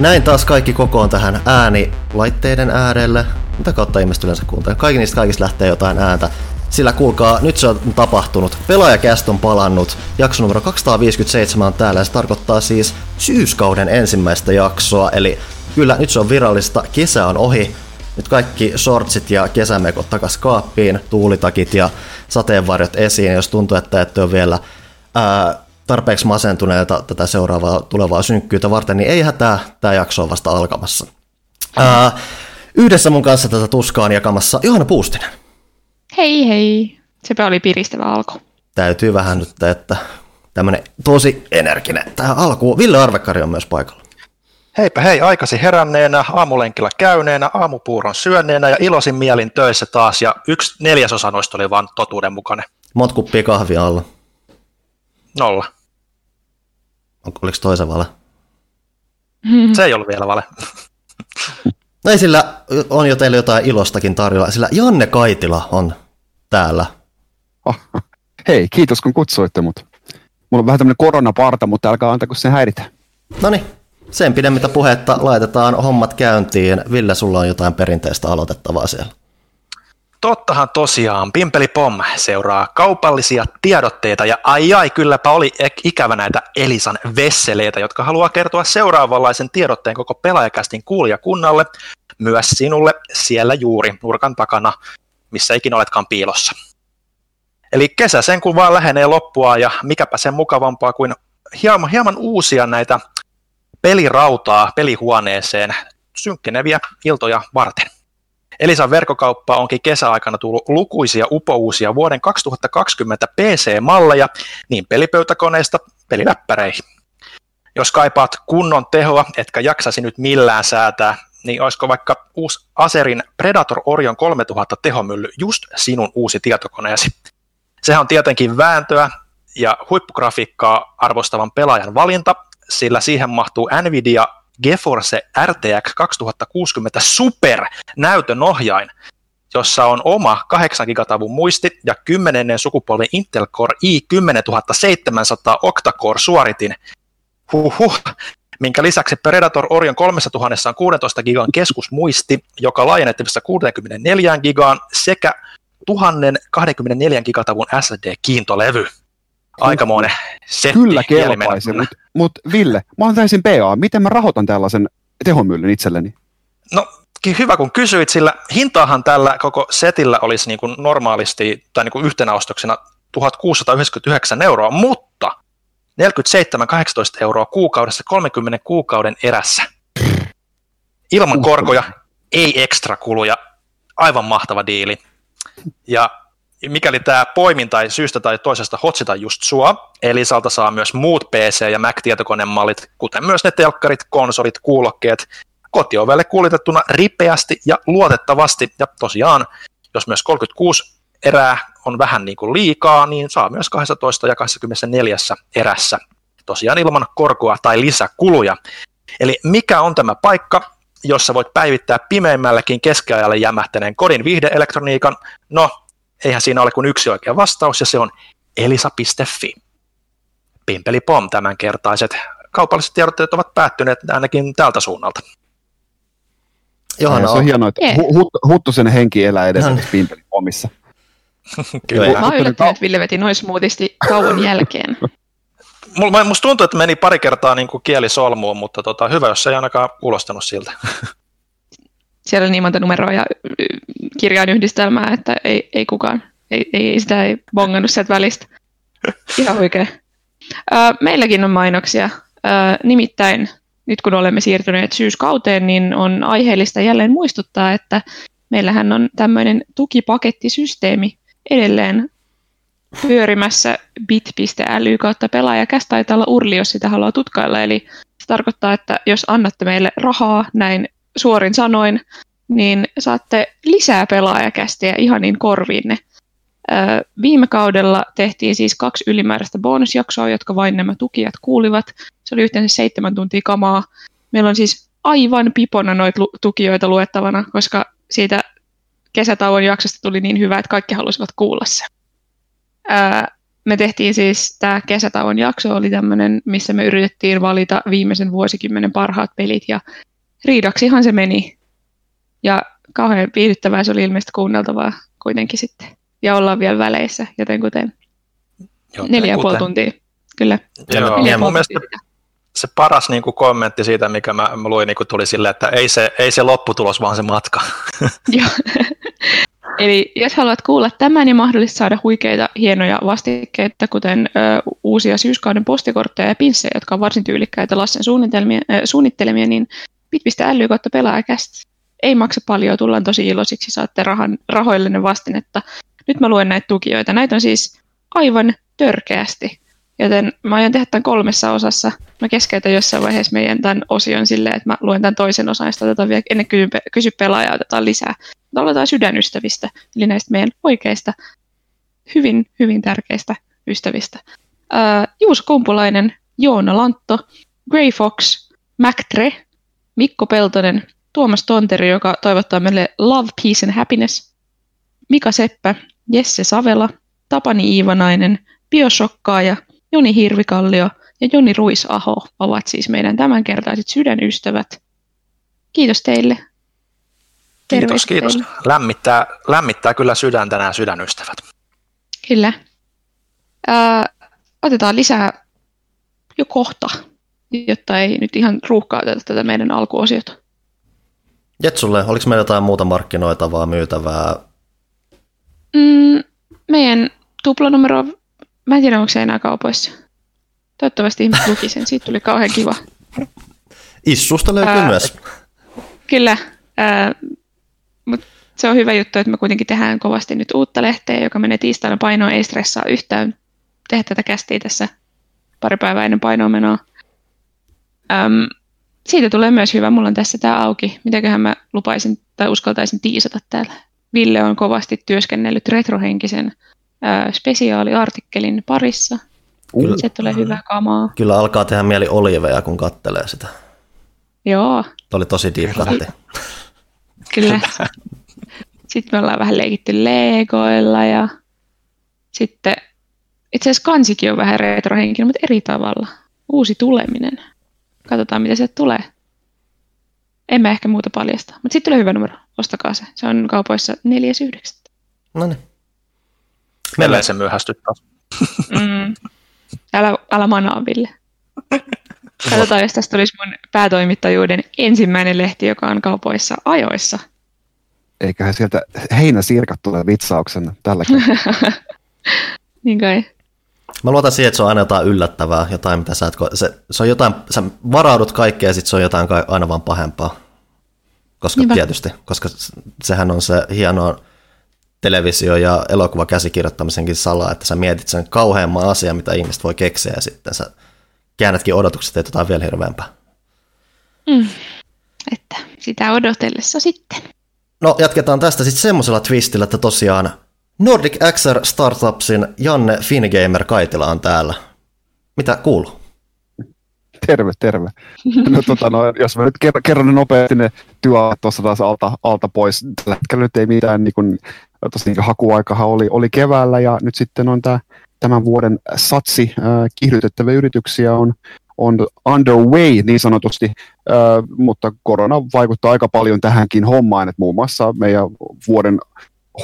Näin taas kaikki kokoon tähän äänilaitteiden äärelle. Mitä kautta ihmiset yleensä kuuntelee? Kaikki niistä kaikista lähtee jotain ääntä. Sillä kuulkaa, nyt se on tapahtunut. Pelaajakäst on palannut. Jakso numero 257 on täällä ja se tarkoittaa siis syyskauden ensimmäistä jaksoa. Eli kyllä nyt se on virallista. Kesä on ohi. Nyt kaikki shortsit ja kesämekot takas kaappiin, tuulitakit ja sateenvarjot esiin, jos tuntuu, että ette ole vielä ää, tarpeeksi masentuneita tätä seuraavaa tulevaa synkkyyttä varten, niin ei hätää, tämä jakso on vasta alkamassa. Ää, yhdessä mun kanssa tätä tuskaa on jakamassa Johanna Puustinen. Hei hei. Sepä oli piristävä alku. Täytyy vähän nyt, että tämmönen tosi energinen tähän alkuun. Ville Arvekkari on myös paikalla. Heipä hei, aikasi heränneenä, aamulenkillä käyneenä, aamupuuron syönneenä ja iloisin mielin töissä taas. Ja yksi neljäsosa noista oli vain totuuden mukainen. Monta kuppia kahvia alla? Nolla. Onko, oliko toisen vale? Se ei ollut vielä vale. No ei sillä on jo teille jotain ilostakin tarjolla, sillä Janne Kaitila on täällä. Oh, hei, kiitos kun kutsuitte mut. Mulla on vähän tämmönen koronaparta, mutta älkää antaa kun se häiritä. No niin, sen pidemmittä puhetta laitetaan hommat käyntiin. Ville, sulla on jotain perinteistä aloitettavaa siellä. Tottahan tosiaan, Pimpeli Pom seuraa kaupallisia tiedotteita ja ai ai, kylläpä oli ikävä näitä Elisan vesseleitä, jotka haluaa kertoa seuraavanlaisen tiedotteen koko pelaajakästin kuulijakunnalle, myös sinulle siellä juuri nurkan takana, missä ikinä oletkaan piilossa. Eli kesä sen kun vaan lähenee loppua ja mikäpä sen mukavampaa kuin hieman, hieman uusia näitä pelirautaa pelihuoneeseen synkkeneviä iltoja varten. Elisan verkkokauppa onkin kesäaikana tullut lukuisia upouusia vuoden 2020 PC-malleja niin pelipöytäkoneista peliläppäreihin. Jos kaipaat kunnon tehoa, etkä jaksasi nyt millään säätää, niin olisiko vaikka uusi Aserin Predator Orion 3000 tehomylly just sinun uusi tietokoneesi. Sehän on tietenkin vääntöä ja huippugrafiikkaa arvostavan pelaajan valinta, sillä siihen mahtuu Nvidia GeForce RTX 2060 Super näytön ohjain, jossa on oma 8 gigatavun muisti ja 10. sukupolven Intel Core i10700 octa-core suoritin. Huhhuh. Minkä lisäksi Predator Orion 3000 on 16 gigan keskusmuisti, joka laajennettavissa 64 gigaan sekä 1024 gigatavun SSD-kiintolevy. Aikamoinen setti. Kyllä kelpaisi, mutta mut Ville, mä oon täysin PA. Miten mä rahoitan tällaisen tehomyllyn itselleni? No hyvä kun kysyit, sillä hintaahan tällä koko setillä olisi niin kuin normaalisti tai niin kuin yhtenä ostoksena 1699 euroa, mutta 47,18 euroa kuukaudessa 30 kuukauden erässä. Ilman korkoja, ei ekstra kuluja, aivan mahtava diili. Ja mikäli tämä poiminta tai syystä tai toisesta hotsita just sua, Elisalta saa myös muut PC- ja Mac-tietokonemallit, kuten myös ne telkkarit, konsolit, kuulokkeet, kotiovelle kuljetettuna ripeästi ja luotettavasti. Ja tosiaan, jos myös 36 erää on vähän niin kuin liikaa, niin saa myös 12 ja 24 erässä. Tosiaan ilman korkoa tai lisäkuluja. Eli mikä on tämä paikka, jossa voit päivittää pimeimmällekin keskiajalle jämähtäneen kodin viihdeelektroniikan? No, eihän siinä ole kuin yksi oikea vastaus, ja se on elisa.fi. Pimpeli pom tämänkertaiset kaupalliset tiedotteet ovat päättyneet ainakin tältä suunnalta. Johanna, se on hienoa, että yeah. Huttusen henki elää edelleen no. Pimpeli pomissa. Kyllä. Mä oon yllättänyt, että Ville veti noin smoothisti kauan jälkeen. Musta tuntuu, että meni pari kertaa niin kuin kieli solmuun, mutta tota, hyvä, jos se ei ainakaan kuulostanut siltä. Siellä niin monta numeroa ja kirjainyhdistelmää, että ei, ei kukaan, ei, ei sitä ei bongannut sieltä välistä. Ihan oikein. Meilläkin on mainoksia. Nimittäin nyt kun olemme siirtyneet syyskauteen, niin on aiheellista jälleen muistuttaa, että meillähän on tämmöinen tukipakettisysteemi edelleen pyörimässä bit.ly kautta pelaajakäs taitaa olla urli, jos sitä haluaa tutkailla. Eli se tarkoittaa, että jos annatte meille rahaa näin suorin sanoin, niin saatte lisää pelaajakästiä ihan niin korviinne. Viime kaudella tehtiin siis kaksi ylimääräistä bonusjaksoa, jotka vain nämä tukijat kuulivat. Se oli yhteensä seitsemän tuntia kamaa. Meillä on siis aivan pipona noita tukijoita luettavana, koska siitä kesätauon jaksosta tuli niin hyvä, että kaikki halusivat kuulla se. me tehtiin siis, tämä kesätauon jakso oli tämmöinen, missä me yritettiin valita viimeisen vuosikymmenen parhaat pelit ja riidaksihan se meni. Ja kauhean viihdyttävää se oli ilmeisesti kuunneltavaa kuitenkin sitten. Ja ollaan vielä väleissä, joten kuten Joten neljä ja puoli tuntia. Kyllä. Joo, ja mun mielestä tuntia. se paras niin kuin kommentti siitä, mikä mä, mä luin, niin kuin tuli silleen, että ei se, ei se lopputulos, vaan se matka. Joo. Eli jos haluat kuulla tämän ja mahdollisesti saada huikeita, hienoja vastikkeita, kuten ö, uusia syyskauden postikortteja ja pinssejä, jotka on varsin tyylikkäitä Lassen suunnitelmia, ö, suunnittelemia, niin bit.ly kautta pelaajakäst. Ei maksa paljon, tullaan tosi iloisiksi, saatte rahan, rahoillenne vastinetta. Nyt mä luen näitä tukijoita. Näitä on siis aivan törkeästi. Joten mä aion tehdä tämän kolmessa osassa. Mä keskeytän jossain vaiheessa meidän tämän osion silleen, että mä luen tämän toisen osan ja otetaan vielä ennen kysy, kysy pelaajaa otetaan lisää. Mutta aloitetaan sydänystävistä, eli näistä meidän oikeista, hyvin, hyvin tärkeistä ystävistä. Ää, Juuso Kumpulainen, Joona Lantto, Grey Fox, Mactre, Mikko Peltonen, Tuomas Tonteri, joka toivottaa meille love, peace and happiness, Mika Seppä, Jesse Savela, Tapani Iivanainen, Bioshokkaaja, Joni Hirvikallio ja Joni Ruisaho ovat siis meidän tämänkertaiset sydänystävät. Kiitos teille. Kiitos, kiitos. Lämmittää, lämmittää kyllä sydäntä nämä sydänystävät. Kyllä. Ää, otetaan lisää jo kohta, jotta ei nyt ihan ruuhkauteta tätä meidän alkuosiota. Jetsulle, oliko meillä jotain muuta markkinoitavaa, myytävää? Mm, meidän tuplanumero, mä en tiedä onko se enää kaupoissa. Toivottavasti ihmiset luki sen, siitä tuli kauhean kiva. Issusta löytyy Ää, myös. Kyllä, ää, mut se on hyvä juttu, että me kuitenkin tehdään kovasti nyt uutta lehteä, joka menee tiistaina painoon, ei stressaa yhtään tehdä tätä kästiä tässä pari päivää ennen painoon menoa. Äm, siitä tulee myös hyvä, mulla on tässä tämä auki, mitäköhän mä lupaisin tai uskaltaisin tiisata täällä. Ville on kovasti työskennellyt retrohenkisen ää, spesiaaliartikkelin parissa. Kyllä. Se tulee hyvää kamaa. Kyllä alkaa tehdä mieli oliveja, kun kattelee sitä. Joo, Tämä oli tosi deep cutti. Kyllä. Sitten me ollaan vähän leikitty Legoilla ja sitten itse asiassa kansikin on vähän retrohenkinen, mutta eri tavalla. Uusi tuleminen. Katsotaan, mitä sieltä tulee. En mä ehkä muuta paljasta. Mutta sitten tulee hyvä numero. Ostakaa se. Se on kaupoissa 4.9. No niin. Meillä se myöhästyt taas. Mm. Älä, älä manaa, Ville. Katsotaan, jos tästä tulisi mun päätoimittajuuden ensimmäinen lehti, joka on kaupoissa ajoissa. Eiköhän sieltä heinäsirkat tule vitsauksena tälläkin. Niin kai. Mä luotan siihen, että se on aina jotain yllättävää, jotain mitä sä et, ko- se, se on jotain, sä varaudut kaikkeen ja sitten se on jotain kai- aina vaan pahempaa. Koska Niinpä. tietysti, koska sehän on se hieno televisio- ja elokuvakäsikirjoittamisenkin sala, että sä mietit sen kauheamman asian, mitä ihmiset voi keksiä ja sitten sä käännätkin odotukset, teet jotain vielä hirveämpää. Mm. Että sitä odotellessa sitten. No jatketaan tästä sitten semmoisella twistillä, että tosiaan Nordic XR Startupsin Janne Fingamer Kaitila on täällä. Mitä kuuluu? Terve, terve. No, tota, no, jos mä nyt kerron, kerron nopeasti ne työajat tuossa taas alta, alta pois. Tällä hetkellä nyt ei mitään, niin kuin, tossa niin hakuaikahan oli, oli keväällä ja nyt sitten on tämä tämän vuoden satsi äh, kiihdytettäviä yrityksiä on, on underway niin sanotusti, äh, mutta korona vaikuttaa aika paljon tähänkin hommaan, että muun muassa meidän vuoden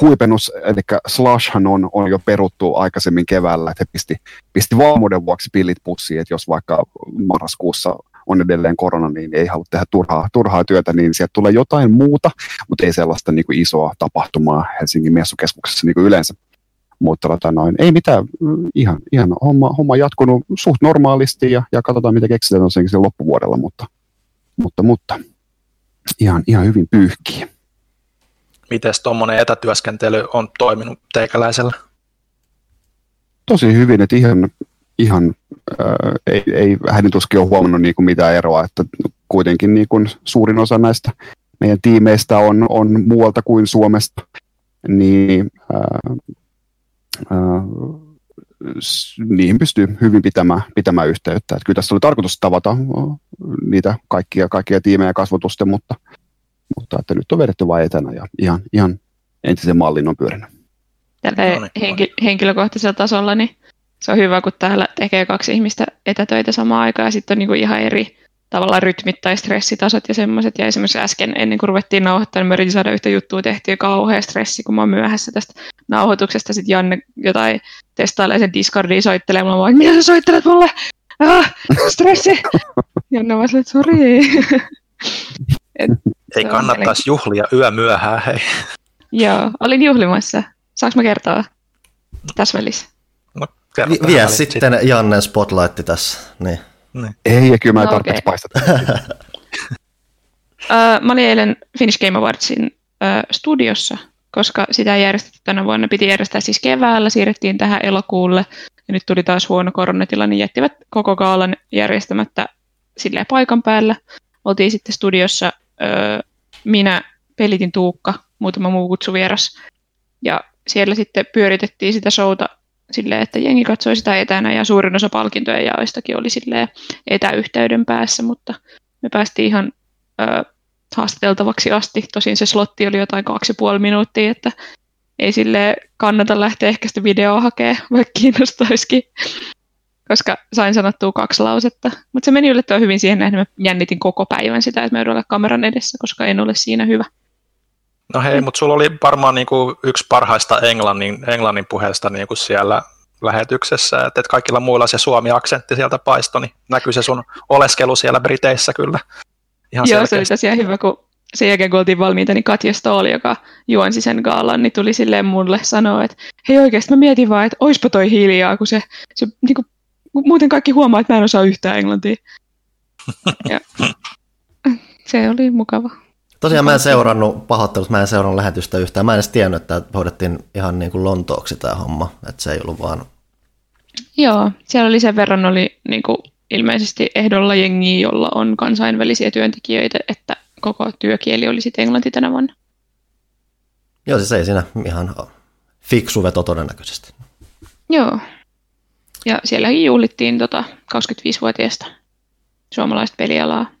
huipennus, eli Slashhan on, on jo peruttu aikaisemmin keväällä, että he pisti, pisti varmuuden vuoksi pillit pussiin, että jos vaikka marraskuussa on edelleen korona, niin ei halua tehdä turhaa, turhaa työtä, niin sieltä tulee jotain muuta, mutta ei sellaista niin kuin isoa tapahtumaa Helsingin messukeskuksessa niin kuin yleensä. Mutta tota noin, ei mitään, mm, ihan, ihan homma, homma jatkunut suht normaalisti ja, ja katsotaan mitä keksitään tosiaankin loppuvuodella, mutta, mutta, mutta ihan, ihan hyvin pyyhkii. Miten tuommoinen etätyöskentely on toiminut teikäläisellä? tosi hyvin, että ihan, ihan ää, ei, ei hänen tuskin ole huomannut niin kuin mitään eroa, että kuitenkin niin kuin suurin osa näistä meidän tiimeistä on, on muualta kuin Suomesta, niin ää, s- niihin pystyy hyvin pitämään, pitämään yhteyttä. Että kyllä tässä oli tarkoitus tavata ää, niitä kaikkia, kaikkia tiimejä kasvotusten, mutta, mutta että nyt on vedetty vain etänä ja ihan, ihan entisen mallin on pyörinyt. Tällä No niin. henki, henkilökohtaisella tasolla, niin se on hyvä, kun täällä tekee kaksi ihmistä etätöitä samaan aikaan ja sitten on niin kuin ihan eri tavallaan rytmit tai stressitasot ja semmoiset. Ja esimerkiksi äsken ennen kuin ruvettiin nauhoittamaan, niin mä yritin saada yhtä juttua tehtyä kauhea stressi, kun mä oon myöhässä tästä nauhoituksesta. Sitten Janne jotain testailee sen Discordiin soittelee mulle, että mitä sä soittelet mulle? Ah, stressi! Janne vaan että sori. Ei kannattaisi juhlia yö myöhään, hei. Joo, olin juhlimassa. Saanko mä kertoa tässä välissä? No, Vi- vie sitten Jannen spotlight tässä. Niin. Niin. Ei, ja kyllä mä en no, tarpeeksi okay. paisteta. uh, mä olin eilen Finnish Game Awardsin uh, studiossa, koska sitä ei järjestetty tänä vuonna. Piti järjestää siis keväällä, siirrettiin tähän elokuulle, ja nyt tuli taas huono koronatila, niin jättivät koko kaalan järjestämättä silleen paikan päällä. Oltiin sitten studiossa uh, minä, Pelitin Tuukka, muutama muu kutsuvieras, ja siellä sitten pyöritettiin sitä showta silleen, että jengi katsoi sitä etänä ja suurin osa palkintojen jaoistakin oli silleen etäyhteyden päässä, mutta me päästiin ihan ö, haastateltavaksi asti. Tosin se slotti oli jotain kaksi puoli minuuttia, että ei sille kannata lähteä ehkä sitä videoa hakemaan, vaikka kiinnostaisikin, koska sain sanottua kaksi lausetta. Mutta se meni yllättävän hyvin siihen nähden, että mä jännitin koko päivän sitä, että mä joudun olla kameran edessä, koska en ole siinä hyvä. No hei, mutta sulla oli varmaan niinku yksi parhaista englannin, englannin puheesta niinku siellä lähetyksessä, että et kaikilla muilla se suomi-aksentti sieltä paistoi, niin näkyy se sun oleskelu siellä Briteissä kyllä ihan Joo, selkeästi. se oli tosiaan hyvä, kun sen jälkeen kun oltiin valmiita, niin Katja Stoll, joka juonsi sen gaalan, niin tuli silleen mulle sanoa, että hei oikeasti mä mietin vaan, että oispa toi hiljaa, kun se, se niin kuin, muuten kaikki huomaa, että mä en osaa yhtään englantia. ja, se oli mukava. Tosiaan mä en seurannut pahoittelut, mä en seurannut lähetystä yhtään. Mä en edes tiennyt, että hoidettiin ihan niin kuin Lontooksi tämä homma, että se ei ollut vaan... Joo, siellä oli sen verran oli niin kuin ilmeisesti ehdolla jengi, jolla on kansainvälisiä työntekijöitä, että koko työkieli oli sitten englanti tänä vuonna. Joo, siis ei siinä ihan fiksu veto todennäköisesti. Joo. Ja sielläkin juhlittiin tota 25-vuotiaista suomalaista pelialaa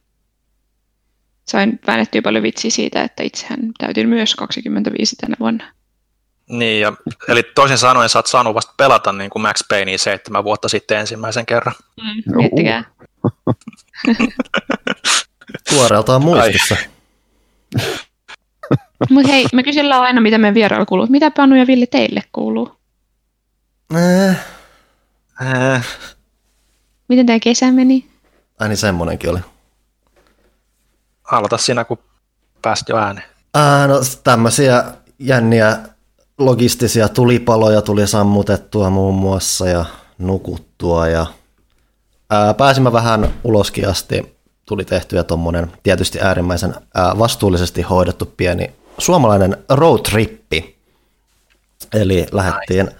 sain väännettyä paljon vitsiä siitä, että itsehän täytin myös 25 tänä vuonna. Niin, ja, eli toisin sanoen sä oot saanut vasta pelata niin kuin Max Paynea seitsemän vuotta sitten ensimmäisen kerran. Mm, miettikää. Tuoreeltaan muistissa. Mutta hei, me kysellään aina, mitä meidän vierailla kuuluu. Mitä Panu ja Ville teille kuuluu? Äh. Äh. Miten tämä kesä meni? Ai niin, semmonenkin oli aloita sinä, kun pääsit jo ääneen. Ää, no tämmöisiä jänniä logistisia tulipaloja tuli sammutettua muun muassa ja nukuttua ja ää, pääsimme vähän uloskin asti. Tuli tehtyä tuommoinen tietysti äärimmäisen ää, vastuullisesti hoidettu pieni suomalainen roadtrippi. Eli lähdettiin,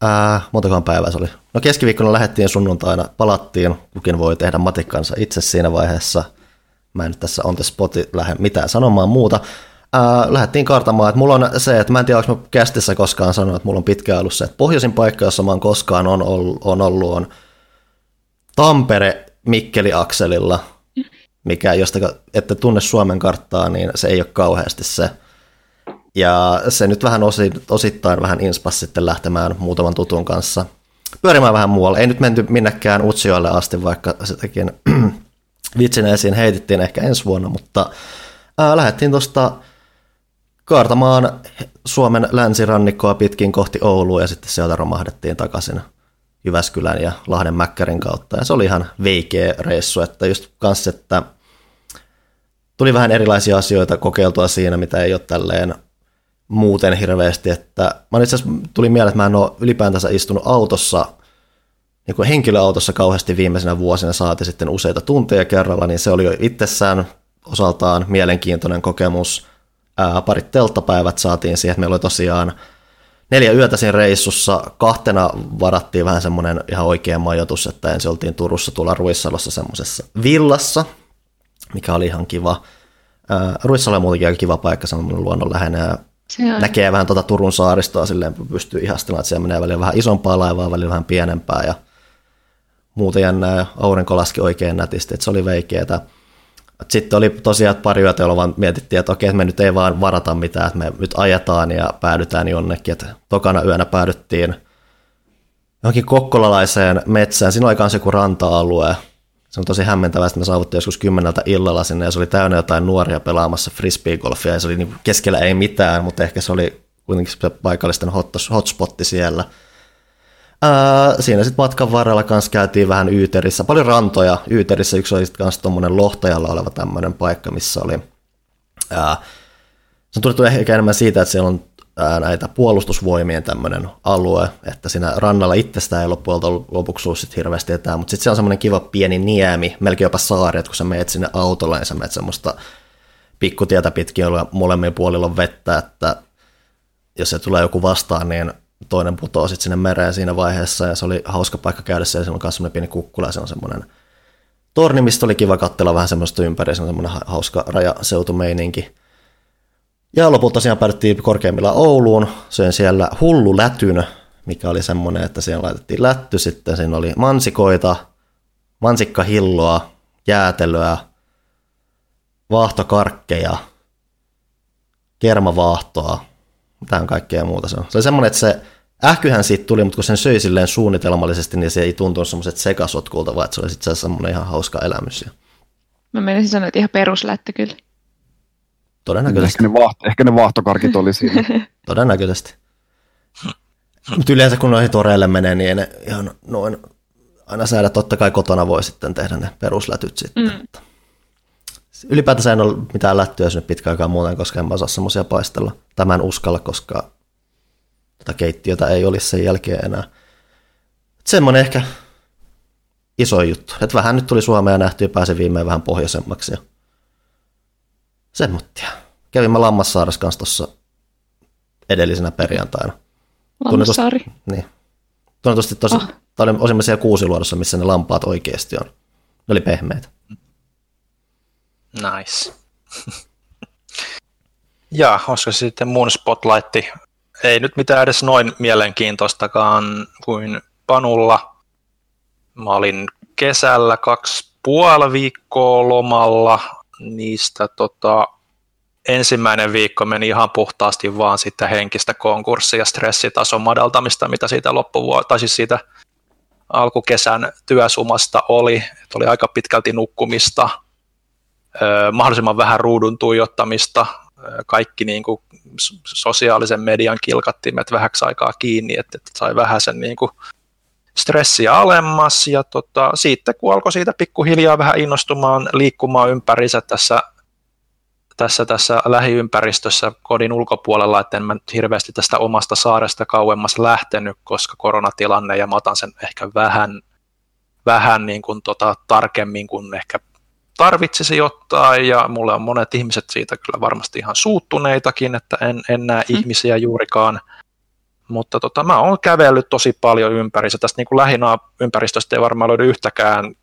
ää, montakohan päivää se oli? No keskiviikkona lähdettiin sunnuntaina, palattiin, kukin voi tehdä matikkansa itse siinä vaiheessa – Mä en nyt tässä on the spoti lähde mitään sanomaan muuta. Ää, lähdettiin kartamaan, että mulla on se, että mä en tiedä, onko mä kästissä koskaan sanonut, että mulla on pitkään ollut se, että pohjoisin paikka, jossa mä oon koskaan on on, ollut, on Tampere Mikkeli-akselilla, mikä, josta ette tunne Suomen karttaa, niin se ei ole kauheasti se. Ja se nyt vähän osi, osittain vähän inspas sitten lähtemään muutaman tutun kanssa pyörimään vähän muualle. Ei nyt menty minnekään Utsioille asti, vaikka sitäkin vitsin esiin heitettiin ehkä ensi vuonna, mutta ää, lähdettiin tuosta kaartamaan Suomen länsirannikkoa pitkin kohti Oulua ja sitten sieltä romahdettiin takaisin Jyväskylän ja Lahden Mäkkärin kautta. Ja se oli ihan veikeä reissu, että just kanssa, että tuli vähän erilaisia asioita kokeiltua siinä, mitä ei ole tälleen muuten hirveästi. Että mä itse asiassa tuli mieleen, että mä en ole ylipäätänsä istunut autossa niin kuin henkilöautossa kauheasti viimeisenä vuosina saati sitten useita tunteja kerralla, niin se oli jo itsessään osaltaan mielenkiintoinen kokemus. Ää, parit telttapäivät saatiin siihen, että meillä oli tosiaan neljä yötä siinä reissussa. Kahtena varattiin vähän semmoinen ihan oikea majoitus, että ensin oltiin Turussa tuolla Ruissalossa semmoisessa villassa, mikä oli ihan kiva. Ruissalo on muutenkin aika kiva paikka, semmoinen luonnonläheinen ja näkee vähän tuota Turun saaristoa, silleen pystyy ihastelemaan, että siellä menee välillä vähän isompaa laivaa, välillä vähän pienempää ja muuten jännää ja aurinko laski oikein nätisti, että se oli veikeetä. Sitten oli tosiaan pari yötä, jolloin vaan mietittiin, että okei, me nyt ei vaan varata mitään, että me nyt ajetaan ja päädytään jonnekin. Että tokana yönä päädyttiin johonkin kokkolalaiseen metsään. Siinä oli myös joku ranta-alue. Se on tosi hämmentävää, että me saavuttiin joskus kymmeneltä illalla sinne ja se oli täynnä jotain nuoria pelaamassa frisbeegolfia ja se oli niin keskellä ei mitään, mutta ehkä se oli kuitenkin se paikallisten hotspotti siellä. Ää, siinä sitten matkan varrella kanssa käytiin vähän Yyterissä, paljon rantoja. Yyterissä yksi oli sitten kanssa tuommoinen lohtajalla oleva tämmöinen paikka, missä oli ää, se on tunnettu ehkä enemmän siitä, että siellä on näitä puolustusvoimien tämmöinen alue, että siinä rannalla itsestään ei loppujen lopuksi ollut sit hirveästi etää, mutta sitten se on semmoinen kiva pieni niemi, melkein jopa saari, että kun sä meet sinne autolla, niin sä meet semmoista pikkutietä pitkin, jolla molemmilla puolilla on vettä, että jos se tulee joku vastaan, niin toinen putoaa sitten sinne mereen siinä vaiheessa, ja se oli hauska paikka käydä siellä, siellä on myös semmoinen pieni kukkula, ja se on semmoinen torni, mistä oli kiva katsella vähän semmoista ympäri, se on semmoinen hauska rajaseutumeininki. Ja lopulta tosiaan päädyttiin korkeimmilla Ouluun, söin siellä hullu lätyn, mikä oli semmoinen, että siellä laitettiin lätty, sitten siinä oli mansikoita, mansikkahilloa, jäätelöä, vaahtokarkkeja, kermavaahtoa, mitään kaikkea muuta se on. Se oli semmoinen, että se ähkyhän siitä tuli, mutta kun sen söi silleen suunnitelmallisesti, niin se ei tuntunut semmoiset sekasotkulta, vaan se oli sitten semmoinen ihan hauska elämys. Mä menisin sanoa, että ihan peruslätty kyllä. Todennäköisesti. Ehkä ne, vaahto, ehkä ne vaahtokarkit oli siinä. Todennäköisesti. Mutta yleensä kun noihin toreille menee, niin ne ihan noin aina säädä. Totta kai kotona voi sitten tehdä ne peruslätyt sitten. Mm. Ylipäätänsä en ole mitään lättyä sinne pitkään aikaa muuten, koska en mä osaa semmoisia paistella. Tämän uskalla, koska tätä keittiötä ei olisi sen jälkeen enää. Semmoinen ehkä iso juttu. Että vähän nyt tuli Suomea nähty ja pääsin viimein vähän pohjoisemmaksi. Ja Semmottia. Kävimme Lammassaares kanssa tuossa edellisenä perjantaina. Lammassaari? Tunnetusti, niin. Tunnetusti tosi, oh. tämä oli osimme siellä kuusiluodossa, missä ne lampaat oikeasti on. Ne oli pehmeitä. Nice. ja, olisiko sitten mun spotlightti? Ei nyt mitään edes noin mielenkiintoistakaan kuin Panulla. Mä olin kesällä kaksi puoli viikkoa lomalla niistä tota, ensimmäinen viikko meni ihan puhtaasti vaan sitten henkistä konkurssia ja stressitason madaltamista, mitä siitä loppuvuo- tai siis siitä alkukesän työsumasta oli. Että oli aika pitkälti nukkumista, mahdollisimman vähän ruudun tuijottamista, kaikki niin kuin sosiaalisen median kilkattimet vähäksi aikaa kiinni, että, että sai vähän sen niin kuin stressiä alemmas ja tota, sitten kun alkoi siitä pikkuhiljaa vähän innostumaan liikkumaan ympärissä tässä, tässä, tässä lähiympäristössä kodin ulkopuolella, että en mä nyt hirveästi tästä omasta saaresta kauemmas lähtenyt, koska koronatilanne ja mä otan sen ehkä vähän, vähän niin kuin tota, tarkemmin kuin ehkä tarvitsisi jotain ja mulle on monet ihmiset siitä kyllä varmasti ihan suuttuneitakin, että en, en näe mm. ihmisiä juurikaan mutta tota, mä oon kävellyt tosi paljon ympärissä. Tästä niin kuin ympäristöstä ei varmaan löydy yhtäkään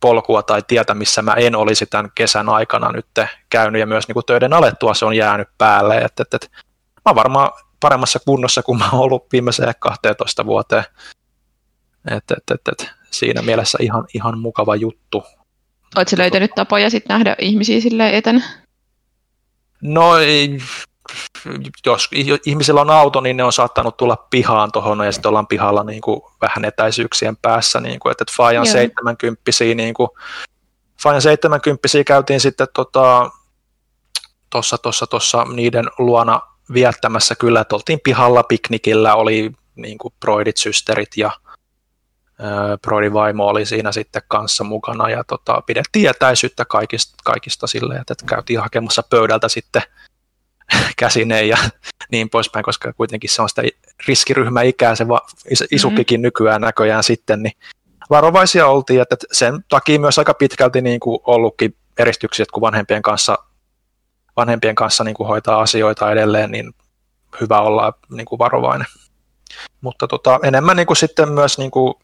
polkua tai tietä, missä mä en olisi tämän kesän aikana nyt käynyt ja myös niin kuin töiden alettua se on jäänyt päälle. Et, et, et, mä oon varmaan paremmassa kunnossa kuin mä oon ollut viimeiseen 12 vuoteen. Et, et, et, et, siinä mielessä ihan, ihan mukava juttu. Oletko löytänyt tapoja sitten nähdä ihmisiä sille etänä? No ei, jos ihmisillä on auto, niin ne on saattanut tulla pihaan tuohon ja sitten ollaan pihalla niin kuin vähän etäisyyksien päässä, niin kuin, että, että Fajan 70 niin kuin, Fajan 70 käytiin sitten tota, tuossa tossa, tossa niiden luona viettämässä. Kyllä, että oltiin pihalla piknikillä, oli niin kuin broidit, systerit ja Broidin vaimo oli siinä sitten kanssa mukana. Ja tota, pidettiin etäisyyttä kaikista, kaikista silleen, että, että käytiin hakemassa pöydältä sitten käsineen ja niin poispäin, koska kuitenkin se on sitä riskiryhmäikää se va- isukkikin mm-hmm. nykyään näköjään sitten, niin varovaisia oltiin, että sen takia myös aika pitkälti niin kuin ollutkin eristyksiä, kun vanhempien kanssa, vanhempien kanssa niin kuin hoitaa asioita edelleen, niin hyvä olla niin kuin varovainen. Mutta tota, enemmän niin kuin sitten myös niin kuin,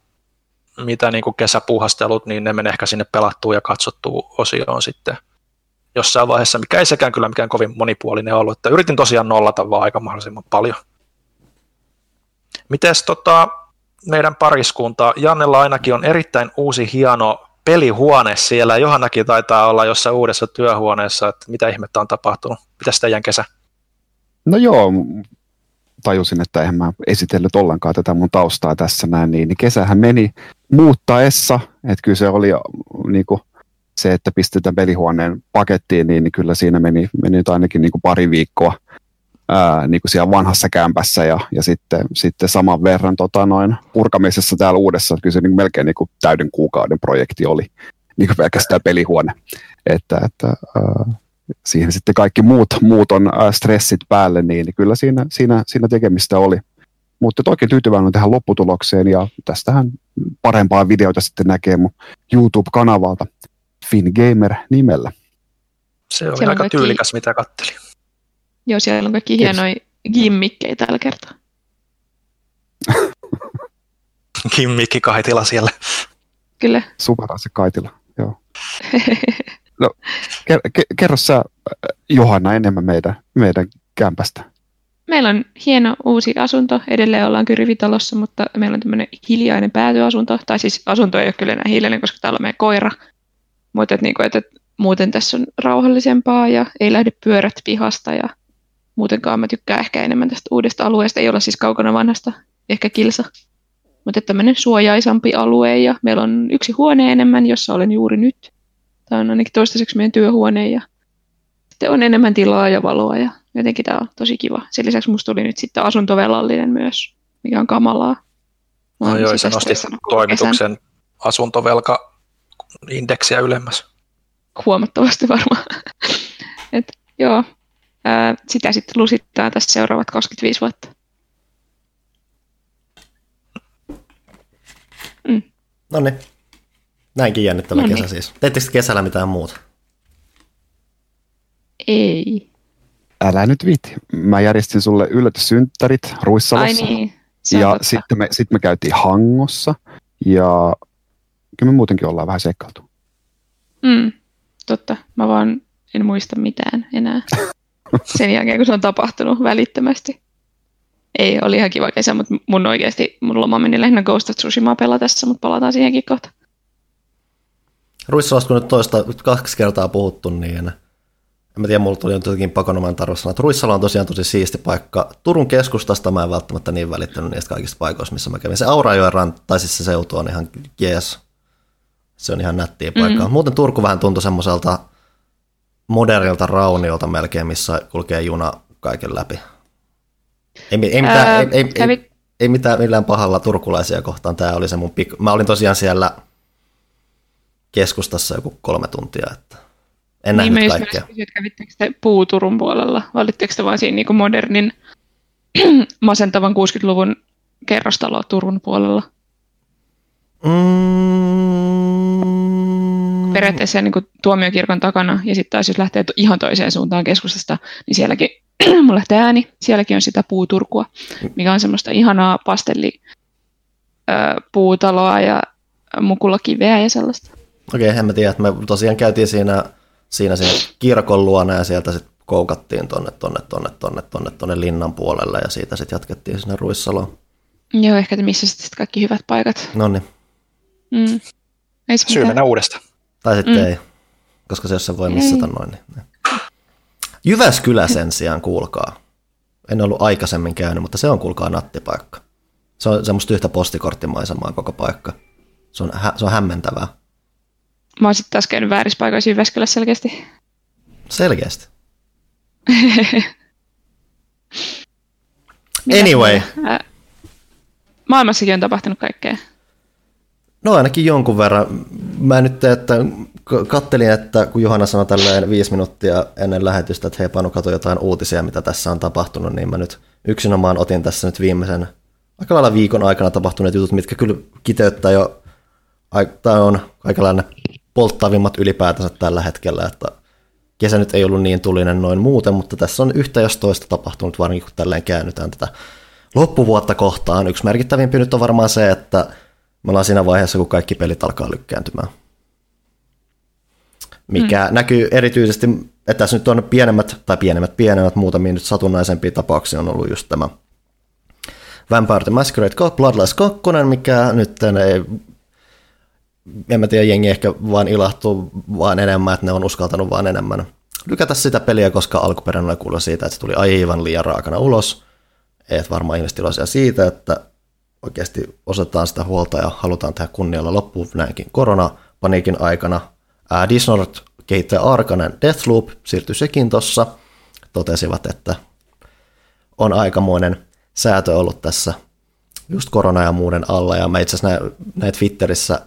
mitä niin kuin kesäpuuhastelut, niin ne menee ehkä sinne pelattuun ja katsottuun osioon sitten jossain vaiheessa, mikä ei sekään kyllä mikään kovin monipuolinen ollut. Että yritin tosiaan nollata vaan aika mahdollisimman paljon. Mites tota, meidän pariskunta, Jannella ainakin on erittäin uusi hieno pelihuone siellä. Johannakin taitaa olla jossain uudessa työhuoneessa, että mitä ihmettä on tapahtunut. Mitäs teidän kesä? No joo, tajusin, että eihän mä esitellyt ollenkaan tätä mun taustaa tässä näin, niin, niin kesähän meni muuttaessa, että kyllä se oli niin kuin, se, että pistetään pelihuoneen pakettiin, niin, niin kyllä siinä meni, meni nyt ainakin niin kuin pari viikkoa ää, niin kuin siellä vanhassa kämpässä ja, ja sitten, sitten saman verran tota, noin purkamisessa täällä uudessa, kyllä se niin melkein niin kuin täyden kuukauden projekti oli niin kuin pelkästään pelihuone. Että, että ää, siihen sitten kaikki muut, muut on ää, stressit päälle, niin, niin kyllä siinä, siinä, siinä tekemistä oli. Mutta oikein tyytyväinen tähän lopputulokseen ja tästähän parempaa videoita sitten näkee mun YouTube-kanavalta FinGamer nimellä. Se oli Siellä on aika kaikki- tyylikäs, mitä kattelin. Joo, siellä on kaikki hienoja gimmikkejä tällä kertaa. Kimmikki kaitila siellä. Kyllä. Supera se Kaitila, joo. No, ker, ke, kerro sä, äh, Johanna, enemmän meidän, meidän kämpästä. Meillä on hieno uusi asunto. Edelleen ollaan kyllä rivitalossa, mutta meillä on tämmöinen hiljainen päätyasunto. Tai siis asunto ei ole kyllä enää hiljainen, koska täällä on meidän koira. Mutta niinku, et, et, muuten tässä on rauhallisempaa ja ei lähde pyörät pihasta. Ja muutenkaan mä tykkään ehkä enemmän tästä uudesta alueesta. Ei olla siis kaukana vanhasta, ehkä kilsa. Mutta tämmöinen suojaisampi alue ja meillä on yksi huone enemmän, jossa olen juuri nyt. Tämä on ainakin toistaiseksi meidän työhuone ja sitten on enemmän tilaa ja valoa ja jotenkin tämä on tosi kiva. Sen lisäksi musta tuli nyt sitten asuntovelallinen myös, mikä on kamalaa. Mä No joo, se nosti stressannut asuntovelka-indeksiä ylemmäs. Huomattavasti varmaan. Et, joo, ää, sitä sitten lusittaa tässä seuraavat 25 vuotta. No niin. Näinkin jännittävä Noniin. kesä siis. Teettekö kesällä mitään muuta? Ei. Älä nyt viiti. Mä järjestin sulle yllätyssynttärit Ai Ruissalossa. niin, se on ja totta. sitten me, sitten me käytiin Hangossa. Ja kyllä me muutenkin ollaan vähän sekkailtu. Mm, totta, mä vaan en muista mitään enää. Sen jälkeen, kun se on tapahtunut välittömästi. Ei, oli ihan kiva kesä, mutta mun oikeasti, mun loma meni lähinnä Ghost of Tsushimaa pelatessa, mutta palataan siihenkin kohta. Ruissalasta kun nyt toista kaksi kertaa puhuttu, niin en mä tiedä, mulla tuli nyt jotenkin pakonomainen tarve sanoa, että Ruissala on tosiaan tosi siisti paikka. Turun keskustasta mä en välttämättä niin välittänyt niistä kaikista paikoista, missä mä kävin. Se Aurajoen ranta, tai siis se seutu on ihan jees. Se on ihan nättiä paikkaa. Mm. Muuten Turku vähän tuntui semmoiselta modernilta rauniolta melkein, missä kulkee juna kaiken läpi. Ei, ei, mitään, Ää, ei, ei, kävit- ei, ei mitään millään pahalla turkulaisia kohtaan. Tämä oli se mun pik- Mä olin tosiaan siellä keskustassa joku kolme tuntia, että en niin nähnyt kaikkea. kysyin, että kävittekö te puuturun puolella, vai olitteko te vaan siinä niin modernin masentavan 60-luvun kerrostalo Turun puolella? Mm, periaatteessa niin kuin tuomiokirkon takana, ja sitten taas jos lähtee to- ihan toiseen suuntaan keskustasta, niin sielläkin, mulla lähtee ääni, sielläkin on sitä puuturkua, mikä on semmoista ihanaa pastelli puutaloa ja mukulakiveä ja sellaista. Okei, okay, en mä tiedä, että me tosiaan käytiin siinä, siinä, siinä kirkon luona ja sieltä sitten koukattiin tonne, tonne, tonne, tonne, tonne, tonne linnan puolelle ja siitä sitten jatkettiin sinne Ruissaloon. Joo, ehkä missä sitten kaikki hyvät paikat. No niin, Mm. Ei se Syy mitään. mennä uudestaan. tai sitten mm. Ei, koska se jos se voi missata noin. Niin. Jyväskylä sen sijaan, kuulkaa. En ollut aikaisemmin käynyt, mutta se on kuulkaa nattipaikka. Se on semmoista yhtä postikorttimaisemaa koko paikka. Se on, hä- se on hämmentävää. Mä oon sitten taas käynyt väärissä paikoissa Jyväskylässä selkeästi. Selkeästi. Anyway. Ää, Maailmassakin on tapahtunut kaikkea. No ainakin jonkun verran. Mä nyt että kattelin, että kun Johanna sanoi tälleen viisi minuuttia ennen lähetystä, että hei Panu, kato jotain uutisia, mitä tässä on tapahtunut, niin mä nyt yksinomaan otin tässä nyt viimeisen aika lailla viikon aikana tapahtuneet jutut, mitkä kyllä kiteyttää jo, ai- tai on aikalainen polttavimmat ylipäätänsä tällä hetkellä, että kesä nyt ei ollut niin tulinen noin muuten, mutta tässä on yhtä jos toista tapahtunut, varsinkin kun tälleen käännytään tätä loppuvuotta kohtaan. Yksi merkittävimpi nyt on varmaan se, että me ollaan siinä vaiheessa, kun kaikki pelit alkaa lykkääntymään. Mikä mm. näkyy erityisesti, että tässä nyt on pienemmät, tai pienemmät, pienemmät, muutamia nyt satunnaisempia tapauksia on ollut just tämä Vampire the Masquerade 2, Bloodlines 2, mikä nyt ei, en mä tiedä, jengi ehkä vaan ilahtuu vaan enemmän, että ne on uskaltanut vaan enemmän lykätä sitä peliä, koska alkuperäinen oli kuulla siitä, että se tuli aivan liian raakana ulos. Et varmaan ihmiset iloisia siitä, että oikeasti osataan sitä huolta ja halutaan tehdä kunnialla loppuun näinkin koronapaniikin aikana. Ää, Dishonored kehittäjä Arkanen Deathloop siirtyi sekin tuossa. Totesivat, että on aikamoinen säätö ollut tässä just korona ja muuden alla. Ja mä itse asiassa näin Twitterissä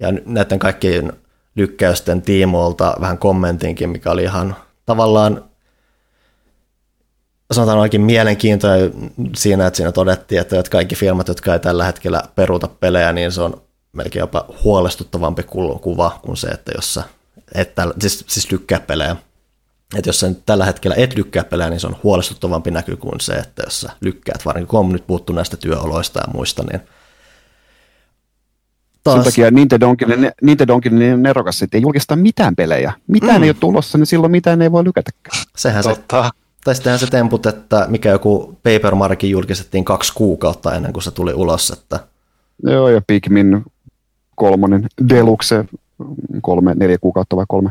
ja näiden kaikkien lykkäysten tiimoilta vähän kommentinkin, mikä oli ihan tavallaan sanotaan oikein mielenkiintoinen siinä, että siinä todettiin, että kaikki firmat, jotka ei tällä hetkellä peruuta pelejä, niin se on melkein jopa huolestuttavampi kuva kuin se, että jos sä et tällä, siis, siis lykkää pelejä. Että jos sä tällä hetkellä et lykkää pelejä, niin se on huolestuttavampi näky kuin se, että jos sä lykkäät, varsinkin kun on nyt puhuttu näistä työoloista ja muista, niin Taas. Sen takia Nintendo onkin, Nintendo onkin niin nerokas, että ei julkista mitään pelejä. Mitään mm. ei ole tulossa, niin silloin mitään ei voi lykätäkään. Sehän Totta. se, tai sittenhän se temput, että mikä joku Paper Markin julkistettiin kaksi kuukautta ennen kuin se tuli ulos. Että... Joo, ja Pikmin kolmonen Deluxe kolme, neljä kuukautta vai kolme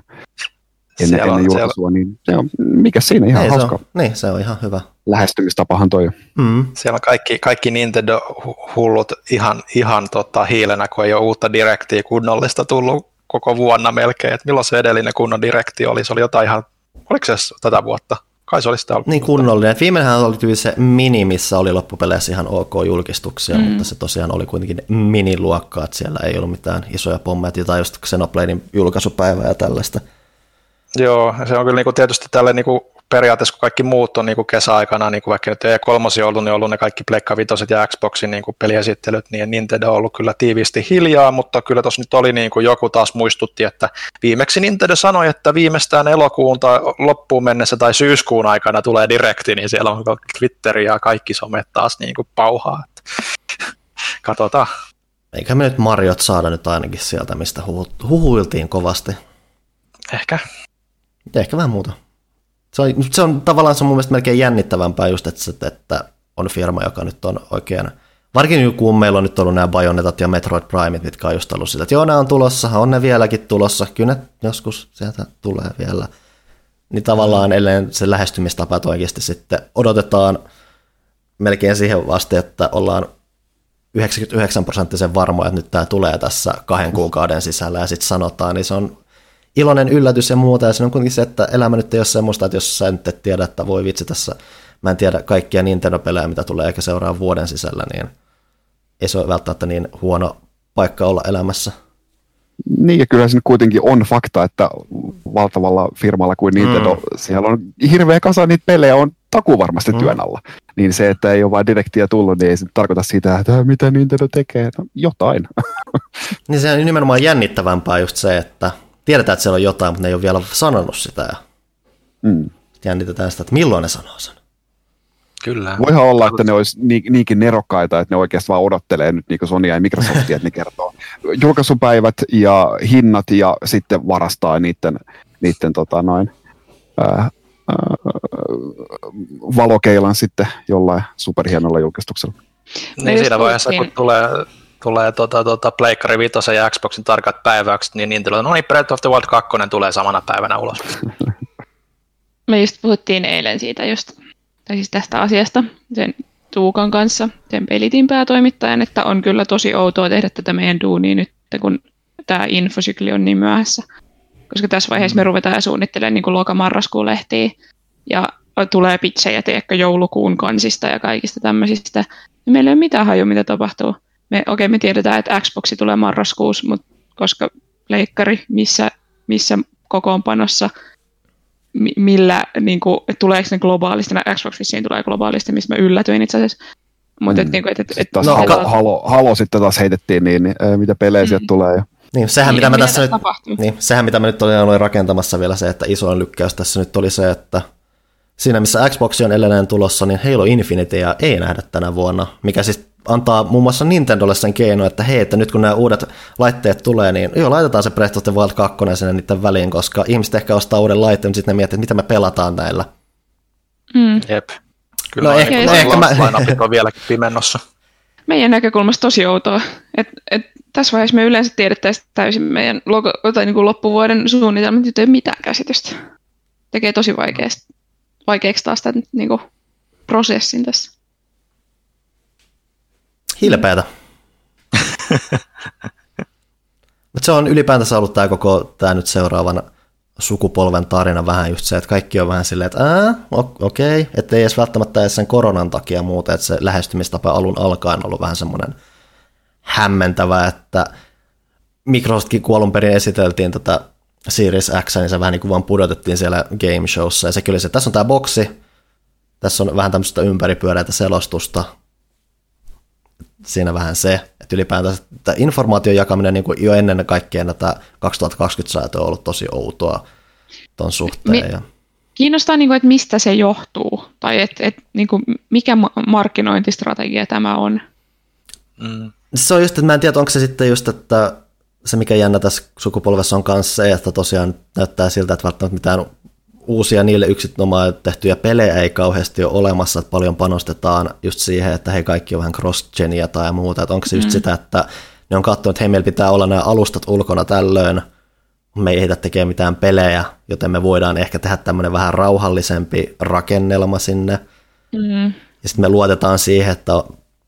ennen, ennen julkaisua, niin se on, mikä siinä ihan Ei, hauska. Se on, niin, se on ihan hyvä. Lähestymistapahan toi. Mm. Siellä on kaikki, kaikki Nintendo-hullut ihan, ihan tota, hiilenä, kun ei ole uutta direktiä kunnollista tullut koko vuonna melkein. Et milloin se edellinen kunnon direkti oli? Se oli jotain ihan, oliko se tätä vuotta? Kai se oli sitä Niin kunnollinen. Viimeinhän oli tyyli se mini, missä oli loppupeleissä ihan ok julkistuksia, mm. mutta se tosiaan oli kuitenkin miniluokkaa, että siellä ei ollut mitään isoja pommeja, tai just Xenobladein julkaisupäivää ja tällaista. Joo, se on kyllä niin kuin tietysti tälle niin kuin periaatteessa, kun kaikki muut on niin kuin kesäaikana, niin kuin vaikka nyt E3 ollut, niin on ollut ne kaikki Pleikka Vitoset ja Xboxin niin kuin peliesittelyt, niin Nintendo on ollut kyllä tiiviisti hiljaa, mutta kyllä tuossa nyt oli niin kuin joku taas muistutti, että viimeksi Nintendo sanoi, että viimeistään elokuun tai loppuun mennessä tai syyskuun aikana tulee direkti, niin siellä on Twitter ja kaikki somet taas niin kuin pauhaa. Katsotaan. Eikä me nyt Mariot saada nyt ainakin sieltä, mistä huhuiltiin kovasti. Ehkä. Ehkä vähän muuta. Se on, se on tavallaan se on mun mielestä melkein jännittävämpää just, että, että on firma, joka nyt on oikein, varsinkin kun meillä on nyt ollut nämä Bayonetat ja Metroid Primeit, mitkä on just ollut sitä, että joo, nämä on tulossa, on ne vieläkin tulossa, kyllä ne joskus sieltä tulee vielä. Niin tavallaan ellei se lähestymistapa oikeasti sitten odotetaan melkein siihen vasta, että ollaan 99 prosenttisen varmoja, että nyt tämä tulee tässä kahden kuukauden sisällä ja sitten sanotaan, niin se on iloinen yllätys ja muuta, ja se on kuitenkin se, että elämä nyt ei ole semmoista, että jos sä nyt et tiedä, että voi vitsi tässä, mä en tiedä kaikkia Nintendo-pelejä, mitä tulee ehkä seuraa vuoden sisällä, niin ei se ole välttämättä niin huono paikka olla elämässä. Niin, ja kyllä se kuitenkin on fakta, että valtavalla firmalla kuin Nintendo, mm. siellä on hirveä kasa niitä pelejä, on taku varmasti mm. työn alla. Niin se, että ei ole vain direktiä tullut, niin ei se tarkoita sitä, että mitä Nintendo tekee. No, jotain. niin se on nimenomaan jännittävämpää just se, että tiedetään, että siellä on jotain, mutta ne ei ole vielä sanonut sitä. Ja mm. Jännitetään sitä, että milloin ne sanoo sen. Kyllä. Voihan olla, että ne olisi niinkin nerokkaita, että ne oikeasti vaan odottelee nyt niin Sonya ja Microsoftia, että ne kertoo julkaisupäivät ja hinnat ja sitten varastaa niiden, niiden tota noin, ää, ää, valokeilan sitten jollain superhienolla julkistuksella. Niin siinä vaiheessa, kun tulee tulee tota, tota, Pleikkari 5 ja Xboxin tarkat päiväykset, niin Nintendo, no niin, Breath of the Wild 2 tulee samana päivänä ulos. Me just puhuttiin eilen siitä just, tai siis tästä asiasta sen Tuukan kanssa, sen pelitin päätoimittajan, että on kyllä tosi outoa tehdä tätä meidän duunia nyt, kun tämä infosykli on niin myöhässä. Koska tässä vaiheessa me mm. ruvetaan suunnittelemaan niin loka-marraskuun lehtiä ja tulee pitsejä teekö joulukuun kansista ja kaikista tämmöisistä. Ja meillä ei ole mitään hajua, mitä tapahtuu me, okei, okay, me tiedetään, että Xboxi tulee marraskuussa, mutta koska leikkari, missä, missä kokoonpanossa, millä, niin kuin, että tuleeko ne globaalisti, no Xbox vissiin tulee globaalisti, missä mä yllätyin itse asiassa. Mutta mm. et, niin et, et, et, no, halo, halo, halo, sitten taas heitettiin, niin, niin mitä pelejä mm. sieltä tulee. Ja... Niin, sehän, niin, mitä mä tässä nyt, niin, sehän mitä mä nyt olin rakentamassa vielä se, että isoin lykkäys tässä nyt oli se, että siinä missä Xbox on edelleen tulossa, niin Halo Infinitya ei nähdä tänä vuonna, mikä siis antaa muun muassa Nintendolle sen keino, että hei, että nyt kun nämä uudet laitteet tulee, niin joo, laitetaan se Breath of the Wild 2 sinne niiden väliin, koska ihmiset ehkä ostaa uuden laitteen, mutta sitten ne miettii, että mitä me pelataan näillä. Mm. Jep. Kyllä no, ehkä, ehkä mä... on vieläkin pimennossa. Meidän näkökulmasta tosi outoa. Et, et tässä vaiheessa me yleensä tiedettäisiin täysin meidän logo, tai niin kuin loppuvuoden suunnitelmat, nyt ei mitään käsitystä. Tekee tosi vaikeaksi, vaikeaksi taas tämän niin kuin prosessin tässä. Hilpeätä. Mutta se on ylipäätänsä ollut tämä koko tämä nyt seuraavan sukupolven tarina vähän just se, että kaikki on vähän silleen, että okei, okay. että ei edes välttämättä edes sen koronan takia muuta, että se lähestymistapa alun alkaen on ollut vähän semmoinen hämmentävä, että Microsoftkin kun alun perin esiteltiin tätä Series X, niin se vähän niin kuin vaan pudotettiin siellä game showssa, ja se kyllä se, tässä on tämä boksi, tässä on vähän tämmöistä ympäripyöreitä selostusta, siinä vähän se, että ylipäätään että informaation jakaminen niin kuin jo ennen kaikkea tätä 2020 säätöä on ollut tosi outoa tuon suhteen. Mi- Kiinnostaa, niin kuin, että mistä se johtuu, tai että, että niin kuin, mikä markkinointistrategia tämä on. Mm. Se on just, että mä en tiedä, onko se sitten just, että se mikä jännä tässä sukupolvessa on myös se, että tosiaan näyttää siltä, että välttämättä mitään uusia niille yksinomaan tehtyjä pelejä ei kauheasti ole olemassa, että paljon panostetaan just siihen, että hei kaikki on vähän cross-genia tai muuta, että onko se just mm. sitä, että ne on katsonut, että hei meillä pitää olla nämä alustat ulkona tällöin, me ei ehditä tekemään mitään pelejä, joten me voidaan ehkä tehdä tämmöinen vähän rauhallisempi rakennelma sinne. Mm. Ja sitten me luotetaan siihen, että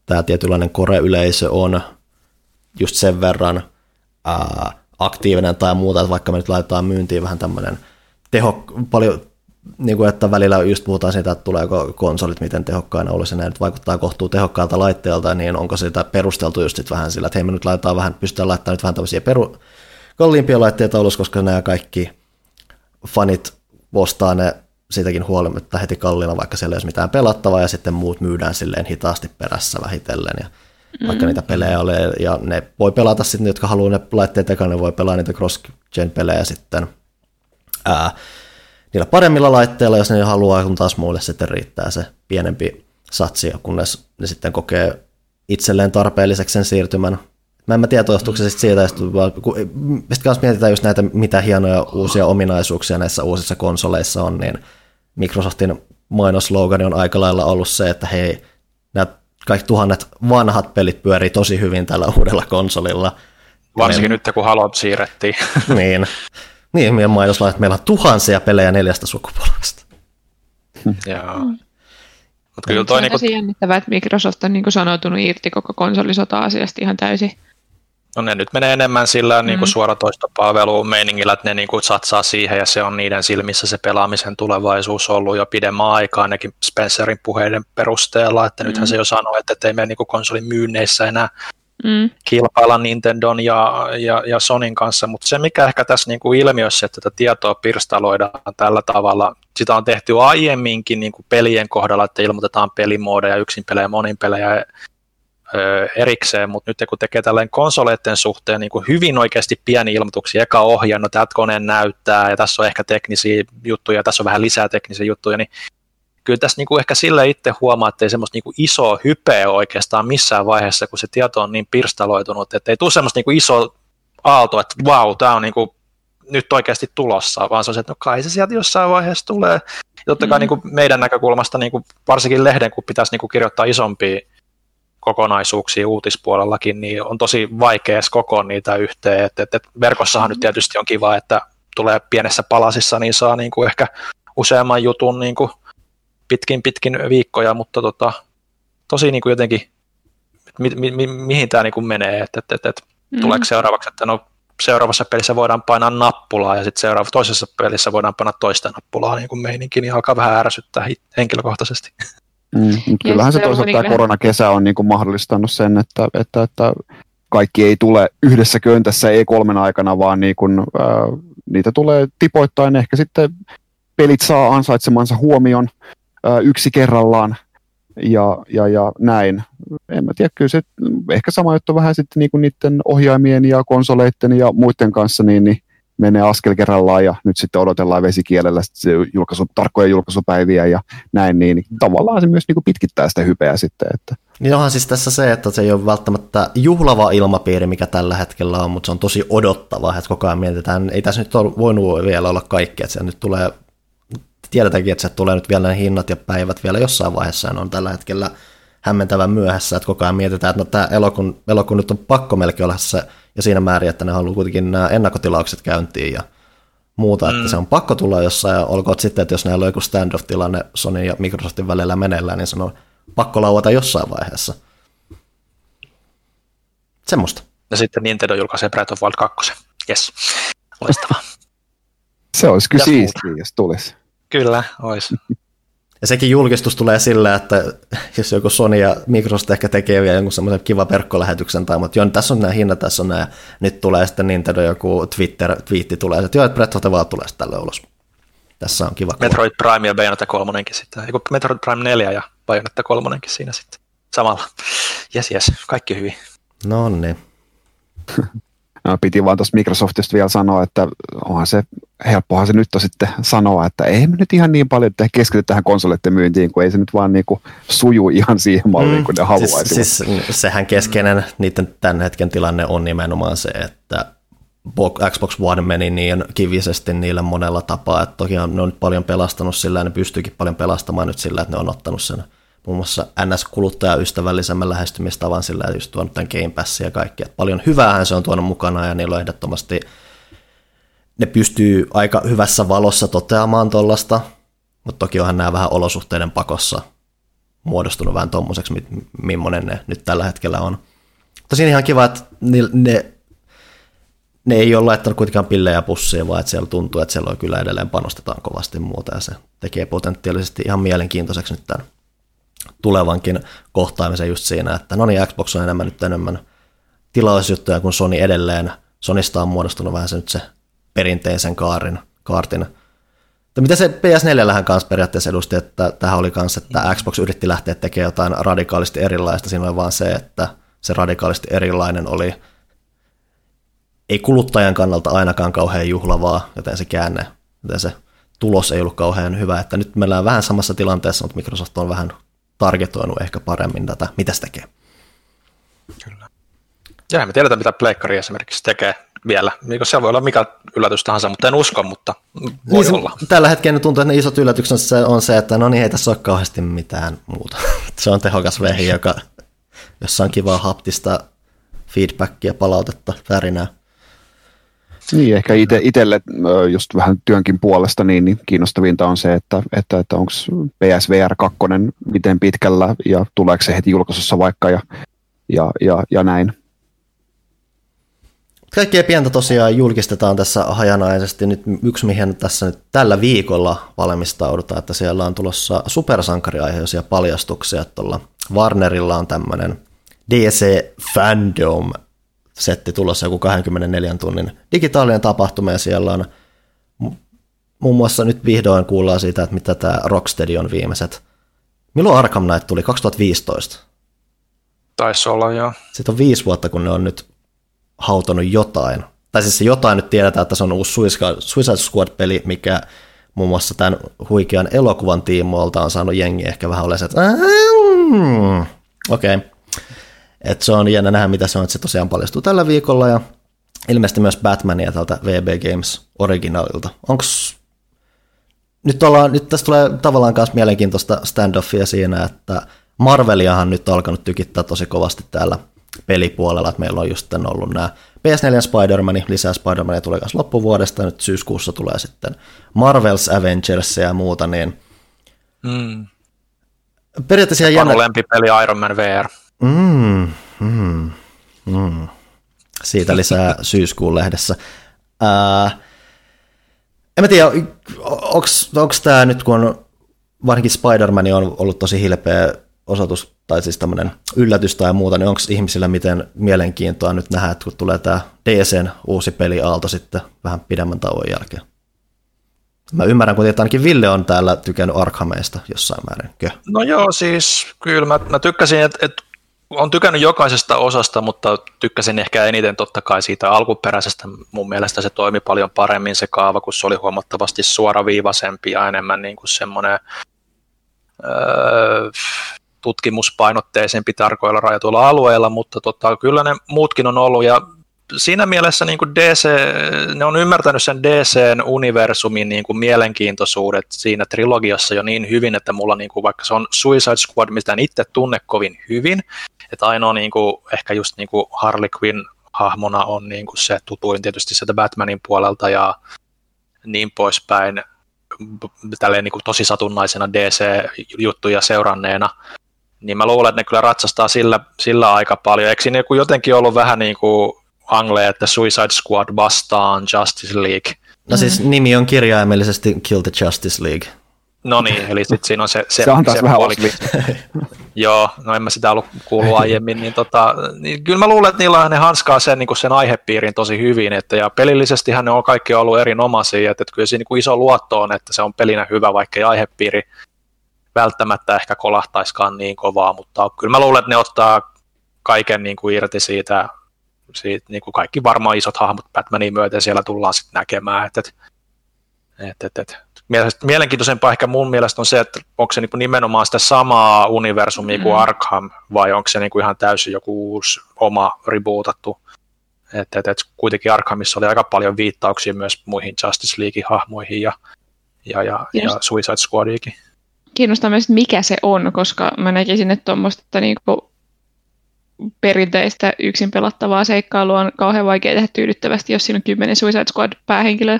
tämä tietynlainen kore-yleisö on just sen verran ää, aktiivinen tai muuta, että vaikka me nyt laitetaan myyntiin vähän tämmöinen teho, paljon, niin kuin että välillä just puhutaan siitä, että tuleeko konsolit miten tehokkaina olisi, ja nyt vaikuttaa kohtuu tehokkaalta laitteelta, niin onko sitä perusteltu just sit vähän sillä, että hei me nyt laitetaan vähän, pystytään laittamaan nyt vähän tämmöisiä peru, kalliimpia laitteita ulos, koska nämä kaikki fanit ostaa ne siitäkin huolimatta heti kalliina, vaikka siellä ei olisi mitään pelattavaa, ja sitten muut myydään silleen hitaasti perässä vähitellen, ja mm. vaikka niitä pelejä ole, ja ne voi pelata sitten, jotka haluaa ne laitteet ekana, ne voi pelaa niitä cross-gen pelejä sitten ää, niillä paremmilla laitteilla, jos ne haluaa, kun taas muille sitten riittää se pienempi satsi, kunnes ne sitten kokee itselleen tarpeelliseksi sen siirtymän. Mä en mä tiedä, johtuuko se siitä, sitten kanssa mietitään just näitä, mitä hienoja uusia ominaisuuksia näissä uusissa konsoleissa on, niin Microsoftin mainoslogani on aika lailla ollut se, että hei, nämä kaikki tuhannet vanhat pelit pyörii tosi hyvin tällä uudella konsolilla. Varsinkin nyt, kun Halo siirrettiin. niin. Niin, meidän mainoslait, että meillä on tuhansia pelejä neljästä sukupolvesta. Joo. Mm. Mut kyllä toi se on niinku... tosi jännittävää, että Microsoft on niinku sanoutunut irti koko konsolisota-asiasta ihan täysin. No ne nyt menee enemmän sillä mm. niin kuin suoratoistopalveluun meiningillä, että ne niin kuin satsaa siihen ja se on niiden silmissä se pelaamisen tulevaisuus ollut jo pidemmän aikaa ainakin Spencerin puheiden perusteella, että mm. nythän se jo sanoi, että ei mene niin kuin konsolin myynneissä enää mm. kilpailla Nintendon ja, ja, ja Sonin kanssa, mutta se mikä ehkä tässä niin kuin ilmiössä, että tätä tietoa pirstaloidaan tällä tavalla, sitä on tehty aiemminkin niin kuin pelien kohdalla, että ilmoitetaan pelimoodeja, yksin pelejä, monin pelejä erikseen, mutta nyt kun tekee tällainen konsoleiden suhteen niin kuin hyvin oikeasti pieni ilmoituksia, eka ohjaa, no koneen näyttää, ja tässä on ehkä teknisiä juttuja, tässä on vähän lisää teknisiä juttuja, niin kyllä tässä niin kuin ehkä sille itse huomaa, että ei semmoista niin kuin isoa hypeä oikeastaan missään vaiheessa, kun se tieto on niin pirstaloitunut, että ei tule semmoista niin kuin iso aalto, että vau, wow, tämä on niin kuin nyt oikeasti tulossa, vaan se on se, että no kai se sieltä jossain vaiheessa tulee. Ja totta kai mm. niin kuin meidän näkökulmasta, niin kuin varsinkin lehden, kun pitäisi niin kuin kirjoittaa isompia kokonaisuuksia uutispuolellakin, niin on tosi vaikea kokoa niitä yhteen. Et, et, et verkossahan mm. nyt tietysti on kiva, että tulee pienessä palasissa, niin saa niin kuin ehkä useamman jutun niin kuin pitkin pitkin viikkoja, mutta tota, tosi niin kuin jotenkin, mi, mi, mi, mihin tämä niin kuin menee, että et, et, et, mm. tuleeko seuraavaksi, että no seuraavassa pelissä voidaan painaa nappulaa ja sitten seuraavassa toisessa pelissä voidaan painaa toista nappulaa niin kuin meininki, niin alkaa vähän ärsyttää henkilökohtaisesti. Mm, kyllähän se toisaalta tämä koronakesä on niin kuin mahdollistanut sen, että, että, että kaikki ei tule yhdessä köntässä E3 aikana, vaan niin kuin, äh, niitä tulee tipoittain. Ehkä sitten pelit saa ansaitsemansa huomion yksi kerrallaan ja, ja, ja näin. En mä tiedä, kyllä se ehkä sama juttu vähän sitten niin kuin niiden ohjaimien ja konsoleiden ja muiden kanssa, niin, niin menee askel kerrallaan ja nyt sitten odotellaan vesikielellä se julkaisu, tarkkoja julkaisupäiviä ja näin, niin, niin tavallaan se myös niin kuin pitkittää sitä hypeä sitten. Että. Niin onhan siis tässä se, että se ei ole välttämättä juhlava ilmapiiri, mikä tällä hetkellä on, mutta se on tosi odottava, että koko ajan mietitään, ei tässä nyt ole voinut vielä olla kaikkea, että se nyt tulee, tiedetäänkin, että se tulee nyt vielä ne hinnat ja päivät vielä jossain vaiheessa, on tällä hetkellä hämmentävän myöhässä, että koko ajan mietitään, että no tämä elokuun, elokuun nyt on pakko melkein olla se ja siinä määrin, että ne haluaa kuitenkin nämä ennakkotilaukset käyntiin ja muuta, mm. että se on pakko tulla jossain, ja olkoon sitten, että jos näillä on joku standoff-tilanne Sony ja Microsoftin välillä meneillään, niin se on pakko lauata jossain vaiheessa. Semmosta. Ja sitten Nintendo julkaisee Breath of Wild 2. Yes, loistavaa. Se olisi kyllä siistiä, jos tulisi. Kyllä, olisi. Ja sekin julkistus tulee sillä, että jos joku Sony ja Microsoft ehkä tekee vielä jonkun semmoisen kiva verkkolähetyksen tai, mutta joo, niin tässä on nämä hinnat, tässä on nämä, ja nyt tulee sitten Nintendo joku Twitter-twiitti tulee, että joo, että Breath of the Wild tulee sitten tälle ulos. Tässä on kiva kuva. Metroid Prime ja Bayonetta 3 sitten. Eiku Metroid Prime 4 ja Bayonetta 3 siinä sitten. Samalla. Jes, jes, kaikki hyvin. No niin. Piti vaan tuosta Microsoftista vielä sanoa, että onhan se, helppohan se nyt on sitten sanoa, että ei me nyt ihan niin paljon että keskity tähän konsoleiden myyntiin, kun ei se nyt vaan niinku suju ihan siihen malliin, kun ne haluaisivat. Siis, siis sehän keskeinen niiden tämän hetken tilanne on nimenomaan se, että Xbox One meni niin kivisesti niille monella tapaa, että toki ne on nyt paljon pelastanut sillä ja ne pystyykin paljon pelastamaan nyt sillä, että ne on ottanut sen muun muassa NS-kuluttajaystävällisemmän lähestymistavan sillä just tuonut tämän Game Passin ja kaikki. Että paljon hyväähän se on tuonut mukana ja niillä on ehdottomasti, ne pystyy aika hyvässä valossa toteamaan tuollaista, mutta toki onhan nämä vähän olosuhteiden pakossa muodostunut vähän tommoseksi, mi- millainen ne nyt tällä hetkellä on. Tosin ihan kiva, että ne, ne, ne ei ole laittanut kuitenkaan pillejä pussiin, vaan että siellä tuntuu, että siellä on kyllä edelleen panostetaan kovasti muuta ja se tekee potentiaalisesti ihan mielenkiintoiseksi nyt tämän tulevankin kohtaamisen just siinä, että no niin, Xbox on enemmän nyt enemmän tilausjuttuja kuin Sony edelleen. Sonista on muodostunut vähän se nyt se perinteisen kaarin, kaartin. Mutta mitä se PS4 kanssa periaatteessa edusti, että tähän oli kanssa, että Xbox yritti lähteä tekemään jotain radikaalisti erilaista. Siinä oli vaan se, että se radikaalisti erilainen oli ei kuluttajan kannalta ainakaan kauhean juhlavaa, joten se käänne, joten se tulos ei ollut kauhean hyvä. Että nyt meillä on vähän samassa tilanteessa, mutta Microsoft on vähän targetoinut ehkä paremmin tätä, mitä se tekee. Kyllä. Ja me tiedetään, mitä Pleikkari esimerkiksi tekee vielä. Niin siellä voi olla mikä yllätys tahansa, mutta en usko, mutta voi niin se, olla. Tällä hetkellä tuntuu, että ne isot yllätykset on se, on se, että no niin, ei tässä ole kauheasti mitään muuta. se on tehokas vehi, joka, jossa on kivaa haptista feedbackia, palautetta, värinää. Niin, ehkä itselle just vähän työnkin puolesta niin, niin kiinnostavinta on se, että, että, että onko PSVR 2 miten pitkällä ja tuleeko se heti julkaisussa vaikka ja, ja, ja, ja näin. Kaikkea pientä tosiaan julkistetaan tässä hajanaisesti. Nyt yksi, mihin tässä nyt tällä viikolla valmistaudutaan, että siellä on tulossa supersankariaiheisia paljastuksia. Tuolla Warnerilla on tämmöinen DC Fandom setti tulossa joku 24 tunnin digitaalinen tapahtuma ja siellä on muun muassa nyt vihdoin kuullaan siitä, että mitä tämä Rocksteady on viimeiset. Milloin Arkham Knight tuli? 2015? Taisi olla, joo. Sitten on viisi vuotta, kun ne on nyt hautonut jotain. Tai siis se jotain nyt tiedetään, että se on uusi Suicide Squad-peli, mikä muun muassa tämän huikean elokuvan tiimoilta on saanut jengi ehkä vähän olemaan että okei. Okay. Et se on jännä nähdä, mitä se on, että se tosiaan paljastuu tällä viikolla ja ilmeisesti myös Batmania tältä VB Games originaalilta. Onks nyt, ollaan, nyt tässä tulee tavallaan myös mielenkiintoista standoffia siinä, että Marveliahan nyt on alkanut tykittää tosi kovasti täällä pelipuolella, että meillä on just ollut nämä PS4 Spider-Man, lisää Spider-Mania tulee myös loppuvuodesta, nyt syyskuussa tulee sitten Marvel's Avengers ja muuta, niin mm. periaatteessa jännä... lempipeli Iron Man VR. Mm, mm, mm. Siitä lisää syyskuun lehdessä. Ää, en mä tiedä, onko tämä nyt, kun on, varsinkin Spider-Man on ollut tosi hilpeä osoitus, tai siis tämmöinen yllätys tai muuta, niin onko ihmisillä miten mielenkiintoa nyt nähdä, että kun tulee tämä DCn uusi peliaalto sitten vähän pidemmän tauon jälkeen? Mä ymmärrän, kun tietää, ainakin Ville on täällä tykännyt Arkhameista jossain määrin. Kö? No joo, siis kyllä mä, mä tykkäsin, että, että on tykännyt jokaisesta osasta, mutta tykkäsin ehkä eniten totta kai siitä alkuperäisestä. Mun mielestä se toimi paljon paremmin se kaava, kun se oli huomattavasti suoraviivaisempi ja enemmän niin kuin semmoinen öö, tutkimuspainotteisempi tarkoilla rajatuilla alueilla, mutta tota, kyllä ne muutkin on ollut ja siinä mielessä niin kuin DC, ne on ymmärtänyt sen DCn universumin niin kuin mielenkiintoisuudet siinä trilogiassa jo niin hyvin, että mulla niin kuin, vaikka se on Suicide Squad, mitä en itse tunne kovin hyvin, että ainoa niin kuin, ehkä just niin kuin Harley Quinn hahmona on niin kuin se tutuin tietysti sieltä Batmanin puolelta ja niin poispäin, tälleen niin kuin tosi satunnaisena DC-juttuja seuranneena, niin mä luulen, että ne kyllä ratsastaa sillä, sillä aika paljon. Eikö siinä jotenkin ollut vähän niin kuin Angle, että Suicide Squad vastaan Justice League? No siis nimi on kirjaimellisesti Kill the Justice League. No niin, eli sit siinä on se... Se, se on taas vähän. Joo, no en mä sitä ollut kuullut aiemmin, niin, tota, niin kyllä mä luulen, että niillä on ne hanskaa sen, niin sen aihepiirin tosi hyvin, että ja pelillisesti ne on kaikki ollut erinomaisia, että, että kyllä siinä niin iso luotto on, että se on pelinä hyvä, vaikka ei aihepiiri välttämättä ehkä kolahtaiskaan niin kovaa, mutta kyllä mä luulen, että ne ottaa kaiken niin kuin irti siitä, siitä niin kuin kaikki varmaan isot hahmot Batmanin myöten siellä tullaan sitten näkemään, että, että, että, että mielenkiintoisempaa ehkä mun mielestä on se, että onko se niinku nimenomaan sitä samaa universumia kuin mm. Arkham, vai onko se niinku ihan täysin joku uusi oma rebootattu. Et, et, et kuitenkin Arkhamissa oli aika paljon viittauksia myös muihin Justice League-hahmoihin ja, ja, ja, ja Suicide Squadiinkin. Kiinnostaa myös, mikä se on, koska mä näkisin, että tuommoista niinku perinteistä yksin pelattavaa seikkailua on kauhean vaikea tehdä tyydyttävästi, jos siinä on kymmenen Suicide Squad päähenkilöä.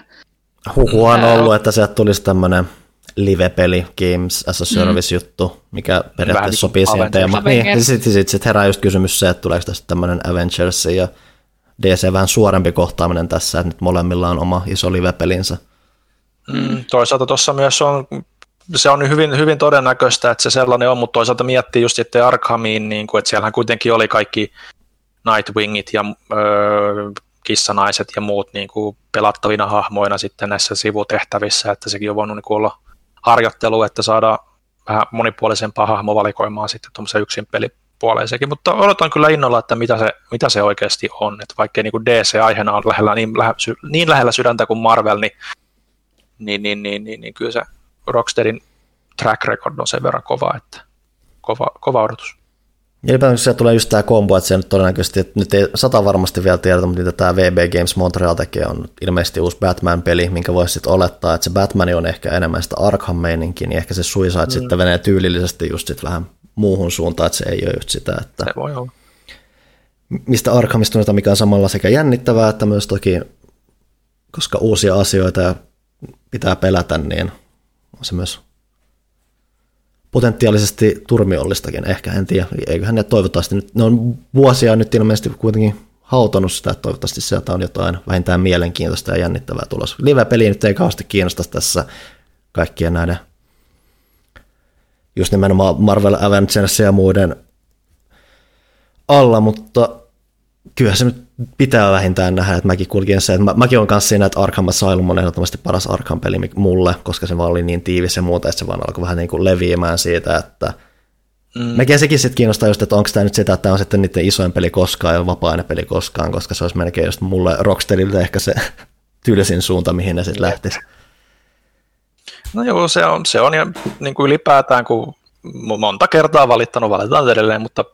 Huhu on ollut, että sieltä tulisi tämmöinen live-peli, Games as a mm. Service-juttu, mikä periaatteessa sopii siihen teemaan. Niin, sitten sit, sit herää just kysymys se, että tuleeko tästä tämmöinen Avengers ja DC vähän suorempi kohtaaminen tässä, että nyt molemmilla on oma iso live-pelinsä. Mm, toisaalta tuossa myös on, se on hyvin, hyvin todennäköistä, että se sellainen on, mutta toisaalta miettii just sitten Arkhamiin, niin kuin, että siellähän kuitenkin oli kaikki Nightwingit ja öö, kissanaiset ja muut niin kuin pelattavina hahmoina sitten näissä sivutehtävissä, että sekin on voinut niin kuin olla harjoittelu, että saadaan vähän monipuolisempaa hahmovalikoimaa sitten tuommoisen yksin pelipuoleen sekin, mutta odotan kyllä innolla, että mitä se, mitä se oikeasti on, että vaikka niin DC-aiheena on lähellä, niin, lähe, niin lähellä sydäntä kuin Marvel, niin, niin, niin, niin, niin, niin kyllä se Rocksteadin track record on sen verran kova, että kova, kova odotus. Ja tulee just tämä kombo, että se nyt todennäköisesti, että nyt ei sata varmasti vielä tiedetä, mutta mitä tämä VB Games Montreal tekee on ilmeisesti uusi Batman-peli, minkä voisi sitten olettaa, että se Batman on ehkä enemmän sitä Arkham-meininkiä, niin ehkä se Suicide mm. sitten menee tyylillisesti just sitten vähän muuhun suuntaan, että se ei ole just sitä, että se voi olla. mistä Arkhamista mikä on samalla sekä jännittävää, että myös toki, koska uusia asioita pitää pelätä, niin on se myös potentiaalisesti turmiollistakin ehkä, en tiedä, eiköhän ne toivottavasti nyt, ne on vuosia nyt ilmeisesti kuitenkin hautonut sitä, että toivottavasti sieltä on jotain vähintään mielenkiintoista ja jännittävää tulossa. Live-peli nyt ei kauheasti kiinnosta tässä kaikkien näiden just nimenomaan Marvel Avengers ja muiden alla, mutta kyllä se nyt pitää vähintään nähdä, että mäkin kulkin se, että mä, mäkin olen kanssa siinä, että Arkham Asylum on ehdottomasti paras Arkham-peli mulle, koska se vaan oli niin tiivis ja muuta, että se vaan alkoi vähän niin kuin leviämään siitä, että mm. Mekin sekin sitten kiinnostaa just, että onko tämä nyt sitä, että tämä on sitten niiden isoin peli koskaan ja vapaa peli koskaan, koska se olisi melkein just mulle Rocksteadilta ehkä se tylsin suunta, mihin ne sitten lähtisi. No joo, se on, se on ja niin kuin ylipäätään, kun monta kertaa valittanut, valitaan edelleen, mutta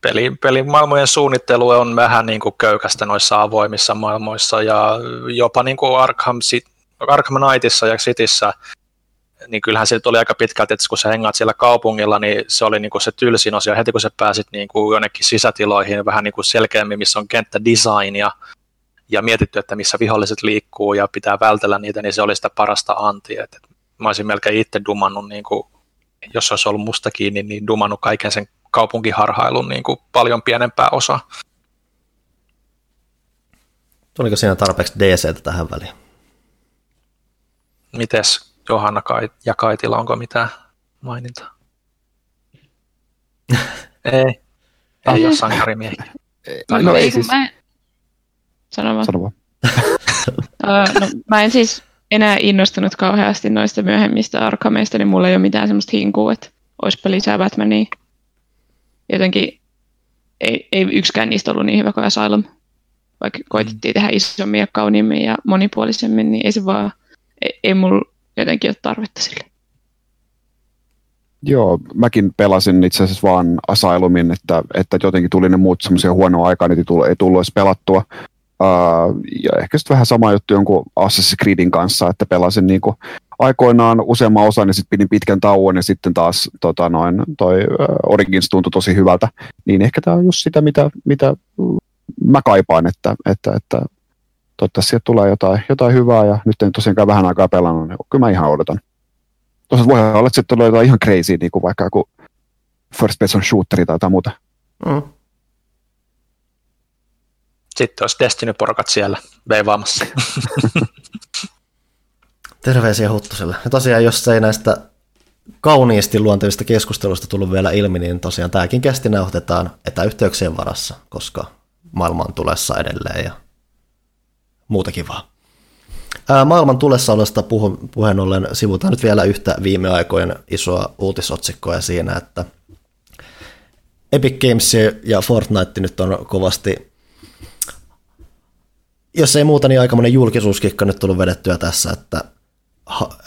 peli, pelimaailmojen suunnittelu on vähän niin kuin köykästä noissa avoimissa maailmoissa ja jopa niin kuin Arkham, Arkham Knightissa ja Cityssä, niin kyllähän se oli aika pitkälti, että kun sä hengaat siellä kaupungilla, niin se oli niin kuin se tylsin osia. Heti kun sä pääsit niin kuin jonnekin sisätiloihin vähän niin kuin selkeämmin, missä on kenttädesign ja, ja mietitty, että missä viholliset liikkuu ja pitää vältellä niitä, niin se oli sitä parasta antia. Et mä olisin melkein itse dumannut, niin kuin, jos olisi ollut musta kiinni, niin dumannut kaiken sen kaupunkiharhailun niin kuin paljon pienempää osaa. Tuliko siinä tarpeeksi DC tähän väliin? Mites Johanna ja Kaitila, onko mitään mainintaa? ei. Ei ole sankarimiehiä. No, no ei siis. Mä... Sano vaan. Sano vaan. no, mä en siis enää innostunut kauheasti noista myöhemmistä arkameista, niin mulla ei ole mitään semmoista hinkua, että olisipa lisää Batmania jotenkin ei, ei yksikään niistä ollut niin hyvä kuin Asylum. Vaikka koitettiin tehdä isommin ja kauniimmin ja monipuolisemmin, niin ei se vaan, ei, ei mulla jotenkin ole tarvetta sille. Joo, mäkin pelasin itse asiassa vaan Asylumin, että, että jotenkin tuli ne muut semmoisia huonoa aikaa, niin ei tullut, ei tullut edes pelattua. Uh, ja ehkä sitten vähän sama juttu jonkun Assassin's Creedin kanssa, että pelasin niin kuin aikoinaan useamman osan ja sitten pidin pitkän tauon ja sitten taas tota noin, toi Origins tuntui tosi hyvältä. Niin ehkä tämä on just sitä, mitä, mitä mä kaipaan, että, että, että toivottavasti sieltä tulee jotain, jotain hyvää ja nyt en tosiaankaan vähän aikaa pelannut, niin kyllä mä ihan odotan. Tuossa voi olla, että se tulee jotain ihan crazy, niin kuin vaikka joku first person shooteri tai jotain muuta. Mm. Sitten olisi Destiny-porukat siellä veivaamassa. Terveisiä Huttuselle. Ja tosiaan, jos ei näistä kauniisti luontevista keskustelusta tullut vielä ilmi, niin tosiaan tämäkin kästi nauhoitetaan etäyhteyksien varassa, koska maailma on tulessa edelleen ja muuta kivaa. Ää, maailman tulessaolosta puhu, puheen ollen sivutaan nyt vielä yhtä viime aikojen isoa uutisotsikkoa siinä, että Epic Games ja Fortnite nyt on kovasti, jos ei muuta, niin aikamoinen julkisuuskikka nyt tullut vedettyä tässä, että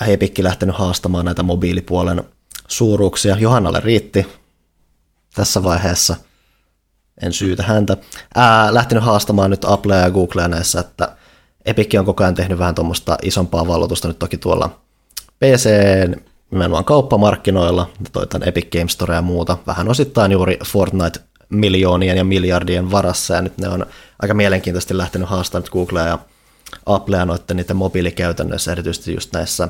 Epikki lähtenyt haastamaan näitä mobiilipuolen suuruuksia. Johannalle riitti tässä vaiheessa. En syytä häntä. Ää, lähtenyt haastamaan nyt Applea ja Googlea näissä, että Epic on koko ajan tehnyt vähän tuommoista isompaa vallotusta nyt toki tuolla PC nimenomaan kauppamarkkinoilla, toi tämän Epic Games Store ja muuta, vähän osittain juuri Fortnite miljoonien ja miljardien varassa, ja nyt ne on aika mielenkiintoisesti lähtenyt haastamaan Googlea ja Applea noiden niiden mobiilikäytännöissä, erityisesti just näissä,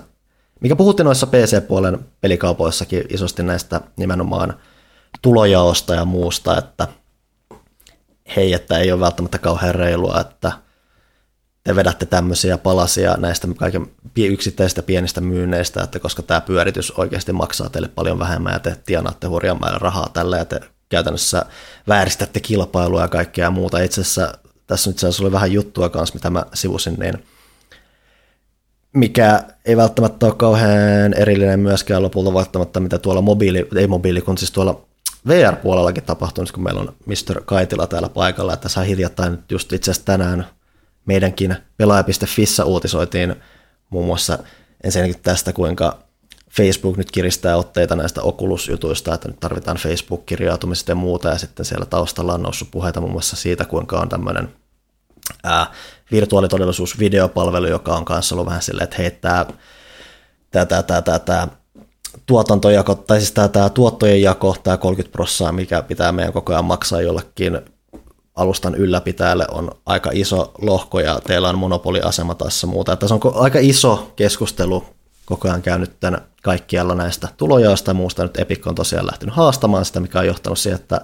mikä puhuttiin noissa PC-puolen pelikaupoissakin isosti näistä nimenomaan tulojaosta ja muusta, että hei, että ei ole välttämättä kauhean reilua, että te vedätte tämmöisiä palasia näistä kaiken yksittäisistä pienistä myynneistä, että koska tämä pyöritys oikeasti maksaa teille paljon vähemmän ja te tienaatte hurjan määrän rahaa tällä ja te käytännössä vääristätte kilpailua ja kaikkea muuta. Itse asiassa tässä nyt se oli vähän juttua kanssa, mitä mä sivusin, niin mikä ei välttämättä ole kauhean erillinen myöskään lopulta välttämättä, mitä tuolla mobiili, ei mobiili, kun siis tuolla VR-puolellakin tapahtunut, kun meillä on Mr. Kaitila täällä paikalla, että saa hiljattain just itse asiassa tänään meidänkin pelaaja.fissä uutisoitiin muun muassa ensinnäkin tästä, kuinka Facebook nyt kiristää otteita näistä Oculus-jutuista, että nyt tarvitaan Facebook-kirjautumista ja muuta, ja sitten siellä taustalla on noussut puheita muun muassa siitä, kuinka on tämmöinen ää, virtuaalitodellisuus-videopalvelu, joka on kanssa ollut vähän silleen, että heittää tämä, tämä, tämä, tämä, tämä tuotantojako, tai siis tämä, tämä tuottojen jako, tämä 30 prosenttia, mikä pitää meidän koko ajan maksaa jollekin alustan ylläpitäjälle on aika iso lohko ja teillä on monopoliasema tässä muuta. Tässä on aika iso keskustelu koko ajan käynyt tämän kaikkialla näistä tulojaosta ja muusta. Nyt Epic on tosiaan lähtenyt haastamaan sitä, mikä on johtanut siihen, että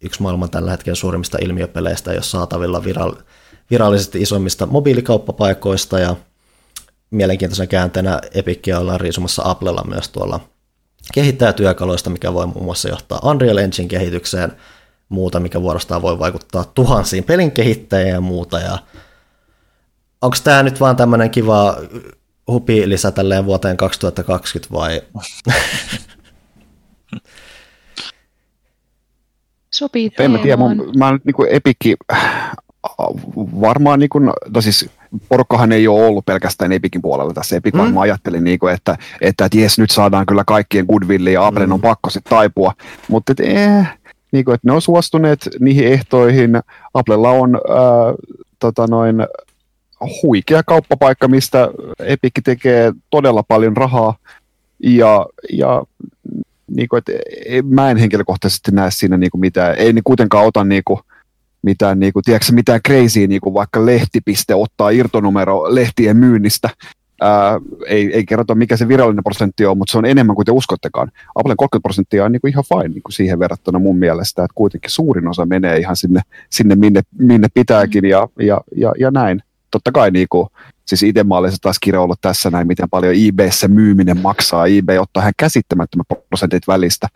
yksi maailman tällä hetkellä suurimmista ilmiöpeleistä ei ole saatavilla viral- virallisesti isommista mobiilikauppapaikoista ja mielenkiintoisen käänteenä Epicia ollaan riisumassa Applella myös tuolla kehittäjätyökaluista, mikä voi muun muassa johtaa Unreal Engine kehitykseen, muuta, mikä vuorostaan voi vaikuttaa tuhansiin pelin kehittäjiin ja muuta. Ja onko tämä nyt vaan tämmöinen kiva hupi lisä tälleen vuoteen 2020 vai? Sopii En mä tiedä, mun, mä nyt niin epikki varmaan niin kuin, no siis porukkahan ei ole ollut pelkästään Epikin puolella tässä. Epic mm. varmaan ajatteli, niin kuin, että, että, että jes, nyt saadaan kyllä kaikkien goodwillia ja Applen mm. on pakko sitten taipua. Mutta että, eh, niin kuin, että ne on suostuneet niihin ehtoihin. Applella on ää, tota noin, huikea kauppapaikka, mistä Epic tekee todella paljon rahaa. Ja, ja niin kuin, että mä en henkilökohtaisesti näe siinä niin kuin mitään, ei niin kuitenkaan ota niin kuin, mitään, niin kuin, tiedätkö, mitään crazy, niin kuin vaikka lehtipiste ottaa irtonumero lehtien myynnistä. Ää, ei, ei kerrota, mikä se virallinen prosentti on, mutta se on enemmän kuin te uskottekaan. Applen 30 prosenttia on niin kuin ihan fine niin kuin siihen verrattuna mun mielestä, että kuitenkin suurin osa menee ihan sinne, sinne minne, minne pitääkin ja, ja, ja, ja näin. Totta kai niin kuin, siis itse mä olen taas kirjoillut tässä näin, miten paljon eBayssä myyminen maksaa. eBay ottaa ihan käsittämättömän prosentit välistä.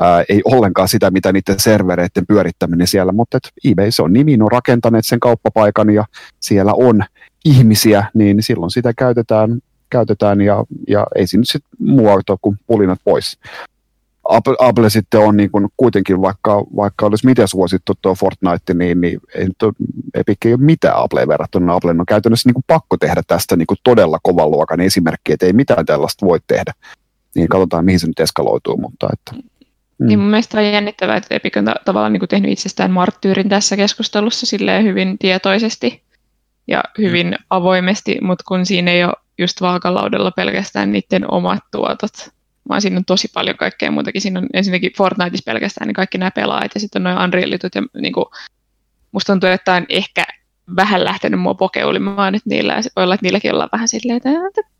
Ää, ei ollenkaan sitä, mitä niiden servereiden pyörittäminen siellä, mutta et eBay se on nimi, on rakentaneet sen kauppapaikan ja siellä on ihmisiä, niin silloin sitä käytetään, käytetään ja, ja ei siinä sitten muoto kuin pulinat pois. Apple, Apple sitten on niin kuin kuitenkin, vaikka, vaikka olisi miten suosittu tuo Fortnite, niin, niin ei, to, Epic ei ole mitään Appleen verrattuna. Apple on käytännössä niin kuin pakko tehdä tästä niin kuin todella kovan luokan esimerkki, että ei mitään tällaista voi tehdä. Niin katsotaan, mihin se nyt eskaloituu. Mutta että, mm. Niin mun mielestä on jännittävää, että Epic on ta- tavallaan niin kuin tehnyt itsestään marttyyrin tässä keskustelussa silleen hyvin tietoisesti ja hyvin mm. avoimesti, mutta kun siinä ei ole just vaakalaudella pelkästään niiden omat tuotot, vaan siinä on tosi paljon kaikkea muutakin. Siinä on ensinnäkin Fortniteissa pelkästään niin kaikki nämä pelaajat ja sitten on noin Unrealitut ja niin kuin, musta tuntuu, että on ehkä vähän lähtenyt mua pokeulimaan nyt niillä ja voi olla, että niilläkin ollaan vähän silleen, että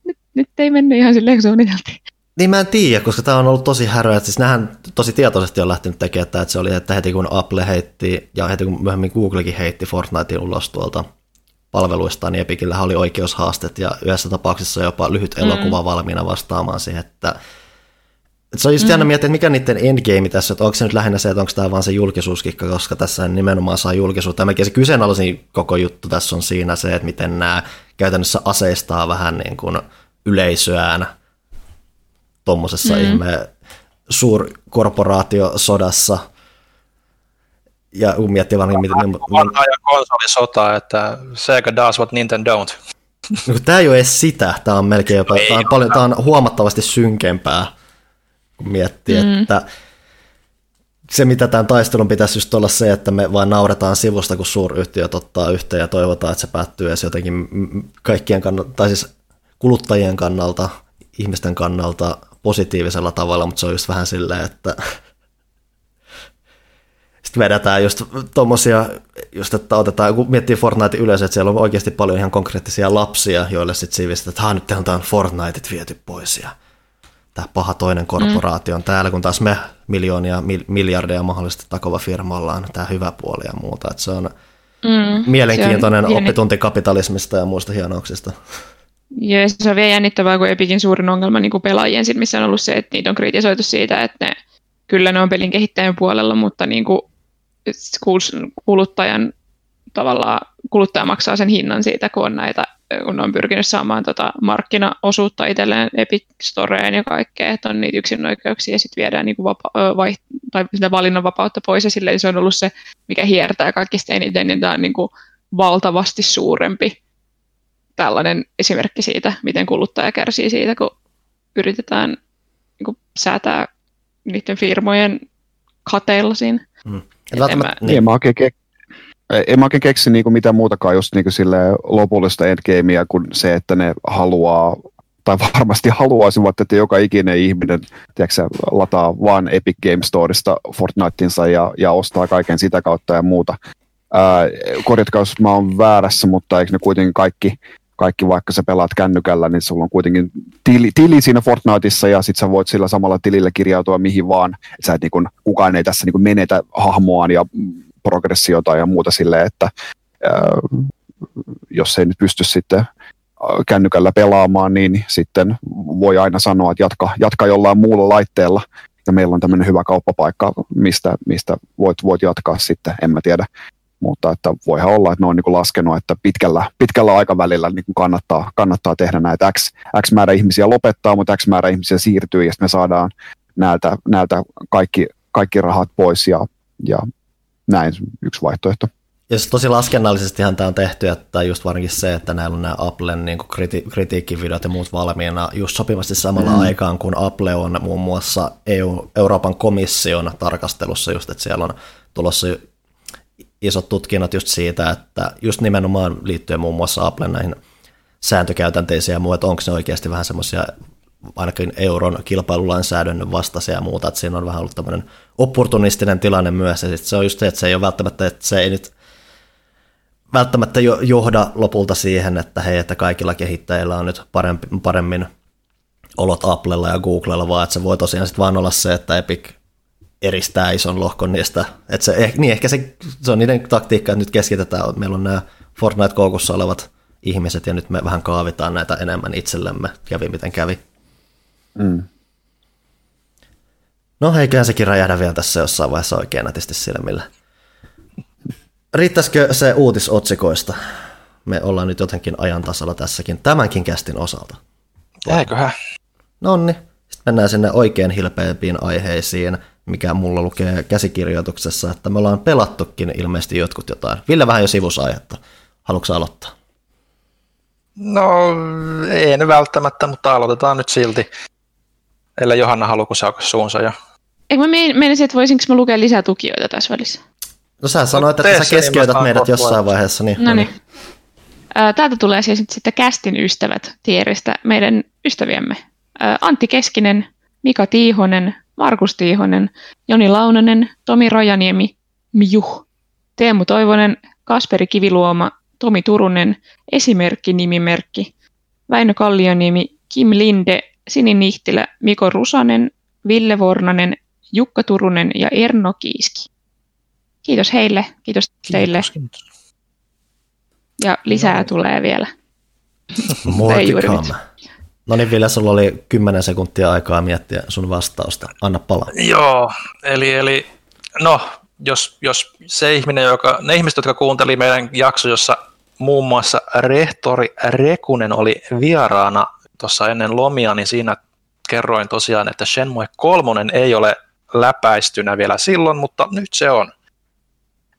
nyt, nyt ei mennyt ihan silleen kuin suunniteltiin. Niin mä en tiedä, koska tämä on ollut tosi häröä. Siis nähän tosi tietoisesti on lähtenyt tekemään että se oli, että heti kun Apple heitti ja heti kun myöhemmin Googlekin heitti Fortnitein ulos tuolta palveluistaan, niin Epicillä oli oikeushaastet ja yhdessä tapauksessa jopa lyhyt elokuva mm. valmiina vastaamaan siihen, että se on just mm. jännä miettiä, että mikä niiden endgame tässä, että onko se nyt lähinnä se, että onko tämä vaan se julkisuuskikka, koska tässä nimenomaan saa julkisuutta. Ja se kyseenalaisin koko juttu tässä on siinä se, että miten nämä käytännössä aseistaa vähän niin kuin yleisöään tuommoisessa mm. ihme suurkorporaatiosodassa. Ja kun miettii vaan, niin, niin, Vanha ja konsolisota, että Sega does what Nintendo don't. No, tämä ei ole edes sitä, tämä on melkein jopa, tämä on, paljon, tämä on huomattavasti synkempää, kun miettii, mm. että se, mitä tämän taistelun pitäisi just olla se, että me vain nauretaan sivusta, kun suuryhtiöt ottaa yhteen ja toivotaan, että se päättyy edes jotenkin kaikkien kannalta, tai siis kuluttajien kannalta, ihmisten kannalta positiivisella tavalla, mutta se on just vähän silleen, että sitten vedetään just tuommoisia, just että otetaan, kun miettii Fortnite yleensä, että siellä on oikeasti paljon ihan konkreettisia lapsia, joille sitten siivistetään, että nyt on Fortniteit viety pois ja tämä paha toinen korporaatio on mm. täällä, kun taas me miljoonia, miljardeja mahdollisesti takova firma ollaan tämä hyvä puoli ja muuta. Että se on mm, mielenkiintoinen se on oppitunti kapitalismista ja muista hienouksista. Joo, se on vielä jännittävää, kun Epikin suurin ongelma niin kuin pelaajien silmissä on ollut se, että niitä on kritisoitu siitä, että ne, kyllä ne on pelin kehittäjän puolella, mutta niin kuin kuluttajan tavallaan kuluttaja maksaa sen hinnan siitä, kun on näitä, kun on pyrkinyt saamaan tota markkinaosuutta itselleen Epic Storeen ja kaikkea, että on niitä yksinoikeuksia ja sitten viedään niin kuin vapa- vai, tai sitä valinnanvapautta pois ja silleen se on ollut se, mikä hiertää kaikista eniten, niin tämä on niin kuin valtavasti suurempi tällainen esimerkki siitä, miten kuluttaja kärsii siitä, kun yritetään niin kuin, säätää niiden firmojen kateilla siinä. Mm. En mä, niin. Mä oikein, en mä oikein keksi niinku mitään muutakaan just niinku lopullista endgamea kuin se, että ne haluaa tai varmasti haluaisivat, että joka ikinen ihminen tiedätkö, lataa vaan Epic Game Storesta Fortniteinsa ja, ja ostaa kaiken sitä kautta ja muuta. Korjatkaa, jos mä oon väärässä, mutta eikö ne kuitenkin kaikki kaikki, vaikka sä pelaat kännykällä, niin sulla on kuitenkin tili, tili siinä Fortniteissa ja sit sä voit sillä samalla tilillä kirjautua mihin vaan. Sä et, niin kun, kukaan ei tässä niin kun menetä hahmoaan ja progressiota ja muuta silleen, että jos ei nyt pysty sitten kännykällä pelaamaan, niin sitten voi aina sanoa, että jatka, jatka jollain muulla laitteella. Ja meillä on tämmöinen hyvä kauppapaikka, mistä, mistä voit, voit jatkaa sitten, en mä tiedä. Mutta että voihan olla, että ne on niin laskenut, että pitkällä, pitkällä aikavälillä niin kannattaa, kannattaa tehdä näitä X, X määrä ihmisiä lopettaa, mutta X määrä ihmisiä siirtyy ja sitten me saadaan näiltä, näiltä kaikki, kaikki rahat pois ja, ja näin yksi vaihtoehto. Ja tosi laskennallisestihan tämä on tehty, että just varsinkin se, että näillä on nämä Applen niin kriti- kritiikkivideot ja muut valmiina just sopivasti samalla mm. aikaan, kun Apple on muun muassa EU, Euroopan komission tarkastelussa just, että siellä on tulossa isot tutkinnot just siitä, että just nimenomaan liittyen muun muassa Applen näihin sääntökäytänteisiin ja muu, että onko ne oikeasti vähän semmoisia ainakin euron kilpailulainsäädännön vastaisia ja muuta, että siinä on vähän ollut tämmöinen opportunistinen tilanne myös, ja sit se on just se, että se ei ole välttämättä, että se ei nyt välttämättä johda lopulta siihen, että hei, että kaikilla kehittäjillä on nyt parempi, paremmin olot Applella ja Googlella, vaan että se voi tosiaan sitten vaan olla se, että Epic eristää ison lohkon niistä. Että se, eh, niin ehkä se, se on niiden taktiikka, että nyt keskitetään, meillä on nämä Fortnite-koukussa olevat ihmiset ja nyt me vähän kaavitaan näitä enemmän itsellemme, kävi miten kävi. Mm. No eiköhän sekin räjähdä vielä tässä jossain vaiheessa oikein nätisti silmillä. Riittäisikö se uutisotsikoista? Me ollaan nyt jotenkin ajan tasalla tässäkin tämänkin kästin osalta. Eiköhän. No niin. Sitten mennään sinne oikein hilpeämpiin aiheisiin mikä mulla lukee käsikirjoituksessa, että me ollaan pelattukin ilmeisesti jotkut jotain. Ville vähän jo sivusaihetta. Haluatko aloittaa? No, ei nyt välttämättä, mutta aloitetaan nyt silti. Ellei Johanna halua, kun suunsa jo. Eikö mä meinasin, että voisinko mä lukea lisää tukijoita tässä välissä? No sä sanoit, että sä keskeytät niin meidät jossain vaiheessa. Niin, no niin. Täältä tulee siis sitten kästin ystävät tieristä, meidän ystäviämme. Antti Keskinen, Mika Tiihonen, Markus Tiihonen, Joni Launanen, Tomi Rojaniemi, Mjuh, Teemu Toivonen, Kasperi Kiviluoma, Tomi Turunen, esimerkki nimimerkki, Väinö Kallioniemi, Kim Linde, Sini Nihtilä, Miko Rusanen, Ville Vornanen, Jukka Turunen ja Erno Kiiski. Kiitos heille, kiitos, kiitos teille. Kiitos. Ja lisää no. tulee vielä. More to come. No niin, Ville, sulla oli 10 sekuntia aikaa miettiä sun vastausta. Anna palaa. Joo, eli, eli no, jos, jos se ihminen, joka, ne ihmiset, jotka kuunteli meidän jakso, jossa muun muassa rehtori Rekunen oli vieraana tuossa ennen lomia, niin siinä kerroin tosiaan, että Shenmue 3 ei ole läpäistynä vielä silloin, mutta nyt se on.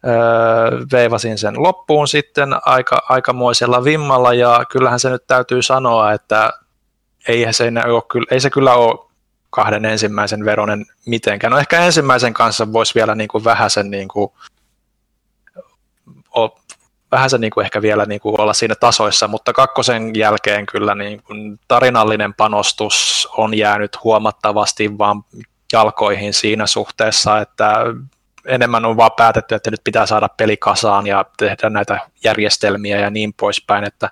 Öö, veivasin sen loppuun sitten aika, aikamoisella vimmalla ja kyllähän se nyt täytyy sanoa, että ei se, ole, ei se kyllä ole kahden ensimmäisen veronen mitenkään. No ehkä ensimmäisen kanssa voisi vielä niin kuin vähäsen, niin kuin, vähäsen niin kuin ehkä vielä niin kuin olla siinä tasoissa, mutta kakkosen jälkeen kyllä niin kuin tarinallinen panostus on jäänyt huomattavasti vaan jalkoihin siinä suhteessa, että enemmän on vaan päätetty, että nyt pitää saada peli kasaan ja tehdä näitä järjestelmiä ja niin poispäin, että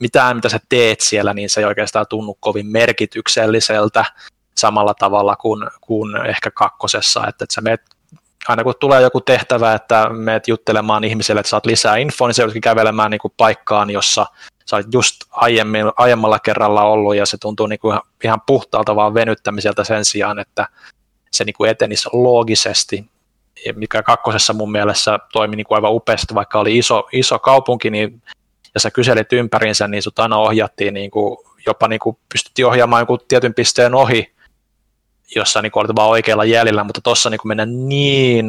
mitään mitä sä teet siellä, niin se ei oikeastaan tunnu kovin merkitykselliseltä samalla tavalla kuin, kuin ehkä kakkosessa, että, että sä meet aina kun tulee joku tehtävä, että meet juttelemaan ihmiselle, että saat lisää infoa, niin se joudutkin kävelemään niin kuin paikkaan, jossa sä olet just aiemmin, aiemmalla kerralla ollut, ja se tuntuu niin kuin ihan puhtaalta vaan venyttämiseltä sen sijaan, että se niin kuin etenisi loogisesti, mikä kakkosessa mun mielessä toimi niin kuin aivan upeasti, vaikka oli iso, iso kaupunki, niin ja sä kyselit ympärinsä, niin sut aina ohjattiin, niin kuin, jopa niin kuin pystyttiin ohjaamaan tietyn pisteen ohi, jossa niin olet vaan oikealla jäljellä, mutta tuossa niin mennä niin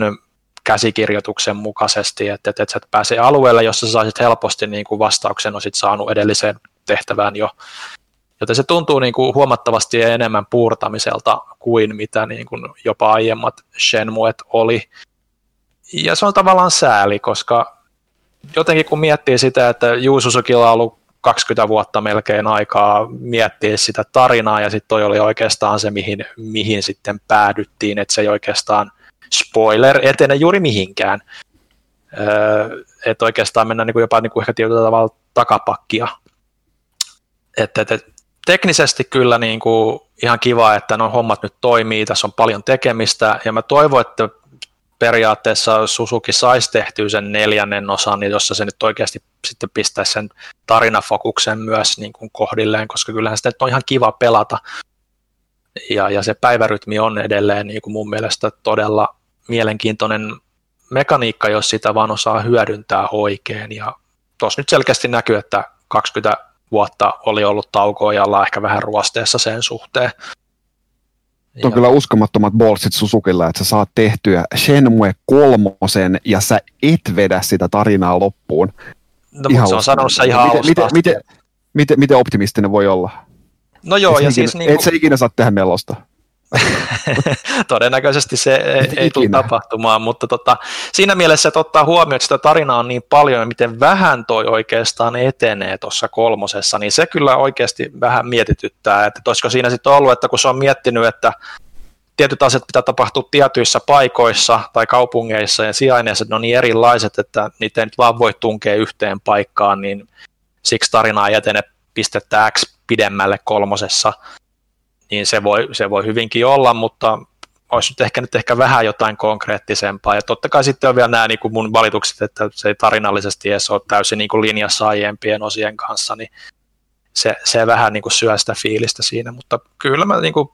käsikirjoituksen mukaisesti, että, että, että sä et pääse alueelle, jossa sä saisit helposti niin kuin vastauksen olisit saanut edelliseen tehtävään jo. Joten se tuntuu niin kuin huomattavasti enemmän puurtamiselta kuin mitä niin kuin jopa aiemmat Shenmuet oli. Ja se on tavallaan sääli, koska jotenkin kun miettii sitä, että Juususukilla on ollut 20 vuotta melkein aikaa miettiä sitä tarinaa, ja sitten toi oli oikeastaan se, mihin, mihin sitten päädyttiin, että se ei oikeastaan spoiler etene juuri mihinkään. Öö, että oikeastaan mennään niinku jopa niinku ehkä tietyllä tavalla takapakkia. Että et, et, teknisesti kyllä niinku ihan kiva, että no hommat nyt toimii, tässä on paljon tekemistä, ja mä toivon, että periaatteessa Suzuki saisi tehtyä sen neljännen osan, niin jossa se nyt oikeasti sitten pistäisi sen tarinafokuksen myös niin kuin kohdilleen, koska kyllähän sitä on ihan kiva pelata. Ja, ja se päivärytmi on edelleen niin kuin mun mielestä todella mielenkiintoinen mekaniikka, jos sitä vaan osaa hyödyntää oikein. Ja tuossa nyt selkeästi näkyy, että 20 vuotta oli ollut taukoa ja ollaan ehkä vähän ruosteessa sen suhteen. On kyllä uskomattomat bolsit Susukilla, että sä saat tehtyä Shenmue kolmosen ja sä et vedä sitä tarinaa loppuun. No, ihan se on sanonut se ihan miten, miten, miten, miten, miten optimistinen voi olla? No joo, et ja ikinä, siis... Niin kuin... Et sä ikinä saa tehdä melosta. Todennäköisesti se ei, ei tule tapahtumaan, mutta tota, siinä mielessä, että ottaa huomioon, että sitä tarinaa on niin paljon ja miten vähän toi oikeastaan etenee tuossa kolmosessa, niin se kyllä oikeasti vähän mietityttää, että olisiko siinä sitten ollut, että kun se on miettinyt, että tietyt asiat pitää tapahtua tietyissä paikoissa tai kaupungeissa ja sijainneissa, ne on niin erilaiset, että niitä ei nyt vaan voi tunkea yhteen paikkaan, niin siksi tarina ei etene pistettä X pidemmälle kolmosessa, niin se voi, se voi hyvinkin olla, mutta olisi nyt ehkä, nyt ehkä vähän jotain konkreettisempaa. Ja totta kai sitten on vielä nämä niin kuin mun valitukset, että se ei tarinallisesti edes ole täysin niin kuin linjassa aiempien osien kanssa, niin se, se vähän niin kuin syö sitä fiilistä siinä, mutta kyllä mä niin kuin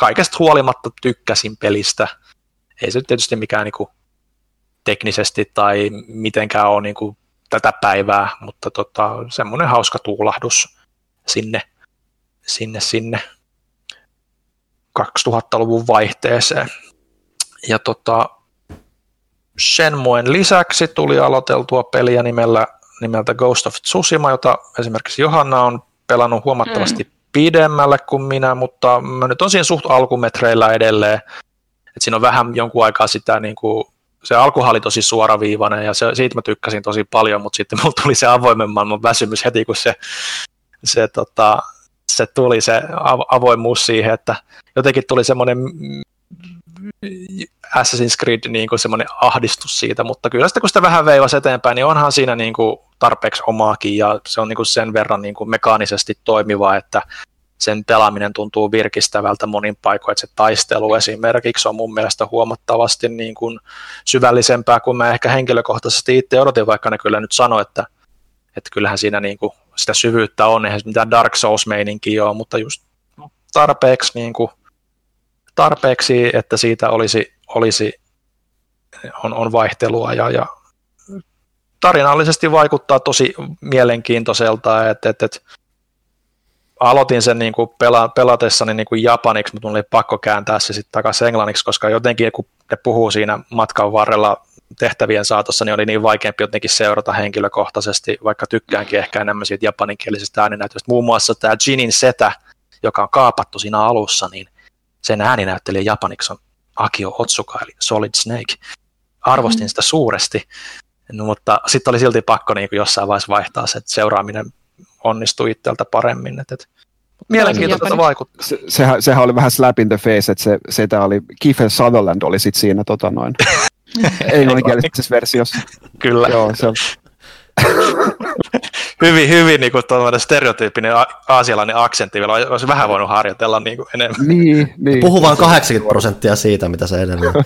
kaikesta huolimatta tykkäsin pelistä. Ei se tietysti mikään niin kuin teknisesti tai mitenkään ole niin kuin tätä päivää, mutta tota, semmoinen hauska tuulahdus sinne sinne, sinne 2000-luvun vaihteeseen. Ja tota, Shenmuen lisäksi tuli aloiteltua peliä nimellä, nimeltä Ghost of Tsushima, jota esimerkiksi Johanna on pelannut huomattavasti mm. Pidemmälle kuin minä, mutta mä nyt on siinä suht alkumetreillä edelleen. Et siinä on vähän jonkun aikaa sitä, niin kuin, se alkuhan oli tosi suoraviivainen ja se, siitä mä tykkäsin tosi paljon, mutta sitten mulla tuli se avoimen maailman väsymys heti, kun se, se tota, se tuli se avoimuus siihen, että jotenkin tuli semmoinen Assassin's Creed niin kuin semmoinen ahdistus siitä, mutta kyllä sitten kun sitä vähän veivasi eteenpäin, niin onhan siinä niin kuin tarpeeksi omaakin ja se on niin kuin sen verran niin kuin mekaanisesti toimiva, että sen pelaaminen tuntuu virkistävältä monin paikoin, että se taistelu esimerkiksi on mun mielestä huomattavasti niin kuin syvällisempää kuin mä ehkä henkilökohtaisesti itse odotin, vaikka ne kyllä nyt sanoi, että, että kyllähän siinä niin kuin sitä syvyyttä on, eihän mitään Dark Souls-meininkiä ole, mutta just tarpeeksi, niin kuin, tarpeeksi että siitä olisi, olisi on, on vaihtelua ja, ja tarinallisesti vaikuttaa tosi mielenkiintoiselta, että, että, että aloitin sen niin kuin pela, pelatessani niin kuin japaniksi, mutta oli pakko kääntää se sitten takaisin englanniksi, koska jotenkin kun ne puhuu siinä matkan varrella tehtävien saatossa, niin oli niin vaikeampi jotenkin seurata henkilökohtaisesti, vaikka tykkäänkin ehkä enemmän siitä japaninkielisistä ääninäytöistä. Muun muassa tämä Jinin setä, joka on kaapattu siinä alussa, niin sen ääninäyttelijä japaniksi on Akio Otsuka, eli Solid Snake. Arvostin mm. sitä suuresti, no, mutta sitten oli silti pakko niin kuin jossain vaiheessa vaihtaa se, että seuraaminen onnistui itseltä paremmin. Et, et, mielenkiintoista vaikuttaa. Se, sehän, sehän, oli vähän slap in the face, että se, se oli Kiefer Sutherland oli sit siinä tota noin, englanninkielisessä versiossa. Kyllä. Joo, se on. hyvin, hyvin niin kuin stereotyyppinen aasialainen aksentti, vielä olisi vähän voinut harjoitella niin kuin enemmän. Niin, niin. Puhu vain 80 prosenttia siitä, mitä se edelleen.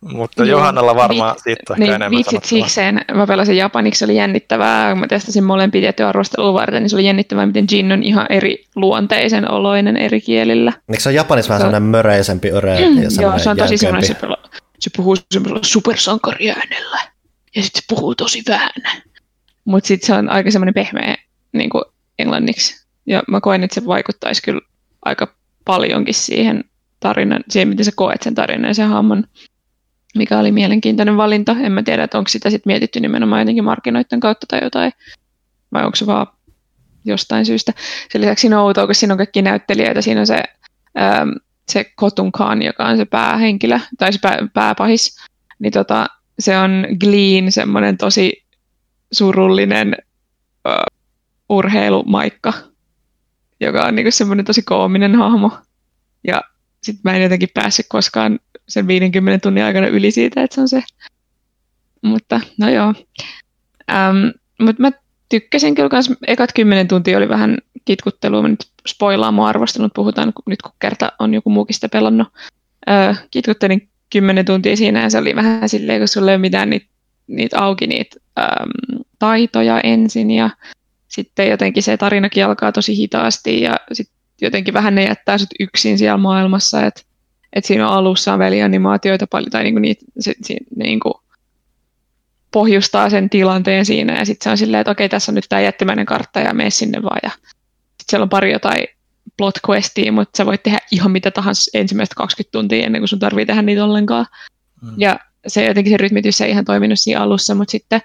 Mutta Johannalla varmaan Vi- siitä niin, enemmän Viitsit sikseen, mä pelasin japaniksi, oli jännittävää, mä testasin molempia tiettyä arvostelua varten, niin se oli jännittävää, miten Jin on ihan eri luonteisen oloinen eri kielillä. Eikö se on japanissa vähän sellainen möreisempi, öreä mm, ja Joo, se on tosi sellainen, se, se puhuu semmoisella supersankariäänellä ja sitten se puhuu tosi vähän. Mutta sitten se on aika semmoinen pehmeä niin kuin englanniksi. Ja mä koen, että se vaikuttaisi kyllä aika paljonkin siihen tarinan, siihen miten sä koet sen tarinan ja sen hahmon, mikä oli mielenkiintoinen valinta. En mä tiedä, että onko sitä sitten mietitty nimenomaan jotenkin markkinoiden kautta tai jotain, vai onko se vaan jostain syystä. Sen lisäksi siinä on outoa, kun siinä on kaikki näyttelijöitä. Siinä on se, ähm, se Kotun Khan, joka on se päähenkilö, tai se pää, pääpahis. Niin tota, se on Gleen, semmoinen tosi surullinen uh, urheilumaikka, joka on niinku semmoinen tosi koominen hahmo. Ja sitten mä en jotenkin päässyt koskaan sen 50 tunnin aikana yli siitä, että se on se. Mutta no joo. Ähm, Mutta mä tykkäsin kyllä kans, ekat 10 tuntia oli vähän kitkuttelua, mä nyt spoilaan mun arvostelun, puhutaan nyt kun kerta on joku muukin sitä pelannut. Äh, kitkuttelin 10 tuntia siinä ja se oli vähän silleen, kun sulla ei ole mitään niitä, niitä auki niitä ähm, taitoja ensin ja sitten jotenkin se tarinakin alkaa tosi hitaasti ja sitten jotenkin vähän ne jättää sut yksin siellä maailmassa, että et siinä alussa on välianimaatioita paljon, tai niinku niitä, se, se, niinku pohjustaa sen tilanteen siinä, ja sitten se on silleen, että okei, tässä on nyt tämä jättimäinen kartta, ja mene sinne vaan, ja sitten siellä on pari jotain plot questia, mutta sä voit tehdä ihan mitä tahansa ensimmäistä 20 tuntia ennen kuin sun tarvii tehdä niitä ollenkaan. Mm. Ja se jotenkin se rytmitys ei ihan toiminut siinä alussa, mutta sitten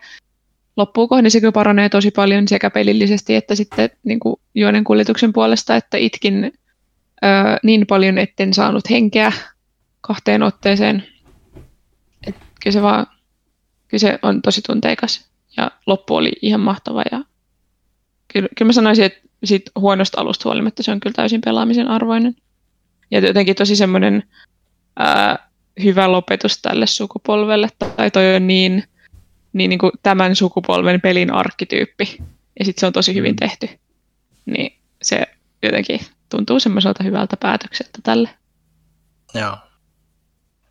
loppuun kohden se kyllä paranee tosi paljon sekä pelillisesti että sitten niin kuin juonen kuljetuksen puolesta, että itkin ö, niin paljon, etten saanut henkeä kahteen otteeseen. Et kyllä se vaan, kyllä se on tosi tunteikas ja loppu oli ihan mahtava ja kyllä, kyllä mä sanoisin, että siitä huonosta alusta huolimatta se on kyllä täysin pelaamisen arvoinen. Ja jotenkin tosi semmoinen ää, hyvä lopetus tälle sukupolvelle, tai toi on niin niin, niin kuin tämän sukupolven pelin arkkityyppi, ja sitten se on tosi hyvin mm. tehty, niin se jotenkin tuntuu semmoiselta hyvältä päätökseltä tälle. Joo.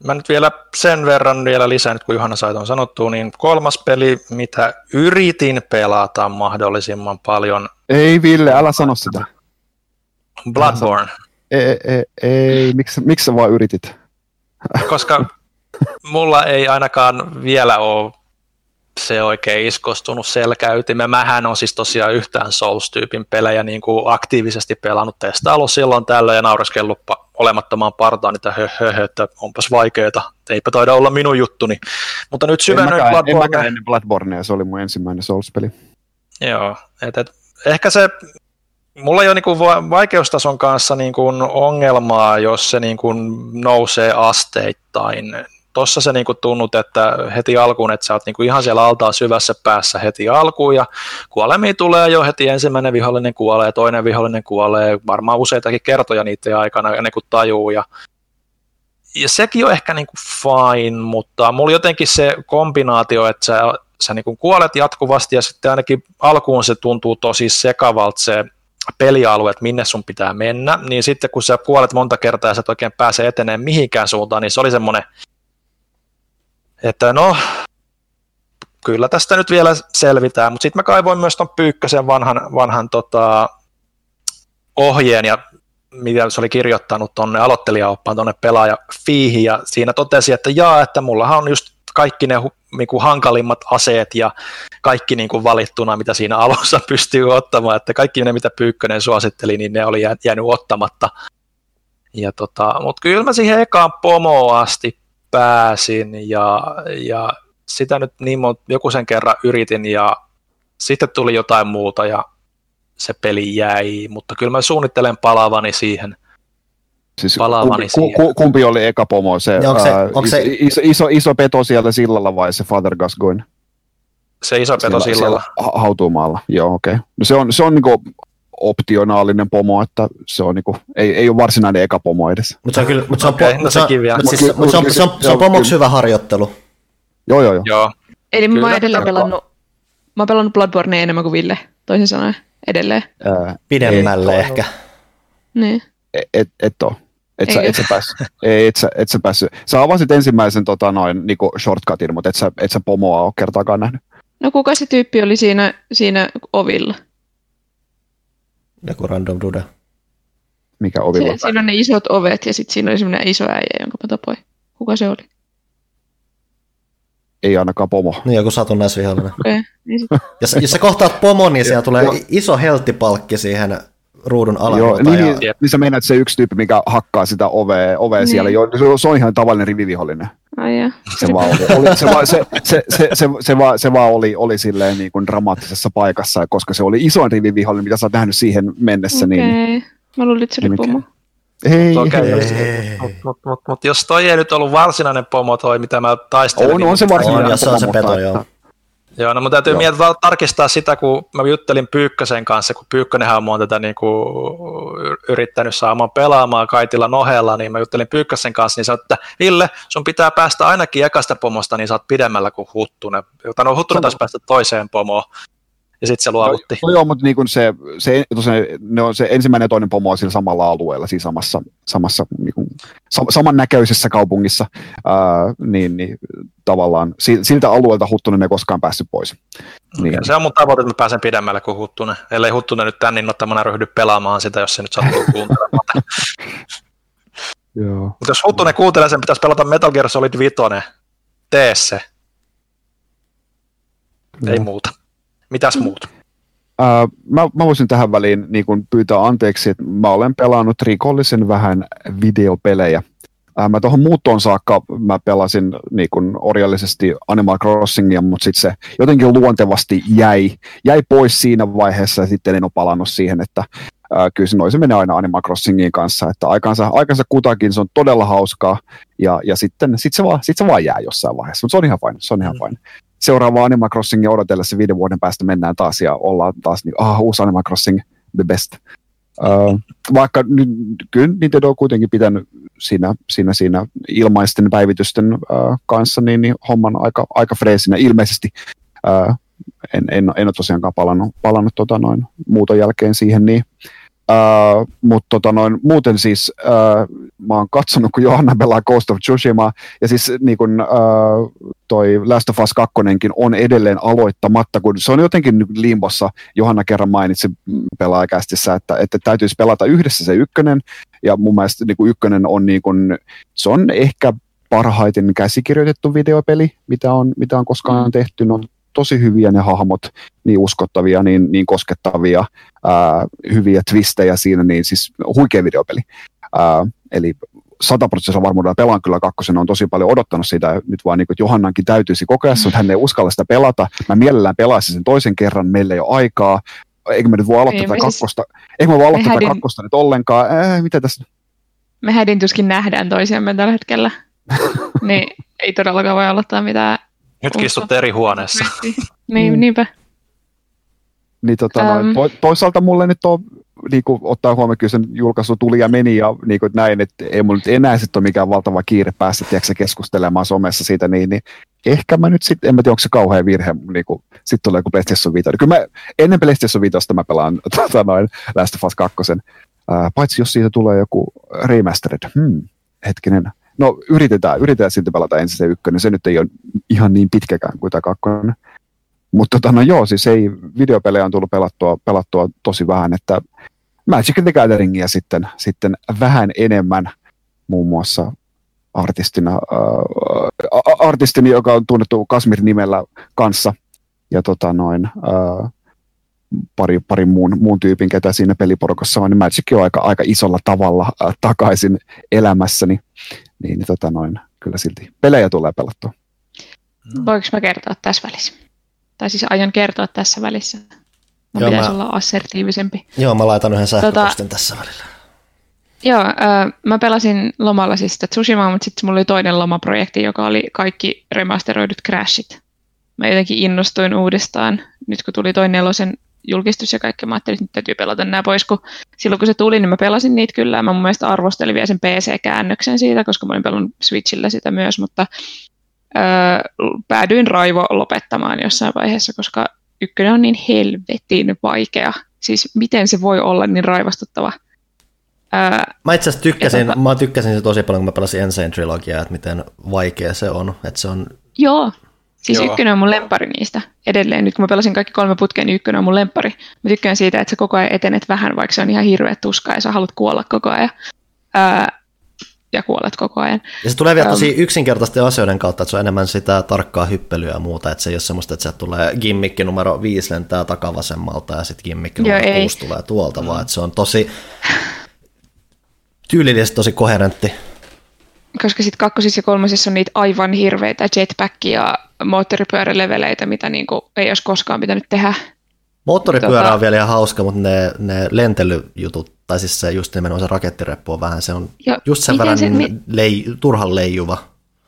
Mä nyt vielä sen verran vielä lisään, kun Johanna Sait on sanottu, niin kolmas peli, mitä yritin pelata mahdollisimman paljon. Ei Ville, älä sano sitä. Bloodborne. Ei, ei, ei. Miksi, miksi sä vaan yritit? Koska mulla ei ainakaan vielä ole se oikein iskostunut selkäytimeen. Mähän on siis tosiaan yhtään Souls-tyypin pelejä niin kuin aktiivisesti pelannut, testaillut silloin tällä ja naureskellut olemattomaan partaan, että hö, hö, hö, että onpas vaikeeta, eipä taida olla minun juttuni. Mutta nyt syvennyin Bloodborne. En mäkään ennen Bloodbornea, se oli mun ensimmäinen Souls-peli. Joo, et, et, ehkä se mulla ei ole niinku vaikeustason kanssa niinku ongelmaa, jos se niinku nousee asteittain tuossa se niinku tunnut, että heti alkuun, että sä oot niinku ihan siellä altaa syvässä päässä heti alkuun ja kuolemia tulee jo heti ensimmäinen vihollinen kuolee, toinen vihollinen kuolee, varmaan useitakin kertoja niiden aikana ennen kuin tajuu ja ja sekin on ehkä niinku fine, mutta mulla jotenkin se kombinaatio, että sä sä niin kuin kuolet jatkuvasti ja sitten ainakin alkuun se tuntuu tosi sekavalta se pelialue, että minne sun pitää mennä, niin sitten kun sä kuolet monta kertaa ja sä et oikein pääse eteneen mihinkään suuntaan, niin se oli semmoinen, että no, kyllä tästä nyt vielä selvitään, mutta sitten mä kaivoin myös ton Pyykkösen vanhan, vanhan tota, ohjeen ja mitä se oli kirjoittanut tuonne aloittelijaoppaan tuonne pelaaja Fiihin, ja siinä totesi, että jaa, että mullahan on just kaikki ne niin kuin hankalimmat aseet ja kaikki niin kuin valittuna, mitä siinä alussa pystyy ottamaan, että kaikki ne, mitä Pyykkönen suositteli, niin ne oli jäänyt ottamatta. Ja tota, mutta kyllä mä siihen ekaan pomoon asti pääsin ja, ja sitä nyt niin monta, joku sen kerran yritin ja sitten tuli jotain muuta ja se peli jäi, mutta kyllä mä suunnittelen palavani siihen. Siis kumpi, ku, kumpi oli eka pomo? Se, onko se, ää, onko se... Iso, iso, iso peto siellä sillalla vai se Father Gascoigne? Se iso peto siellä, sillalla. Siellä hautuumaalla, joo okei. Okay. No se on, se on niinku optionaalinen pomo, että se on niinku, ei, ei ole varsinainen eka pomo edes. Mutta se on kyllä, mutta se on, okay, po- no se, mutta siis, mut se on, se on, se on pomoksi hyvä harjoittelu. Joo, joo, joo. joo. Eli kyllä, mä oon edelleen pelannut, mä oon pelannut Bloodborne enemmän kuin Ville, toisin sanoen, edelleen. Ää, Pidemmälle ehkä. Niin. Et, et, et ole. Et sä, et sä päässyt. Ei, et sä, et sä päässyt. Sä avasit ensimmäisen tota, noin, niinku shortcutin, mutta et sä, et sä pomoa ole kertaakaan nähnyt. No kuka se tyyppi oli siinä, siinä ovilla? Joku random dude. Mikä ovilla? Se, siinä on ne isot ovet ja sitten siinä oli semmoinen iso äijä, jonka mä tapoin. Kuka se oli? Ei ainakaan pomo. Niin joku satunnaisvihollinen. Okay, niin jos, jos sä kohtaat pomon, niin siellä tulee iso helttipalkki siihen ruudun alapuolta. Joo, niin, ja... niin sä meinaat se yksi tyyppi, mikä hakkaa sitä ovea, ovea niin. siellä. Jo, se on ihan tavallinen rivivihollinen. Ai se, vaan oli, oli, se, vaan, se, se, se, se, se, vaan, se vaan oli, oli silleen niin kuin dramaattisessa paikassa, koska se oli isoin rivivihollinen, mitä sä oot nähnyt siihen mennessä. Okay. Niin, Mä luulin, että se oli pomo. Ei, okay, ei. Mutta mut, mut, mut, jos toi ei nyt ollut varsinainen pomo toi, mitä mä taistelin. On, niin on se varsinainen on, ja se on se peto, joo. Joo, no mun täytyy Joo. miettiä, tarkistaa sitä, kun mä juttelin Pyykkösen kanssa, kun Pyykkönenhän on tätä niin kuin, yrittänyt saamaan pelaamaan kaitilla nohella, niin mä juttelin Pyykkösen kanssa, niin sanoin, että Ville, sun pitää päästä ainakin ekasta pomosta, niin sä oot pidemmällä kuin Huttunen. Tai no Huttunen taas päästä toiseen pomoon ja sitten se luovutti. No, joo, mutta niin kuin se, se, tosiaan, ne on se ensimmäinen ja toinen pomo on sillä samalla alueella, siinä samassa, samassa niin kuin, sam, samannäköisessä kaupungissa, ää, niin, niin tavallaan siltä alueelta Huttunen ei koskaan päässyt pois. Okay, niin. Se on mun tavoite, että mä pääsen pidemmälle kuin Huttunen. Ellei Huttunen nyt tän ottamana ryhdy pelaamaan sitä, jos se nyt sattuu kuuntelemaan. Joo. Mutta jos Huttunen kuuntelee, sen pitäisi pelata Metal Gear Solid 5. Tee se. Ei muuta. Mitäs muut? Uh, mä, mä voisin tähän väliin niin kun pyytää anteeksi, että mä olen pelannut rikollisen vähän videopelejä. Uh, mä tuohon muuttoon saakka mä pelasin niin kun orjallisesti Animal Crossingia, mutta sitten se jotenkin luontevasti jäi, jäi pois siinä vaiheessa ja sitten en ole palannut siihen, että uh, kyllä se, se menee aina Animal Crossingin kanssa, että aikansa, aikansa kutakin se on todella hauskaa ja, ja sitten sit se, vaan, sit se vaan jää jossain vaiheessa, mutta se on ihan fine, se on ihan fine seuraava Animal Crossingin odotellessa viiden vuoden päästä mennään taas ja ollaan taas niin, ah, uusi Animal Crossing, the best. Uh, vaikka nyt, kyllä Nintendo on kuitenkin pitänyt siinä, siinä, siinä ilmaisten päivitysten uh, kanssa niin, niin homman aika, aika freesinä ilmeisesti. Uh, en, en, en ole tosiaankaan palannut, palannut tota noin, muuton jälkeen siihen, niin Uh, mutta tota noin, muuten siis uh, mä oon katsonut, kun Johanna pelaa Ghost of Tsushima, ja siis niin kun, uh, toi Last of Us 2 on edelleen aloittamatta, kun se on jotenkin limbossa, Johanna kerran mainitsi pelaajakästissä, että, että täytyisi pelata yhdessä se ykkönen, ja mun mielestä niin ykkönen on, niin kun, se on ehkä parhaiten käsikirjoitettu videopeli, mitä on, mitä on koskaan tehty. No, tosi hyviä ne hahmot, niin uskottavia, niin, niin koskettavia, ää, hyviä twistejä siinä, niin siis huikea videopeli. Ää, eli sataprosenttisella varmuudella pelaan kyllä kakkosen, on tosi paljon odottanut sitä, nyt vaan niin kuin, että Johannankin täytyisi kokea mutta hän ei uskalla sitä pelata. Mä mielellään pelaisin sen toisen kerran, meillä ei ole aikaa, eikö me nyt voi aloittaa tätä siis, kakkosta, eikö me voi aloittaa tätä kakkosta nyt ollenkaan, äh, mitä tässä? Me hädin tuskin nähdään toisiamme tällä hetkellä, niin ei todellakaan voi aloittaa mitään nyt istut eri huoneessa. niin, mm. niinpä. Niin, tota, um. noin, to, toisaalta mulle nyt on, niin kuin, ottaa huomioon, kyllä sen julkaisu tuli ja meni ja niin kuin, näin, että ei mulla nyt enää sitten ole mikään valtava kiire päästä tiedätkö, keskustelemaan somessa siitä, niin, niin ehkä mä nyt sitten, en mä tiedä onko se kauhean virhe, niin kuin, sitten tulee joku PlayStation 5. Kyllä mä, ennen PlayStation 5 mä pelaan tota, noin Last of Us 2. Ää, paitsi jos siitä tulee joku remastered. Hmm, hetkinen. No yritetään, yritetään silti pelata ensin se ykkönen. Se nyt ei ole ihan niin pitkäkään kuin tämä kakkonen. Mutta tota, no joo, siis ei, videopelejä on tullut pelattua, pelattua tosi vähän, että Magic the Gatheringia sitten, sitten vähän enemmän muun muassa artistina, äh, artistini, joka on tunnettu Kasmir-nimellä kanssa, ja tota noin, äh, pari, pari muun, muun tyypin, ketä siinä peliporukassa on, niin Magic on aika, aika isolla tavalla äh, takaisin elämässäni, niin tota noin, kyllä silti pelejä tulee pelattua. Voinko mä kertoa tässä välissä? Tai siis aion kertoa tässä välissä. Mä Joo, pitäisi mä... olla assertiivisempi. Joo, mä laitan yhden sähköpostin tota... tässä välillä. Joo, äh, mä pelasin lomalla siis sitä Tsushimaa, mutta sitten mulla oli toinen lomaprojekti, joka oli kaikki remasteroidut Crashit. Mä jotenkin innostuin uudestaan, nyt kun tuli toinen nelosen julkistus ja kaikki, mä ajattelin, että nyt täytyy pelata nämä pois, kun silloin kun se tuli, niin mä pelasin niitä kyllä, mä mun mielestä arvostelin vielä sen PC-käännöksen siitä, koska mä olin pelannut Switchillä sitä myös, mutta öö, päädyin raivo lopettamaan jossain vaiheessa, koska ykkönen on niin helvetin vaikea. Siis miten se voi olla niin raivastuttava? Ää, mä itse asiassa tykkäsin, tota, mä tykkäsin se tosi paljon, kun mä pelasin Insane Trilogiaa, että miten vaikea se on. Että se on... Joo, siis Joo. ykkönen on mun lempari niistä edelleen. Nyt kun mä pelasin kaikki kolme putkeen, niin ykkönen on mun lempari. Mä tykkään siitä, että sä koko ajan etenet vähän, vaikka se on ihan hirveä tuska ja sä haluat kuolla koko ajan. Ää, ja kuolet koko ajan. Ja se tulee vielä tosi yksinkertaisten asioiden kautta, että se on enemmän sitä tarkkaa hyppelyä ja muuta, että se ei ole semmoista, että sieltä tulee gimmikki numero 5 lentää takavasemmalta ja sitten gimmikki numero 6 tulee tuolta, mm. vaan että se on tosi tyylillisesti tosi koherentti. Koska sitten kakkosissa ja kolmosissa on niitä aivan hirveitä jetpack- ja moottoripyöräleveleitä, mitä niinku ei olisi koskaan pitänyt tehdä. Moottoripyörä tota... on vielä ihan hauska, mutta ne, ne lentelyjutut, tai siis se just nimenomaan se rakettireppu on vähän, se on jo, just sen verran se, mi- lei, turhan leijuva.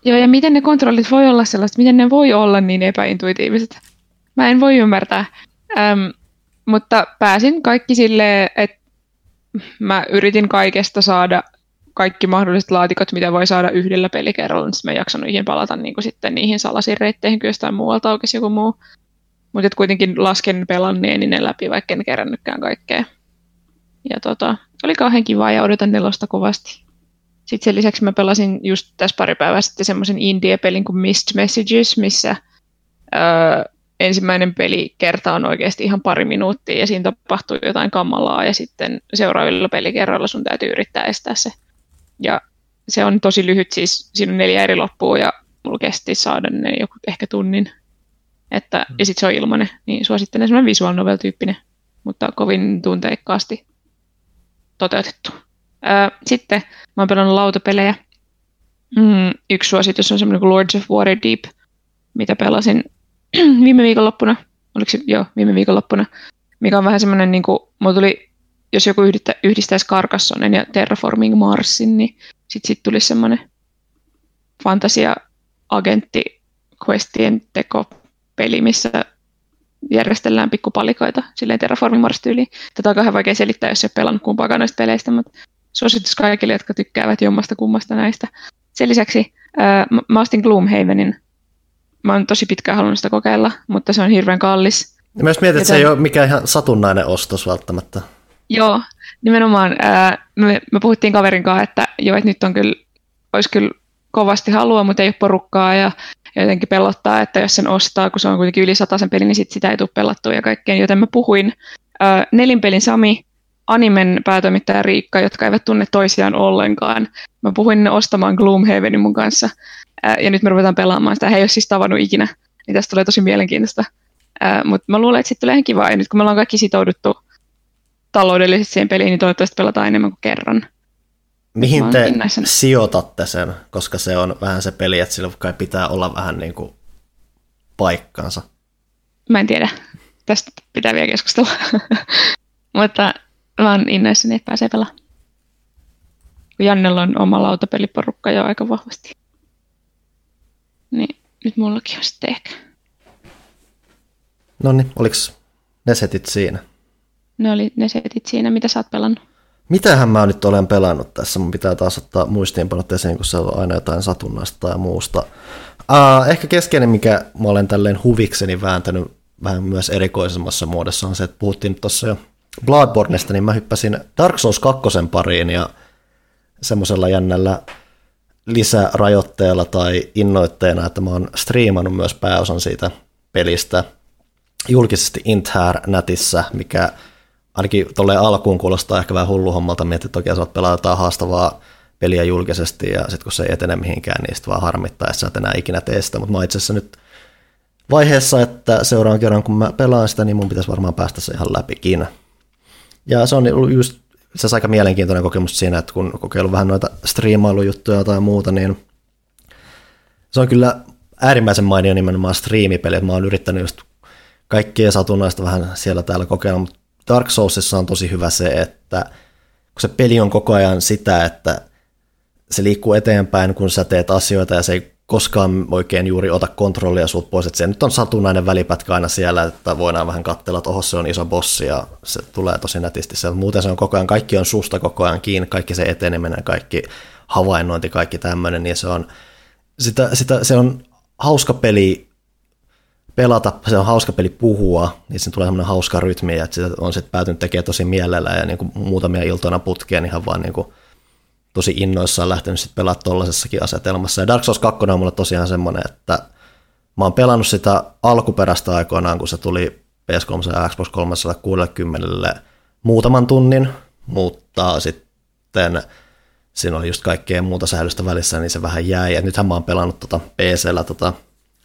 Joo, ja miten ne kontrollit voi olla sellaiset, miten ne voi olla niin epäintuitiiviset. Mä en voi ymmärtää. Öm, mutta pääsin kaikki silleen, että mä yritin kaikesta saada kaikki mahdolliset laatikot, mitä voi saada yhdellä pelikerralla, niin mä en jaksanut niihin palata niin kuin sitten niihin salaisiin reitteihin, kun jostain muualta aukesi joku muu. Mutta kuitenkin lasken pelanneeni ne läpi, vaikka en kerännytkään kaikkea. Ja tota, oli kauhean kiva ja odotan nelosta kovasti. Sitten sen lisäksi mä pelasin just tässä pari päivää sitten semmoisen indie-pelin kuin Missed Messages, missä öö, ensimmäinen pelikerta on oikeasti ihan pari minuuttia ja siinä tapahtuu jotain kammalaa ja sitten seuraavilla pelikerroilla sun täytyy yrittää estää se. Ja se on tosi lyhyt, siis siinä on neljä eri loppua ja mulla kesti saada ne joku ehkä tunnin. Että, mm. Ja sitten se on ilmainen, niin suosittelen semmoinen visual novel-tyyppinen, mutta kovin tunteikkaasti toteutettu. sitten mä oon pelannut lautapelejä. Mm, yksi suositus on semmoinen kuin Lords of Waterdeep, mitä pelasin viime viikonloppuna, oliko se, joo, viime viikonloppuna, mikä on vähän semmoinen, niin kuin, mulla tuli, jos joku yhdistä, yhdistäisi Carcassonen ja Terraforming Marsin, niin sitten sit tuli semmoinen fantasia-agentti questien tekopeli, missä järjestellään pikkupalikoita silleen Terraforming Mars-tyyliin. Tätä on kauhean vaikea selittää, jos ei pelannut kumpaakaan noista peleistä, mutta suositus kaikille, jotka tykkäävät jommasta kummasta näistä. Sen lisäksi äh, mä ostin Gloomhavenin mä oon tosi pitkään halunnut sitä kokeilla, mutta se on hirveän kallis. Ja myös mietin, että se ei ole mikään ihan satunnainen ostos välttämättä. Joo, nimenomaan. Ää, me, me puhuttiin kaverin kanssa, että joo, että nyt on kyllä, olisi kyllä kovasti halua, mutta ei ole porukkaa ja jotenkin pelottaa, että jos sen ostaa, kun se on kuitenkin yli sen peli, niin sit sitä ei tule pelattua ja kaikkeen. Joten mä puhuin ää, nelinpelin Sami, Animen päätoimittaja Riikka, jotka eivät tunne toisiaan ollenkaan. Mä puhuin ne ostamaan Gloomhavenin mun kanssa ja nyt me ruvetaan pelaamaan sitä. He ei ole siis tavannut ikinä, niin tästä tulee tosi mielenkiintoista. Mutta mä luulen, että sitten tulee ihan kivaa. Ja nyt kun me ollaan kaikki sitouduttu taloudellisesti siihen peliin, niin toivottavasti pelataan enemmän kuin kerran. Mihin te sijoitatte sen, koska se on vähän se peli, että sillä kai pitää olla vähän niin kuin paikkansa? Mä en tiedä. Tästä pitää vielä keskustella. Mutta mä oon innoissani, että pääsee pelaamaan. Jannella on oma lautapeliporukka jo aika vahvasti. Niin nyt mullakin on sitten ehkä. No niin, oliko ne setit siinä? Ne oli ne setit siinä, mitä sä oot pelannut. Mitähän mä nyt olen pelannut tässä? Mun pitää taas ottaa muistiinpanot esiin, kun se on aina jotain satunnaista tai muusta. Uh, ehkä keskeinen, mikä mä olen tälleen huvikseni vääntänyt vähän myös erikoisemmassa muodossa on se, että puhuttiin tuossa jo Bloodborneista, niin mä hyppäsin Dark Souls 2 pariin ja semmoisella jännällä lisärajoitteella tai innoitteena, että mä oon striimannut myös pääosan siitä pelistä julkisesti Inthär netissä, mikä ainakin tuolle alkuun kuulostaa ehkä vähän hullu hommalta, miettiä, että toki saat pelaa jotain haastavaa peliä julkisesti ja sitten kun se ei etene mihinkään, niin sitten vaan harmittaa, että sä et enää ikinä tee sitä, mutta mä itse asiassa nyt vaiheessa, että seuraavan kerran kun mä pelaan sitä, niin mun pitäisi varmaan päästä se ihan läpikin. Ja se on just se aika mielenkiintoinen kokemus siinä, että kun kokeillut vähän noita striimailujuttuja tai muuta, niin se on kyllä äärimmäisen mainio nimenomaan striimipeli, että mä oon yrittänyt just kaikkia satunnaista vähän siellä täällä kokeilla, mutta Dark Soulsissa on tosi hyvä se, että kun se peli on koko ajan sitä, että se liikkuu eteenpäin, kun sä teet asioita ja se ei koskaan oikein juuri ota kontrollia sut pois, että se nyt on satunnainen välipätkä aina siellä, että voidaan vähän katsella, että oho se on iso bossi ja se tulee tosi nätisti sieltä. Muuten se on koko ajan, kaikki on susta koko ajan kiinni, kaikki se eteneminen, kaikki havainnointi, kaikki tämmöinen, niin se on, sitä, sitä, se on hauska peli pelata, se on hauska peli puhua, niin se tulee semmoinen hauska rytmi, että sitä on sitten päätynyt tekemään tosi mielellä ja niin kuin muutamia iltoina putkeen ihan vaan niin kuin tosi innoissaan lähtenyt sitten pelaamaan tollaisessakin asetelmassa. Ja Dark Souls 2 on mulle tosiaan semmoinen, että mä oon pelannut sitä alkuperäistä aikoinaan, kun se tuli PS3 ja Xbox 360 muutaman tunnin, mutta sitten siinä oli just kaikkea muuta säilystä välissä, niin se vähän jäi. Ja nythän mä oon pelannut tota PCllä tota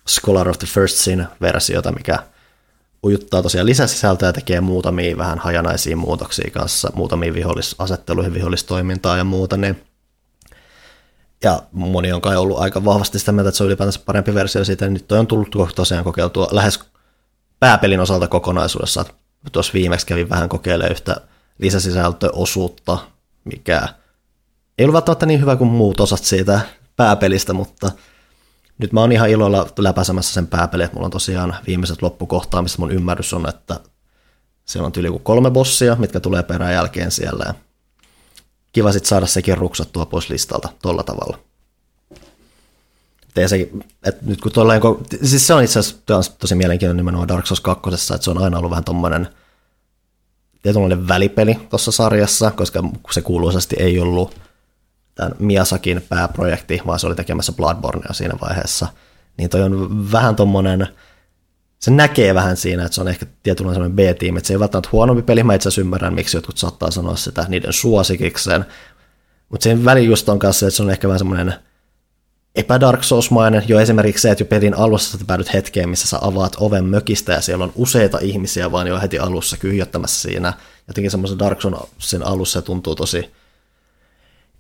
Scholar of the First Sin-versiota, mikä ujuttaa tosiaan lisäsisältöä ja tekee muutamia vähän hajanaisia muutoksia kanssa, muutamia vihollisasetteluihin, vihollistoimintaa ja muuta, niin ja moni on kai ollut aika vahvasti sitä mieltä, että se on ylipäätänsä parempi versio siitä, niin nyt on tullut tosiaan kokeiltua lähes pääpelin osalta kokonaisuudessa. Tuossa viimeksi kävin vähän kokeilemaan yhtä lisäsisältöosuutta, mikä ei ollut välttämättä niin hyvä kuin muut osat siitä pääpelistä, mutta nyt mä oon ihan iloilla läpäisemässä sen pääpeli, että mulla on tosiaan viimeiset loppukohtaamiset, mun ymmärrys on, että siellä on yli kolme bossia, mitkä tulee perään jälkeen siellä. Ja kiva sitten saada sekin ruksattua pois listalta tuolla tavalla. Se, että nyt kun tolleen, siis se on itse asiassa tosi mielenkiintoinen nimenomaan Dark Souls 2, että se on aina ollut vähän tommonen tietynlainen välipeli tuossa sarjassa, koska se kuuluisasti ei ollut tämän Miasakin pääprojekti, vaan se oli tekemässä Bloodbornea siinä vaiheessa. Niin toi on vähän tommonen, se näkee vähän siinä, että se on ehkä tietynlainen sellainen B-tiimi, että se ei välttämättä huonompi peli, mä itse ymmärrän, miksi jotkut saattaa sanoa sitä niiden suosikikseen, mutta sen väli just on kanssa, että se on ehkä vähän semmoinen epädark Souls-mainen, jo esimerkiksi se, että jo pelin alussa sä päädyt hetkeen, missä sä avaat oven mökistä ja siellä on useita ihmisiä vaan jo heti alussa kyhjöttämässä siinä. Jotenkin semmoisen Dark Soulsin alussa se tuntuu tosi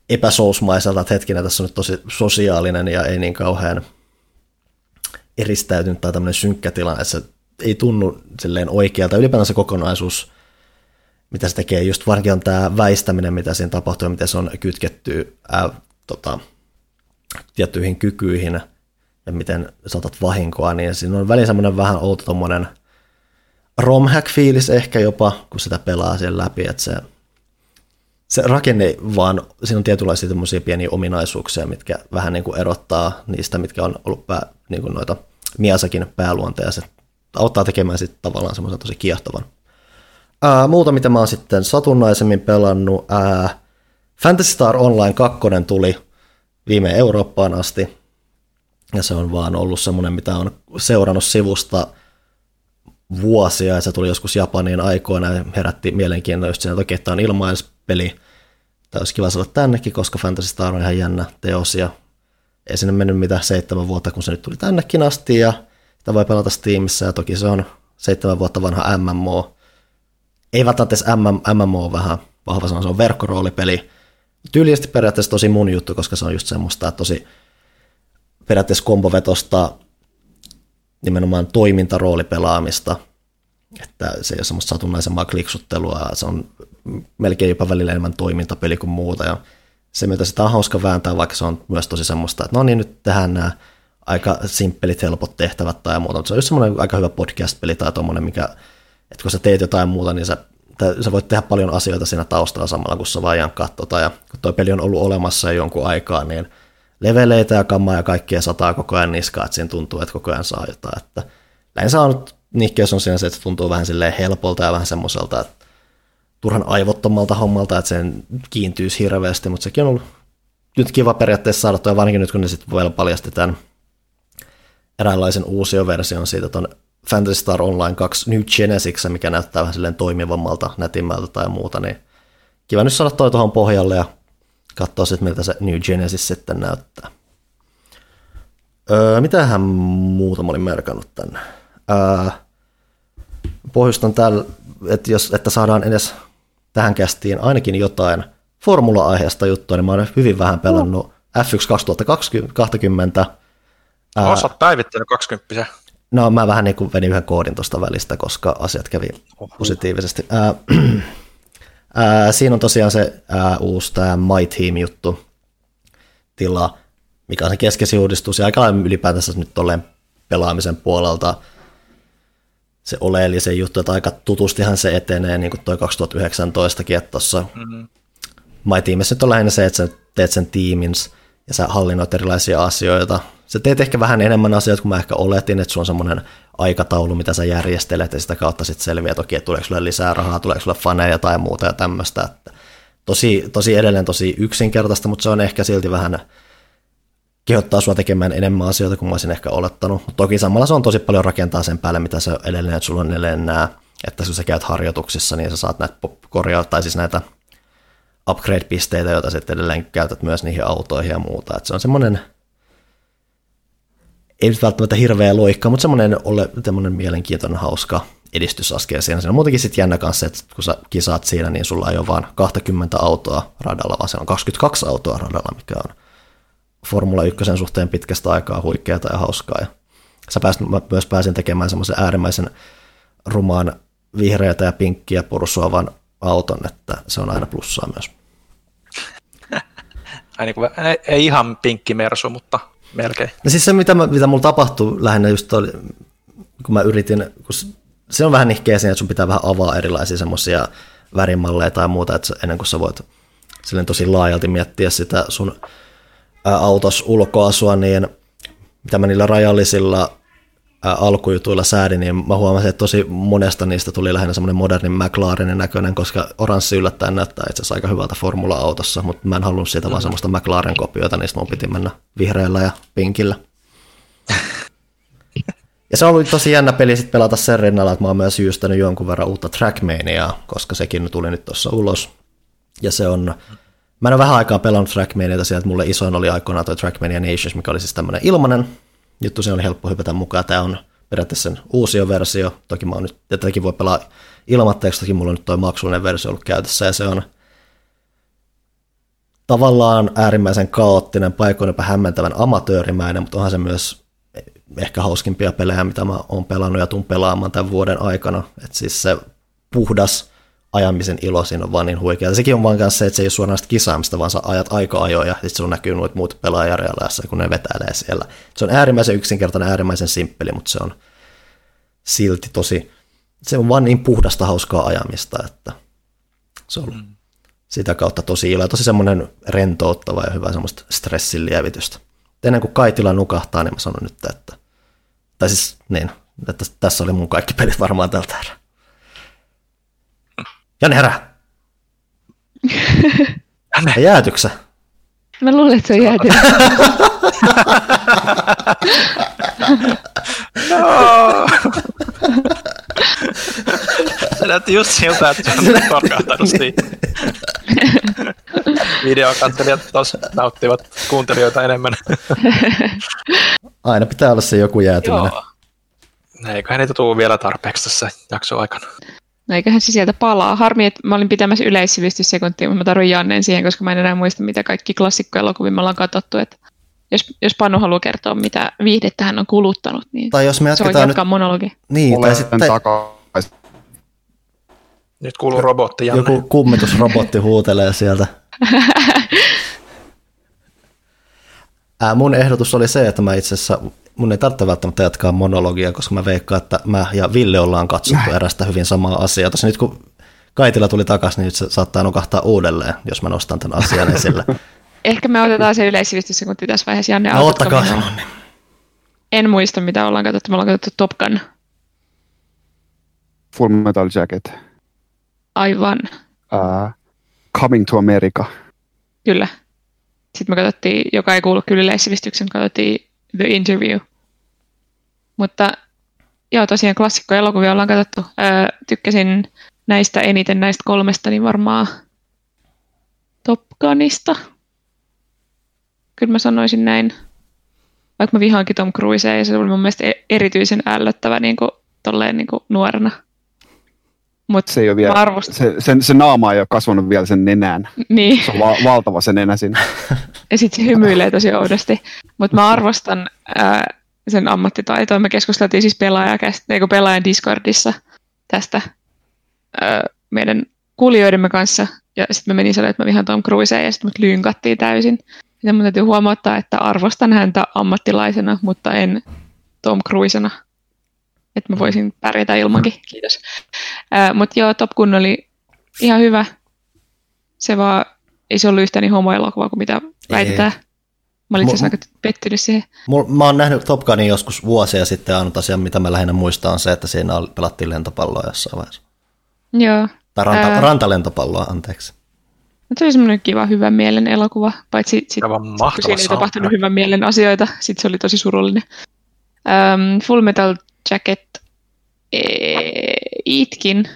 epäsousmaiselta, että hetkinen, tässä on nyt tosi sosiaalinen ja ei niin kauhean eristäytynyt tai tämmöinen synkkä tilanne, että se ei tunnu silleen oikealta. Ylipäätään se kokonaisuus, mitä se tekee, just varsinkin on tämä väistäminen, mitä siinä tapahtuu, miten se on kytketty ää, tota, tiettyihin kykyihin ja miten saatat vahinkoa, niin siinä on väliin semmoinen vähän outo tommonen romhack-fiilis ehkä jopa, kun sitä pelaa siellä läpi, että se se rakenne vaan, siinä on tietynlaisia pieniä ominaisuuksia, mitkä vähän niin kuin erottaa niistä, mitkä on ollut pää, niin kuin noita Miasakin pääluonteja. Se auttaa tekemään sitten tavallaan semmoisen tosi kiehtovan. Ää, muuta, mitä mä oon sitten satunnaisemmin pelannut, ää, Fantasy Star Online 2 tuli viime Eurooppaan asti, ja se on vaan ollut semmoinen, mitä on seurannut sivusta vuosia, ja se tuli joskus Japaniin aikoina, ja herätti mielenkiintoa just siinä, että on ilmaispeli, Tämä olisi kiva saada tännekin, koska Fantasy Star on ihan jännä teos ja ei sinne mennyt mitään seitsemän vuotta, kun se nyt tuli tännekin asti ja sitä voi pelata Steamissa ja toki se on seitsemän vuotta vanha MMO. Ei välttämättä edes MMO vähän vahva sana, se on verkkoroolipeli. Tyylisesti periaatteessa tosi mun juttu, koska se on just semmoista että tosi periaatteessa kombovetosta nimenomaan toimintaroolipelaamista, että se ei ole semmoista satunnaisempaa kliksuttelua, se on melkein jopa välillä enemmän toimintapeli kuin muuta. Ja se, mitä sitä on hauska vääntää, vaikka se on myös tosi semmoista, että no niin, nyt tehdään nämä aika simppelit, helpot tehtävät tai muuta, mutta se on just semmoinen aika hyvä podcast-peli tai tuommoinen, mikä, että kun sä teet jotain muuta, niin sä sä voit tehdä paljon asioita siinä taustalla samalla, kun sä vaan jankkaat tota, ja kun toi peli on ollut olemassa jo jonkun aikaa, niin leveleitä ja kammaa ja kaikkea sataa koko ajan niskaa, että siinä tuntuu, että koko ajan saa jotain. Että lähinnä on nyt nihkeys on siinä se, että se tuntuu vähän silleen helpolta ja vähän semmoiselta, että turhan aivottomalta hommalta, että sen kiintyisi hirveästi, mutta sekin on ollut nyt kiva periaatteessa saada toi, varsinkin nyt kun ne sitten vielä paljasti tämän eräänlaisen uusioversion siitä ton Fantasy Star Online 2 New Genesis, mikä näyttää vähän silleen toimivammalta, nätimmältä tai muuta, niin kiva nyt saada toi tuohon pohjalle ja katsoa sitten, miltä se New Genesis sitten näyttää. Öö, mitähän muuta mä olin merkannut tänne? Öö, pohjustan täällä, että, jos, että saadaan edes tähän kästiin ainakin jotain formula-aiheesta juttua, niin mä olen hyvin vähän pelannut F1 2020. Ää, Olet päivittänyt 20 No mä vähän niin kuin venin yhden koodin tuosta välistä, koska asiat kävi positiivisesti. Ää, ää, siinä on tosiaan se ää, uusi tämä My Team-juttu tila, mikä on se keskeisin uudistus ja aika ylipäätänsä nyt tolleen pelaamisen puolelta se oleellisen juttu, että aika tutustihan se etenee niin kuin toi 2019kin, että tuossa mm-hmm. My nyt on lähinnä se, että sä teet sen tiimin ja sä hallinnoit erilaisia asioita. Sä teet ehkä vähän enemmän asioita kuin mä ehkä oletin, että sulla on semmoinen aikataulu, mitä sä järjestelet ja sitä kautta sitten selviää toki, että tuleeko sulle lisää rahaa, tuleeko sulle faneja tai muuta ja tämmöistä. Että tosi, tosi edelleen tosi yksinkertaista, mutta se on ehkä silti vähän kehottaa sua tekemään enemmän asioita kuin mä olisin ehkä olettanut. Mutta toki samalla se on tosi paljon rakentaa sen päälle, mitä se edelleen, sulla on edelleen nämä, että kun sä käyt harjoituksissa, niin sä saat näitä korjaa, tai siis näitä upgrade-pisteitä, joita sitten edelleen käytät myös niihin autoihin ja muuta. Että se on semmoinen, ei nyt välttämättä hirveä loikka, mutta semmoinen, ole, semmoinen mielenkiintoinen, hauska edistysaskel siinä. Se on muutenkin sitten jännä kanssa, että kun sä kisaat siinä, niin sulla ei ole vaan 20 autoa radalla, vaan se on 22 autoa radalla, mikä on Formula 1 suhteen pitkästä aikaa huikeaa ja hauskaa. Ja sä pääst, mä myös pääsin tekemään semmoisen äärimmäisen rumaan vihreätä ja pinkkiä pursuavan auton, että se on aina plussaa myös. Ai niin kuin, ei, ei ihan pinkki mersu, mutta melkein. No siis se, mitä, mä, mitä mulla tapahtui lähinnä just oli, kun mä yritin, kun se on vähän nihkeä siinä, että sun pitää vähän avaa erilaisia semmoisia värimalleja tai muuta, että ennen kuin sä voit silleen tosi laajalti miettiä sitä sun autos ulkoasua, niin mitä mä niillä rajallisilla alkujutuilla säädin, niin mä huomasin, että tosi monesta niistä tuli lähinnä semmoinen modernin McLarenin näköinen, koska oranssi yllättäen näyttää itse asiassa aika hyvältä formula-autossa, mutta mä en halunnut siitä mm. vaan semmoista McLaren-kopioita, niin mun piti mennä vihreällä ja pinkillä. ja se on ollut tosi jännä peli sitten pelata sen rinnalla, että mä oon myös jyystänyt jonkun verran uutta Trackmaniaa, koska sekin tuli nyt tuossa ulos. Ja se on Mä en ole vähän aikaa pelannut Trackmaniata sieltä, mulle isoin oli aikoinaan toi Trackmania Nations, mikä oli siis tämmöinen ilmanen juttu, se oli helppo hypätä mukaan. Tämä on periaatteessa sen uusi versio, toki mä oon nyt, tätäkin voi pelaa ilmatteeksi, toki mulla on nyt toi maksullinen versio ollut käytössä, ja se on tavallaan äärimmäisen kaoottinen, paikoin hämmentävän amatöörimäinen, mutta onhan se myös ehkä hauskimpia pelejä, mitä mä oon pelannut ja tuun pelaamaan tämän vuoden aikana. Et siis se puhdas, ajamisen ilo siinä on vaan niin huikea. Sekin on vaan kanssa se, että se ei ole suoranaista kisaamista, vaan sä ajat aika ajoja ja sitten sun näkyy noita muut pelaajarealassa, kun ne vetäilee siellä. Se on äärimmäisen yksinkertainen, äärimmäisen simppeli, mutta se on silti tosi, se on vaan niin puhdasta hauskaa ajamista, että se on mm. sitä kautta tosi ilo. Tosi semmoinen rentouttava ja hyvä semmoista stressin lievitystä. Ennen kuin Kaitila nukahtaa, niin mä sanon nyt, että, tai siis niin, että tässä oli mun kaikki pelit varmaan tältä erää. Janne herää. Janne. Jäätyksä? Mä luulen, että se on jääty. no. Se näytti just siltä, että se on korkahtanut siitä. Videokatselijat tos nauttivat kuuntelijoita enemmän. Aina pitää olla se joku jäätyminen. Joo. Eiköhän niitä tule vielä tarpeeksi tässä jakson aikana. No eiköhän se sieltä palaa. Harmi, että mä olin pitämässä yleissivistyssekuntia, mutta mä tarvitsen Jannen siihen, koska mä en enää muista, mitä kaikki klassikkoelokuvia me ollaan katsottu. Että jos, jos Panu haluaa kertoa, mitä viihdettä hän on kuluttanut, niin tai jos me se voi jatkaa nyt... monologi. Niin, tai sitten... Nyt kuuluu robotti, Janne. Joku kummitusrobotti huutelee sieltä. Ää, mun ehdotus oli se, että mä itse asiassa mun ei tarvitse välttämättä jatkaa monologia, koska mä veikkaan, että mä ja Ville ollaan katsottu Näin. erästä hyvin samaa asiaa. Tossa nyt kun Kaitila tuli takaisin, niin nyt se saattaa nukahtaa uudelleen, jos mä nostan tämän asian esille. Ehkä me otetaan se yleissivistyssekunti tässä vaiheessa. Janne, No ottakaa se? Nonni. En muista, mitä ollaan katsottu. Me ollaan katsottu Top Gun. Full Metal Jacket. Aivan, Uh, Coming to America. kyllä. Sitten me katsottiin, joka ei kuulu kyllä yleissivistyksen, katsottiin The Interview. Mutta joo, tosiaan klassikko elokuvia ollaan katsottu. Öö, tykkäsin näistä eniten näistä kolmesta, niin varmaan Top Gunista. Kyllä mä sanoisin näin. Vaikka mä vihaankin Tom Cruisea ja se oli mun mielestä e- erityisen ällöttävä niin kuin, tolleen niin kuin nuorena. Mutta Se, ei ole vielä, arvostan. se, se, se naama ei ole kasvanut vielä sen nenään. niin. Se on va- valtava se nenä siinä. Ja sitten se hymyilee tosi oudosti. Mutta mä arvostan ää, sen ammattitaitoa. Me keskusteltiin siis pelaajakäst- eikö pelaajan Discordissa tästä ää, meidän kuulijoidemme kanssa. Ja sitten mä menin sanoa, että mä vihaan Tom Cruisea ja sitten mut lynkattiin täysin. Ja mun täytyy huomauttaa, että arvostan häntä ammattilaisena, mutta en Tom Cruisena. Että mä voisin pärjätä ilmankin. Kiitos. Mutta joo, Top Gun oli ihan hyvä. Se vaan, ei se ollut yhtä niin homoelokuva kuin mitä väitetään. Mä olin itse aika pettynyt siihen. Mul, mä oon nähnyt Top Gunin joskus vuosia sitten, ja ainut asia, mitä mä lähinnä muistan, on se, että siinä pelattiin lentopalloa jossain vaiheessa. Joo. Tai ranta, Ää. rantalentopalloa, anteeksi. Mutta se oli semmoinen kiva hyvän mielen elokuva, paitsi sit, mahtava siinä ei tapahtunut hyvän mielen asioita, sitten se oli tosi surullinen. Um, Full Metal Jacket itkin,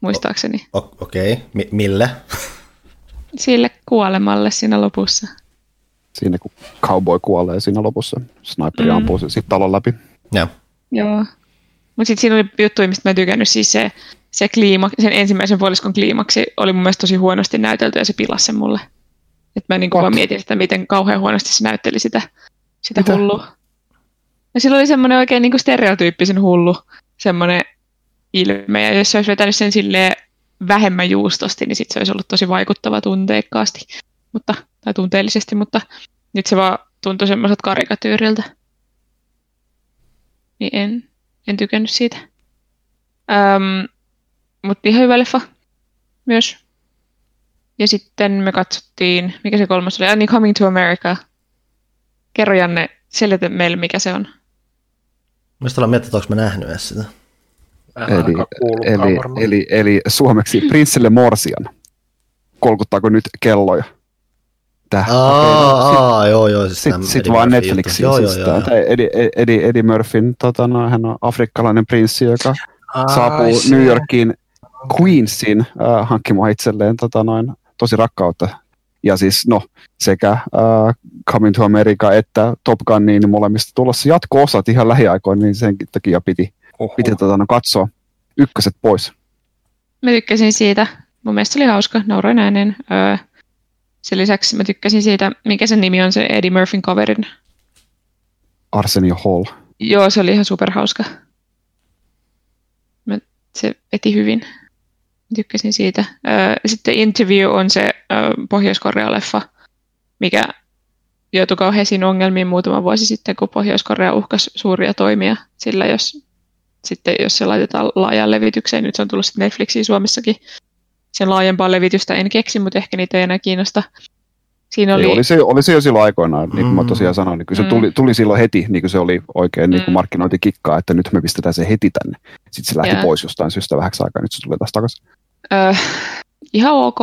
muistaakseni, O- Okei, okay. Mi- mille? sille kuolemalle siinä lopussa. Siinä kun cowboy kuolee siinä lopussa. Sniperi Mm. ampuu sen sitten talon läpi. Joo. Joo. Mutta sitten siinä oli juttuja, mistä mä en tykännyt. Siis se, se kliima, sen ensimmäisen puoliskon kliimaksi oli mun mielestä tosi huonosti näytelty ja se pilasi sen mulle. Et mä What? vaan mietin, että miten kauhean huonosti se näytteli sitä, sitä Mitä? hullua. Ja sillä oli semmoinen oikein niinku stereotyyppisen hullu semmoinen ilme. Ja jos se olisi vetänyt sen silleen vähemmän juustosti, niin sit se olisi ollut tosi vaikuttava tunteikkaasti. Mutta, tai tunteellisesti, mutta nyt se vaan tuntui semmoiset karikatyyriltä. Niin en, en tykännyt siitä. Öm, mutta ihan hyvä leffa myös. Ja sitten me katsottiin, mikä se kolmas oli, ah, niin Coming to America. Kerro Janne, selitä meille mikä se on. Mistä ollaan miettinyt, onko mä nähnyt edes sitä? Eli, eli, varmaan. eli, eli suomeksi Prinssille Morsian. Kolkuttaako nyt kelloja? Täh. Aa, aa, joo, joo. Siis Sitten sit vaan Netflixiin. juttu. Joo, siis joo, joo, tää- joo. Eddie, Eddie, Eddie Murphyn, tota, no, hän on afrikkalainen prinssi, joka Ai saapuu se. New Yorkiin Queensin äh, hankkimaan itselleen tota, noin, tosi rakkautta. Ja siis no, sekä äh, Coming to America että Top Gun, niin molemmista tulossa jatko-osat ihan lähiaikoina, niin sen takia piti, Huhhuh. piti tota, no, katsoa ykköset pois. Mä tykkäsin siitä. Mun mielestä se oli hauska, nauroin ääneen. Öö, sen lisäksi mä tykkäsin siitä, mikä sen nimi on, se Eddie Murphyn kaverin. Arsenio Hall. Joo, se oli ihan superhauska. Mä, se veti hyvin. Tykkäsin siitä. Öö, sitten Interview on se öö, Pohjois-Korea-leffa, mikä joutui kauheisiin ongelmiin muutama vuosi sitten, kun Pohjois-Korea uhkasi suuria toimia. Sillä jos, sitten, jos se laitetaan laajaan levitykseen, nyt se on tullut sitten Netflixiin Suomessakin. Sen laajempaa levitystä en keksi, mutta ehkä niitä ei enää kiinnosta. Siinä Oli, oli, oli, se, oli se jo silloin aikoinaan, niin kuin mä Mm. tosiaan sanoin, niin kyllä se Mm. tuli, tuli silloin heti, niin kuin se oli oikein niin kuin Mm. markkinointikikkaa, että nyt me pistetään se heti tänne. Sitten se lähti Jaa. pois jostain syystä vähäksi aikaa, nyt se tulee taas takaisin. Öö, ihan ok.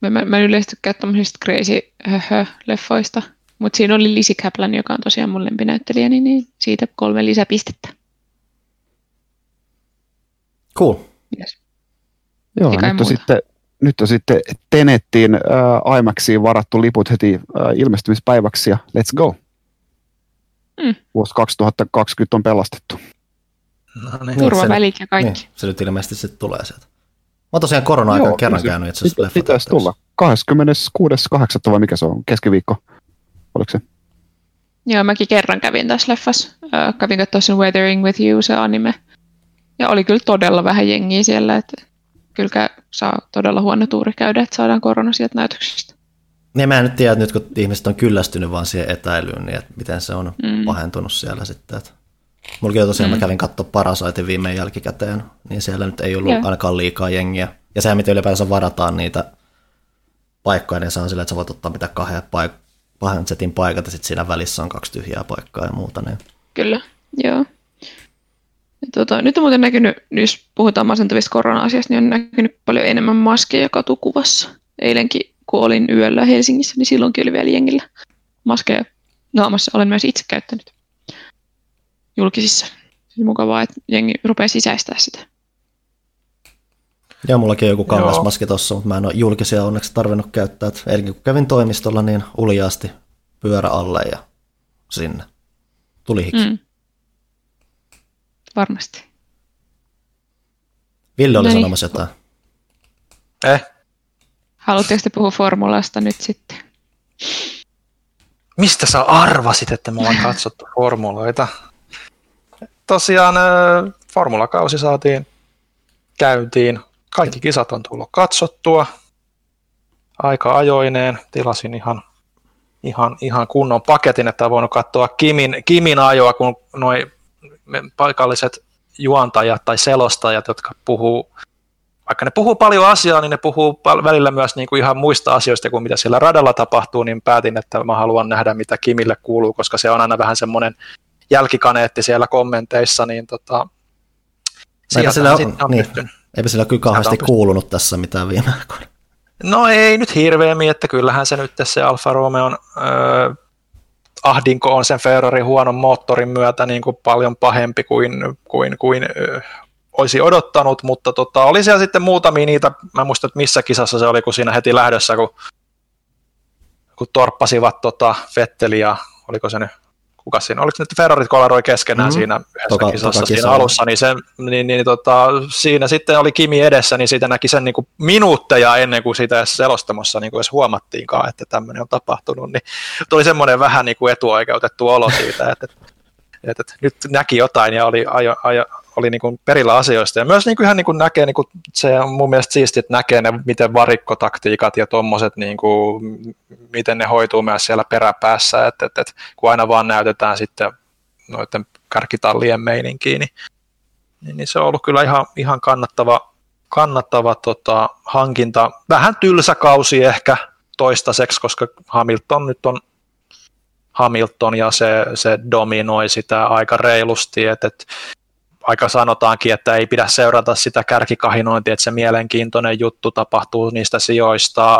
Mä, mä, mä en yleensä tykkää tämmöisistä crazy höhö-leffoista. Mutta siinä oli Lizzie Kaplan, joka on tosiaan mun lempinäyttelijä, niin, niin siitä kolme lisäpistettä. Cool. Yes. Joo, Ei kai nyt on, muuta. sitten, nyt on sitten Tenettiin äh, IMAXiin varattu liput heti äh, ilmestymispäiväksi ja let's go. Mm. Vuosi 2020 on pelastettu. No niin. Turvavälit ja kaikki. Niin, se nyt ilmeisesti sitten tulee sieltä. Mä oon tosiaan korona-aikana Joo, kerran kyllä se käynyt itse asiassa Pitä, pitäisi tulla. 26.8. vai mikä se on? Keskiviikko. Oliko se? Joo, mäkin kerran kävin tässä leffassa. Öö, kävin katsoa sen Weathering with You, se anime. Ja oli kyllä todella vähän jengiä siellä, että kyllä saa todella huono tuuri käydä, että saadaan korona sieltä näytöksestä. Niin mä en nyt tiedä, että nyt kun ihmiset on kyllästynyt vaan siihen etäilyyn, niin että miten se on mm. pahentunut siellä sitten. Että Mulla tosiaan mm. mä kävin katsoa Parasaitin viimein jälkikäteen, niin siellä nyt ei ollut yeah. ainakaan liikaa jengiä. Ja sehän, miten ylipäänsä varataan niitä paikkoja, niin se on sillä, että sä voit ottaa mitä kahden, paik- kahden setin paikat, ja sitten siinä välissä on kaksi tyhjää paikkaa ja muuta. Niin. Kyllä, joo. Ja tota, nyt on muuten näkynyt, jos puhutaan masentavista korona-asiasta, niin on näkynyt paljon enemmän maskeja katukuvassa. Eilenkin, kun olin yöllä Helsingissä, niin silloinkin oli vielä jengillä maskeja naamassa. Olen myös itse käyttänyt julkisissa. On mukavaa, että jengi rupeaa sisäistää sitä. Joo, mullakin on joku kangasmaski tossa, mutta mä en ole julkisia onneksi tarvinnut käyttää. Eli kun kävin toimistolla, niin uljaasti pyörä alle ja sinne. Tuli hiki. Mm. Varmasti. Ville oli no niin. sanomassa jotain. Eh? Haluatteko te puhua formulasta nyt sitten? Mistä sä arvasit, että me ollaan katsottu formuloita? Tosiaan formulakausi saatiin käyntiin. Kaikki kisat on tullut katsottua aika ajoineen. Tilasin ihan, ihan, ihan kunnon paketin, että on voinut katsoa Kimin, Kimin ajoa, kun noin paikalliset juontajat tai selostajat, jotka puhuu, vaikka ne puhuu paljon asiaa, niin ne puhuu välillä myös niin kuin ihan muista asioista kuin mitä siellä radalla tapahtuu, niin päätin, että mä haluan nähdä, mitä Kimille kuuluu, koska se on aina vähän semmoinen jälkikaneetti siellä kommenteissa, niin tota, Eipä sillä, on, on niin, eipä sillä kyllä kauheasti kuulunut tässä mitään viime aikoina. No ei nyt hirveämmin, että kyllähän se nyt se Alfa Romeo öö, ahdinko on sen Ferrari huonon moottorin myötä niin kuin paljon pahempi kuin, kuin, kuin öö, olisi odottanut, mutta tota, oli siellä sitten muutamia niitä, mä muistan, että missä kisassa se oli, kun siinä heti lähdössä, kun, kun torppasivat tota Vetteli ja oliko se nyt kuka siinä, oliko nyt Ferrarit kolaroi keskenään mm-hmm. siinä yhdessä toka, kisassa toka siinä alussa, niin, se, niin, niin tota, siinä sitten oli Kimi edessä, niin siitä näki sen niin kuin minuutteja ennen kuin siitä edes selostamossa niin kuin edes huomattiinkaan, että tämmöinen on tapahtunut, niin tuli semmoinen vähän niin kuin etuoikeutettu olo siitä, että, että, että nyt näki jotain ja oli ajo, ajo, oli niin kuin perillä asioista. Ja myös niin kuin ihan niin kuin näkee, niin kuin se on mun mielestä siistiä, että näkee ne, miten varikkotaktiikat ja tuommoiset, niin miten ne hoituu myös siellä peräpäässä, että, että, että kun aina vaan näytetään sitten noiden kärkitallien meininkiin, niin, niin, niin se on ollut kyllä ihan, ihan kannattava, kannattava tota, hankinta. Vähän tylsä kausi ehkä toistaiseksi, koska Hamilton nyt on Hamilton ja se, se dominoi sitä aika reilusti, että, että aika sanotaankin, että ei pidä seurata sitä kärkikahinointia, että se mielenkiintoinen juttu tapahtuu niistä sijoista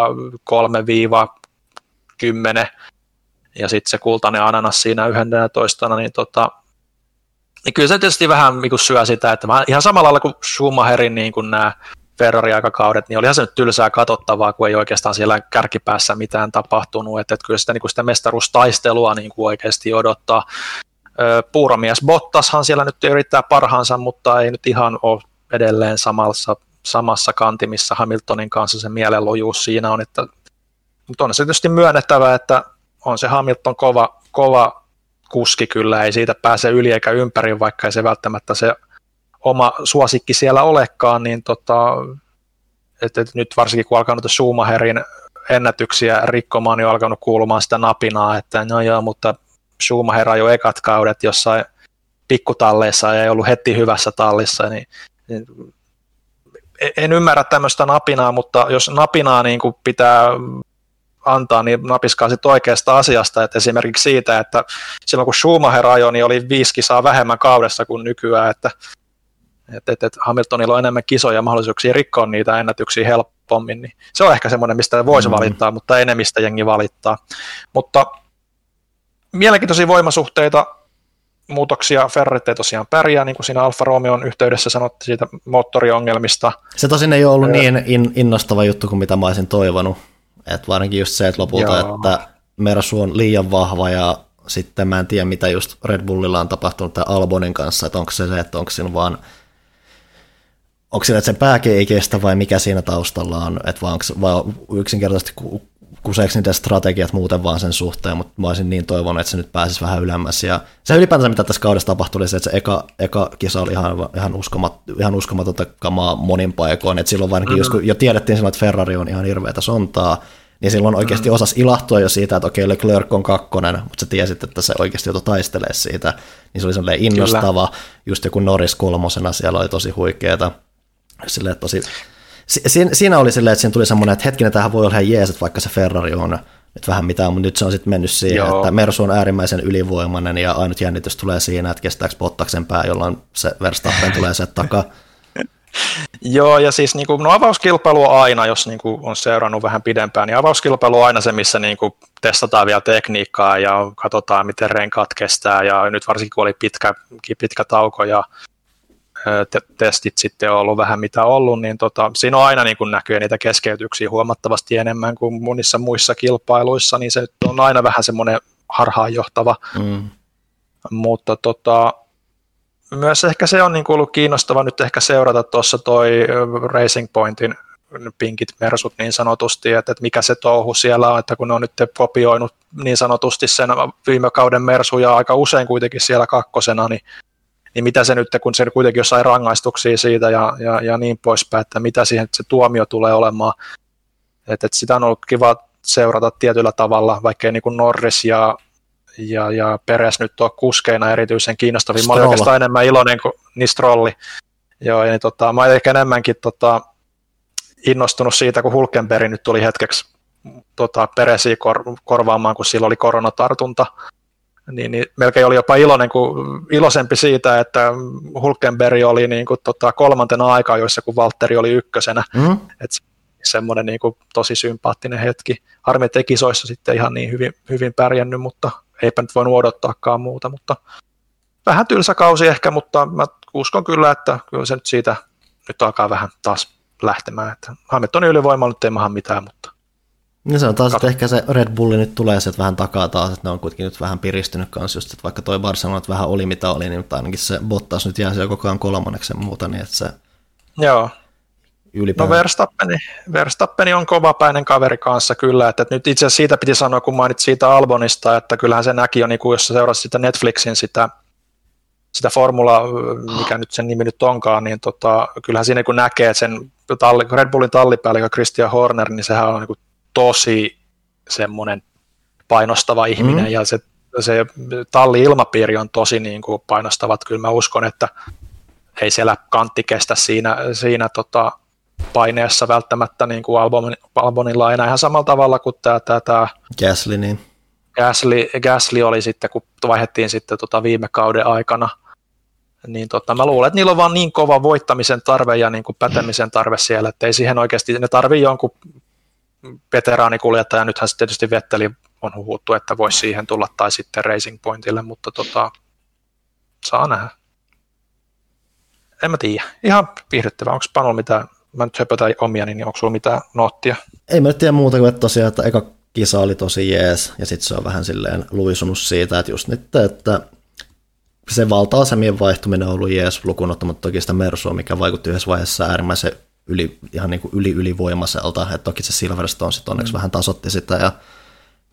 3-10 ja sitten se kultainen ananas siinä 11, niin, tota, niin kyllä se tietysti vähän niin syö sitä, että mä, ihan samalla lailla kuin Schumacherin niin kuin nämä Ferrari-aikakaudet, niin olihan se nyt tylsää katsottavaa, kun ei oikeastaan siellä kärkipäässä mitään tapahtunut, että, että kyllä sitä, niin kuin sitä mestaruustaistelua niin kuin oikeasti odottaa. Puuromies Bottashan siellä nyt yrittää parhaansa, mutta ei nyt ihan ole edelleen samassa, samassa kantimissa Hamiltonin kanssa se mielenlojuus siinä on, että, mutta on se tietysti myönnettävä, että on se Hamilton kova, kova kuski kyllä, ei siitä pääse yli eikä ympäri, vaikka ei se välttämättä se oma suosikki siellä olekaan, niin tota, että, että nyt varsinkin kun alkanut Schumacherin ennätyksiä rikkomaan, niin on alkanut kuulumaan sitä napinaa, että no joo, mutta Schumacher jo ekat kaudet jossain pikkutalleissa ja ei ollut heti hyvässä tallissa, niin, niin en ymmärrä tämmöistä napinaa, mutta jos napinaa niin kuin pitää antaa, niin napiskaa sitten oikeasta asiasta, että esimerkiksi siitä, että silloin kun Schumacher ajoi, niin oli viisi kisaa vähemmän kaudessa kuin nykyään, että että et, et Hamiltonilla on enemmän kisoja mahdollisuuksia rikkoa niitä ennätyksiä helpommin, niin se on ehkä semmoinen, mistä voisi mm. valittaa, mutta enemmistä jengi valittaa. Mutta mielenkiintoisia voimasuhteita, muutoksia. Ferrarit ei tosiaan pärjää, niin kuin siinä Alfa Romeon yhteydessä sanottiin siitä moottoriongelmista. Se tosin ei ole ollut niin in, innostava juttu kuin mitä mä olisin toivonut. Et varsinkin just se, että lopulta, Joo. että Mersu on liian vahva ja sitten mä en tiedä, mitä just Red Bullilla on tapahtunut tämän Albonin kanssa, että onko se se, että onko siinä vaan onko siinä, että sen pääkin ei kestä vai mikä siinä taustalla on, että vaan, onko, vaan yksinkertaisesti kuseeksi niiden strategiat muuten vaan sen suhteen, mutta mä olisin niin toivonut, että se nyt pääsisi vähän ylemmäs. Ja se ylipäätänsä, mitä tässä kaudessa tapahtui, oli se, että se eka, eka kisa oli ihan, ihan, uskomat, ihan uskomatonta kamaa monin paikoin. että silloin varsinkin, mm-hmm. jos jo tiedettiin silloin, että Ferrari on ihan hirveätä sontaa, niin silloin oikeasti mm. osasi ilahtua jo siitä, että okei, Leclerc on kakkonen, mutta sä tiesit, että se oikeasti joutui taistelemaan siitä, niin se oli sellainen innostava, Kyllä. just joku Norris kolmosena siellä oli tosi huikeeta, silleen tosi, si- siinä oli silleen, että siinä tuli semmoinen, että hetkinen, tähän voi olla ihan jees, että vaikka se Ferrari on nyt vähän mitään, mutta nyt se on sitten mennyt siihen, Joo. että Mersu on äärimmäisen ylivoimainen ja ainut jännitys tulee siinä, että kestääkö Bottaksen pää, jolloin se Verstappen tulee se takaa. Joo, ja siis niin kuin, no avauskilpailu on aina, jos niin kuin, on seurannut vähän pidempään, niin avauskilpailu on aina se, missä niin kuin, testataan vielä tekniikkaa ja katsotaan, miten renkaat kestää, ja nyt varsinkin kun oli pitkä, pitkä tauko ja te- testit sitten on ollut vähän mitä ollut, niin tota, siinä on aina niin kuin näkyy niitä keskeytyksiä huomattavasti enemmän kuin monissa muissa kilpailuissa, niin se on aina vähän semmoinen harhaanjohtava. Mm. Mutta tota, myös ehkä se on niin kuin ollut kiinnostava nyt ehkä seurata tuossa toi Racing Pointin pinkit mersut niin sanotusti, että, että mikä se touhu siellä on, että kun ne on nyt kopioinut niin sanotusti sen viime kauden mersuja aika usein kuitenkin siellä kakkosena, niin, niin mitä se nyt, kun se kuitenkin jossain rangaistuksia siitä ja, ja, ja niin poispäin, että mitä siihen se tuomio tulee olemaan, että, että sitä on ollut kiva seurata tietyllä tavalla, vaikkei niin kuin Norris ja ja, ja Peres nyt on kuskeina erityisen kiinnostavia. Mä olin oikeastaan enemmän iloinen kuin Nistrolli. Joo, ja niin, tota, mä olin ehkä enemmänkin tota, innostunut siitä, kun Hulkenberg nyt tuli hetkeksi tota, Peresiä kor, korvaamaan, kun sillä oli koronatartunta. Niin, niin melkein oli jopa iloinen, kun, iloisempi siitä, että Hulkenberg oli niin kuin, tota, kolmantena aikaa, joissa kun Valtteri oli ykkösenä. Mm. Et semmoinen niin kuin, tosi sympaattinen hetki. Harmi, että kisoissa sitten ihan niin hyvin, hyvin pärjännyt, mutta eipä nyt voinut odottaakaan muuta, mutta vähän tylsä kausi ehkä, mutta mä uskon kyllä, että kyllä se nyt siitä nyt alkaa vähän taas lähtemään. Että Hamiltonin ylivoima nyt ei maha mitään, mutta niin se on taas, että ehkä se Red Bulli nyt tulee sieltä vähän takaa taas, että ne on kuitenkin nyt vähän piristynyt kanssa, just, että vaikka toi Barcelona vähän oli mitä oli, niin ainakin se Bottas nyt jää siellä koko ajan kolmanneksi muuta, niin että se Joo ylipäätään. No Verstappeni, Verstappeni on kovapäinen kaveri kanssa kyllä, että nyt itse asiassa siitä piti sanoa, kun mainit siitä Albonista, että kyllähän se näki jo, niin kuin jos seurasi sitä Netflixin sitä, sitä formula, mikä nyt sen nimi nyt onkaan, niin tota, kyllähän siinä kun näkee, että sen talli, Red Bullin tallipäällikkö Christian Horner, niin sehän on niin kuin tosi semmoinen painostava ihminen, mm. ja se, se talli-ilmapiiri on tosi niin kuin painostava, että kyllä mä uskon, että ei siellä kantti kestä siinä, siinä tota, paineessa välttämättä niin kuin Albon, Albonilla enää ihan samalla tavalla kuin tämä, tämä, tämä Gasly, niin. Gasly, Gasly oli sitten, kun vaihdettiin sitten tota viime kauden aikana, niin tota, mä luulen, että niillä on vaan niin kova voittamisen tarve ja niin kuin pätemisen tarve siellä, että ei siihen oikeasti, ne tarvii jonkun veteraanikuljettaja, nythän se tietysti Vetteli on huhuttu, että voisi siihen tulla tai sitten Racing Pointille, mutta tota, saa nähdä. En mä tiedä. Ihan viihdyttävä. Onko Panu mitään mä nyt höpötän omia, niin onko sulla mitään noottia? Ei mä nyt tiedä muuta kuin, että tosiaan, että eka kisa oli tosi jees, ja sitten se on vähän silleen luisunut siitä, että just nyt, että se valta-asemien vaihtuminen on ollut jees, lukuun ottamatta toki sitä Mersua, mikä vaikutti yhdessä vaiheessa äärimmäisen yli, ihan niin kuin yli ylivoimaiselta, että toki se Silverstone sitten onneksi mm. vähän tasotti sitä, ja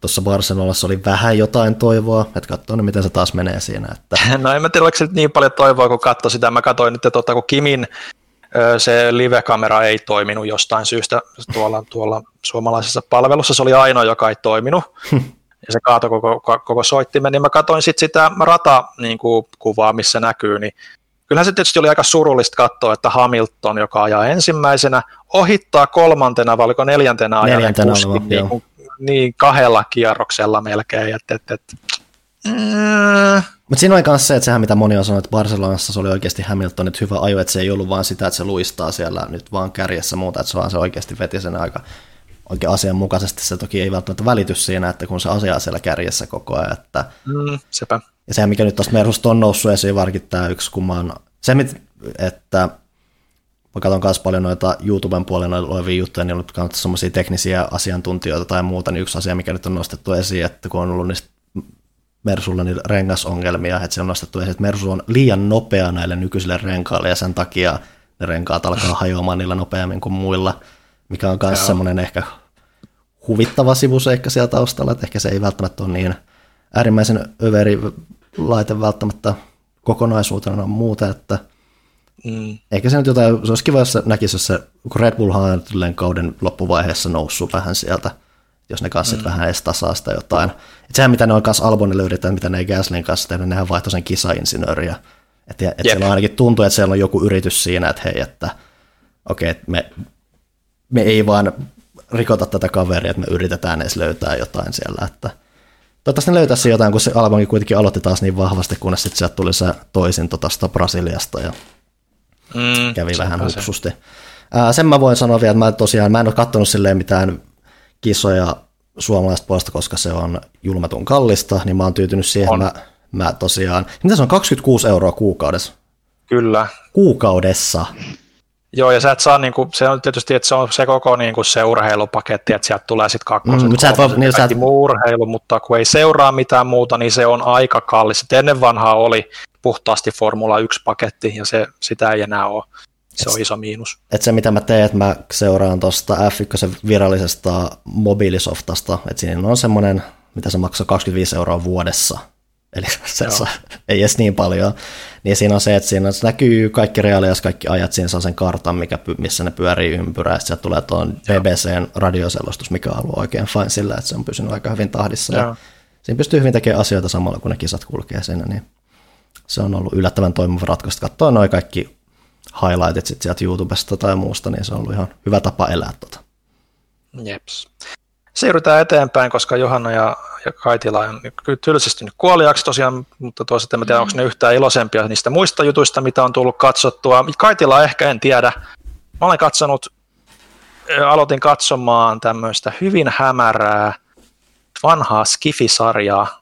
tuossa Barcelonassa oli vähän jotain toivoa, että katsoa miten se taas menee siinä. Että... No en mä tiedä, oliko niin paljon toivoa, kun katsoi sitä. Mä katsoin nyt, että kun Kimin se live-kamera ei toiminut jostain syystä tuolla, tuolla suomalaisessa palvelussa. Se oli ainoa, joka ei toiminut. ja se kaatoi koko, koko soittimen, niin mä katsoin sitten sitä rata-kuvaa, niin missä näkyy, niin kyllähän se tietysti oli aika surullista katsoa, että Hamilton, joka ajaa ensimmäisenä, ohittaa kolmantena vai oliko neljäntenä ajan neljäntenä kuski, niin, niin, kahdella kierroksella melkein. Et, et, et, mm, mutta siinä oli myös se, että sehän mitä moni on sanonut, että Barcelonassa se oli oikeasti Hamiltonin hyvä ajo, että se ei ollut vaan sitä, että se luistaa siellä nyt vaan kärjessä muuta, että se vaan se oikeasti veti sen aika oikein asianmukaisesti. Se toki ei välttämättä välity siinä, että kun se asiaa siellä kärjessä koko ajan. Että... Mm, sepä. Ja se, mikä nyt tuosta Mersusta on noussut esiin, varsinkin tämä yksi kumman, se, että mä katson myös paljon noita YouTuben puolella olevia juttuja, niin on ollut semmoisia teknisiä asiantuntijoita tai muuta, niin yksi asia, mikä nyt on nostettu esiin, että kun on ollut niistä Mersulla niitä rengasongelmia, että se on nostettu esiin, että Mersu on liian nopea näille nykyisille renkaille ja sen takia ne renkaat alkaa hajoamaan niillä nopeammin kuin muilla, mikä on myös semmoinen ehkä huvittava sivuseikka siellä taustalla, että ehkä se ei välttämättä ole niin äärimmäisen överi laite välttämättä kokonaisuutena on muuta, että mm. ehkä se nyt jotain, se olisi kiva, jos näkisi, jos se, kun Red Bull on kauden loppuvaiheessa noussut vähän sieltä jos ne kanssa mm. vähän edes tasaa sitä jotain. Et sehän mitä ne on kanssa Albonille yrittänyt, mitä ne ei Gaslin kanssa tehnyt, nehän vaihtoi sen kisainsinööriä. Että et siellä ainakin tuntuu, että siellä on joku yritys siinä, että hei, että okei, okay, me, me ei vaan rikota tätä kaveria, että me yritetään edes löytää jotain siellä, että Toivottavasti ne löytäisi jotain, kun se albumi kuitenkin aloitti taas niin vahvasti, kunnes sitten sieltä tuli se toisin tota Brasiliasta ja mm, kävi vähän hupsusti. Ää, sen mä voin sanoa vielä, että mä tosiaan mä en ole katsonut silleen mitään kisoja suomalaista puolesta, koska se on julmetun kallista, niin mä oon tyytynyt siihen, on. mä, mä tosiaan, mitä se on, 26 euroa kuukaudessa? Kyllä. Kuukaudessa. Joo, ja sä et saa, niin kuin, se on tietysti, että se on se koko niin kuin se urheilupaketti, että sieltä tulee sitten kakkoset, mm, sä et voi, niin, sä et... muu urheilu, mutta kun ei seuraa mitään muuta, niin se on aika kallis. Et ennen vanhaa oli puhtaasti Formula 1-paketti, ja se, sitä ei enää ole. Se et, on iso miinus. Et se, mitä mä teen, että mä seuraan tuosta F1 virallisesta mobiilisoftasta, että siinä on semmoinen, mitä se maksaa 25 euroa vuodessa, eli se saa, ei edes niin paljon, niin siinä on se, että siinä se näkyy kaikki reaalias, kaikki ajat, siinä saa sen kartan, mikä, missä ne pyörii ympyrää, ja sieltä tulee tuon BBCn radioselostus, mikä on ollut oikein fine sillä, että se on pysynyt aika hyvin tahdissa, ja siinä pystyy hyvin tekemään asioita samalla, kun ne kisat kulkee siinä, niin se on ollut yllättävän toimiva ratkaisu. Katsoa noin kaikki highlightit sit sieltä YouTubesta tai muusta, niin se on ollut ihan hyvä tapa elää tota. Jeps. Siirrytään eteenpäin, koska Johanna ja, ja Kaitila on tylsistynyt kuoliaksi tosiaan, mutta toisaalta en tiedä, onko ne yhtään iloisempia niistä muista jutuista, mitä on tullut katsottua. Kaitila ehkä en tiedä. Mä olen katsonut, aloitin katsomaan tämmöistä hyvin hämärää vanhaa Skifi-sarjaa.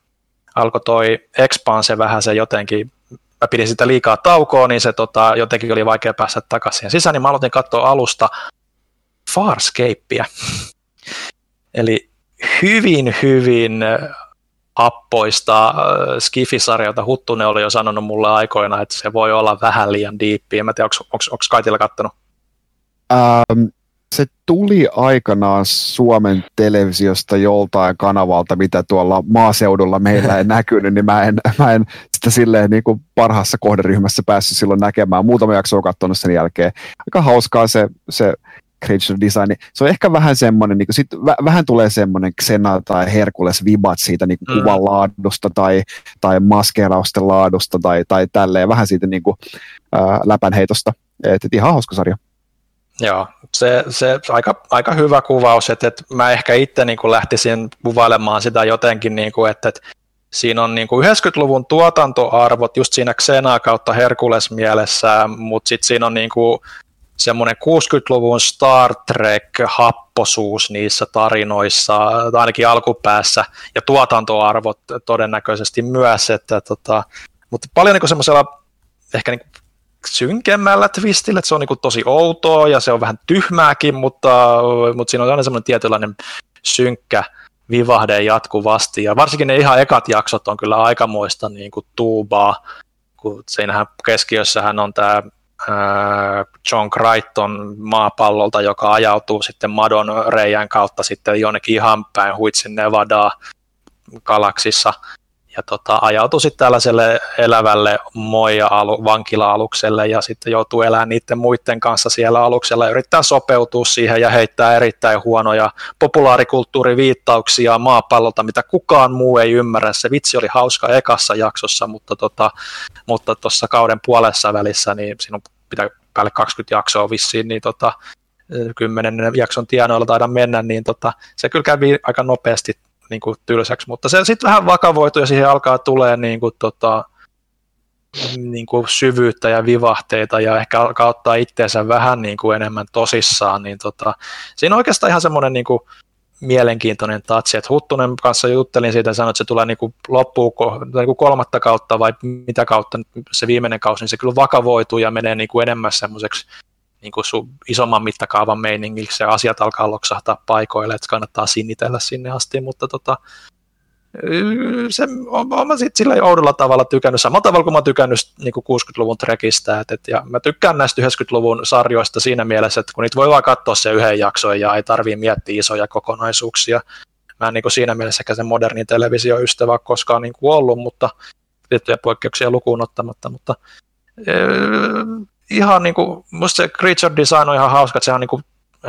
Alkoi toi Expanse vähän se jotenkin mä pidin sitä liikaa taukoa, niin se tota, jotenkin oli vaikea päästä takaisin sisään, niin mä aloitin katsoa alusta Farscapea. Eli hyvin, hyvin happoista Skifisarjalta. Huttunen oli jo sanonut mulle aikoina, että se voi olla vähän liian diippiä. En mä tiedä, onko Kaitilla kattonut? Ähm, se tuli aikanaan Suomen televisiosta joltain kanavalta, mitä tuolla maaseudulla meillä ei näkynyt, niin mä en, mä en sitä silleen niin kuin parhaassa kohderyhmässä päässyt silloin näkemään. Muutama jakso on katsonut sen jälkeen. Aika hauskaa se, se creature design. Se on ehkä vähän semmoinen, niin sit v- vähän tulee semmoinen Xena tai Herkules vibat siitä niin kuin mm. kuvan laadusta tai, tai maskeerausten laadusta tai, tai tälleen, vähän siitä niin kuin, ää, läpänheitosta. Et, et ihan hauska sarja. Joo, se, se aika, aika hyvä kuvaus, että, että mä ehkä itse niin kuin lähtisin kuvailemaan sitä jotenkin, niin kuin, että, että siinä on niin kuin 90-luvun tuotantoarvot just siinä Xena kautta Herkules mielessä, mutta sitten siinä on niin kuin semmoinen 60-luvun Star Trek-happosuus niissä tarinoissa, ainakin alkupäässä, ja tuotantoarvot todennäköisesti myös, että tota, mutta paljon niin semmoisella ehkä niin synkemmällä twistillä, että se on niin tosi outoa ja se on vähän tyhmääkin, mutta, mutta siinä on aina semmoinen tietynlainen synkkä vivahde jatkuvasti. Ja varsinkin ne ihan ekat jaksot on kyllä aikamoista niin kuin tuubaa, kun siinähän keskiössähän on tämä John Crichton maapallolta, joka ajautuu sitten Madon reijän kautta sitten jonnekin ihan päin huitsin Nevadaa galaksissa ja tota, ajautui sitten tällaiselle elävälle moija-alu, vankila-alukselle ja sitten joutuu elämään niiden muiden kanssa siellä aluksella ja yrittää sopeutua siihen ja heittää erittäin huonoja populaarikulttuuriviittauksia maapallolta, mitä kukaan muu ei ymmärrä. Se vitsi oli hauska ekassa jaksossa, mutta tota, mutta tuossa kauden puolessa välissä, niin siinä on pitää päälle 20 jaksoa vissiin, niin tota, kymmenen jakson tienoilla taida mennä, niin tota, se kyllä kävi aika nopeasti niin kuin tylsäksi, mutta se sitten vähän vakavoituu ja siihen alkaa tulee niin kuin, tota, niin kuin syvyyttä ja vivahteita ja ehkä alkaa ottaa itseensä vähän niin kuin enemmän tosissaan, niin tota, siinä on oikeastaan ihan semmoinen niin kuin mielenkiintoinen tatsi, että Huttunen kanssa juttelin siitä ja sanoin, että se tulee niin kuin loppuun niin kuin kolmatta kautta vai mitä kautta se viimeinen kausi, niin se kyllä vakavoituu ja menee niin kuin enemmän semmoiseksi niin kuin sun isomman mittakaavan meiningiksi ja asiat alkaa loksahtaa paikoille, että kannattaa sinnitellä sinne asti, mutta tota, se, on, on mä sitten sillä oudolla tavalla tykännyt, samalla tavalla kuin mä tykännyt niin kuin 60-luvun trekistä, et, et, ja mä tykkään näistä 90-luvun sarjoista siinä mielessä, että kun niitä voi vaan katsoa se yhden jakson ja ei tarvii miettiä isoja kokonaisuuksia. Mä en niin kuin siinä mielessä ehkä sen modernin televisioystävä koskaan niin kuin ollut, mutta tiettyjä poikkeuksia lukuun ottamatta, mutta ihan niin kuin, musta se creature design on ihan hauska, että se on niin kuin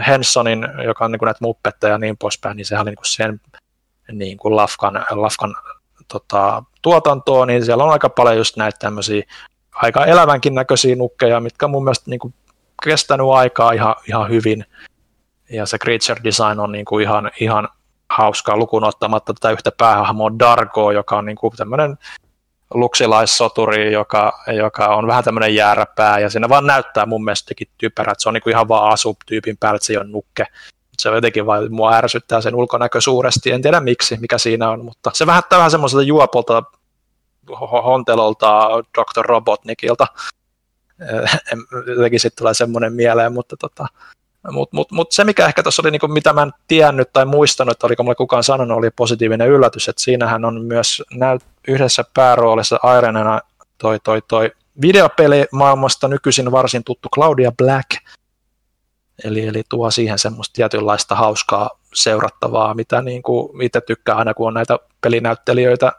Hensonin, joka on niin kuin näitä muppetteja ja niin poispäin, niin sehän oli niin kuin sen niin kuin Lafkan, Lafkan tota, tuotantoa, niin siellä on aika paljon just näitä tämmöisiä aika elävänkin näköisiä nukkeja, mitkä on mun mielestä niin kuin kestänyt aikaa ihan, ihan hyvin. Ja se creature design on niin kuin ihan, ihan hauskaa lukuun ottamatta tätä yhtä päähahmoa Dargo, joka on niin kuin tämmöinen luksilaissoturi, joka, joka on vähän tämmöinen jääräpää, ja siinä vaan näyttää mun mielestä typerä, että se on niin kuin ihan vaan asu-tyypin päällä, että se ei ole nukke. Se jotenkin vaan mua ärsyttää sen ulkonäkö suuresti, en tiedä miksi, mikä siinä on, mutta se vähän vähän semmoiselta juopolta, hontelolta Dr. Robotnikilta. Jotenkin sitten tulee semmoinen mieleen, mutta tota, mutta mut, mut se, mikä ehkä tuossa oli, niinku, mitä mä en tiennyt tai muistanut, että oliko mulle kukaan sanonut, oli positiivinen yllätys, että siinähän on myös näyt, yhdessä pääroolissa Ironena toi, toi, toi videopelimaailmasta nykyisin varsin tuttu Claudia Black, eli, eli tuo siihen semmoista tietynlaista hauskaa seurattavaa, mitä niin kuin itse tykkää aina, kun on näitä pelinäyttelijöitä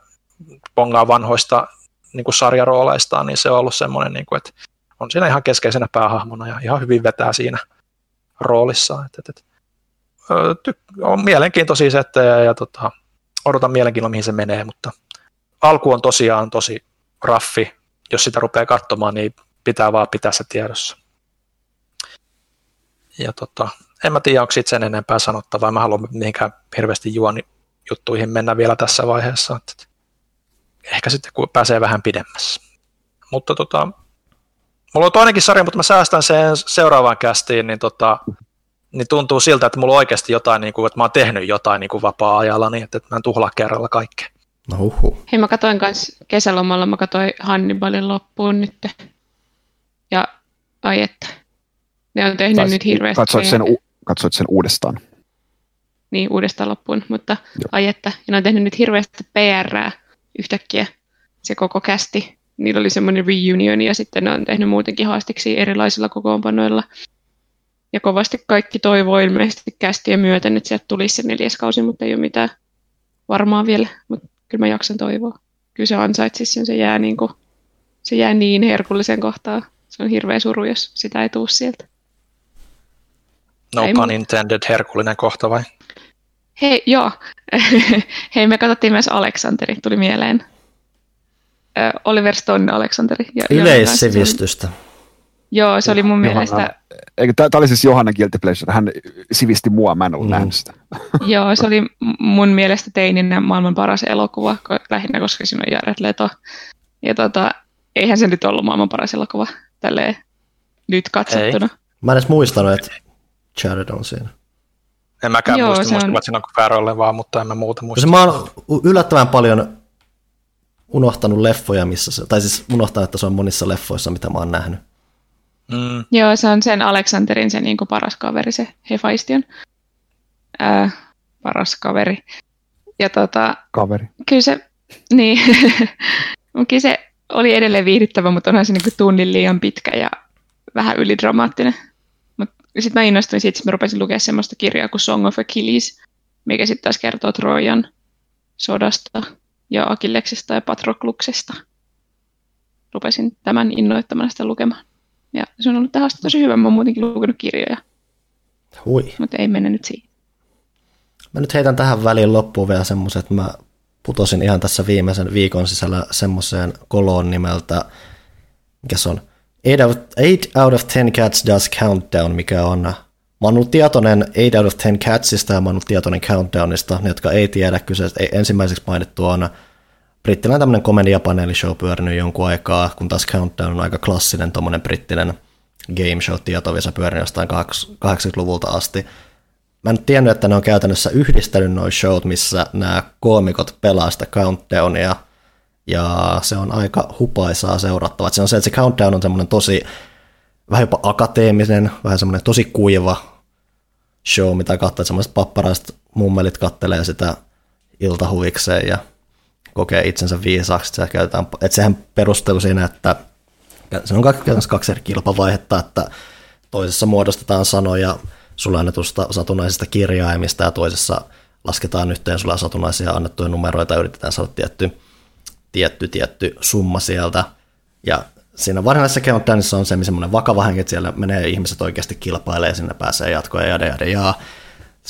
pongaa vanhoista niin kuin sarjarooleistaan, niin se on ollut semmoinen, niin kuin, että on siinä ihan keskeisenä päähahmona ja ihan hyvin vetää siinä roolissa. Et, et, et, ty- on mielenkiintoisia settejä ja tota, odotan mielenkiinnolla, mihin se menee, mutta alku on tosiaan tosi raffi. Jos sitä rupeaa katsomaan, niin pitää vaan pitää se tiedossa. Ja tota, en mä tiedä, onko siitä sen enempää sanottavaa. Mä haluan mihinkään hirveästi juoni juttuihin mennä vielä tässä vaiheessa. Että ehkä sitten kun pääsee vähän pidemmässä. Mutta tota, mulla on toinenkin sarja, mutta mä säästän sen seuraavaan kästiin, niin, tota, niin tuntuu siltä, että mulla on oikeasti jotain, niin kuin, että mä oon tehnyt jotain niin kuin vapaa-ajalla, niin että, että mä en tuhlaa kerralla kaikkea. No huhu. Hei, mä katsoin kanssa kesälomalla, mä katsoin Hannibalin loppuun nyt. Ja ai että, ne on tehnyt Tais- nyt hirveästi. Katsoit sen, u- katsoit sen uudestaan. Niin, uudestaan loppuun, mutta Joo. ai että, ja ne on tehnyt nyt hirveästi PRää yhtäkkiä, se koko kästi. Niillä oli semmoinen reunion ja sitten ne on tehnyt muutenkin haastiksi erilaisilla kokoonpanoilla. Ja kovasti kaikki toivoo ilmeisesti kästien myöten, että sieltä tulisi se neljäs kausi, mutta ei ole mitään varmaa vielä. Mutta kyllä mä jaksan toivoa. Kyllä se ansaitsisi sen, se jää, niin kuin, se jää niin herkullisen kohtaan. Se on hirveä suru, jos sitä ei tuu sieltä. No Ei pun intended, herkullinen kohta vai? Hei, joo. Hei, me katsottiin myös Aleksanteri, tuli mieleen. Ö, Oliver Stone Aleksanteri. Kanssa. Yleissivistystä. Joo, se oli mun Johanna- mielestä, tämä oli siis Johanna Guilty Pleasure, hän sivisti mua, mä en ollut Mm. nähnyt sitä. joo, se oli mun mielestä teininä maailman paras elokuva, lähinnä koska siinä on Jared Leto. Ja tota, eihän se nyt ollut maailman paras elokuva tälleen nyt katsottuna. Mä en edes muistanut, että Jared on siinä. En mäkään Joo, muista, se muista, on- että siinä on Farrelle vaan, mutta en mä muuta muista. Mä oon yllättävän paljon unohtanut leffoja, missä se, tai siis unohtanut, että se on monissa leffoissa, mitä mä oon nähnyt. Mm, Joo, se on sen Aleksanterin se niin paras kaveri, se Hefaisti on. Ää, paras kaveri. Ja tota, Kaveri. kyllä se, niin, Mut kyllä se oli edelleen viihdyttävä, mutta onhan se niin tunnin liian pitkä ja vähän ylidramaattinen. Sitten mä innostuin siitä, että mä rupesin lukea semmoista kirjaa kuin Song of Achilles, mikä sitten taas kertoo Trojan sodasta ja Akilleksesta ja Patrokluksesta. Rupesin tämän innoittamana sitä lukemaan. Ja se on ollut tähän asti tosi hyvä. Mä oon muutenkin lukenut kirjoja, Hui. mutta ei mennä nyt siihen. Mä nyt heitän tähän väliin loppuun vielä semmoisen, että mä putosin ihan tässä viimeisen viikon sisällä semmoiseen koloon nimeltä, mikä se on, 8 out, 8 out of 10 Cats Does Countdown, mikä on, mä oon ollut tietoinen 8 out of 10 Catsista ja mä oon ollut tietoinen Countdownista, ne jotka ei tiedä kyseistä, ei, ensimmäiseksi mainittu on brittiläinen tämmöinen komediapaneelishow pyörinyt jonkun aikaa, kun taas Countdown on aika klassinen tommonen brittinen game show tietovisa pyörinyt jostain 80-luvulta asti. Mä en nyt tiennyt, että ne on käytännössä yhdistänyt noin showt, missä nämä koomikot pelaa sitä countdownia, ja se on aika hupaisaa seurattavaa. Se on se, että se countdown on semmoinen tosi, vähän jopa akateeminen, vähän semmoinen tosi kuiva show, mitä katsoo, semmoiset papparaiset mummelit kattelee sitä iltahuvikseen ja kokee itsensä viisaaksi. Se käytetään, että sehän perustelu siinä, että se on käytännössä kaksi eri kilpavaihetta, että toisessa muodostetaan sanoja sulle annetusta satunnaisista kirjaimista ja toisessa lasketaan yhteen sulle satunnaisia annettuja numeroita ja yritetään saada tietty, tietty, tietty summa sieltä. Ja siinä varsinaisessa countdownissa on se semmoinen vakava henki, että siellä menee ihmiset oikeasti kilpailee, sinne pääsee jatkoon ja jada ja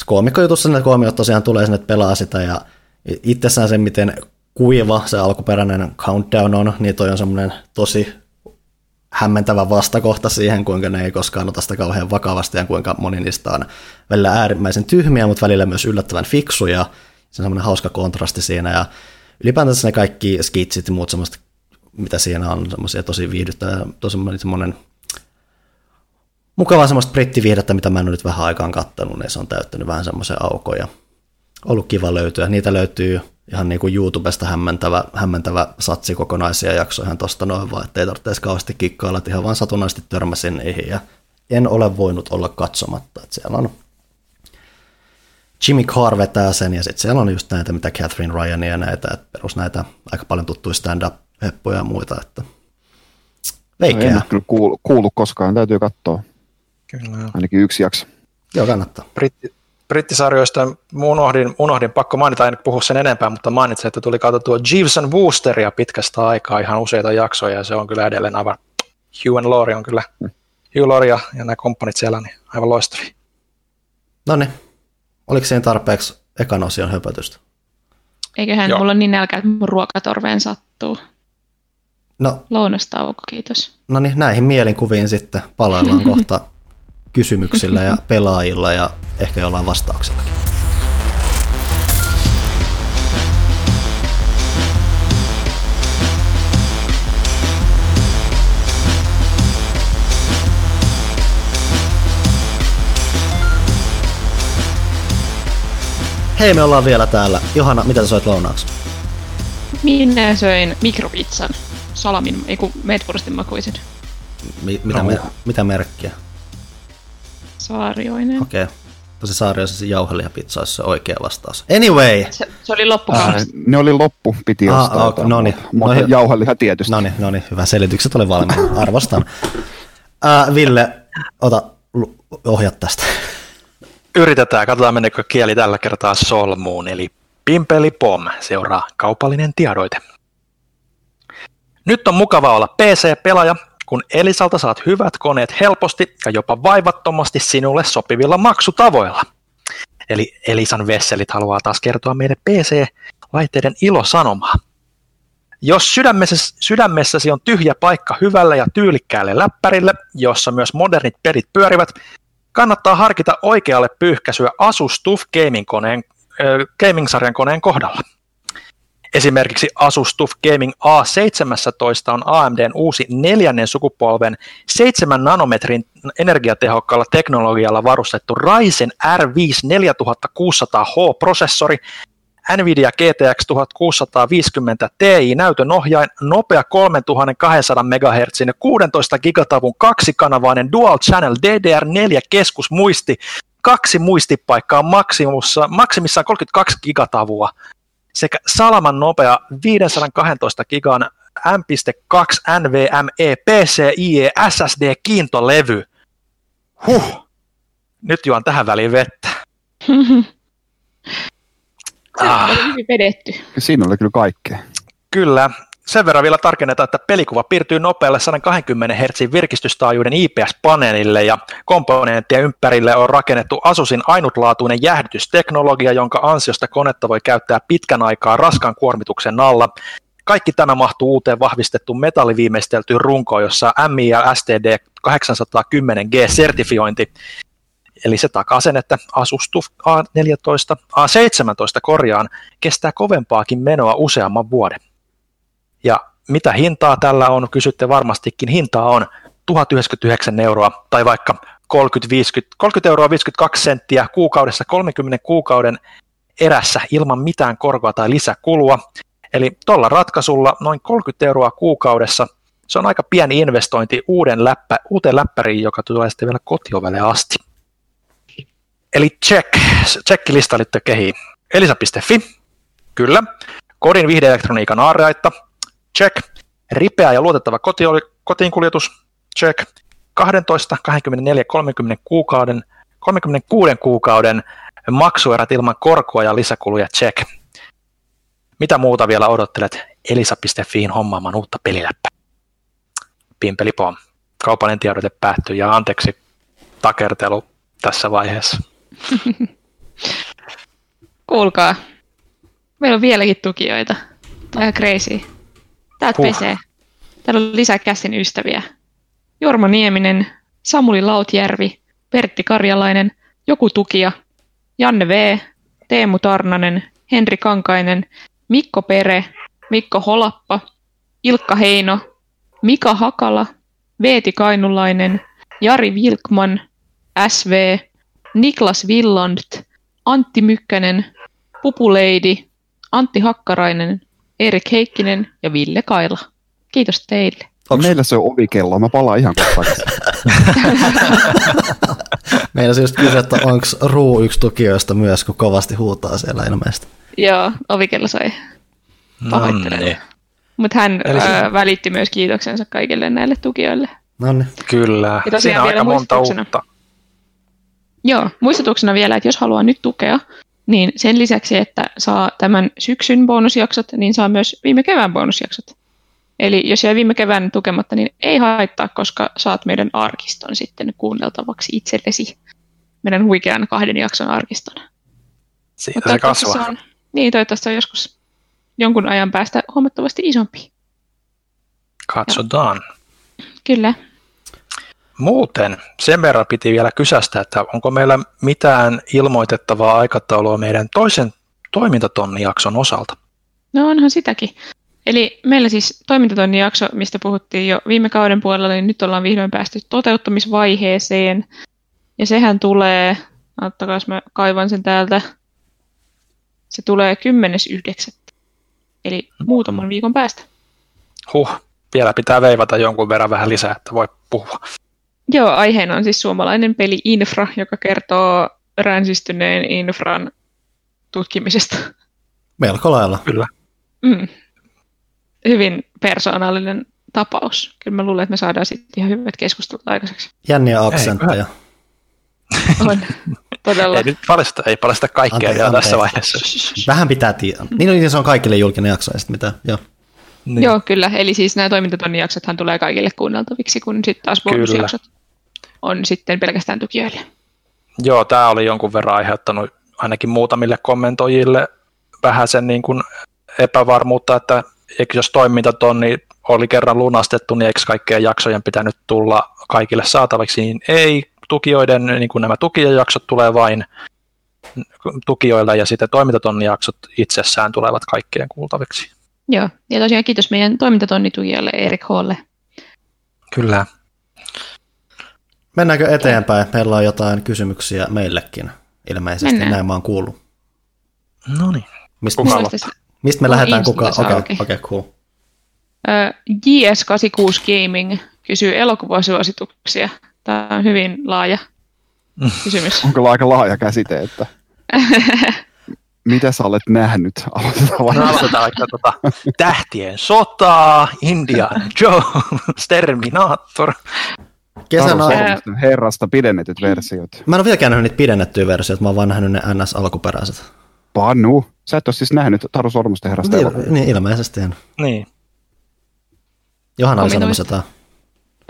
koomikkojutussa ne koomiot tosiaan tulee sinne pelaa sitä ja itsessään se, miten kuiva se alkuperäinen countdown on, niin toi on semmoinen tosi hämmentävä vastakohta siihen, kuinka ne ei koskaan ota sitä kauhean vakavasti ja kuinka moni niistä on välillä äärimmäisen tyhmiä, mutta välillä myös yllättävän fiksuja. Se on semmoinen hauska kontrasti siinä ja ylipäätänsä ne kaikki skitsit ja muut semmoista, mitä siinä on, semmoisia tosi viihdyttäviä, tosi semmoinen mukavaa semmoista brittiviihdettä, mitä mä en ole nyt vähän aikaan kattanut, niin se on täyttänyt vähän semmoisia aukoja. Ollut kiva löytyä. Niitä löytyy ihan niin kuin YouTubesta hämmentävä, hämmentävä satsi kokonaisia jaksoja ihan tosta noin vaan, ettei tarvitse kauheasti kikkailla, että ihan vaan satunnaisesti törmäsin niihin ja en ole voinut olla katsomatta. Että siellä on Jimmy Carr vetää sen ja sitten siellä on just näitä, mitä Catherine Ryan ja näitä, että perus näitä aika paljon tuttuja stand-up-heppoja ja muita, että veikeä. No, en kyllä kuulu, kuulu koskaan, täytyy katsoa. Kyllä. Ainakin yksi jakso. Joo, kannattaa. Britti, brittisarjoista unohdin, unohdin, pakko mainita, en puhu sen enempää, mutta mainitsin, että tuli katsottua Jeeves and Woosteria pitkästä aikaa, ihan useita jaksoja, ja se on kyllä edelleen aivan, Hugh and Laurie on kyllä, mm. Hugh Laurie ja, ja nämä kumppanit siellä, niin aivan loistavia. No niin, oliko siinä tarpeeksi ekan osion höpötystä? Eiköhän Joo. mulla on niin nälkä, että mun ruokatorveen sattuu. No, Lounastauko, kiitos. No niin, näihin mielinkuviin sitten palaillaan kohta kysymyksillä ja pelaajilla ja ehkä jollain vastauksellakin. Hei, me ollaan vielä täällä. Johanna, mitä sä soit lounaaksi? Minä söin mikropizzan. Salamin, ei kun. Mi- mitä, no. me- mitä merkkiä? Saarioinen. Okei. Okay. Tosi saarioisen jauhelihapizza olisi se oikea vastaus. Anyway. Se, se oli loppukaudesta. ne oli loppu, piti ah, ostaa. Okay, no niin. No, jauheliha tietysti. No niin, no niin, hyvä. Selitykset oli valmiina. Arvostan. Äh, Ville, ota ohjat tästä. Yritetään, katsotaan meneekö kieli tällä kertaa solmuun, eli Pimpeli Pom seuraa kaupallinen tiedoite. Nyt on mukava olla PC-pelaaja, kun Elisalta saat hyvät koneet helposti ja jopa vaivattomasti sinulle sopivilla maksutavoilla. Eli Elisan vesselit haluaa taas kertoa meille PC-laitteiden ilosanomaa. Jos sydämessäsi, on tyhjä paikka hyvälle ja tyylikkäälle läppärille, jossa myös modernit pelit pyörivät, kannattaa harkita oikealle pyyhkäisyä Asus TUF Gaming-koneen, äh, gaming-sarjan koneen kohdalla. Esimerkiksi Asus TUF Gaming A17 on AMDn uusi neljännen sukupolven 7 nanometrin energiatehokkaalla teknologialla varustettu Ryzen R5 4600H-prosessori, Nvidia GTX 1650 Ti näytön ohjain, nopea 3200 MHz ja 16 gigatavun kaksikanavainen Dual Channel DDR4 keskusmuisti, kaksi muistipaikkaa maksimissa, maksimissaan 32 gigatavua sekä salaman nopea 512 gigan M.2 NVMe PCIe SSD kiintolevy. Huh. Nyt juon tähän väliin vettä. ah. hyvin vedetty. Siinä oli kyllä kaikkea. Kyllä. Sen verran vielä tarkennetaan, että pelikuva piirtyy nopealle 120 Hz virkistystaajuuden IPS-paneelille ja komponenttien ympärille on rakennettu Asusin ainutlaatuinen jäähdytysteknologia, jonka ansiosta konetta voi käyttää pitkän aikaa raskan kuormituksen alla. Kaikki tämä mahtuu uuteen vahvistettuun metalliviimeisteltyyn runkoon, jossa MIL STD 810G-sertifiointi. Eli se takaa sen, että Asus TUF A14, A17 korjaan kestää kovempaakin menoa useamman vuoden. Ja mitä hintaa tällä on, kysytte varmastikin, hintaa on 1099 euroa tai vaikka 30, 50, 30 euroa 52 senttiä kuukaudessa 30 kuukauden erässä ilman mitään korkoa tai lisäkulua. Eli tuolla ratkaisulla noin 30 euroa kuukaudessa, se on aika pieni investointi uuden läppä, uuteen läppäriin, joka tulee sitten vielä kotiovelle asti. Eli check, check-lista liittyy kehiin. Elisa.fi, kyllä. Kodin viihdeelektroniikan aarreaitta, check. Ripeä ja luotettava koti oli, kotiinkuljetus, check. 12, 24, 30 kuukauden, 36 kuukauden maksuerät ilman korkoa ja lisäkuluja, check. Mitä muuta vielä odottelet Elisa.fiin hommaamaan uutta peliläppää? Pimpeli pom. Kaupallinen tiedote päättyy ja anteeksi takertelu tässä vaiheessa. Kuulkaa, meillä on vieläkin tukijoita. Ihan crazy. Täältä Huh. pesee. Täällä on lisää käsin ystäviä. Jorma Nieminen, Samuli Lautjärvi, Pertti Karjalainen, Joku Tukija, Janne V, Teemu Tarnanen, Henri Kankainen, Mikko Pere, Mikko Holappa, Ilkka Heino, Mika Hakala, Veeti Kainulainen, Jari Vilkman, SV, Niklas Villand, Antti Mykkänen, Pupuleidi, Antti Hakkarainen, Erik Heikkinen ja Ville Kaila. Kiitos teille. Onks- Meillä se on ovikello, mä palaan ihan kohta. Meillä siis just kysyä, että onko Ruu yksi tukijoista myös, kun kovasti huutaa siellä ilmeisesti. Joo, ovikello sai. Pahoittelen. niin. Mutta hän Eli ö, välitti myös kiitoksensa kaikille näille tukijoille. No niin. Kyllä. Ja Siinä on vielä aika monta uutta. Joo, muistutuksena vielä, että jos haluaa nyt tukea, niin sen lisäksi, että saa tämän syksyn bonusjaksot, niin saa myös viime kevään bonusjaksot. Eli jos jäi viime kevään tukematta, niin ei haittaa, koska saat meidän arkiston sitten kuunneltavaksi itsellesi. Meidän huikean kahden jakson arkiston. Siitä Mutta se kasvaa. Se on, niin, toivottavasti se on joskus jonkun ajan päästä huomattavasti isompi. Katsotaan. Kyllä. Muuten sen verran piti vielä kysästä, että onko meillä mitään ilmoitettavaa aikataulua meidän toisen toimintatonnijakson osalta? No onhan sitäkin. Eli meillä siis toimintatonnin jakso, mistä puhuttiin jo viime kauden puolella, niin nyt ollaan vihdoin päästy toteuttamisvaiheeseen. Ja sehän tulee, ottakaa mä kaivan sen täältä, se tulee 10.9. Eli muutaman viikon päästä. Huh, vielä pitää veivata jonkun verran vähän lisää, että voi puhua. Joo, aiheena on siis suomalainen peli Infra, joka kertoo ränsistyneen infran tutkimisesta. Melko lailla. Kyllä. Mm. Hyvin persoonallinen tapaus. Kyllä mä luulen, että me saadaan sitten ihan hyvät keskustelut aikaiseksi. Jänniä aksentteja. On. Todella. Ei nyt paljasta, ei paljasta kaikkea Anteeksi, vielä tässä anteeksi. vaiheessa. Vähän pitää tietää. Niin, niin se on kaikille julkinen jakso ja sitten mitä. Joo. Niin. Joo, kyllä. Eli siis nämä toimintatonnin jaksothan tulee kaikille kuunneltaviksi, kun sitten taas Kyllä. On sitten pelkästään tukijoille. Joo, tämä oli jonkun verran aiheuttanut ainakin muutamille kommentoijille vähän sen niin kuin epävarmuutta, että eikö jos toimintatonni oli kerran lunastettu, niin eikö kaikkien jaksojen pitänyt tulla kaikille saataviksi, niin ei. Tukijoiden, niin kuin nämä tukijajaksot tulee vain tukijoilla ja sitten toimintatonnin jaksot itsessään tulevat kaikkien kuultaviksi. Joo, ja tosiaan kiitos meidän toimintatonnitukijalle Erik Holle. Kyllä. Mennäänkö eteenpäin? Meillä on jotain kysymyksiä meillekin. Ilmeisesti Mennään. näin mä oon kuullut. No niin. Mistä, mistä, mistä me Mulla lähdetään kukaan? Okei, okay, okay, cool. Ö, JS86 Gaming kysyy elokuvasuosituksia. Tämä on hyvin laaja kysymys. On kyllä aika laaja käsite, että mitä sä olet nähnyt? Aloitetaan No vaikka. aloitetaan vaikka tota, Tähtien sotaa, Indiana Jones, Terminator. Kesän al- herrasta pidennetyt versiot. Mä en ole vieläkään nähnyt niitä pidennettyjä versioita, mä oon vaan nähnyt ne NS-alkuperäiset. Panu, sä et ole siis nähnyt Taru Sormusten herrasta Niin, elokuvaa. niin ilmeisesti en. Niin. Johanna oli sanomassa jotain.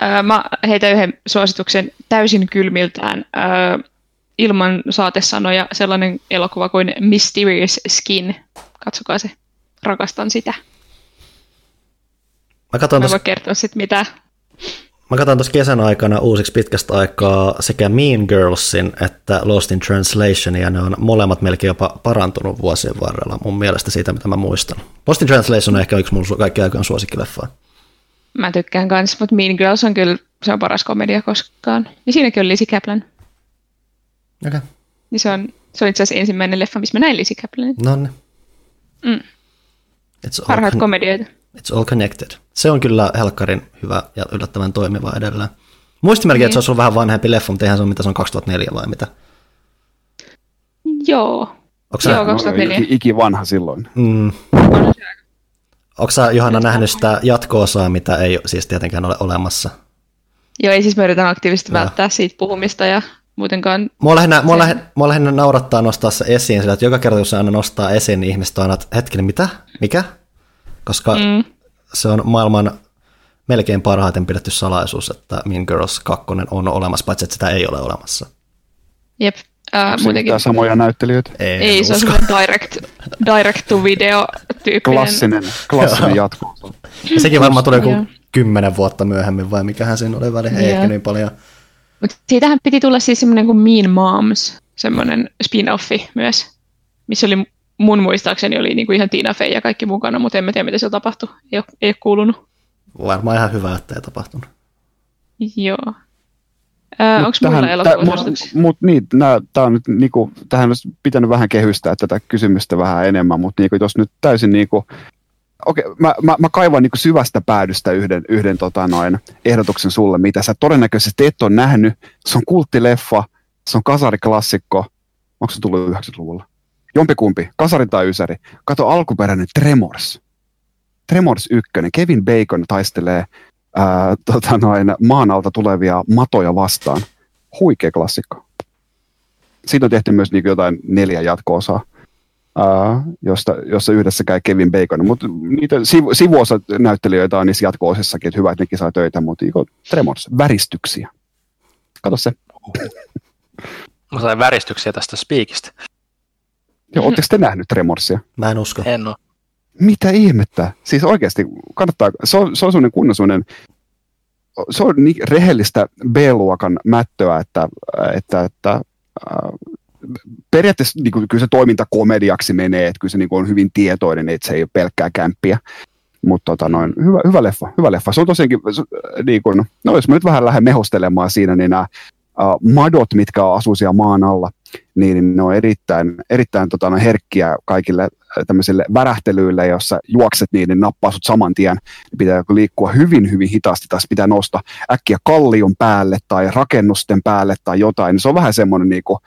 Ö, Mä heitän yhden suosituksen täysin kylmiltään ö, ilman saatesanoja sellainen elokuva kuin Mysterious Skin. Katsokaa se. Rakastan sitä. Mä Mä voi kertoa sit mitään. Mä katsoin tuossa kesän aikana uusiksi pitkästä aikaa sekä Mean Girlsin että Lost in Translation, ja ne on molemmat melkein jopa parantunut vuosien varrella mun mielestä siitä, mitä mä muistan. Lost in Translation on ehkä yksi mun kaikkien aikojen suosikkileffa. Mä tykkään kanssa, mutta Mean Girls on kyllä se on paras komedia koskaan. Ja siinäkin on Lizzie Kaplan. Okei, Niin se on, se on itse asiassa ensimmäinen leffa, missä mä näin Lizzie Kaplanin. no niin. Mm. Parhaat komedioita. It's all connected. Se on kyllä helkkarin hyvä ja yllättävän toimiva edelleen. Muistimerkin, että se Niin. olisi ollut vähän vanhempi leffa, mutta eihän se ole mitä se on 2004 vai mitä. Joo. Onko sä, Joo, 2004. iki, iki vanha silloin. mm, onko sä Johanna nähnyt sitä jatko-osaa, mitä ei siis tietenkään ole olemassa? Joo, ei siis mä yritän aktiivisesti Joo. välttää siitä puhumista ja muutenkaan Mua lähinnä, mua, lähinnä, mua lähinnä naurattaa nostaa se esiin, sillä että joka kerta kun se aina nostaa esiin, niin ihmiset on aina, että hetkinen, mitä? Mikä? Koska mm. Se on maailman melkein parhaiten pidetty salaisuus, että Mean Girls 2 on olemassa, paitsi että sitä ei ole olemassa. Jep. Ää, muutenkin, Muutenkin. samoja näyttelijöitä. Ei, ei, se on direct, direct to video tyyppinen. Klassinen, klassinen jatko. Ja sekin varmaan tulee joku kymmenen vuotta myöhemmin, vai mikähän siinä oli väli, ei ehkä niin paljon. Mutta siitähän piti tulla siis semmoinen kuin Mean Moms, semmoinen spin-offi myös, missä oli mun muistaakseni oli niinku ihan Tina Fey ja kaikki mukana, mutta en mä tiedä, mitä siellä tapahtui. Ei ole, ei ole kuulunut. Varmaan ihan hyvä, että ei tapahtunut. Joo. Onko muilla elokuvasuosituksia? Mutta mut, niin, nää, tää on nyt, niinku, tähän olisi pitänyt vähän kehystää tätä kysymystä vähän enemmän, mutta niinku, jos nyt täysin niinku, okei, mä, mä, mä kaivan niinku syvästä päädystä yhden, yhden tota noin, ehdotuksen sulle, mitä sä todennäköisesti et ole nähnyt. Se on kulttileffa, se on kasariklassikko. Onko se tullut 90-luvulla? Jompikumpi, kasari tai ysäri. Kato alkuperäinen Tremors. Tremors 1. Kevin Bacon taistelee ää, tota noin, maan alta tulevia matoja vastaan. Huikea klassikko. Siitä on tehty myös niin jotain neljä jatko-osaa, ää, josta, jossa yhdessä käy Kevin Bacon. Mutta niitä sivu, sivuosa näyttelijöitä on niissä jatko-osissakin, että hyvä, että nekin saa töitä, mutta niin Tremors, väristyksiä. Kato se. Mä sain väristyksiä tästä spiikistä. Joo, ootteko te nähnyt Tremorsia? Mä en usko. En oo. Mitä ihmettä? Siis oikeasti kannattaa, se on, se on sellainen kunnon sellainen, se on niin rehellistä B-luokan mättöä, että, että, että äh, periaatteessa niin kuin, kyllä se toiminta komediaksi menee, että kyllä se niin kuin, on hyvin tietoinen, että se ei ole pelkkää kämppiä. Mutta tota, noin, hyvä, hyvä, leffa, hyvä leffa. Se on tosiaankin, se, niin kuin, no jos mä nyt vähän lähden mehostelemaan siinä, niin nämä uh, madot, mitkä asuu siellä maan alla, niin, niin ne on erittäin, erittäin tota, herkkiä kaikille äh, tämmöisille värähtelyille, jossa juokset niin, niin nappaa sut saman tien. Niin Pitää liikkua hyvin, hyvin hitaasti, sit pitää nousta äkkiä kallion päälle tai rakennusten päälle tai jotain. Niin se on vähän semmoinen niin kuin,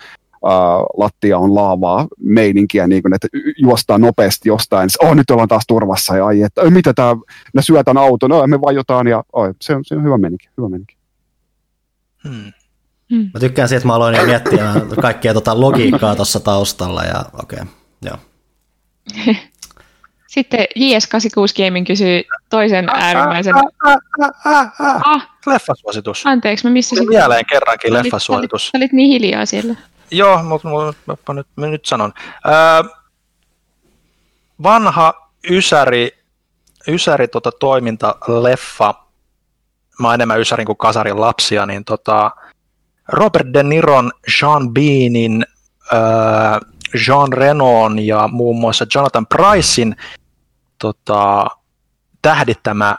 uh, lattia on laavaa meininkiä, niin kuin, että juostaan nopeasti jostain. Oh, nyt ollaan taas turvassa ja ai, että "Oi, mitä tämä, mä syötän auton, no me vajotaan ja oi, se, on, se on hyvä meininki, hyvä meininki. Hmm. Mä tykkään siitä, että mä aloin jo miettiä kaikkia tota logiikkaa tuossa taustalla ja okei, okay, joo. Sitten JS86 Gaming kysyy toisen äärimmäisen... Ah, Leffasuositus. anteeksi, mä missasin. Mieleen kerrankin olit- leffasuositus. Sä olit niin hiljaa siellä. Joo, mutta mä nyt, mä nyt sanon. Öö, vanha Ysäri, Ysäri tota, toimintaleffa, mä oon enemmän Ysärin kuin Kasarin lapsia, niin tota, Robert De Niron, Jean Beanin, öö, Jean Renon ja muun muassa Jonathan Pricein tota, tähdittämä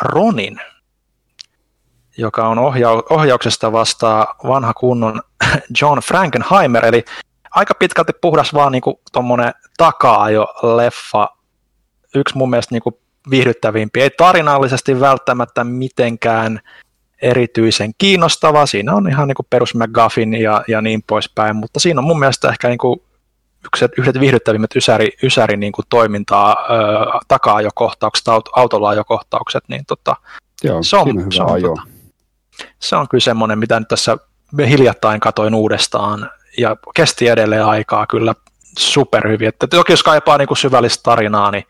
Ronin, joka on ohjau- ohjauksesta vastaa vanha kunnon John Frankenheimer, eli aika pitkälti puhdas vaan niinku tommonen takaa-ajo leffa. Yksi mun mielestä niinku viihdyttävimpiä. Ei tarinallisesti välttämättä mitenkään erityisen kiinnostava. Siinä on ihan niinku perus McGuffin ja, ja niin poispäin, mutta siinä on mun mielestä ehkä niinku yksi, yhdet viihdyttävimmät ysäri, ysäri niinku toimintaa, ö, takaa-ajokohtaukset, aut, autolla-ajokohtaukset, niin tota, Joo, Se on- se on ajo. tota- se on kyllä semmoinen, mitä nyt tässä hiljattain katoin uudestaan ja kesti edelleen aikaa kyllä superhyvin. Että toki jos kaipaa niin kuin syvällistä tarinaa niin,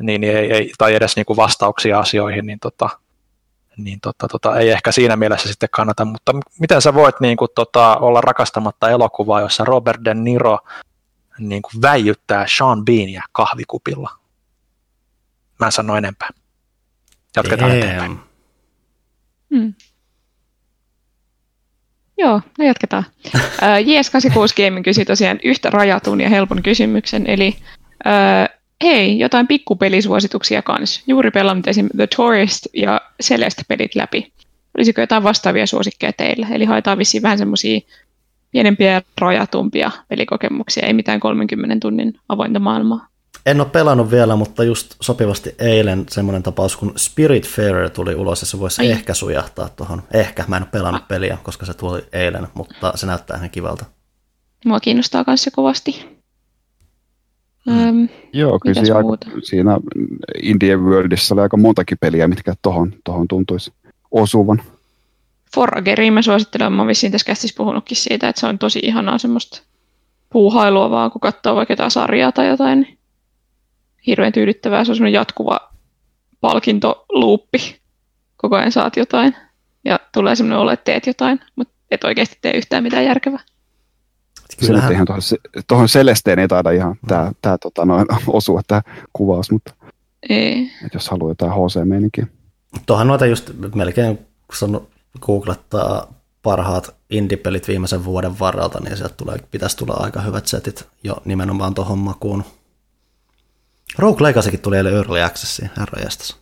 niin, niin ei, ei, tai edes niin kuin vastauksia asioihin, niin, tota, niin tota, tota, ei ehkä siinä mielessä sitten kannata. Mutta miten sä voit niin kuin, tota, olla rakastamatta elokuvaa, jossa Robert De Niro niin kuin väijyttää Sean Beania kahvikupilla? Mä en sano enempää. Jatketaan eteenpäin. Damn. Hmm. Joo, no jatketaan. Ää, JS86 Gaming kysyi tosiaan yhtä rajatun ja helpon kysymyksen, eli hei, jotain pikkupelisuosituksia kanssa. Juuri pelannut esim. The Tourist ja Celeste-pelit läpi. Olisiko jotain vastaavia suosikkeja teillä? Eli haetaan vissiin vähän semmoisia pienempiä ja rajatumpia pelikokemuksia, ei mitään 30 tunnin avointa maailmaa. En ole pelannut vielä, mutta just sopivasti eilen semmoinen tapaus, kun Spirit Fair tuli ulos ja se voisi Ai. ehkä sujahtaa tuohon. Ehkä, mä en ole pelannut peliä, koska se tuli eilen, mutta se näyttää ihan kivalta. Mua kiinnostaa myös se kovasti. Öm, Joo, kyllä siinä, aika, siinä Indie Worldissa oli aika montakin peliä, mitkä tohon, tohon tuntuisi osuvan. Forageriin mä suosittelen, mä vissiin tässä kästissä puhunutkin siitä, että se on tosi ihanaa semmoista puuhailua vaan, kun katsoo vaikka jotain sarjaa tai jotain, niin hirveän tyydyttävää. Se on semmoinen jatkuva palkintoluuppi. Koko ajan saat jotain ja tulee semmoinen olo, että teet jotain, mutta et oikeasti tee yhtään mitään järkevää. Kyllähän ihan tuohon, tuohon Celesteen ei taida ihan tämä, tämä tota, noin, osua tämä kuvaus, mutta ei. Että jos haluaa jotain HC-meininkiä. Tuohan noita just melkein, kun googlettaa parhaat indie-pelit viimeisen vuoden varalta, niin sieltä tulee, pitäisi tulla aika hyvät setit jo nimenomaan tuohon makuun. Rogue Legacykin tuli eilen Early Accessiin, herra jästäs.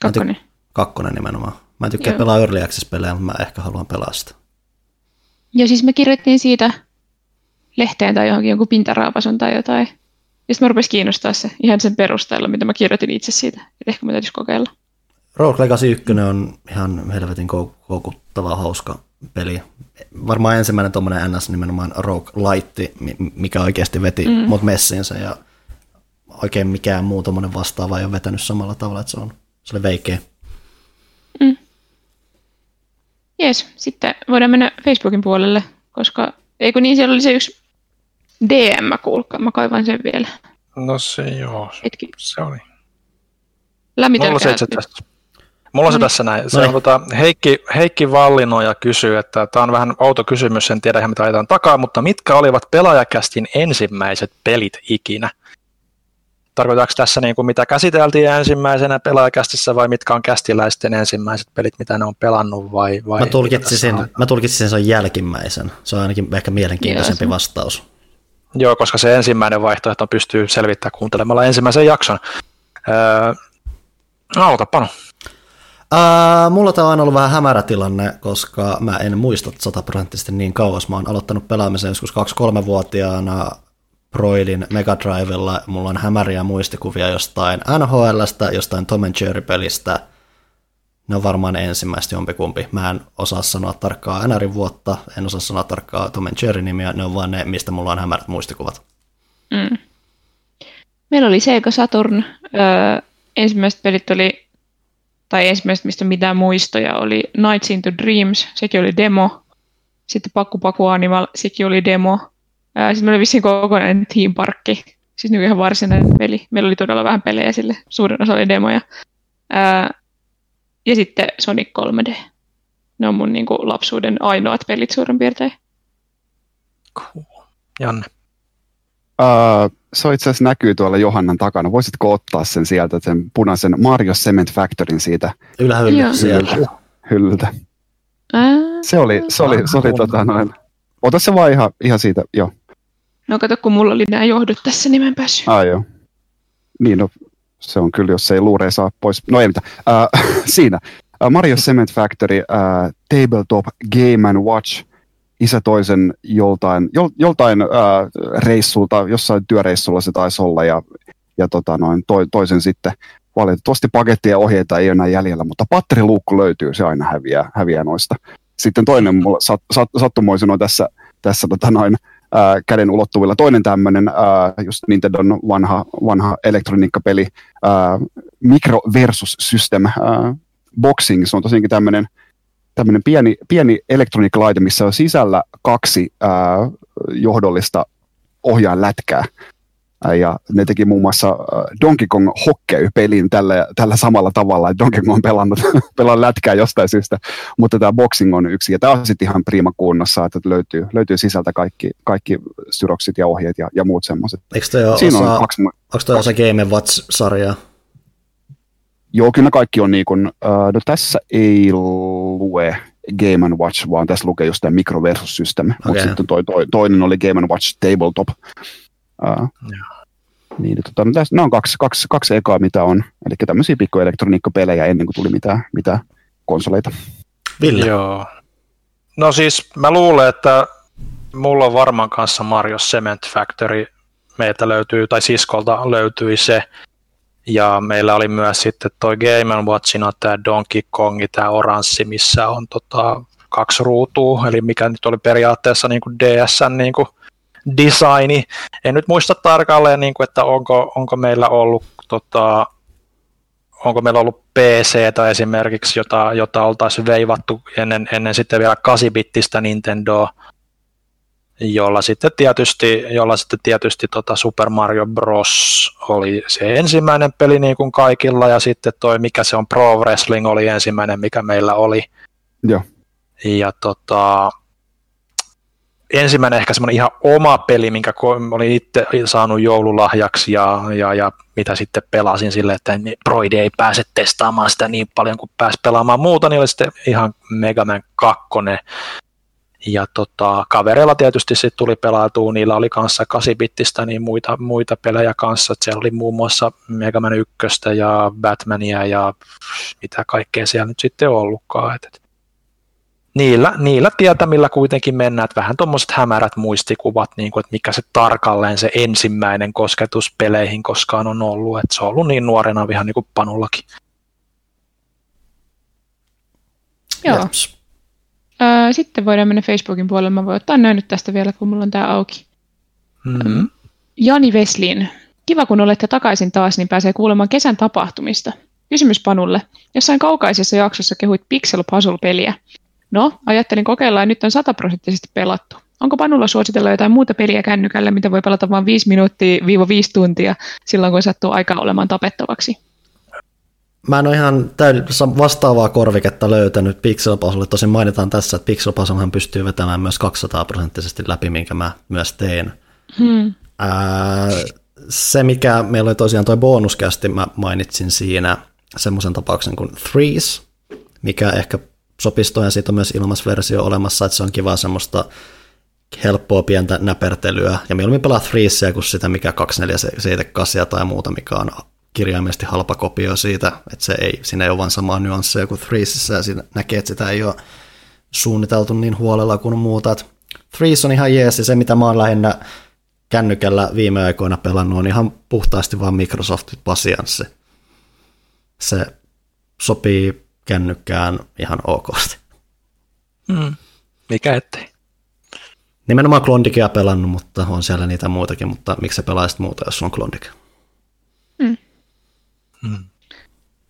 Kakkonen. Kakkonen nimenomaan. Mä en tykkää Joo. pelaa Early Access-pelejä, mutta mä ehkä haluan pelaa sitä. Ja siis me kirjoittiin siitä lehteen tai johonkin jonkun pintaraapasun tai jotain. Ja sitten mä rupesin kiinnostaa se ihan sen perusteella, mitä mä kirjoitin itse siitä. Että ehkä mä täytyisi kokeilla. Rogue Legacy 1 on ihan helvetin koukuttava, hauska peli. Varmaan ensimmäinen tuommoinen NS nimenomaan Rogue Light, mikä oikeasti veti mm. mut messiinsä ja oikein mikään muu tuommoinen vastaava ei ole vetänyt samalla tavalla, että se on, se oli veikeä. Mm. Jees, sitten voidaan mennä Facebookin puolelle, koska eikö niin, siellä oli se yksi DM, kuulkaa, mä kaivan sen vielä. No se joo, Hetki. se oli. Lämmitellä. Mulla se itse tässä. Mulla on se tässä näin. Se on, tota, Heikki, Heikki Vallinoja kysyy, että tämä on vähän outo kysymys, en tiedä ihan mitä ajetaan takaa, mutta mitkä olivat pelaajakästin ensimmäiset pelit ikinä? Tarkoitaanko tässä niin kuin mitä käsiteltiin ensimmäisenä pelaajakästissä vai mitkä on kästiläisten ensimmäiset pelit, mitä ne on pelannut vai? vai mä, tulkitsisin, mä tulkitsisin sen jälkimmäisen. Se on ainakin ehkä mielenkiintoisempi yes. vastaus. Joo, koska se ensimmäinen vaihtoehto pystyy selvittämään kuuntelemalla ensimmäisen jakson. Öö, aloita Panu. Uh, mulla tämä on ollut vähän hämärä tilanne, koska mä en muista sataprosenttisesti niin kauas. Mä oon aloittanut pelaamisen joskus 2-3-vuotiaana Broilin Mega Drivella. Mulla on hämäriä muistikuvia jostain NHLstä, jostain Tom Jerry-pelistä. Ne on varmaan ensimmäistä jompikumpi. Mä en osaa sanoa tarkkaa NRin vuotta, en osaa sanoa tarkkaa Tom Jerry-nimiä, ne on vaan ne, mistä mulla on hämärät muistikuvat. Mm. Meillä oli Sega Saturn. Öö, ensimmäiset pelit oli, tai ensimmäiset mistä mitään muistoja, oli Nights into Dreams, sekin oli demo. Sitten Pakku Paku Animal, sekin oli demo. Sitten meillä oli vissiin kokonainen Team Parkki, siis niin ihan varsinainen peli. Meillä oli todella vähän pelejä sille, suurin osa oli demoja. Ää, ja sitten Sonic 3D. Ne on mun niin kuin, lapsuuden ainoat pelit suurin piirtein. Cool. Janne. Uh, se itse asiassa näkyy tuolla Johannan takana. Voisitko ottaa sen sieltä, sen punaisen Mario Cement Factoryn siitä ylähyllyltä? Hyllyltä. Se oli, se oli, se oli tota noin. Ota se vaan ihan, ihan siitä, joo. No kato, kun mulla oli nämä johdot tässä, niin mä en päässyt. Ah, joo. Niin, no, se on kyllä, jos ei luureen saa pois. No ei mitään. Uh, siinä. Mario Cement Factory, uh, Tabletop Game and Watch. Isä toisen joltain, jol, joltain uh, reissulta, jossain työreissulla se taisi olla, ja, ja tota noin, to, toisen sitten valitettavasti pakettia ja ohjeita ei ole enää jäljellä, mutta patteriluukku löytyy, se aina häviää, häviää noista. Sitten toinen mulla sat, sat, sattumoisin on tässä, tässä tota noin, käden ulottuvilla. Toinen tämmöinen, just Nintendon vanha, vanha elektroniikkapeli, ää, Micro versus System ää, Boxing. Se on tosiaankin tämmöinen tämmöinen pieni, pieni elektroniikkalaite, missä on sisällä kaksi ää, johdollista ohjainlätkää. Ja ne teki muun muassa Donkey Kong Hockey-pelin tällä, tällä samalla tavalla, että Donkey Kong on pelannut, pelannut lätkää jostain syystä, mutta tämä boxing on yksi, ja tämä on sitten ihan prima kunnossa, että löytyy, löytyy sisältä kaikki, kaikki syroksit ja ohjeet ja, ja muut semmoiset. Eikö toi Siinä osa, on kaksi, onko toi osa Game Watch-sarjaa? Joo, kyllä kaikki on niin kuin, uh, no tässä ei lue Game Watch, vaan tässä lukee just tämä Micro versus System, okay. mutta sitten toi, toi, toinen oli Game Watch Tabletop, Uh, niin, tota, no tässä, nämä on kaksi, kaksi, kaksi ekaa, mitä on. Eli tämmöisiä pikkuelektroniikkapelejä ennen kuin tuli mitään, mitään konsoleita. Ville. Joo. No siis mä luulen, että mulla on varmaan kanssa Mario Cement Factory. Meiltä löytyy, tai siskolta löytyi se. Ja meillä oli myös sitten toi Game Watchina tämä Donkey Kong, tämä oranssi, missä on tota, kaksi ruutua, eli mikä nyt oli periaatteessa niin kuin DSn niin kuin designi. En nyt muista tarkalleen, niin kuin, että onko, onko meillä ollut tota, onko meillä ollut PC tai esimerkiksi, jota, jota oltaisiin veivattu ennen, ennen sitten vielä 8-bittistä Nintendoa. jolla sitten tietysti, jolla sitten tietysti tota Super Mario Bros. oli se ensimmäinen peli niin kuin kaikilla, ja sitten toi, mikä se on, Pro Wrestling oli ensimmäinen, mikä meillä oli. Joo. Ja tota, ensimmäinen ehkä semmoinen ihan oma peli, minkä olin itse saanut joululahjaksi ja, ja, ja mitä sitten pelasin sille, että Broidi ei pääse testaamaan sitä niin paljon kuin pääsi pelaamaan muuta, niin oli sitten ihan Mega Man 2. Ja tota, kavereilla tietysti sitten tuli pelautua, niillä oli kanssa 8-bittistä niin muita, muita pelejä kanssa, että siellä oli muun muassa Mega Man 1 ja Batmania ja mitä kaikkea siellä nyt sitten ollutkaan. Et, et niillä, niillä tietämillä kuitenkin mennään, että vähän tuommoiset hämärät muistikuvat, niin kuin, että mikä se tarkalleen se ensimmäinen kosketus peleihin koskaan on ollut, että se on ollut niin nuorena ihan niin kuin Panullakin. Joo. Jeps. Öö, sitten voidaan mennä Facebookin puolelle. Mä voin ottaa näin nyt tästä vielä, kun mulla on tää auki. Mm-hmm. Jani Veslin. Kiva, kun olette takaisin taas, niin pääsee kuulemaan kesän tapahtumista. Kysymys Panulle. Jossain kaukaisessa jaksossa kehuit Pixel Puzzle-peliä. No, ajattelin kokeilla ja nyt on sataprosenttisesti pelattu. Onko Panulla suositella jotain muuta peliä kännykällä, mitä voi pelata vain 5 minuuttia viiva 5 tuntia silloin, kun sattuu aika olemaan tapettavaksi? Mä en ole ihan täyd- vastaavaa korviketta löytänyt Pixel Puzzle. Tosin mainitaan tässä, että Pixel Puzzlehan pystyy vetämään myös 200 prosenttisesti läpi, minkä mä myös tein. Hmm. Ää, se, mikä meillä oli tosiaan tuo bonuskästi, mä mainitsin siinä semmoisen tapauksen kuin Threes, mikä ehkä sopistoon ja siitä on myös ilmasversio olemassa, että se on kiva semmoista helppoa pientä näpertelyä. Ja mieluummin pelaa Threesia kuin sitä, mikä 2478 tai muuta, mikä on kirjaimellisesti halpa kopio siitä, että se ei, siinä ei ole vain samaa nyansseja kuin Threesissä, ja siinä näkee, että sitä ei ole suunniteltu niin huolella kuin muuta. Threes on ihan jees, ja se mitä mä oon lähinnä kännykällä viime aikoina pelannut, on ihan puhtaasti vain Microsoft pasianssi. Se sopii kännykkään ihan okosti. Mm. Mikä ettei? Nimenomaan Klondikia pelannut, mutta on siellä niitä muutakin, mutta miksi sä pelaisit muuta, jos on Klondik? Mm. Mm.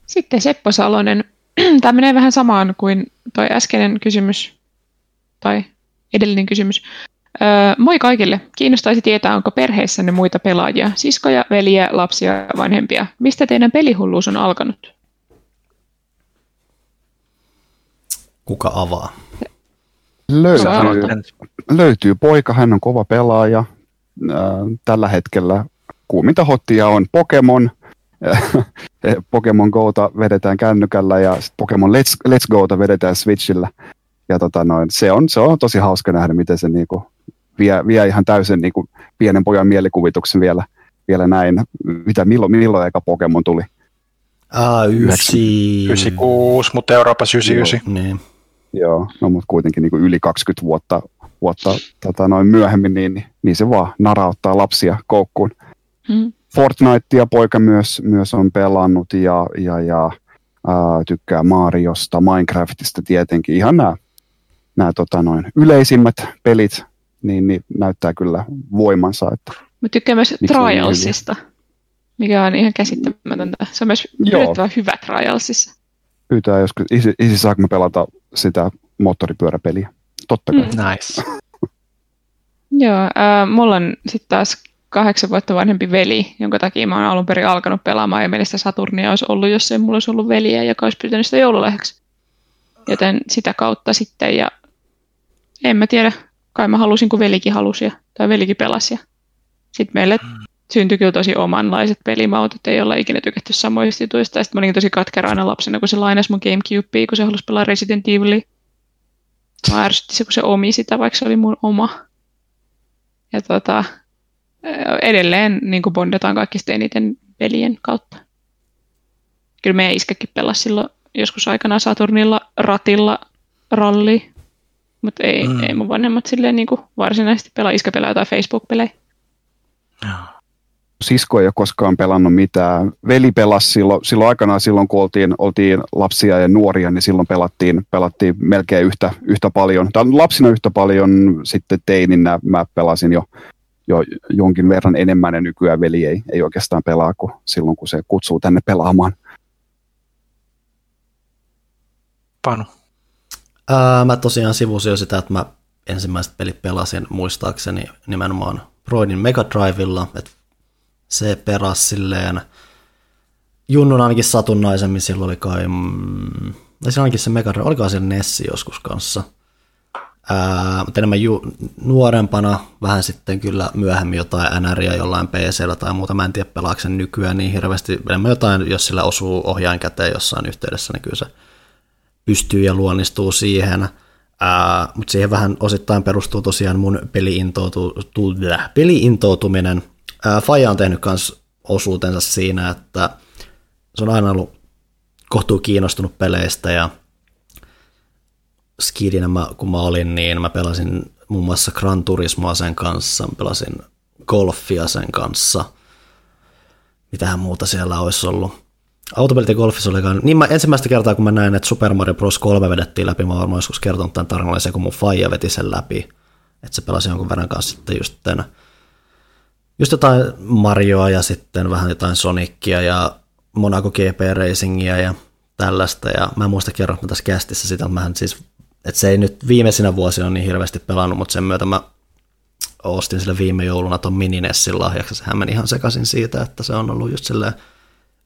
Sitten Seppo Salonen. Tämä menee vähän samaan kuin toi äskeinen kysymys, tai edellinen kysymys. Öö, moi kaikille. Kiinnostaisi tietää, onko perheessänne muita pelaajia, siskoja, veliä, lapsia ja vanhempia. Mistä teidän pelihulluus on alkanut? Kuka avaa? Löytyy, löytyy poika, hän on kova pelaaja. Tällä hetkellä kuuminta hottia on Pokemon. Pokemon Gota vedetään kännykällä ja Pokemon Let's, Let's Gota vedetään Switchillä. Ja tota noin, se, on, se on tosi hauska nähdä, miten se niinku vie, vie ihan täysin niinku pienen pojan mielikuvituksen vielä, vielä näin. Mitä, milloin, milloin eka Pokemon tuli? Ah, 96, mutta Euroopassa 99. Joo, niin. Joo, no mutta kuitenkin niin kuin yli 20 vuotta, vuotta tota noin myöhemmin, niin, niin, niin se vaan narauttaa lapsia koukkuun. Mm. Fortnitea poika myös, myös on pelannut ja, ja, ja ää, tykkää Mariosta, Minecraftista tietenkin. Ihan nämä, nämä tota noin, yleisimmät pelit niin, niin näyttää kyllä voimansa. Että Mä tykkään myös Trialsista, mikä on ihan käsittämätöntä. Se on myös yllättävän hyvä Trialsissa pyytää joskus, isi, isi saako me pelata sitä moottoripyöräpeliä? Totta kai. Mm. Nice. Joo, äh, mulla on sitten taas kahdeksan vuotta vanhempi veli, jonka takia mä oon alun perin alkanut pelaamaan ja mielestä Saturnia olisi ollut, jos ei mulla olisi ollut veliä, joka olisi pyytänyt sitä joululahjaksi. Joten sitä kautta sitten ja en mä tiedä, kai mä halusin kun velikin halusi ja, tai velikin pelasi. Sitten meille mm syntyi kyllä tosi omanlaiset pelimautot, ei olla ikinä tykätty samoista jutuista. Sitten mä olin tosi katkera aina lapsena, kun se lainasi mun Gamecubea, kun se halusi pelaa Resident Evilia. Mä ärsytti se, kun se omi sitä, vaikka se oli mun oma. Ja tota, edelleen niin kuin bondataan kaikista eniten pelien kautta. Kyllä meidän iskäkin pelasi silloin joskus aikana Saturnilla ratilla ralli, mutta ei, mm. ei mun vanhemmat silleen niin kuin varsinaisesti pelaa. Iskä pelaa jotain Facebook-pelejä. Joo sisko ei ole koskaan pelannut mitään. Veli pelasi silloin, silloin aikanaan, silloin kun oltiin, oltiin lapsia ja nuoria, niin silloin pelattiin, pelattiin melkein yhtä, yhtä paljon. Tai lapsina yhtä paljon, sitten teininä mä pelasin jo, jo jonkin verran enemmän ja nykyään veli ei, ei oikeastaan pelaa kuin silloin, kun se kutsuu tänne pelaamaan. Panu. Ää, mä tosiaan sivusin jo sitä, että mä ensimmäiset pelit pelasin muistaakseni nimenomaan Broidin Mega Drivella, että se peras silleen Junnun ainakin satunnaisemmin, silloin oli kai, mm, se ainakin se Mega Drive, olikohan siellä Nessi joskus kanssa. Ää, mutta enemmän ju, nuorempana, vähän sitten kyllä myöhemmin jotain NRiä jollain PCllä tai muuta, mä en tiedä pelaako sen nykyään niin hirveästi, enemmän jotain, jos sillä osuu ohjain käteen jossain yhteydessä, niin kyllä se pystyy ja luonnistuu siihen. Ää, mutta siihen vähän osittain perustuu tosiaan mun peli-intoutuminen. Faja on tehnyt myös osuutensa siinä, että se on aina ollut kohtuu kiinnostunut peleistä ja skidinä mä, kun mä olin, niin mä pelasin muun muassa Gran Turismoa sen kanssa, mä pelasin golfia sen kanssa. Mitähän muuta siellä olisi ollut. Autopelit ja golfissa oli niin mä ensimmäistä kertaa, kun mä näin, että Super Mario Bros. 3 vedettiin läpi, mä varmaan joskus kertonut tämän tarinan, se kun mun faija veti sen läpi, että se pelasi jonkun verran kanssa sitten just, tämän, just jotain Marioa ja sitten vähän jotain Sonicia ja Monaco GP Racingia ja tällaista, ja mä en muista kerran tässä kästissä sitä, että mä siis, että se ei nyt viimeisinä vuosina niin hirveästi pelannut, mutta sen myötä mä ostin sille viime jouluna ton Mininessin lahjaksi, sehän meni ihan sekaisin siitä, että se on ollut just silleen,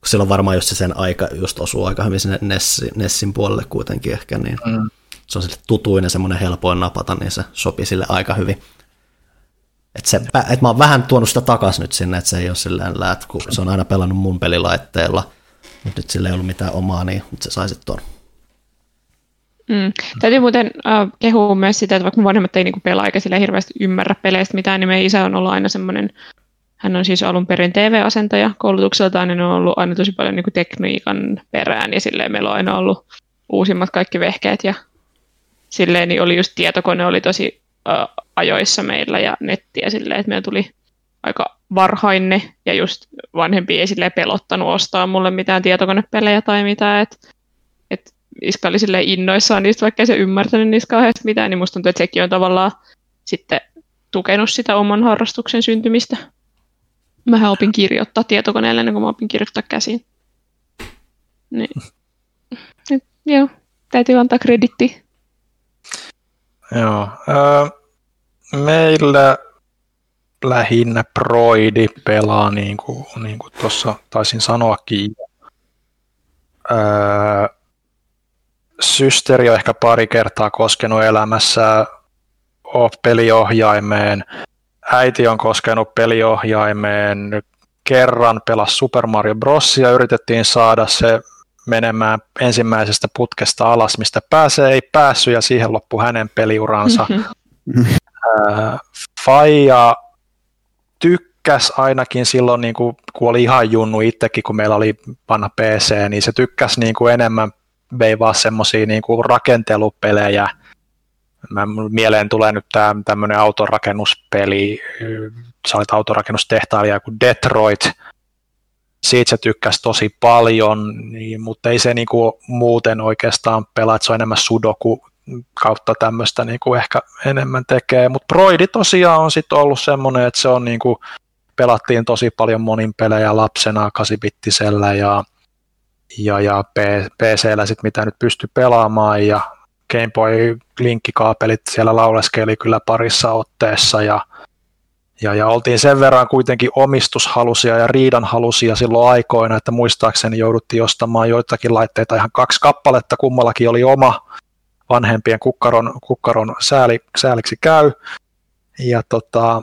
kun silloin varmaan just se sen aika just osuu aika hyvin sinne Nessin, Nessin puolelle kuitenkin ehkä, niin mm. se on sille tutuin ja semmoinen helpoin napata, niin se sopii sille aika hyvin. Että, se, että mä oon vähän tuonut sitä takas nyt sinne, että se ei ole silleen läät, kun se on aina pelannut mun pelilaitteella, mutta nyt sillä ei ollut mitään omaa, niin nyt se sai tuon. Mm. Täytyy muuten äh, kehua myös sitä, että vaikka mun vanhemmat ei niinku pelaa eikä sille hirveästi ymmärrä peleistä mitään, niin meidän isä on ollut aina semmoinen, hän on siis alun perin TV-asentaja koulutukseltaan, niin on ollut aina tosi paljon niinku tekniikan perään, ja silleen meillä on aina ollut uusimmat kaikki vehkeet, ja silleen niin oli just tietokone oli tosi ajoissa meillä ja nettiä silleen, että meillä tuli aika varhain ne, ja just vanhempi ei silleen pelottanut ostaa mulle mitään tietokonepelejä tai mitään, että et iska oli silleen innoissaan niistä, vaikka ei se ymmärtänyt niistä kauheasti mitään, niin musta tuntuu, että sekin on tavallaan sitten tukenut sitä oman harrastuksen syntymistä. Mähän opin kirjoittaa tietokoneelle ennen kuin mä opin kirjoittaa käsiin. Niin. Et, joo, täytyy antaa kreditti. Joo. Öö, meillä lähinnä Broidi pelaa, niin kuin, niin kuin tuossa taisin sanoakin. Öö, systeri on ehkä pari kertaa koskenut elämässä peliohjaimeen. Äiti on koskenut peliohjaimeen. Kerran pelas Super Mario Bros. ja yritettiin saada se menemään ensimmäisestä putkesta alas, mistä pääsee, ei päässyt ja siihen loppui hänen peliuransa. Mm-hmm. Faija tykkäs ainakin silloin, niin kuin, kun oli ihan junnu itsekin, kun meillä oli vanha PC, niin se tykkäsi niin kuin enemmän vei vaan semmoisia niin kuin rakentelupelejä. Mä, mieleen tulee nyt tämä tämmöinen autorakennuspeli, sä olit autorakennustehtailija kuin Detroit, siitä se tykkäsi tosi paljon, niin, mutta ei se niin kuin muuten oikeastaan pelaa, että se on enemmän sudoku kautta tämmöistä niin kuin ehkä enemmän tekee, mutta Broidi tosiaan on sitten ollut semmoinen, että se on niin kuin, pelattiin tosi paljon monin pelejä lapsena 8 ja, ja, ja PCllä sitten mitä nyt pystyi pelaamaan ja Game Boy linkkikaapelit siellä lauleskeli kyllä parissa otteessa ja, ja, ja oltiin sen verran kuitenkin omistushalusia ja riidanhalusia silloin aikoina, että muistaakseni jouduttiin ostamaan joitakin laitteita, ihan kaksi kappaletta, kummallakin oli oma vanhempien kukkaron, kukkaron sääli, sääliksi käy. Ja tota,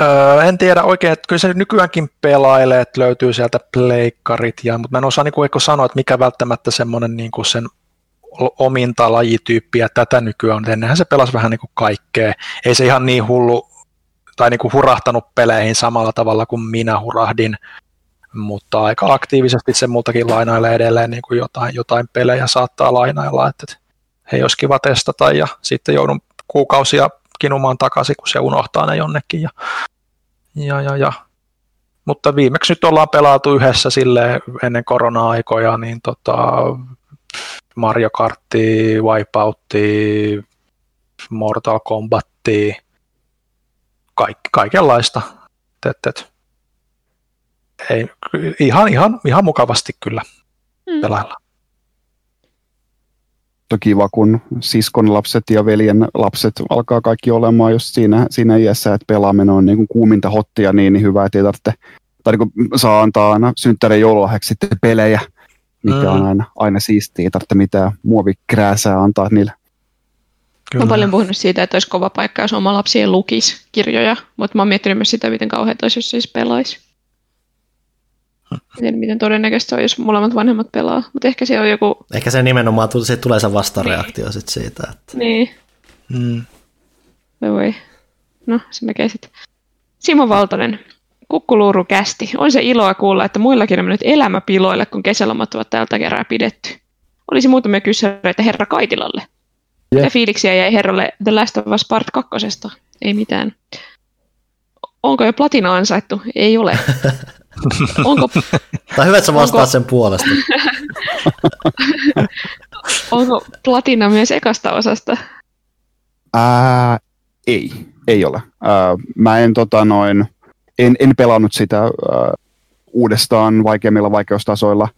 öö, en tiedä oikein, että kyllä se nykyäänkin pelailee, että löytyy sieltä pleikkarit, ja, mutta mä en osaa niin kuin, sanoa, että mikä välttämättä semmoinen niin kuin sen ominta lajityyppiä tätä nykyään on. Ennenhän se pelasi vähän niin kuin kaikkea. Ei se ihan niin hullu tai niin kuin hurahtanut peleihin samalla tavalla kuin minä hurahdin mutta aika aktiivisesti se multakin lainailee edelleen niin kuin jotain, jotain pelejä saattaa lainailla, että hei olisi kiva testata ja sitten joudun kuukausia kinumaan takaisin, kun se unohtaa ne jonnekin. Ja, ja, ja, ja. Mutta viimeksi nyt ollaan pelaatu yhdessä sille ennen korona-aikoja, niin tota, Mario Kartti, Wipeoutti, Mortal Kombatti, kaik, kaikenlaista. Et, et ei, ihan, ihan, ihan mukavasti kyllä mm. pelailla. kiva, kun siskon lapset ja veljen lapset alkaa kaikki olemaan just siinä, siinä iässä, että pelaaminen on niin kuin kuuminta hottia niin, niin hyvä, että ei tarvitse, tai niin kuin saa antaa aina synttären joululahjaksi sitten pelejä, mikä mm. on aina, aina siistiä, ei tarvitse mitään muovikrääsää antaa niille. Kyllä. Mä oon paljon puhunut siitä, että olisi kova paikka, jos oma lapsi lukisi kirjoja, mutta mä oon miettinyt myös sitä, miten kauhean olisi, jos siis pelaisi. Miten, miten todennäköistä on, jos molemmat vanhemmat pelaa. Mutta ehkä se on joku... Ehkä se nimenomaan se tulee se vastareaktio niin. sit siitä. Että... Niin. Mm. Voi. No, se näkee sitten. Simo Valtonen, Kukkuluuru kästi. On se iloa kuulla, että muillakin on mennyt elämä piloille, kun kesälomat ovat tältä kerää pidetty. Olisi muutamia kyssäreitä herra Kaitilalle. Yeah. Ja fiiliksiä jäi herralle The Last of Us Part 2. Ei mitään. Onko jo platina ansaittu? Ei ole. Onko... Tai hyvä, että sä vastaat onko... sen puolesta. onko platina myös ekasta osasta? Ää, ei, ei ole. Ää, mä en, tota, noin, en, en pelannut sitä ää, uudestaan vaikeimmilla vaikeustasoilla.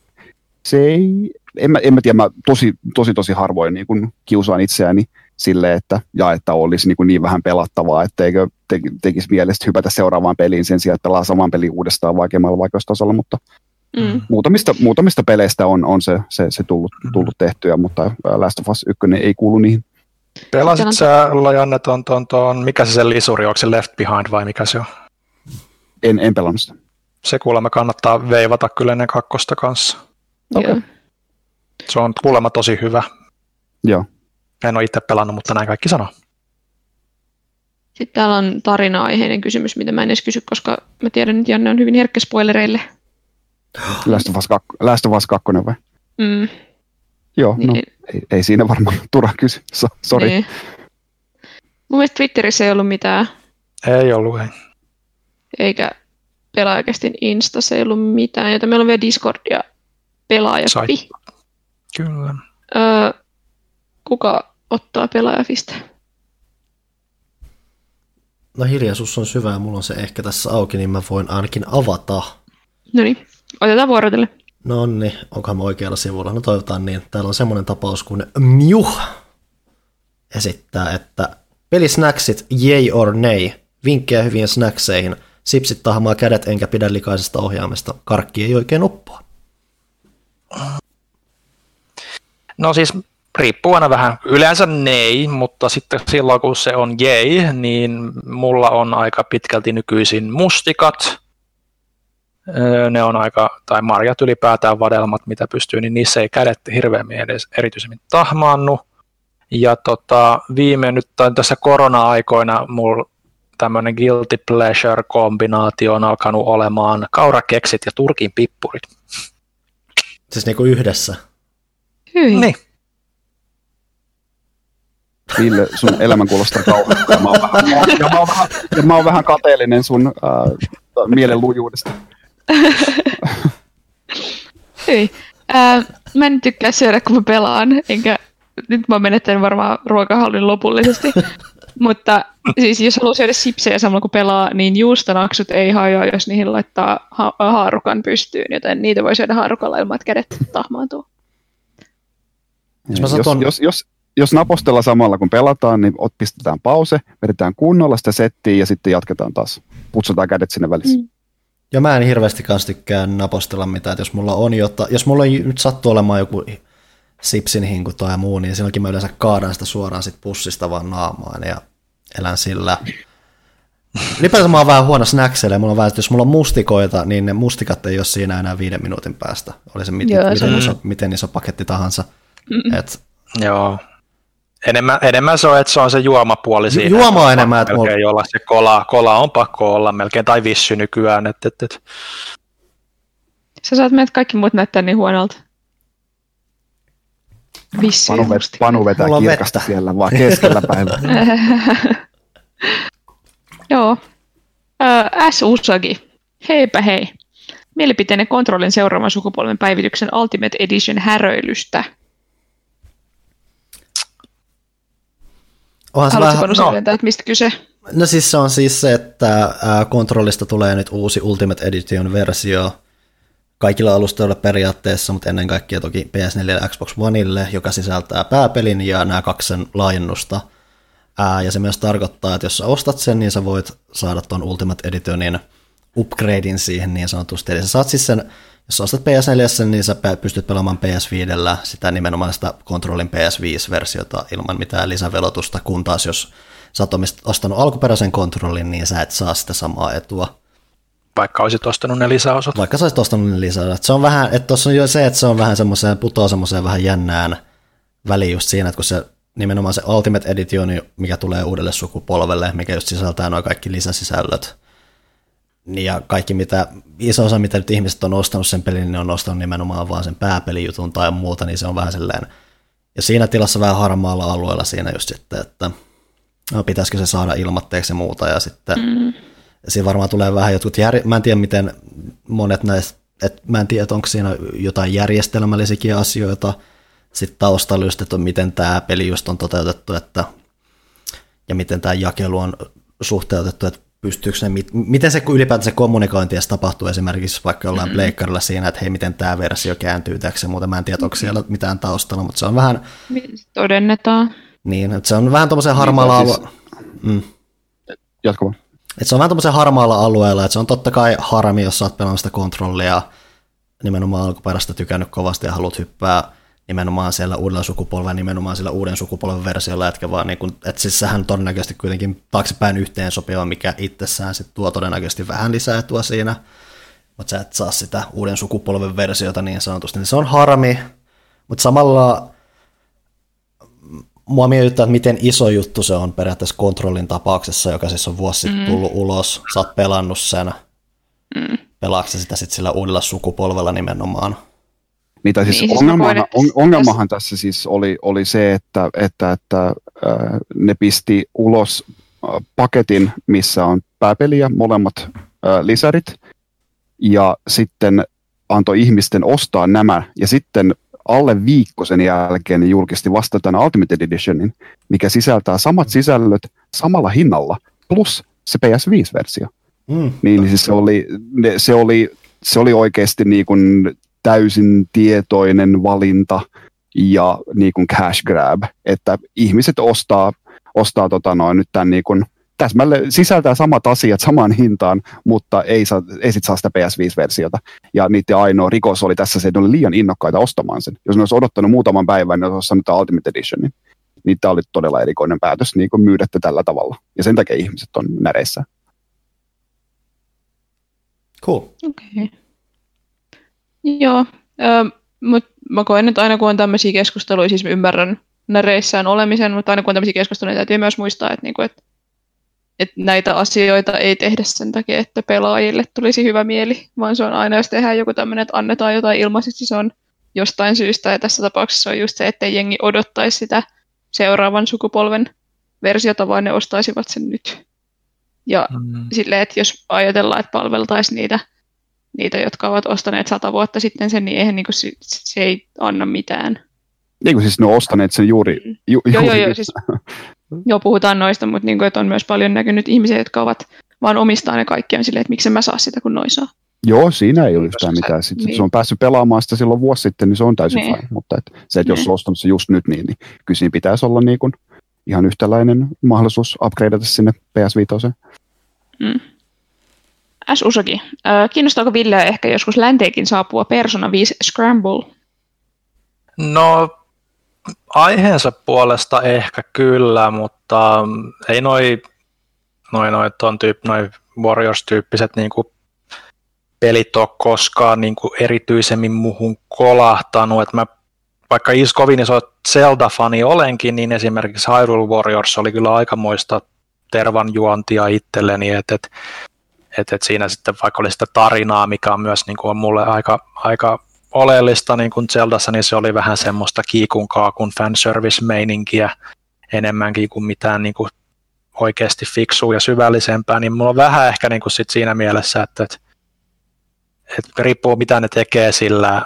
Se ei, en mä, en mä tiedä, mä tosi, tosi, tosi harvoin niin kun kiusaan itseäni sille, että, ja että olisi niin, niin vähän pelattavaa, etteikö te, tekisi mielestä hypätä seuraavaan peliin sen sijaan, että pelaa saman pelin uudestaan vaikeammalla vaikeustasolla, mutta mm. muutamista, muutamista peleistä on, on se, se, se tullut, tullut tehtyä, mutta Last of Us 1 ei kuulu niihin. Pelasit sä, Lajanne, ton, ton, ton, mikä se se lisuri, onko se Left Behind vai mikä se on? En, en pelannut sitä. Se kuulemma kannattaa veivata kyllä ennen kakkosta kanssa. Okay. Se on kuulemma tosi hyvä. Joo. En ole itse pelannut, mutta näin kaikki sanoo. Sitten täällä on tarina-aiheinen kysymys, mitä mä en edes kysy, koska mä tiedän, että Janne on hyvin herkkä spoilereille. Last of Us 2, Last of Us 2 vai? Mm. Joo, no, niin. no ei, ei siinä varmaan turha kysy, so, sori. Niin. Mun mielestä Twitterissä ei ollut mitään. Ei ollut, ei. Eikä pelaajakästin Instassa ei ollut mitään, joten meillä on vielä Discord ja pelaajapi. Kyllä. Öö, kuka ottaa pelaajafista? No hiljaisuus on syvää, mulla on se ehkä tässä auki, niin mä voin ainakin avata. No niin, otetaan vuorotelle. No niin, onkohan mä oikealla sivulla? No toivotaan niin. Täällä on semmoinen tapaus kuin Mjuh esittää, että pelisnacksit yay or nay, vinkkejä hyvien snackseihin, sipsit tahmaa kädet enkä pidä likaisesta ohjaamesta, karkki ei oikein uppoa. No siis riippuu aina vähän, yleensä nei, mutta sitten silloin kun se on jei, niin mulla on aika pitkälti nykyisin mustikat, ne on aika, tai marjat ylipäätään vadelmat, mitä pystyy, niin niissä ei kädet hirveämmin edes erityisemmin tahmaannu. Ja tota, viime nyt tässä korona-aikoina mulla tämmöinen guilty pleasure-kombinaatio on alkanut olemaan kaurakeksit ja turkin pippurit. Siis niinku yhdessä? Hyi. Niin. Ville, sun elämän kuulostaa kauhealta. Ja mä oon vähän, ja mä oon vähän, ja mä oon vähän kateellinen sun äh, mielen lujuudesta. Hyi. Äh, mä en tykkää syödä, kun mä pelaan, enkä nyt mä menettänyt varmaan ruokahallin lopullisesti. Mutta siis jos haluaa syödä sipsejä samalla kun pelaa, niin juustonaksut ei hajoa, jos niihin laittaa ha- haarukan pystyyn, joten niitä voi syödä haarukalla ilman, että kädet tahmaantuu. Jos, jos, jos, jos, jos napostella samalla kun pelataan, niin pistetään pause, vedetään kunnolla sitä settiä ja sitten jatketaan taas. Putsataan kädet sinne välissä. Mm. Ja mä en hirveästi kanssa tykkää napostella mitään, että jos mulla on jotta, jos mulla on nyt sattuu olemaan joku sipsin hinku tai muu, niin silloinkin mä yleensä kaadan sitä suoraan sit pussista vaan naamaan ja elän sillä. Ylipäätään mä oon vähän huono snackseille, mulla on vähän, että jos mulla on mustikoita, niin ne mustikat ei ole siinä enää viiden minuutin päästä. Oli se, mit, Joo, miten, se iso, miten iso paketti tahansa. Mm. Et, Joo. Enemmän, enemmän se on, että se on se juomapuoli siinä. Juoma on enemmän. Että mulla... olla se kola, kola on pakko olla melkein, tai vissy nykyään. Et, et, et. Sä saat meidät kaikki muut näyttää niin huonolta. Vissy Panu, vet, panu vetää kirkasta vettä. siellä vaan keskellä päivää. Joo. Äh, S. Usagi. Heipä hei. Mielipiteinen kontrollin seuraavan sukupolven päivityksen Ultimate Edition häröilystä – Onhan se vähän, no, että mistä kyse? No siis se on siis se, että kontrollista tulee nyt uusi Ultimate Edition-versio kaikilla alustoilla periaatteessa, mutta ennen kaikkea toki PS4 ja Xbox Oneille, joka sisältää pääpelin ja nämä kaksen laajennusta. Ää, ja se myös tarkoittaa, että jos sä ostat sen, niin sä voit saada tuon Ultimate Editionin upgradein siihen niin sanotusti. Eli sä saat siis sen, jos sä ostat PS4, niin sä pystyt pelaamaan PS5 sitä nimenomaan sitä kontrollin PS5-versiota ilman mitään lisävelotusta, kun taas jos sä oot ostanut alkuperäisen kontrollin, niin sä et saa sitä samaa etua. Vaikka olisit ostanut ne lisäosat. Vaikka sä olisit ostanut ne lisäosat. Se on vähän, että tuossa on jo se, että se on vähän semmoiseen, putoaa semmoiseen vähän jännään väliin just siinä, että kun se nimenomaan se Ultimate Edition, mikä tulee uudelle sukupolvelle, mikä just sisältää nuo kaikki lisäsisällöt, niin ja kaikki mitä, iso osa mitä nyt ihmiset on ostanut sen pelin, niin ne on ostanut nimenomaan vaan sen pääpelijutun tai muuta, niin se on vähän silleen, ja siinä tilassa vähän harmaalla alueella siinä just sitten, että no, pitäisikö se saada ilmatteeksi ja muuta, ja sitten mm. Siinä varmaan tulee vähän jotkut, jär... mä en tiedä miten monet näistä, et mä en tiedä, onko siinä jotain järjestelmällisiä asioita, sitten taustalla just, että miten tämä peli just on toteutettu, että ja miten tämä jakelu on suhteutettu, että pystyykö ne, miten se ylipäätään se kommunikointi edes tapahtuu esimerkiksi vaikka jollain mm-hmm. pleikkarilla siinä, että hei, miten tämä versio kääntyy täksi muuta, mä en tiedä, onko siellä mitään taustalla, mutta se on vähän... Todennetaan. Niin, että se on vähän tuommoisen harmaalla niin. Siis... Mm. Jatkuva. Että se on vähän tuommoisen harmaalla alueella, että se on totta kai harmi, jos sä oot sitä kontrollia nimenomaan alkuperäistä tykännyt kovasti ja haluat hyppää nimenomaan siellä uudella sukupolvella, nimenomaan sillä uuden sukupolven versiolla, etkä vaan niin kuin, että siis sehän todennäköisesti kuitenkin taaksepäin yhteen sopiva, mikä itsessään sit tuo todennäköisesti vähän lisää tuo siinä, mutta sä et saa sitä uuden sukupolven versiota niin sanotusti, niin se on harmi, mutta samalla mua mietittää, että miten iso juttu se on periaatteessa kontrollin tapauksessa, joka siis on vuosi sitten mm. tullut ulos, sä oot pelannut sen, mm. pelaatko sitä sitten sillä uudella sukupolvella nimenomaan? Niin, tai siis niin, ongelmahan, on, ongelmahan tässä siis oli, oli se, että, että, että äh, ne pisti ulos äh, paketin, missä on pääpeli ja molemmat äh, lisärit, ja sitten antoi ihmisten ostaa nämä, ja sitten alle viikko sen jälkeen ne julkisti vasta tämän Ultimate Editionin, mikä sisältää samat sisällöt samalla hinnalla, plus se PS5-versio. Mm. Niin, niin siis se oli, se oli, se oli oikeasti niin kuin täysin tietoinen valinta ja niin kuin cash grab, että ihmiset ostaa, ostaa tota noin, nyt tämän niin kuin, täsmälle sisältää samat asiat samaan hintaan, mutta ei, saa, ei sit saa sitä PS5-versiota. Ja niiden ainoa rikos oli tässä se, että ne oli liian innokkaita ostamaan sen. Jos ne olisi odottanut muutaman päivän, niin olisi saanut Ultimate Editionin. Niin tämä oli todella erikoinen päätös niin kuin myydä tällä tavalla. Ja sen takia ihmiset on näreissä. Cool. Okay. Joo, mutta mä koen, että aina kun on tämmöisiä keskusteluja, siis ymmärrän näreissään olemisen, mutta aina kun on tämmöisiä keskusteluja, täytyy myös muistaa, että, niinku, että, että näitä asioita ei tehdä sen takia, että pelaajille tulisi hyvä mieli, vaan se on aina, jos tehdään joku tämmöinen, että annetaan jotain ilmaiseksi, se on jostain syystä, ja tässä tapauksessa on just se, että jengi odottaisi sitä seuraavan sukupolven versiota, vaan ne ostaisivat sen nyt. Ja mm. silleen, että jos ajatellaan, että palveltaisiin niitä niitä, jotka ovat ostaneet sata vuotta sitten sen, niin eihän niin kuin, se, se ei anna mitään. Niin kuin siis ne on ostaneet sen juuri. Ju, joo, joo, joo, siis, joo, puhutaan noista, mutta niin kuin, että on myös paljon näkynyt ihmisiä, jotka ovat vaan omistaa ne kaikki on silleen, että miksi mä saa sitä, kun noi saa. Joo, siinä ei ole yhtään mitään. Sitten niin. se on päässyt pelaamaan sitä silloin vuosi sitten, niin se on täysin niin. fine. Mutta et se, että niin. jos on ostanut se just nyt, niin, niin kyllä siinä pitäisi olla niin kuin ihan yhtäläinen mahdollisuus upgradeata sinne PS5. Mm. S. Usagi. Kiinnostaako Ville ehkä joskus länteenkin saapua Persona 5 Scramble? No, aiheensa puolesta ehkä kyllä, mutta ei noi, noi, noi, ton tyyp, noi Warriors-tyyppiset niinku pelit ole koskaan niinku erityisemmin muhun kolahtanut. Et mä, vaikka is kovin iso Zelda-fani olenkin, niin esimerkiksi Hyrule Warriors oli kyllä aikamoista tervan juontia itselleni, että et et, et siinä sitten vaikka oli sitä tarinaa, mikä on myös niin kuin on mulle aika, aika oleellista niin kuin Zeldassa, niin se oli vähän semmoista kiikun kaakun fanservice-meininkiä enemmänkin kuin mitään niin kuin oikeasti fiksua ja syvällisempää, niin mulla on vähän ehkä niin kuin sit siinä mielessä, että, että, että riippuu mitä ne tekee sillä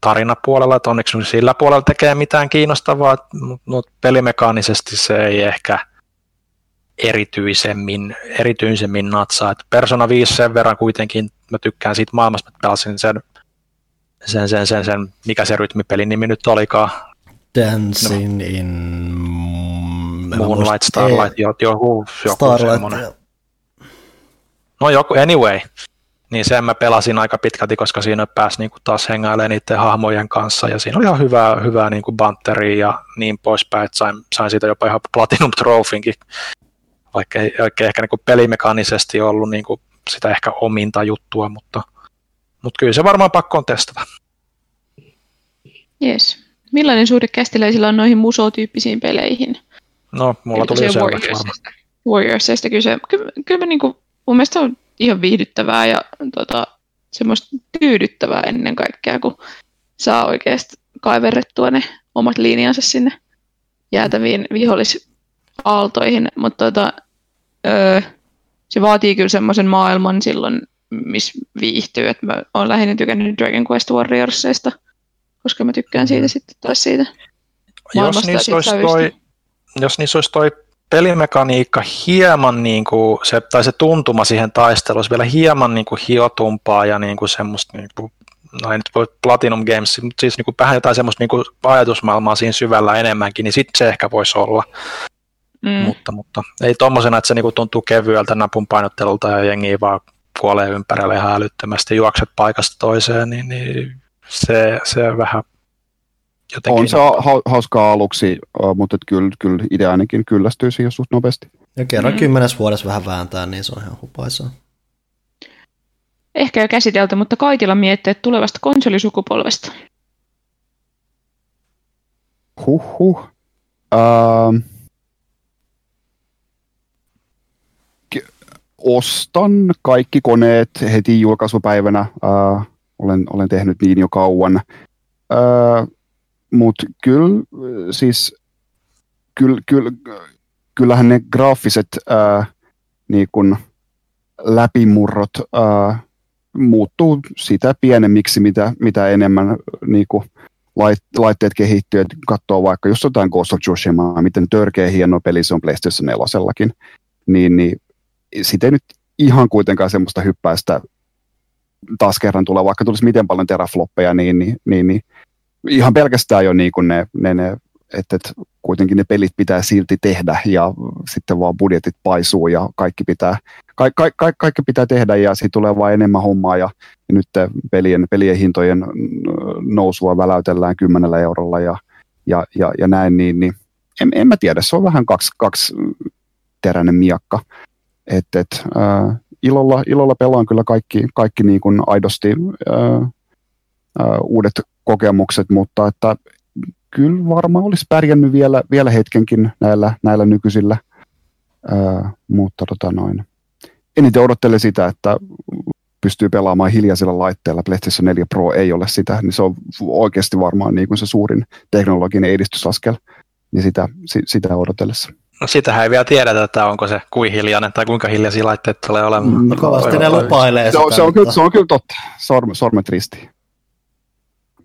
tarinapuolella, että onneksi sillä puolella tekee mitään kiinnostavaa, mutta pelimekaanisesti se ei ehkä – erityisemmin, erityisemmin natsaa. Et Persona 5 sen verran kuitenkin, mä tykkään siitä maailmasta, että pelasin sen sen, sen, sen, sen, mikä se rytmipelin nimi nyt olikaan. Dancing no. in... Moonlight, Starlight, jo, joku, joku Starlight, semmoinen. No joku, anyway. Niin sen mä pelasin aika pitkälti, koska siinä pääsi niinku taas hengailemaan niiden hahmojen kanssa, ja siinä oli ihan hyvää, hyvää niinku banteria ja niin poispäin, että sain, sain siitä jopa ihan Platinum Trophinkin, vaikka ei oikein ehkä niinku pelimekaanisesti ollut niinku sitä ehkä ominta juttua, mutta, mutta kyllä se varmaan pakko on testata. Yes. Millainen suhde kästiläisillä on noihin musotyyppisiin peleihin? No, mulla tuli jo selväksi varmaan. Warriorsista kyse. Kyllä, kyllä mä niinku, mun mielestä on ihan viihdyttävää ja tota, semmoista tyydyttävää ennen kaikkea, kun saa oikeasti kaiverrettua ne omat linjansa sinne jäätäviin vihollisaaltoihin, mutta tota, öö, se vaatii kyllä semmoisen maailman silloin, missä viihtyy, että mä oon lähinnä tykännyt Dragon Quest Warriorsista, koska mä tykkään siitä mm. sitten taas siitä jos niissä, olisi toi, jos niissä olisi toi pelimekaniikka hieman niin kuin se, tai se tuntuma siihen taisteluun vielä hieman niin kuin hiotumpaa ja niin kuin semmoista niin kuin, no ei nyt voi Platinum Games, mutta siis niin kuin vähän jotain semmoista niin kuin ajatusmaailmaa siinä syvällä enemmänkin, niin sitten se ehkä voisi olla. Mm. Mutta, mutta ei tommosena, että se niin kuin tuntuu kevyeltä napun painottelulta ja jengi vaan kuolee ympärille ihan älyttömästi, juokset paikasta toiseen, niin, niin se, se vähän jotenkin... On se ha- hauskaa aluksi, mutta kyllä, kyllä itse ainakin kyllästyy siihen suht nopeasti. Ja kerran mm. kymmenes vuodessa vähän vääntää, niin se on ihan hupaisaa. Ehkä jo käsitelty, mutta Kaitila mietteet tulevasta konsolisukupolvesta. Huhhuh. Ähm. Ostan kaikki koneet heti julkaisupäivänä. Äh, olen, olen tehnyt niin jo kauan. Äh, mutta kyllä siis kyll, kyll, kyllähän ne graafiset ää, niin kun läpimurrot ää, muuttuu sitä pienemmiksi, mitä, mitä enemmän niin kun, lait, laitteet kehittyy. Katsoo vaikka just jotain Ghost of Tsushimaa, miten törkeä hieno peli se on PlayStation 4 niin, niin sitä ei nyt ihan kuitenkaan semmoista hyppäistä taas kerran tulee, vaikka tulisi miten paljon terafloppeja, niin, niin, niin, niin ihan pelkästään jo niin kuin ne, ne, ne että, että kuitenkin ne pelit pitää silti tehdä ja sitten vaan budjetit paisuu ja kaikki pitää, ka, ka, ka, kaikki pitää tehdä ja sitten tulee vain enemmän hommaa ja, ja nyt pelien, pelien hintojen nousua väläytellään kymmenellä eurolla ja, ja, ja, ja näin, niin, niin en, en mä tiedä, se on vähän kaksi, kaksi teräinen miakka. Et, et, äh, ilolla, ilolla pelaan kyllä kaikki, kaikki niin kuin aidosti äh, äh, uudet kokemukset, mutta että kyllä varmaan olisi pärjännyt vielä, vielä hetkenkin näillä, näillä nykyisillä, ää, mutta tota noin. Eniten odottelen sitä, että pystyy pelaamaan hiljaisilla laitteilla. PlayStation 4 Pro ei ole sitä, niin se on oikeasti varmaan niin kuin se suurin teknologinen edistysaskel, niin sitä, sitä odotellessa. No sitähän ei vielä tiedetä, että onko se kuin hiljainen tai kuinka hiljaisia laitteet tulee olemaan. No, kovasti ne lupailee se, sitä. Se on, kyllä, se on kyllä totta, Sorm, sormet ristiin.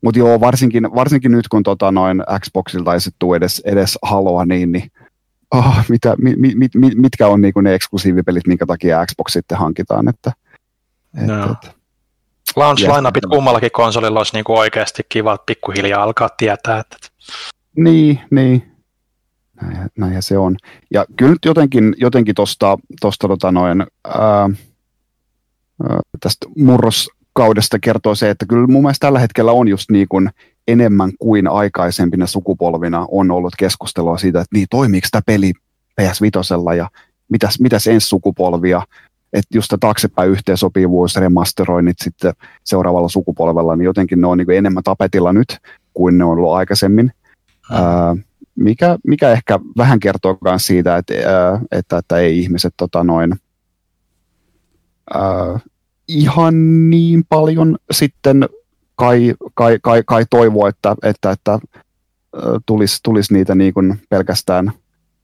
Mutta joo, varsinkin, varsinkin nyt kun tota noin Xboxilta ei sitten edes, edes haloa, niin, niin oh, mitä, mi, mi, mi, mitkä on niinku ne eksklusiivipelit, minkä takia Xbox sitten hankitaan. Että, et, no. et, Launch lineupit kummallakin konsolilla olisi niinku oikeasti kiva pikkuhiljaa alkaa tietää. Että... Niin, niin. Näin, näinhän se on. Ja kyllä nyt jotenkin, jotenkin tuosta tosta, tota noin, ää, tästä murros kaudesta kertoo se, että kyllä mun mielestä tällä hetkellä on just niin kuin enemmän kuin aikaisempina sukupolvina on ollut keskustelua siitä, että niin toimiiko tämä peli PS5 ja mitäs, mitäs ensi sukupolvia, että just taaksepäin yhteensopivuus, remasteroinnit sitten seuraavalla sukupolvella, niin jotenkin ne on niin enemmän tapetilla nyt kuin ne on ollut aikaisemmin. Hmm. Ää, mikä, mikä ehkä vähän kertoo myös siitä, että, että, että ei ihmiset tota noin, ää, ihan niin paljon sitten kai, kai, kai, kai toivo, että, että, että tulisi, tulisi niitä niin kuin pelkästään,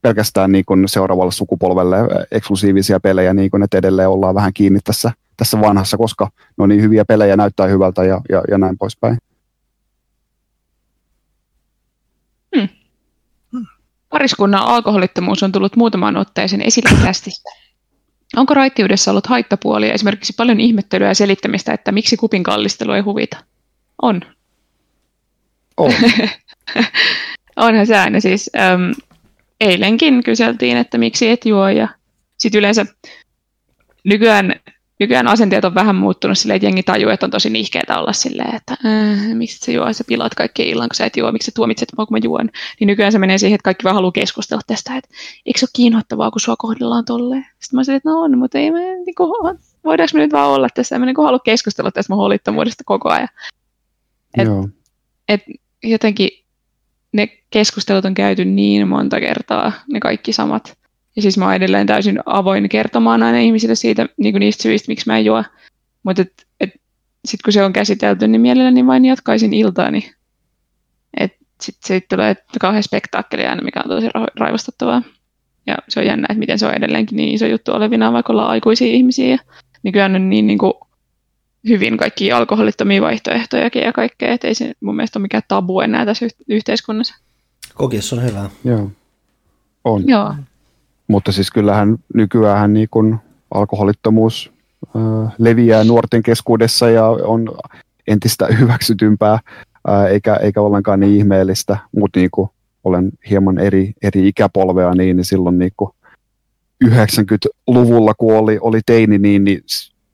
pelkästään niin kuin seuraavalle sukupolvelle eksklusiivisia pelejä, niin kuin, että edelleen ollaan vähän kiinni tässä, tässä vanhassa, koska ne on niin hyviä pelejä, näyttää hyvältä ja, ja, ja näin poispäin. Hmm. Pariskunnan alkoholittomuus on tullut muutamaan otteeseen esille kästistä. Onko raittiudessa ollut haittapuolia, esimerkiksi paljon ihmettelyä ja selittämistä, että miksi kupin kallistelu ei huvita? On. On. Onhan se aina siis. Äm, eilenkin kyseltiin, että miksi et juo ja sitten yleensä nykyään, nykyään asenteet on vähän muuttunut silleen, että jengi tajuu, että on tosi nihkeetä olla silleen, että äh, miksi sä juo, sä pilaat kaikki illan, kun sä et juo, miksi sä tuomitset mua, kun mä juon. Niin nykyään se menee siihen, että kaikki vaan haluaa keskustella tästä, että eikö se ole kiinnostavaa, kun sua kohdellaan tolleen. Sitten mä sanoin, että no on, mutta ei me, niin kuin, voidaanko me nyt vaan olla tässä, mä niin halua keskustella tästä mun huolittomuudesta koko ajan. Et, Joo. et jotenkin ne keskustelut on käyty niin monta kertaa, ne kaikki samat. Ja siis mä oon edelleen täysin avoin kertomaan aina ihmisille siitä, niin kuin niistä syistä, miksi mä en juo. Mutta et, et, sitten kun se on käsitelty, niin mielelläni vain jatkaisin iltaani. Sitten sit tulee kauhean spektaakkeli aina, mikä on tosi ra- raivostuttavaa. Ja se on jännä, että miten se on edelleenkin niin iso juttu olevina, vaikka ollaan aikuisia ihmisiä. Ja nykyään on niin, niin kuin, hyvin kaikki alkoholittomia vaihtoehtojakin ja kaikkea, että ei se mun mielestä ole mikään tabu enää tässä yh- yhteiskunnassa. Kokis on hyvä. Joo. On. Joo. Mutta siis kyllähän nykyään niin kun alkoholittomuus äh, leviää nuorten keskuudessa ja on entistä hyväksytympää, äh, eikä, eikä ollenkaan niin ihmeellistä, mutta niin olen hieman eri, eri ikäpolvea, niin, niin silloin niin kuin 90-luvulla, kun oli, oli teini, niin, niin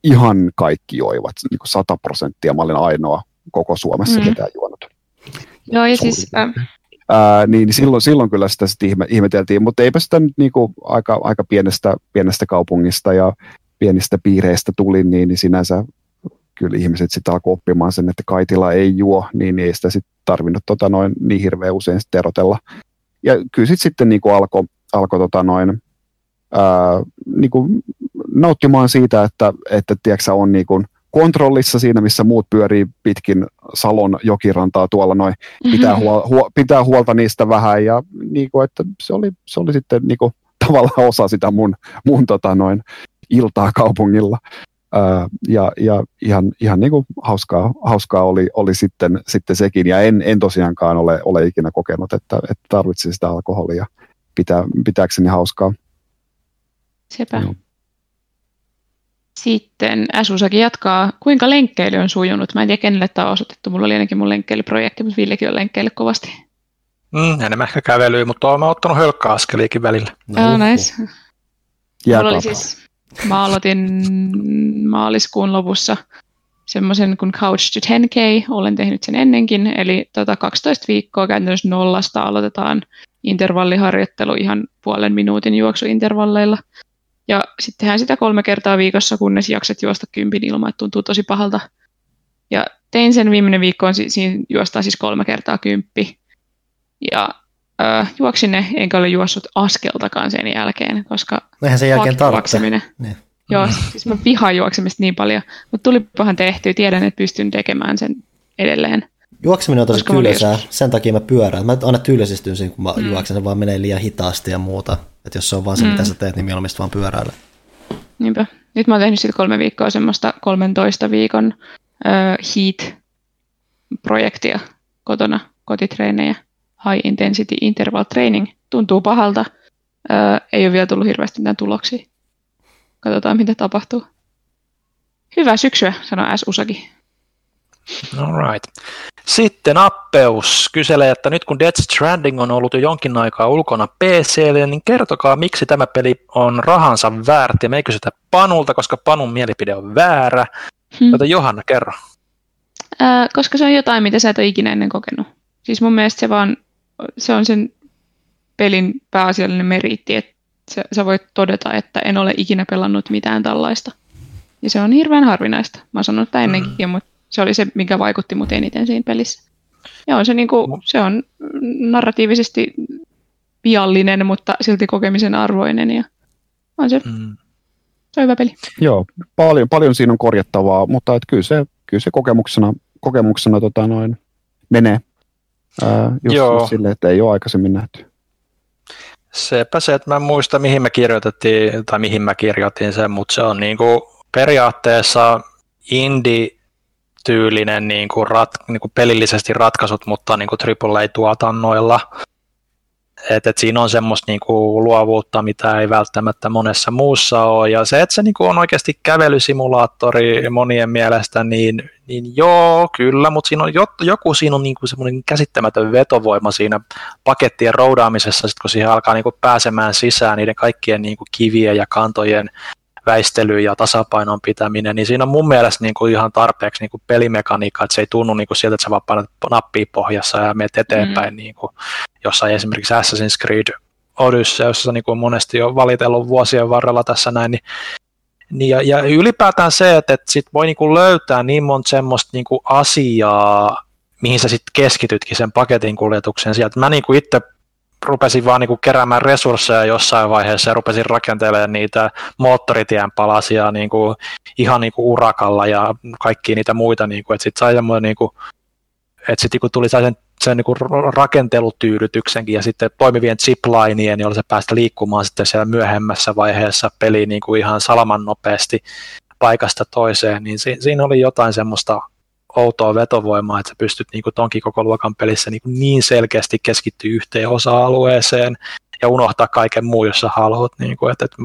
ihan kaikki joivat, niin kuin 100 prosenttia. Mä olin ainoa koko Suomessa, Mm. mm. ketä juonut. Joo, ja Suurin siis äh, Ää, niin silloin, silloin kyllä sitä sit ihme, ihmeteltiin, mutta eipä sitä nyt niinku aika, aika pienestä, pienestä kaupungista ja pienistä piireistä tuli, niin, niin sinänsä kyllä ihmiset sitten alkoi oppimaan sen, että kaitila ei juo, niin, niin ei sitä sitten tarvinnut tota noin, niin hirveän usein sit erotella. Ja kyllä sit sitten niinku alkoi alko, tota noin, ää, niinku nauttimaan siitä, että, että tiedätkö, on niinku kontrollissa siinä, missä muut pyörii pitkin Salon jokirantaa tuolla noin pitää, huol, huol, pitää huolta niistä vähän ja niin kuin, että se oli, se oli sitten niin kuin, tavallaan osa sitä mun, mun tota, noin, iltaa kaupungilla. Ää, ja, ja ihan, ihan niin kuin hauskaa, hauskaa oli, oli sitten, sitten sekin ja en, en tosiaankaan ole, ole ikinä kokenut, että, että tarvitsin sitä alkoholia pitää, pitääkseni hauskaa. sepä. Joo. Sitten Asusakin jatkaa, kuinka lenkkeily on sujunut. Mä en tiedä, kenelle tämä on osoitettu. Mulla oli ainakin mun lenkkeilyprojekti, mutta Villekin on lenkkeily kovasti. Mm, enemmän ehkä kävelyä, mutta olen ottanut hölkkäaskeliikin välillä. No, oh, nice. Mulla oli siis, mä aloitin maaliskuun lopussa semmoisen kuin Couch to 10K, olen tehnyt sen ennenkin, eli tota 12 viikkoa käytännössä nollasta aloitetaan intervalliharjoittelu ihan puolen minuutin juoksuintervalleilla. Ja sitten tehdään sitä kolme kertaa viikossa, kunnes jaksat juosta kympin ilman, että tuntuu tosi pahalta. Ja tein sen viimeinen viikko, on, si- siinä juostaan siis kolme kertaa kymppi. Ja äh, juoksin ne, enkä ole juossut askeltakaan sen jälkeen, koska eihän sen jälkeen tarvitse. juokseminen. Niin. Joo, siis mä vihaan juoksemista niin paljon, mutta tulipahan tehtyä, tiedän, että pystyn tekemään sen edelleen. Juokseminen on tosi Koska tylsää, sen takia mä pyörään. Mä aina tylsistyn siinä, kun mä Mm. juoksen, se vaan menee liian hitaasti ja muuta. Että jos se on vaan se, mitä Mm. sä teet, niin mieluummin vaan pyöräillä. Niinpä. Nyt mä oon tehnyt sitten kolme viikkoa semmoista 13 viikon äh, heat-projektia kotona, kotitreenejä, high intensity interval training. Tuntuu pahalta, äh, ei ole vielä tullut hirveästi mitään tuloksia. Katsotaan, mitä tapahtuu. Hyvää syksyä, sanoi S. Usaki. All right. Sitten Appeus kyselee, että nyt kun Death Stranding on ollut jo jonkin aikaa ulkona PClle, niin kertokaa, miksi tämä peli on rahansa väärti ja me ei kysytä Panulta, koska Panun mielipide on väärä. Hmm. Joten Johanna, kerro. Ää, koska se on jotain, mitä sä et ole ikinä ennen kokenut. Siis mun mielestä se vaan, se on sen pelin pääasiallinen meriitti, että sä, sä voit todeta, että en ole ikinä pelannut mitään tällaista. Ja se on hirveän harvinaista. Mä oon sanonut tätä ennenkin, mm. mutta se oli se, mikä vaikutti mut eniten siinä pelissä. Ja on se, niinku, se on narratiivisesti viallinen, mutta silti kokemisen arvoinen ja on se, Mm. se on hyvä peli. Joo, paljon, paljon siinä on korjattavaa, mutta et kyllä, se, kyllä se kokemuksena, kokemuksena tota noin, menee ää, just, Joo. just silleen, että ei ole aikaisemmin nähty. Sepä se, että mä en muista mihin me kirjoitettiin, tai mihin mä kirjoitin sen, mutta se on niinku periaatteessa indie-tyylinen niinku rat, niinku pelillisesti ratkaisut, mutta niinku AAA-tuotannoilla. et, et siinä on semmoista niinku luovuutta, mitä ei välttämättä monessa muussa ole. Ja se, että se niinku on oikeasti kävelysimulaattori monien mielestä, niin, niin joo, kyllä, mutta siinä on joku siinä on niinku semmoinen käsittämätön vetovoima siinä pakettien roudaamisessa, sit kun siihen alkaa niinku pääsemään sisään niiden kaikkien niinku kivien ja kantojen väistely ja tasapainon pitäminen, niin siinä on mun mielestä niin kuin ihan tarpeeksi niin kuin pelimekaniikka, että se ei tunnu niin kuin sieltä, että sä vaan painat nappia pohjassa ja menet eteenpäin, mm. niin kuin jossain esimerkiksi Assassin's Creed Odyssey, jossa niin kuin monesti on valitellut vuosien varrella tässä näin, niin niin ja, ja ylipäätään se, että, että sit voi niinku löytää niin monta semmoista niinku asiaa, mihin sä sitten keskitytkin sen paketin kuljetuksen sieltä. Mä niinku itse rupesin vaan niinku keräämään resursseja jossain vaiheessa ja rupesin rakentelemaan niitä moottoritien palasia niinku ihan niinku urakalla ja kaikki niitä muita, niinku, että sitten sai semmoinen niinku, että sitten niinku tuli sen, sen niinku rakentelutyydytyksenkin ja sitten toimivien ziplinien, joilla se päästä liikkumaan sitten siellä myöhemmässä vaiheessa peli niinku ihan salaman nopeasti paikasta toiseen, niin si- siinä oli jotain semmoista outoa vetovoimaa, että sä pystyt niin tonkin koko luokan pelissä niin, niin selkeästi keskittyä yhteen osa-alueeseen ja unohtaa kaiken muu, jos sä haluat. Niin kuin, että, että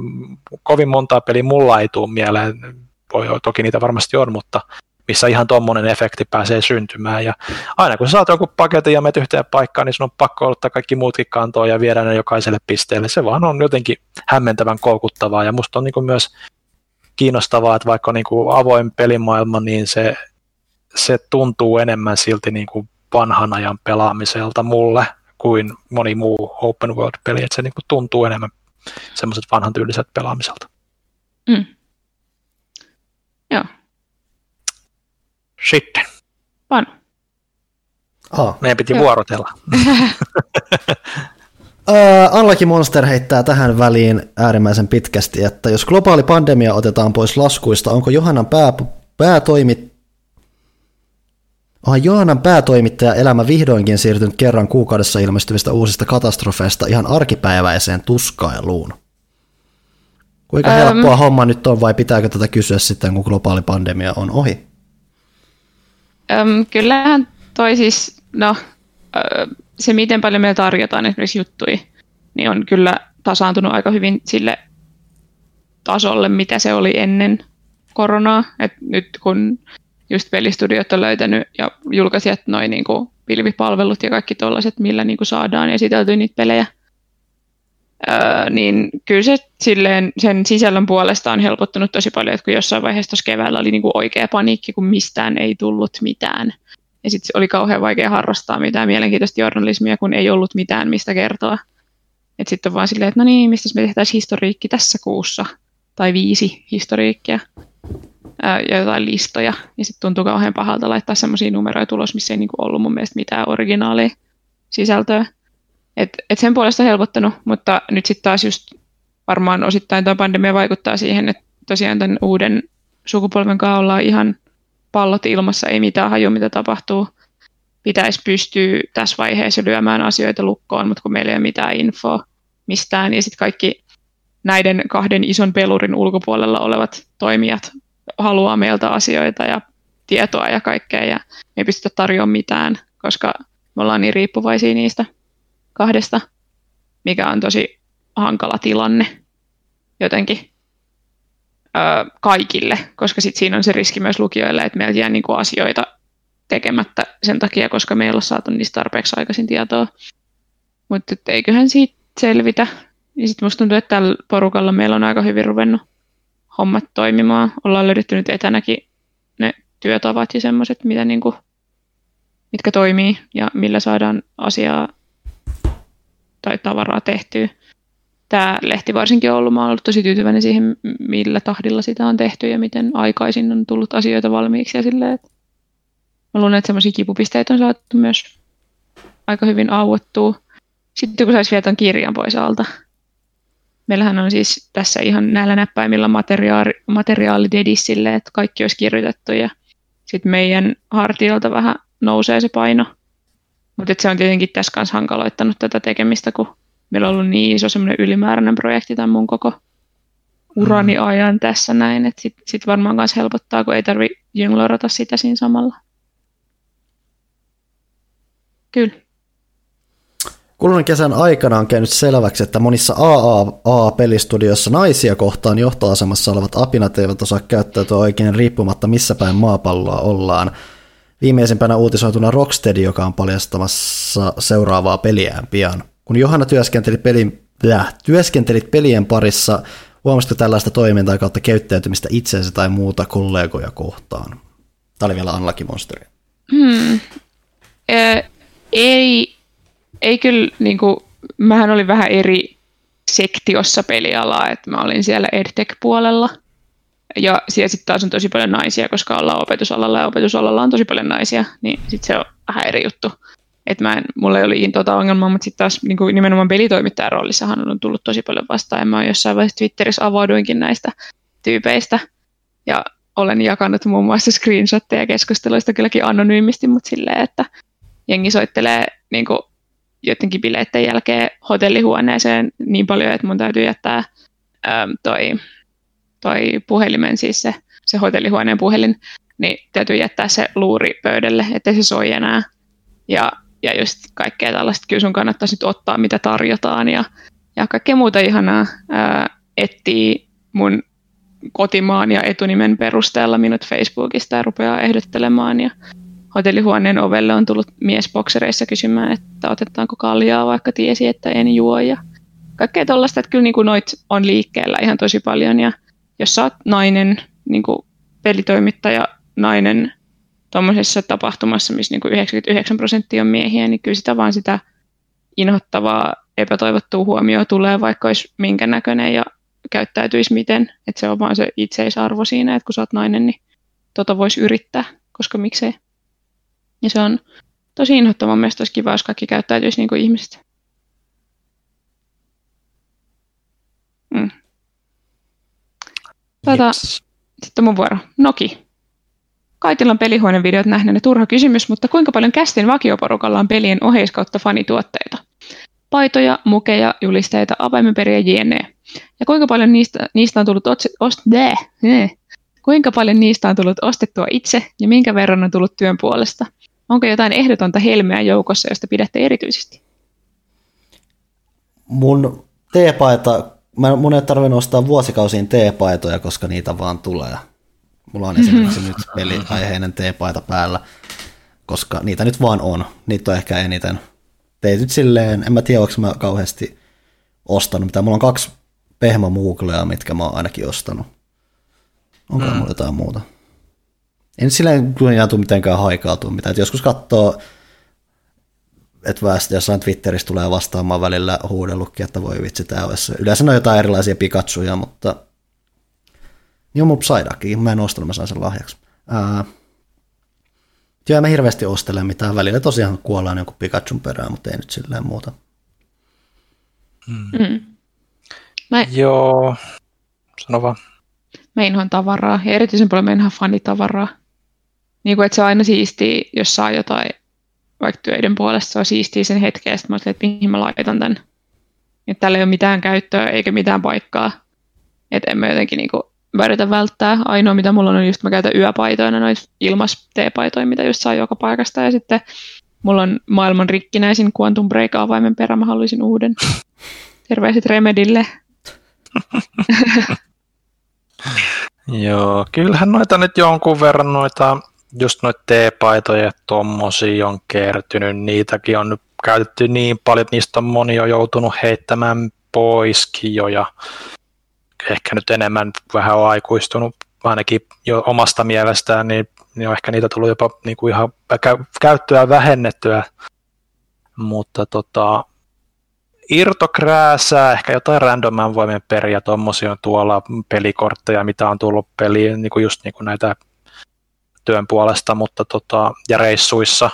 kovin montaa peliä mulla ei tule mieleen, voi, toki niitä varmasti on, mutta missä ihan tuommoinen efekti pääsee syntymään. Ja aina kun sä saat joku paketin ja menet yhteen paikkaan, niin sun on pakko ottaa kaikki muutkin kantoon ja viedä ne jokaiselle pisteelle. Se vaan on jotenkin hämmentävän koukuttavaa ja musta on niin kuin myös kiinnostavaa, että vaikka on niin kuin avoin pelimaailma, niin se se tuntuu enemmän silti niin kuin vanhan ajan pelaamiselta mulle kuin moni muu open world-peli, että se niin kuin tuntuu enemmän semmoiset vanhan tyyliset pelaamiselta. Mm. Joo. Sitten. Panu. Oh. Meidän piti Joo. vuorotella. Uh, Unlucky Monster heittää tähän väliin äärimmäisen pitkästi, että jos globaali pandemia otetaan pois laskuista, onko Johannan pää, päätoimit, Onhan Johannan päätoimittaja elämä vihdoinkin siirtynyt kerran kuukaudessa ilmestyvistä uusista katastrofeista ihan arkipäiväiseen tuskailuun. Kuinka ähm. helppoa homma nyt on vai pitääkö tätä kysyä sitten, kun globaali pandemia on ohi? Ähm, kyllähän toi siis, no se miten paljon meillä tarjotaan esimerkiksi juttui, niin on kyllä tasaantunut aika hyvin sille tasolle, mitä se oli ennen koronaa. Et nyt kun just pelistudiot on löytänyt ja julkaisijat noin niin kuin pilvipalvelut ja kaikki tuollaiset, millä niin kuin saadaan esiteltyä niitä pelejä. Öö, niin kyllä se silleen, sen sisällön puolesta on helpottunut tosi paljon, että kun jossain vaiheessa tuossa keväällä oli niin kuin oikea paniikki, kun mistään ei tullut mitään. Ja sitten oli kauhean vaikea harrastaa mitään mielenkiintoista journalismia, kun ei ollut mitään mistä kertoa. Että sitten on vaan silleen, että no niin, mistä me tehtäisiin historiikki tässä kuussa, tai viisi historiikkia ja jotain listoja, niin sitten tuntuu kauhean pahalta laittaa semmoisia numeroja tulos, missä ei niinku ollut mun mielestä mitään originaalia sisältöä. Et, et sen puolesta helpottanut, mutta nyt sitten taas just varmaan osittain tuo pandemia vaikuttaa siihen, että tosiaan tämän uuden sukupolven kanssa ollaan ihan pallot ilmassa, ei mitään haju, mitä tapahtuu. Pitäisi pystyä tässä vaiheessa lyömään asioita lukkoon, mutta kun meillä ei ole mitään infoa mistään, niin sitten kaikki näiden kahden ison pelurin ulkopuolella olevat toimijat haluaa meiltä asioita ja tietoa ja kaikkea ja me ei pystytä tarjoamaan mitään, koska me ollaan niin riippuvaisia niistä kahdesta, mikä on tosi hankala tilanne jotenkin öö, kaikille, koska sit siinä on se riski myös lukijoille, että meiltä jää niinku asioita tekemättä sen takia, koska me ei ole saatu niistä tarpeeksi aikaisin tietoa. Mutta eiköhän siitä selvitä. Ja sitten musta tuntuu, että tällä porukalla meillä on aika hyvin ruvennut hommat toimimaan. Ollaan löydetty nyt etänäkin ne työtavat ja semmoiset, mitä niinku, mitkä toimii ja millä saadaan asiaa tai tavaraa tehtyä. Tämä lehti varsinkin on ollut, mä ollut tosi tyytyväinen siihen, millä tahdilla sitä on tehty ja miten aikaisin on tullut asioita valmiiksi. Ja silleen, että mä luulen, että semmoisia kipupisteitä on saatu myös aika hyvin auottua. Sitten kun saisi vielä tämän kirjan pois alta, Meillähän on siis tässä ihan näillä näppäimillä materiaali, materiaalidedissille, että kaikki olisi kirjoitettu ja sitten meidän hartioilta vähän nousee se paino. Mutta se on tietenkin tässä kanssa hankaloittanut tätä tekemistä, kun meillä on ollut niin iso semmoinen ylimääräinen projekti tämän mun koko urani mm. ajan tässä näin, että sitten sit varmaan myös helpottaa, kun ei tarvitse jynglorata sitä siinä samalla. Kyllä. Kuluneen kesän aikana on käynyt selväksi, että monissa AAA-pelistudioissa naisia kohtaan johtoasemassa olevat apinat eivät osaa käyttäytyä oikein riippumatta missä päin maapalloa ollaan. Viimeisimpänä uutisoituna Rocksteady, joka on paljastamassa seuraavaa peliään pian. Kun Johanna työskenteli, pelin, äh, työskentelit pelien parissa, huomasitko tällaista toimintaa kautta käyttäytymistä itseensä tai muuta kollegoja kohtaan? Tämä oli vielä Unlucky Monsteri. Hmm. Ö, ei, ei kyllä, niin kuin, mähän olin vähän eri sektiossa pelialaa, että mä olin siellä EdTech-puolella. Ja siellä sitten taas on tosi paljon naisia, koska ollaan opetusalalla ja opetusalalla on tosi paljon naisia, niin sitten se on vähän eri juttu. Että mä en, mulla ei ole tota ongelmaa, mutta sitten taas niin kuin nimenomaan pelitoimittajan roolissahan on tullut tosi paljon vastaan. Ja mä jossain vaiheessa Twitterissä avauduinkin näistä tyypeistä. Ja olen jakanut muun muassa screenshotteja keskusteluista kylläkin anonyymisti, mutta silleen, että jengi soittelee niin kuin jotenkin bileiden jälkeen hotellihuoneeseen niin paljon, että mun täytyy jättää äm, toi, toi puhelimen, siis se, se hotellihuoneen puhelin, niin täytyy jättää se luuri pöydälle, ettei se soi enää. Ja, ja just kaikkea tällaista, kyllä sun kannattaisi nyt ottaa, mitä tarjotaan ja, ja kaikkea muuta ihanaa ää, etsii mun kotimaan ja etunimen perusteella minut Facebookista ja rupeaa ehdottelemaan. Ja hotellihuoneen ovelle on tullut mies boksereissa kysymään, että otetaanko kaljaa, vaikka tiesi, että en juo. Ja kaikkea tuollaista, että kyllä niin kuin noit on liikkeellä ihan tosi paljon. Ja jos sä oot nainen, niin kuin pelitoimittaja, nainen tuommoisessa tapahtumassa, missä niin kuin 99 prosenttia on miehiä, niin kyllä sitä vaan sitä inhottavaa epätoivottua huomioon tulee, vaikka olisi minkä näköinen ja käyttäytyisi miten. Että se on vaan se itseisarvo siinä, että kun sä oot nainen, niin tota voisi yrittää, koska miksei. Ja se on tosi inhottava. Mielestäni olisi kiva, jos kaikki käyttäytyisi niin kuin ihmiset. Mm. Tota, yes. Sitten mun vuoro. Noki. Kaikilla on pelihuoneen videot nähneenä turha kysymys, mutta kuinka paljon kästin vakioporukalla on pelien oheiskautta fanituotteita? Paitoja, mukeja, julisteita, avaimenperiä, jne. Ja kuinka paljon niistä, niistä on tullut otsi, ost, bleh, Kuinka paljon niistä on tullut ostettua itse ja minkä verran on tullut työn puolesta? Onko jotain ehdotonta helmeä joukossa, josta pidätte erityisesti? Mun teepaita, mä, mun ei tarvinnut ostaa vuosikausiin teepaitoja, koska niitä vaan tulee. Mulla on esimerkiksi nyt peliaiheinen teepaita päällä, koska niitä nyt vaan on. Niitä on ehkä eniten. Teityt silleen, en mä tiedä, onko mä kauheasti ostanut mitä. Mulla on kaksi pehmomuuklea, mitkä mä oon ainakin ostanut. Onko mm. mulla jotain muuta? En silleen kyllä tule mitenkään haikautua mitään. Et joskus katsoo, että väestö jossain Twitterissä tulee vastaamaan välillä huudellutkin, että voi vitsi, tämä olisi. Yleensä on jotain erilaisia Pikachuja, mutta niin on mun Psyduckin. Mä en ostanut, mä sain sen lahjaksi. Ää, Joo, mä hirveästi ostelen mitään. Välillä tosiaan kuollaan jonkun Pikachun perään, mutta ei nyt silleen muuta. Mm. Mm. Mä... Joo, sano vaan. Mä inhoan tavaraa ja erityisen paljon mä inhoan fanitavaraa. Niin kuin, että se on aina siistiä, jos saa jotain vaikka töiden puolesta, se on siistiä sen hetken, että mä että mihin mä laitan tämän. Että tällä ei ole mitään käyttöä eikä mitään paikkaa. Että en mä jotenkin niinku yritä välttää. Ainoa, mitä mulla on, on just mä käytän yöpaitoina noita ilmas paitoja mitä just saa joka paikasta. Ja sitten mulla on maailman rikkinäisin Quantum Break-avaimen perä, mä haluaisin uuden. Terveiset Remedille. Joo, kyllähän noita nyt jonkun verran noita, just noita teepaitoja tommosia on kertynyt, niitäkin on nyt käytetty niin paljon, että niistä on moni jo joutunut heittämään poiskin jo, ja ehkä nyt enemmän vähän on aikuistunut, ainakin jo omasta mielestään, niin, niin on ehkä niitä tullut jopa niin kuin ihan käyttöä vähennettyä, mutta tota, irtokrääsää, ehkä jotain randoman voimien periä, tuommoisia on tuolla pelikortteja, mitä on tullut peliin, niin kuin just niin kuin näitä työn puolesta, mutta tota, ja reissuissa.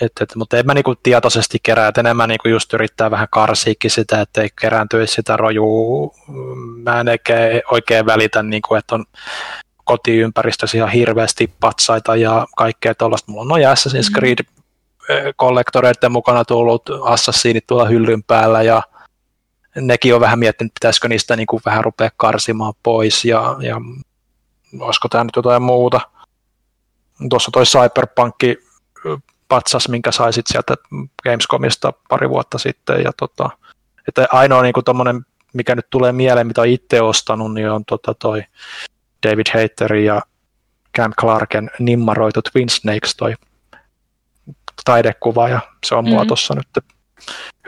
Et, et, mutta en mä niinku tietoisesti kerää, että enemmän niinku just yrittää vähän karsiikin sitä, että ei kerääntyisi sitä rojuu. Mä en oikein, välitä, niinku, että on kotiympäristössä ihan hirveästi patsaita ja kaikkea tuollaista. Mulla on noin Assassin's mm. Creed kollektoreiden mukana tullut assassinit tuolla hyllyn päällä ja nekin on vähän miettinyt, pitäisikö niistä niin kuin vähän rupea karsimaan pois ja, ja olisiko tämä nyt jotain muuta. Tuossa toi Cyberpunk patsas, minkä saisit sieltä Gamescomista pari vuotta sitten. Ja tota, että ainoa niin kuin mikä nyt tulee mieleen, mitä itse ostanut, niin on tota toi David Haterin ja Cam Clarken nimmaroitu Twin Snakes toi taidekuva ja se on mulla mm-hmm. tuossa nyt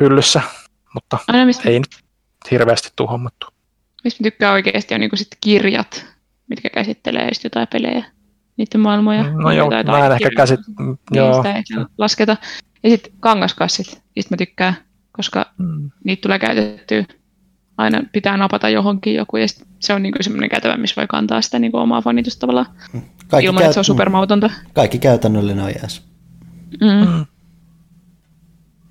hyllyssä, mutta Aina, mistä... ei nyt hirveästi tuhommattu. Mistä tykkää oikeasti on niin sit kirjat, mitkä käsittelee jotain pelejä, niiden maailmoja. No joo, mä en ehkä käsit... Joo. ei lasketa. Ja sitten kangaskassit, niistä mä tykkään, koska mm. niitä tulee käytettyä. Aina pitää napata johonkin joku, ja se on niinku semmoinen kätevä, missä voi kantaa sitä niinku omaa fanitusta tavallaan, kaikki ilman, käy... että se on supermautonta. Kaikki käytännöllinen on jees. Mm. Mm.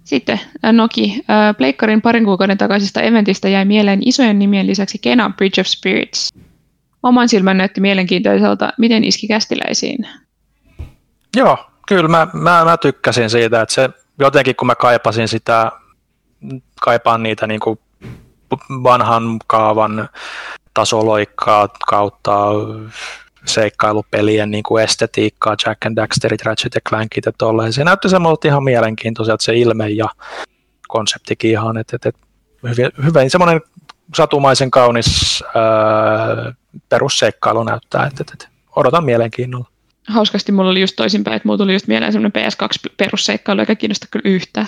Sitten äh, Noki. Äh, Pleikkarin parin kuukauden takaisesta eventistä jäi mieleen isojen nimien lisäksi Kena Bridge of Spirits. Oman silmän näytti mielenkiintoiselta. Miten iski kästiläisiin? Joo, kyllä mä, mä, mä tykkäsin siitä, että se jotenkin kun mä kaipasin sitä, kaipaan niitä niin kuin vanhan kaavan tasoloikkaa kautta seikkailupelien niin kuin estetiikkaa, Jack and Daxterit, Ratchet ja Clankit ja tolleen. Se näytti semmoilta ihan mielenkiintoiselta se ilme ja konseptikin ihan, että, että, että hyvin, hyvin semmoinen satumaisen kaunis ää, perusseikkailu näyttää, että, että, että odotan mielenkiinnolla. Hauskasti mulla oli just toisinpäin, että mulla tuli just mieleen semmoinen PS2 perusseikkailu, eikä kiinnosta kyllä yhtään.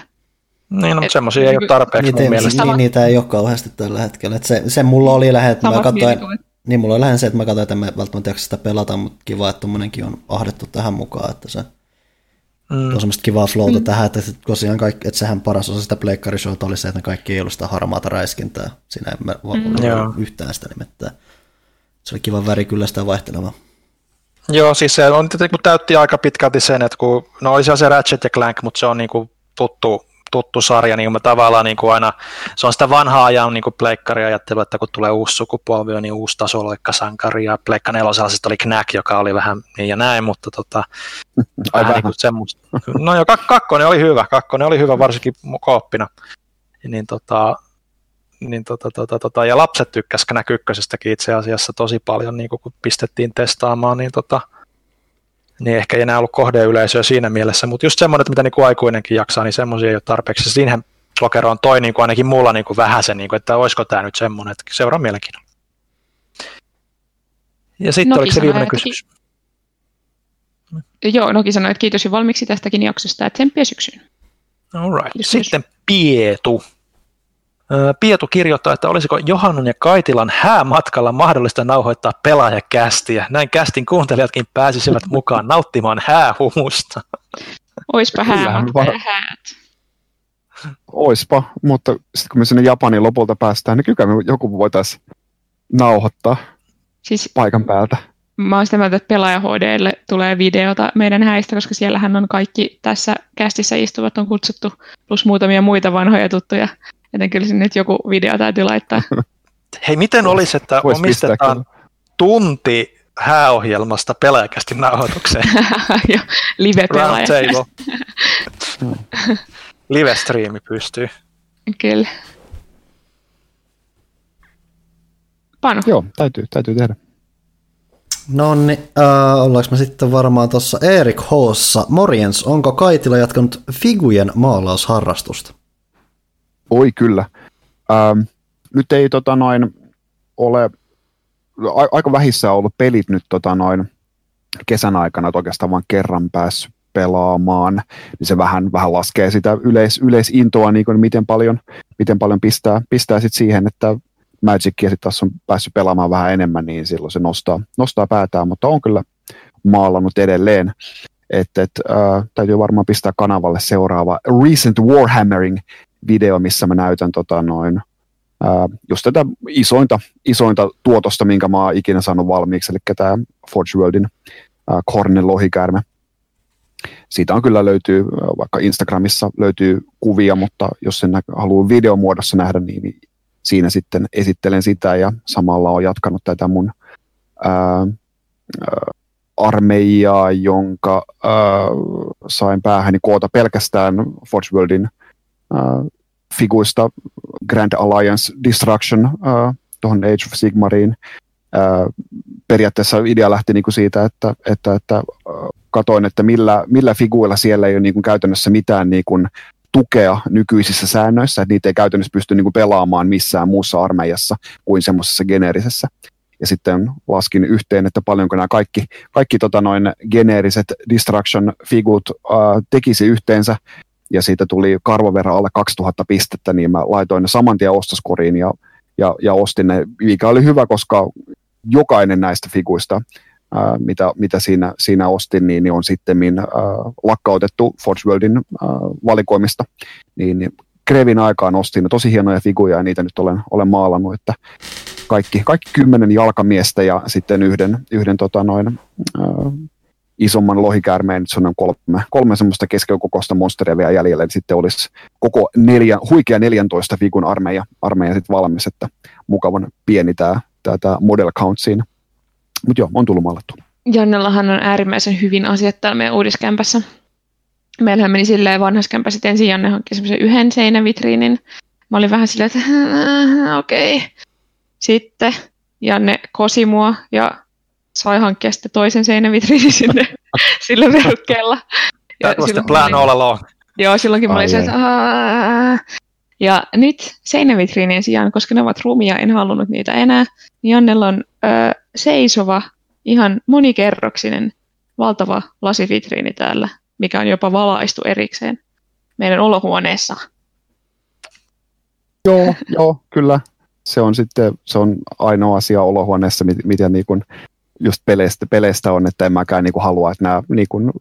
Niin, no, semmoisia ei ole tarpeeksi niitä, mun mielestä. Niin, niitä ei ole kauheasti tällä hetkellä. Et se, se mulla oli lähes, että mä katsoin, niin mulla on lähinnä se, että mä katsoin, että mä välttämättä jaksa sitä pelata, mutta kiva, että tommonenkin on ahdettu tähän mukaan, että se mm. on semmoista kivaa flowta mm. tähän, että tosiaan kaikki, että sehän paras osa sitä pleikkarishowta oli se, että ne kaikki ei ollut sitä harmaata räiskintää. Siinä ei mm. yhtään sitä nimettää. Se oli kiva väri kyllä sitä vaihtelevaa. Joo, siis se on, täytti aika pitkälti sen, että kun, no oli se Ratchet ja Clank, mutta se on niin kuin tuttu tuttu sarja, niin mä tavallaan niin kuin aina, se on sitä vanhaa ajan niin pleikkari ajattelu, että kun tulee uusi sukupolvi, niin uusi tasoloikkasankari, ja pleikka nelosella oli Knack, joka oli vähän niin ja näin, mutta tota, Ai vähän. Niin kuin semmoista. No joo, kak- kakkonen oli hyvä, kakkonen oli hyvä varsinkin kooppina. Niin tota, niin tota, tota, tota, ja lapset tykkäsivät Knack ykkösestäkin itse asiassa tosi paljon, niin kun pistettiin testaamaan, niin tota, niin ehkä ei enää ollut kohdeyleisöä siinä mielessä, mutta just semmoinen, mitä niin kuin aikuinenkin jaksaa, niin semmoisia ei ole tarpeeksi. Siinähän Lokero on toi niin kuin ainakin mulla niin kuin vähän se, niin kuin, että olisiko tämä nyt semmoinen, että seuraa mielenkiinnolla. Ja sitten Noki oliko se viimeinen kysymys? Ki- Joo, Noki sanoi, että kiitos jo valmiiksi tästäkin jaksosta, että tsemppiä syksyyn. All right. Sitten Pietu. Pietu kirjoittaa, että olisiko Johannon ja Kaitilan häämatkalla mahdollista nauhoittaa pelaajakästiä. Näin kästin kuuntelijatkin pääsisivät mukaan nauttimaan häähumusta. Oispa häämatka häät. Oispa, mutta sitten kun me sinne Japaniin lopulta päästään, niin kyllä me joku voitaisiin nauhoittaa siis, paikan päältä. Mä oon sitä mieltä, että pelaaja HDlle tulee videota meidän häistä, koska siellähän on kaikki tässä kästissä istuvat on kutsuttu, plus muutamia muita vanhoja tuttuja Joten kyllä sinne nyt joku video täytyy laittaa. Hei, miten olisi, että Vois omistetaan tunti hääohjelmasta pelaajakästi nauhoitukseen? Live pelaaja. Live-striimi pystyy. Kyllä. Panu. Joo, täytyy, täytyy tehdä. No niin, äh, ollaanko me sitten varmaan tuossa Erik Hoossa. Morjens, onko Kaitila jatkanut figujen maalausharrastusta? Oi kyllä. Ähm, nyt ei tota noin ole, a, aika vähissä ollut pelit nyt tota noin kesän aikana, että oikeastaan vain kerran päässyt pelaamaan, niin se vähän, vähän laskee sitä yleis, yleisintoa, niin kuin miten paljon, miten paljon pistää, pistää sit siihen, että Magicia sitten taas on päässyt pelaamaan vähän enemmän, niin silloin se nostaa, nostaa päätään, mutta on kyllä maalannut edelleen. Että et, äh, täytyy varmaan pistää kanavalle seuraava Recent Warhammering video, missä mä näytän tota noin, ää, just tätä isointa, isointa tuotosta, minkä mä oon ikinä saanut valmiiksi, eli tämä Forge Worldin ää, Kornen lohikäärme. Siitä on kyllä löytyy, vaikka Instagramissa löytyy kuvia, mutta jos sen haluaa videomuodossa nähdä, niin, niin siinä sitten esittelen sitä ja samalla on jatkanut tätä mun ää, armeijaa, jonka ää, sain päähäni koota pelkästään Forge Worldin figuista Grand Alliance Destruction uh, tuohon Age of Sigmariin. Uh, periaatteessa idea lähti niinku siitä, että, että, että katoin, että millä, millä figuilla siellä ei ole niin kuin käytännössä mitään niin kuin tukea nykyisissä säännöissä, että niitä ei käytännössä pysty niin kuin pelaamaan missään muussa armeijassa kuin semmoisessa geneerisessä. Ja sitten laskin yhteen, että paljonko nämä kaikki, kaikki tota noin geneeriset Destruction figut äh, tekisi yhteensä, ja siitä tuli karvon verran alle 2000 pistettä, niin mä laitoin ne saman tien ostoskoriin ja, ja, ja ostin ne, mikä oli hyvä, koska jokainen näistä figuista, ää, mitä, mitä siinä, siinä ostin, niin, niin on sitten ää, lakkautettu Forge Worldin ää, valikoimista. Niin, niin Krevin aikaan ostin tosi hienoja figuja ja niitä nyt olen, olen maalannut, että kaikki, kaikki kymmenen jalkamiestä ja sitten yhden, yhden tota noin, ää, isomman lohikäärmeen, se on kolme, kolme semmoista keskikokoista monsteria vielä jäljellä, niin sitten olisi koko neljä, huikea 14 figun armeija, armeija sitten valmis, että mukavan pieni tämä, tämä, model count siinä. Mutta joo, on tullut mallattu. Jannellahan on äärimmäisen hyvin asiat täällä meidän uudiskämpässä. Meillähän meni silleen vanhassa kämpässä, että ensin Janne hankki semmoisen yhden seinävitriinin. Mä olin vähän silleen, että okei. Okay. Sitten Janne kosi mua ja sai hankkia sitten toisen seinävitriinin sinne sillä verukkeella. That was the plan all along. Joo, silloinkin mä olin se, ja nyt seinävitriinien sijaan, koska ne ovat rumia, en halunnut niitä enää, niin Jannella on ö, seisova, ihan monikerroksinen, valtava lasivitriini täällä, mikä on jopa valaistu erikseen meidän olohuoneessa. Joo, joo, kyllä. Se on sitten se on ainoa asia olohuoneessa, mitä niin kuin just peleistä, peleistä on, että en mäkään niin kuin halua, että nämä niin kuin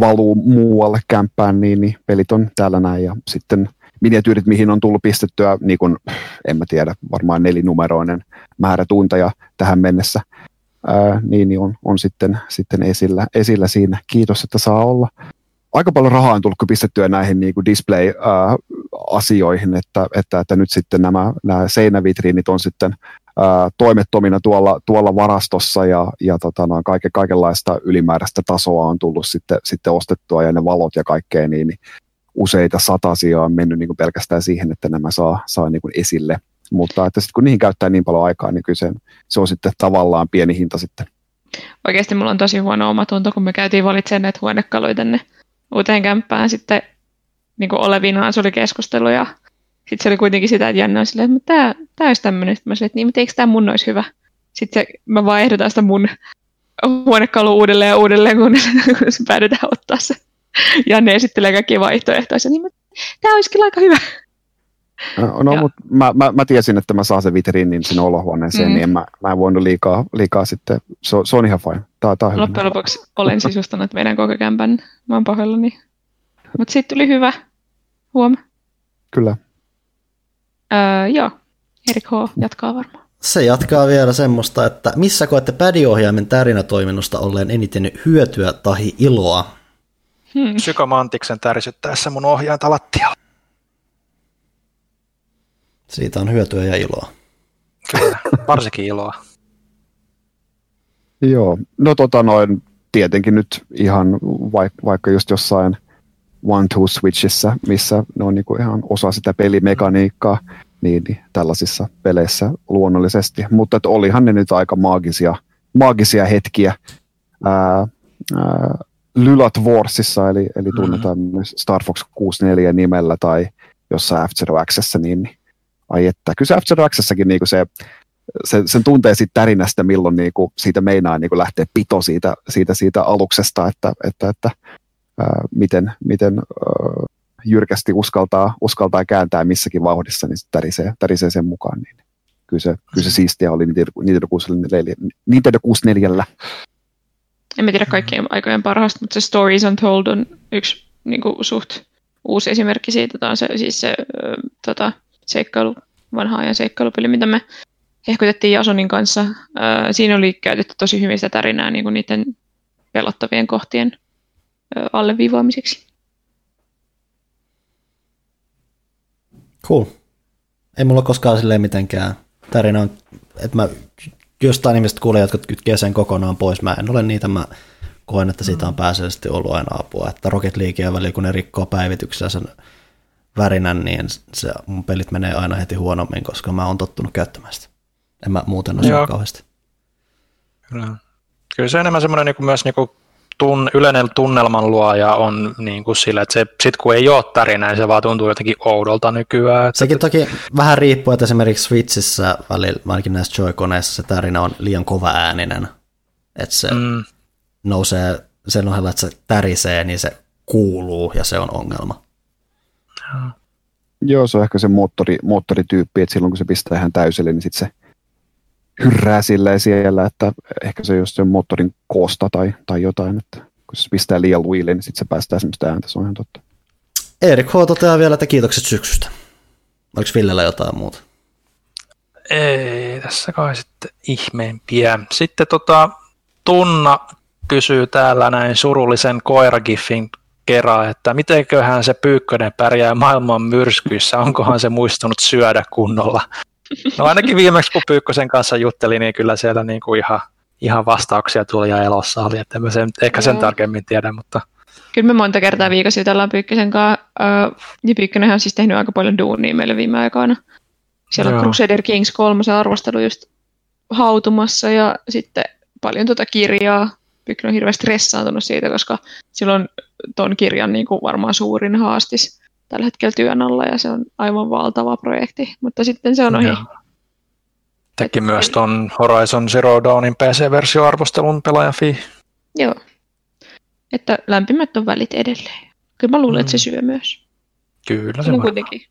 valuu muualle kämppään, niin, niin pelit on täällä näin. Ja sitten miniatyyrit, mihin on tullut pistettyä, niin kuin, en mä tiedä, varmaan nelinumeroinen määrä tunteja tähän mennessä, ää, niin, niin on, on sitten, sitten esillä, esillä siinä. Kiitos, että saa olla. Aika paljon rahaa on tullut pistettyä näihin niin kuin display-asioihin, että, että, että nyt sitten nämä, nämä seinävitriinit on sitten toimettomina tuolla, tuolla varastossa ja, ja tota, no, kaiken, kaikenlaista ylimääräistä tasoa on tullut sitten, sitten ostettua ja ne valot ja kaikkea, niin, niin useita satasia on mennyt niin kuin pelkästään siihen, että nämä saa, saa niin kuin esille. Mutta että sitten kun niihin käyttää niin paljon aikaa, niin kyllä se, se on sitten tavallaan pieni hinta sitten. Oikeasti mulla on tosi huono omatunto, kun me käytiin valitsemaan näitä huonekaluja tänne uuteen kämppään sitten niin kuin olevinaan se oli keskustelu ja sitten se oli kuitenkin sitä, että Janne on silleen, että tämä, tämä olisi tämmöinen. Sitten mä silleen, että niin, mutta eikö tämä mun olisi hyvä? Sitten se, mä vaan ehdotan sitä mun huonekalu uudelleen ja uudelleen, kun se päädytään ottaa se. Janne esittelee kaikkia vaihtoehtoja. Niin mä, tämä olisikin aika hyvä. No, no mutta mä, mä, mä, tiesin, että mä saan sen vitriinin sinne olohuoneeseen, mm. niin en mä, mä en voinut liikaa, liikaa sitten. Se, se on ihan fine. Tää, tää on Loppujen lopuksi olen sisustanut meidän koko kämpän. Mä oon pahoillani. Mutta sitten tuli hyvä. Huom. Kyllä. Öö, joo, Erik H. jatkaa varmaan. Se jatkaa vielä semmoista, että missä koette pädiohjaimen tärinätoiminnosta olleen eniten hyötyä tai iloa? Hmm. Psykomantiksen tärisyttäessä mun ohjainta lattialla. Siitä on hyötyä ja iloa. Kyllä, varsinkin iloa. Joo, no tota noin, tietenkin nyt ihan vaikka, vaikka just jossain – one-two-switchissä, missä ne on niinku ihan osa sitä pelimekaniikkaa, niin, niin tällaisissa peleissä luonnollisesti. Mutta että olihan ne nyt aika maagisia, maagisia hetkiä. Ää, ää, Lylat Warsissa, eli, eli tunnetaan mm-hmm. myös Star Fox 64 nimellä, tai jossain f Xssä, niin, niin ai että. Kyllä se f niin se, se, sen tuntee siitä tärinästä, milloin niin kuin siitä meinaa niin kuin lähteä pito siitä, siitä, siitä aluksesta, että, että, että miten, miten jyrkästi uskaltaa, uskaltaa kääntää missäkin vauhdissa, niin se tärisee, tärisee sen mukaan. Niin kyllä se, kyllä se siistiä oli Nintendo 64. Nintendo 64. En tiedä kaikkien aikojen parhaasta, mutta se Stories Untold on yksi niin kuin, suht uusi esimerkki siitä. Tämä on se, siis se tota, seikkailu, vanha ajan seikkailupeli, mitä me hehkutettiin Jasonin kanssa. Siinä oli käytetty tosi hyvin sitä tarinaa niin kuin niiden pelottavien kohtien alleviivaamiseksi. Cool. Ei mulla koskaan silleen mitenkään tarina on, että mä jostain ihmistä kuulen, jotka kytkee sen kokonaan pois. Mä en ole niitä, mä koen, että siitä on pääsellisesti ollut aina apua. Että Rocket Leaguea väliin, kun ne rikkoo päivityksellä sen värinän, niin se, mun pelit menee aina heti huonommin, koska mä oon tottunut käyttämään sitä. En mä muuten osaa kauheasti. Kyllä. Kyllä se enemmän semmoinen niin myös niin kuin tun, yleinen tunnelman luoja on niin kuin sillä, että se, sit kun ei ole tarinaa, niin se vaan tuntuu jotenkin oudolta nykyään. Että... Sekin toki vähän riippuu, että esimerkiksi Switchissä välillä, ainakin näissä Joy-koneissa se tarina on liian kova ääninen. Että se mm. nousee sen ohella, että se tärisee, niin se kuuluu ja se on ongelma. Joo, se on ehkä se moottori, moottorityyppi, että silloin kun se pistää ihan täysille, niin sitten se hyrrää silleen siellä, että ehkä se just sen moottorin koosta tai, tai jotain, että kun se pistää liian luille, niin sitten se päästää semmoista ääntä, se on ihan totta. Erik H. toteaa vielä, että kiitokset syksystä. Oliko Villellä jotain muuta? Ei, tässä kai sitten ihmeempiä. Sitten tota, Tunna kysyy täällä näin surullisen koiragiffin kerran, että mitenköhän se pyykkönen pärjää maailman myrskyissä, onkohan se muistunut syödä kunnolla. No ainakin viimeksi kun Pyykkösen kanssa jutteli, niin kyllä siellä niin kuin ihan, ihan vastauksia tuli ja elossa oli, että mä sen, ehkä sen tarkemmin tiedä, mutta... Kyllä me monta kertaa viikossa jutellaan Pyykkösen kanssa, ja Pyykkönenhän on siis tehnyt aika paljon duunia meille viime aikoina. Siellä Joo. on Crusader Kings 3 arvostelu just hautumassa ja sitten paljon tuota kirjaa. Pyykkönen on hirveästi stressaantunut siitä, koska silloin tuon kirjan niin kuin varmaan suurin haastis tällä hetkellä työn alla ja se on aivan valtava projekti, mutta sitten se on ohi. Teki myös tuon Horizon Zero Dawnin PC-versioarvostelun pelaajafi. Joo. Että lämpimät on välit edelleen. Kyllä mä luulen, mm. että se mm. syö myös. Kyllä se on kuitenkin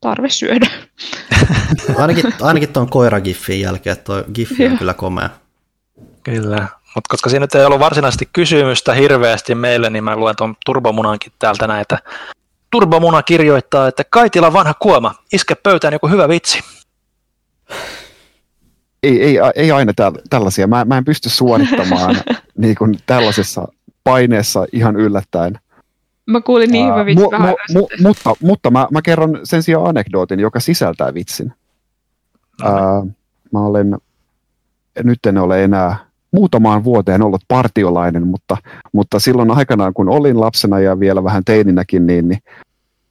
tarve syödä. ainakin, ainakin tuon koiragiffin jälkeen, että tuo giffi on kyllä komea. Kyllä, mutta koska siinä nyt ei ollut varsinaisesti kysymystä hirveästi meille, niin mä luen tuon turbomunankin täältä näitä. Turbomuna kirjoittaa, että Kaitila vanha kuoma, iske pöytään joku hyvä vitsi. Ei, ei, ei aina tällaisia. Mä, mä en pysty suorittamaan niin kuin tällaisessa paineessa ihan yllättäen. Mä kuulin niin hyvä vitsi vähän mu, mu, Mutta, mutta mä, mä kerron sen sijaan anekdootin, joka sisältää vitsin. No. Uh, mä olen, nyt en ole enää muutamaan vuoteen ollut partiolainen, mutta, mutta silloin aikanaan, kun olin lapsena ja vielä vähän teininäkin, niin, niin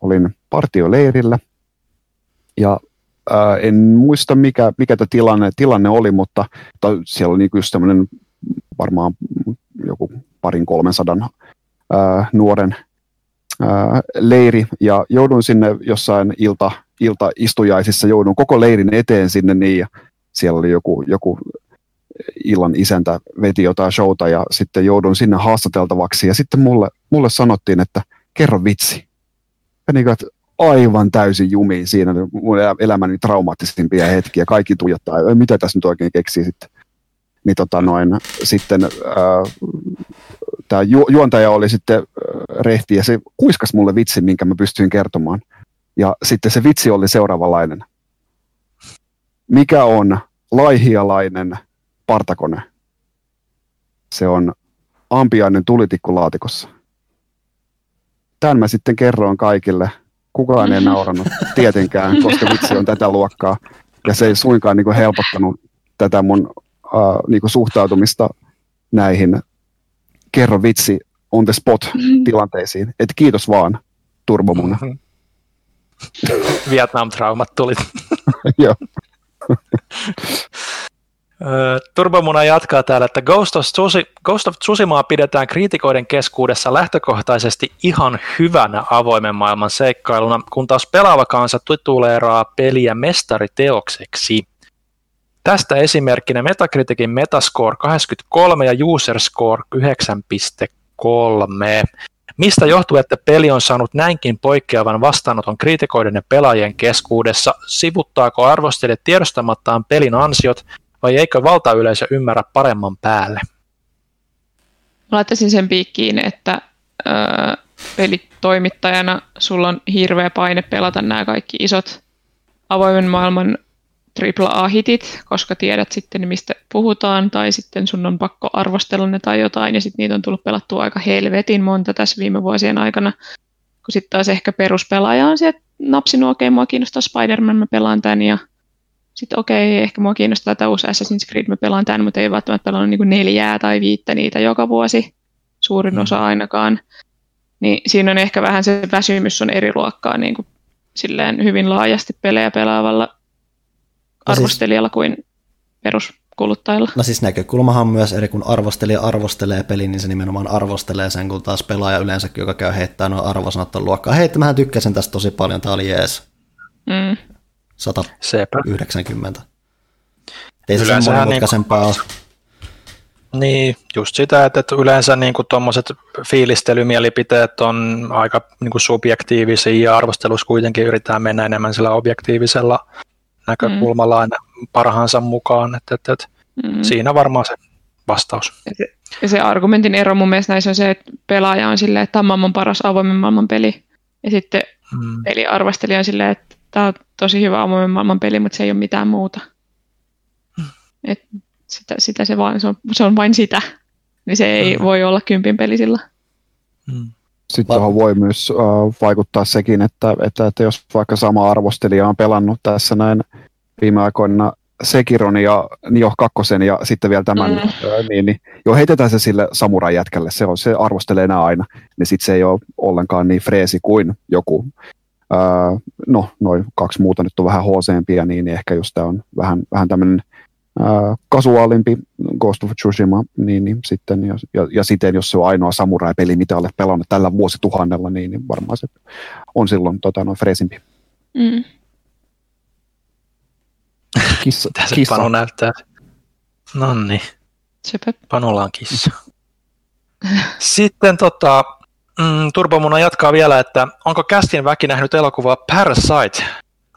olin partioleirillä. Ja ää, en muista, mikä, mikä tämä tilanne, tilanne oli, mutta siellä oli niin just tämmöinen varmaan joku parin kolmensadan ää, nuoren ää, leiri, ja joudun sinne jossain ilta, iltaistujaisissa, joudun koko leirin eteen sinne, niin ja siellä oli joku, joku illan isäntä veti jotain showta ja sitten joudun sinne haastateltavaksi ja sitten mulle, mulle sanottiin, että kerro vitsi. Ja niin kuin, että aivan täysin jumiin siinä mun elämäni traumaattisimpia hetkiä. Kaikki tuijottaa, mitä tässä nyt oikein keksii sitten. Niin tota noin, sitten tämä ju, juontaja oli sitten ää, rehti ja se kuiskas mulle vitsi, minkä mä pystyin kertomaan. Ja sitten se vitsi oli seuraavanlainen. Mikä on laihialainen partakone. Se on ampiainen tulitikku Tämän mä sitten kerroin kaikille. Kukaan ei nauranut tietenkään, koska vitsi on tätä luokkaa. Ja se ei suinkaan niin kuin helpottanut tätä mun uh, niin kuin suhtautumista näihin kerro vitsi on the spot tilanteisiin. Et kiitos vaan, turbomuna. Mm-hmm. Vietnam-traumat tuli. Joo. Turbomuna jatkaa täällä, että Ghost of, Tsusi, Ghost of Tsusimaa pidetään kriitikoiden keskuudessa lähtökohtaisesti ihan hyvänä avoimen maailman seikkailuna, kun taas pelaava kansa tituleeraa peliä mestariteokseksi. Tästä esimerkkinä Metacriticin Metascore 83 ja User Score 9.3. Mistä johtuu, että peli on saanut näinkin poikkeavan vastaanoton kriitikoiden ja pelaajien keskuudessa? Sivuttaako arvostelijat tiedostamattaan pelin ansiot vai eikö valtayleisö ymmärrä paremman päälle? Mä laittaisin sen piikkiin, että öö, pelitoimittajana sulla on hirveä paine pelata nämä kaikki isot avoimen maailman AAA-hitit, koska tiedät sitten, mistä puhutaan, tai sitten sun on pakko arvostella ne tai jotain, ja sitten niitä on tullut pelattua aika helvetin monta tässä viime vuosien aikana, kun sitten taas ehkä peruspelaaja on se, että napsin okei, mua kiinnostaa Spider-Man, mä pelaan tämän, ja sitten okei, okay, ehkä mua kiinnostaa tämä uusi Assassin's Creed, mä pelaan tämän, mutta ei välttämättä pelannut niin neljää tai viittä niitä joka vuosi, suurin osa mm. ainakaan. Niin siinä on ehkä vähän se väsymys on eri luokkaa niin kuin silleen hyvin laajasti pelejä pelaavalla siis- arvostelijalla kuin perus kuluttajilla. No siis näkökulmahan on myös eri, kun arvostelija arvostelee pelin, niin se nimenomaan arvostelee sen, kun taas pelaaja yleensäkin, joka käy heittää noin arvosanat luokkaa. Hei, mähän tykkäsin tästä tosi paljon, tää oli jees. Mm. 190. Ei se sen monimutkaisempaa ole. Niin, just sitä, että, että yleensä niin tuommoiset fiilistelymielipiteet on aika niin kuin subjektiivisia ja arvostelussa kuitenkin yritetään mennä enemmän sillä objektiivisella näkökulmalla aina parhaansa mukaan. Että, että, että Mm. Siinä varmaan se vastaus. Ja se, ja se argumentin ero mun mielestä näissä on se, että pelaaja on silleen, että tämä on maailman paras avoimen maailman peli. Ja sitten Mm. peliarvostelija on silleen, että tämä on tosi hyvä avoimen maailman peli, mutta se ei ole mitään muuta. Et sitä, sitä se, vaan, se, on, se on vain sitä. Niin se ei Mm. voi olla kympin peli sillä. Mm. Sitten Va- tuohon voi myös äh, vaikuttaa sekin, että, että, että jos vaikka sama arvostelija on pelannut tässä näin viime aikoina Sekiron ja Nio kakkosen ja sitten vielä tämän, Mm. mm. niin, niin jo heitetään se sille samurai-jätkälle, se, on, se arvostelee nämä aina, niin sitten se ei ole ollenkaan niin freesi kuin joku, no noin kaksi muuta nyt on vähän hooseempia, niin, niin ehkä just tämä on vähän, vähän tämmöinen kasuaalimpi Ghost of Tsushima, niin, niin sitten, ja, ja, ja siten jos se on ainoa samurai-peli, mitä olet pelannut tällä vuosituhannella, niin, niin varmaan se on silloin tota, noin freesimpi. Mm. Kissa, se kissa. Panu näyttää? No niin, Sepä. Panulla on kissa. Sitten tota, mm, Turbomuna jatkaa vielä, että onko kästin väki nähnyt elokuvaa Parasite?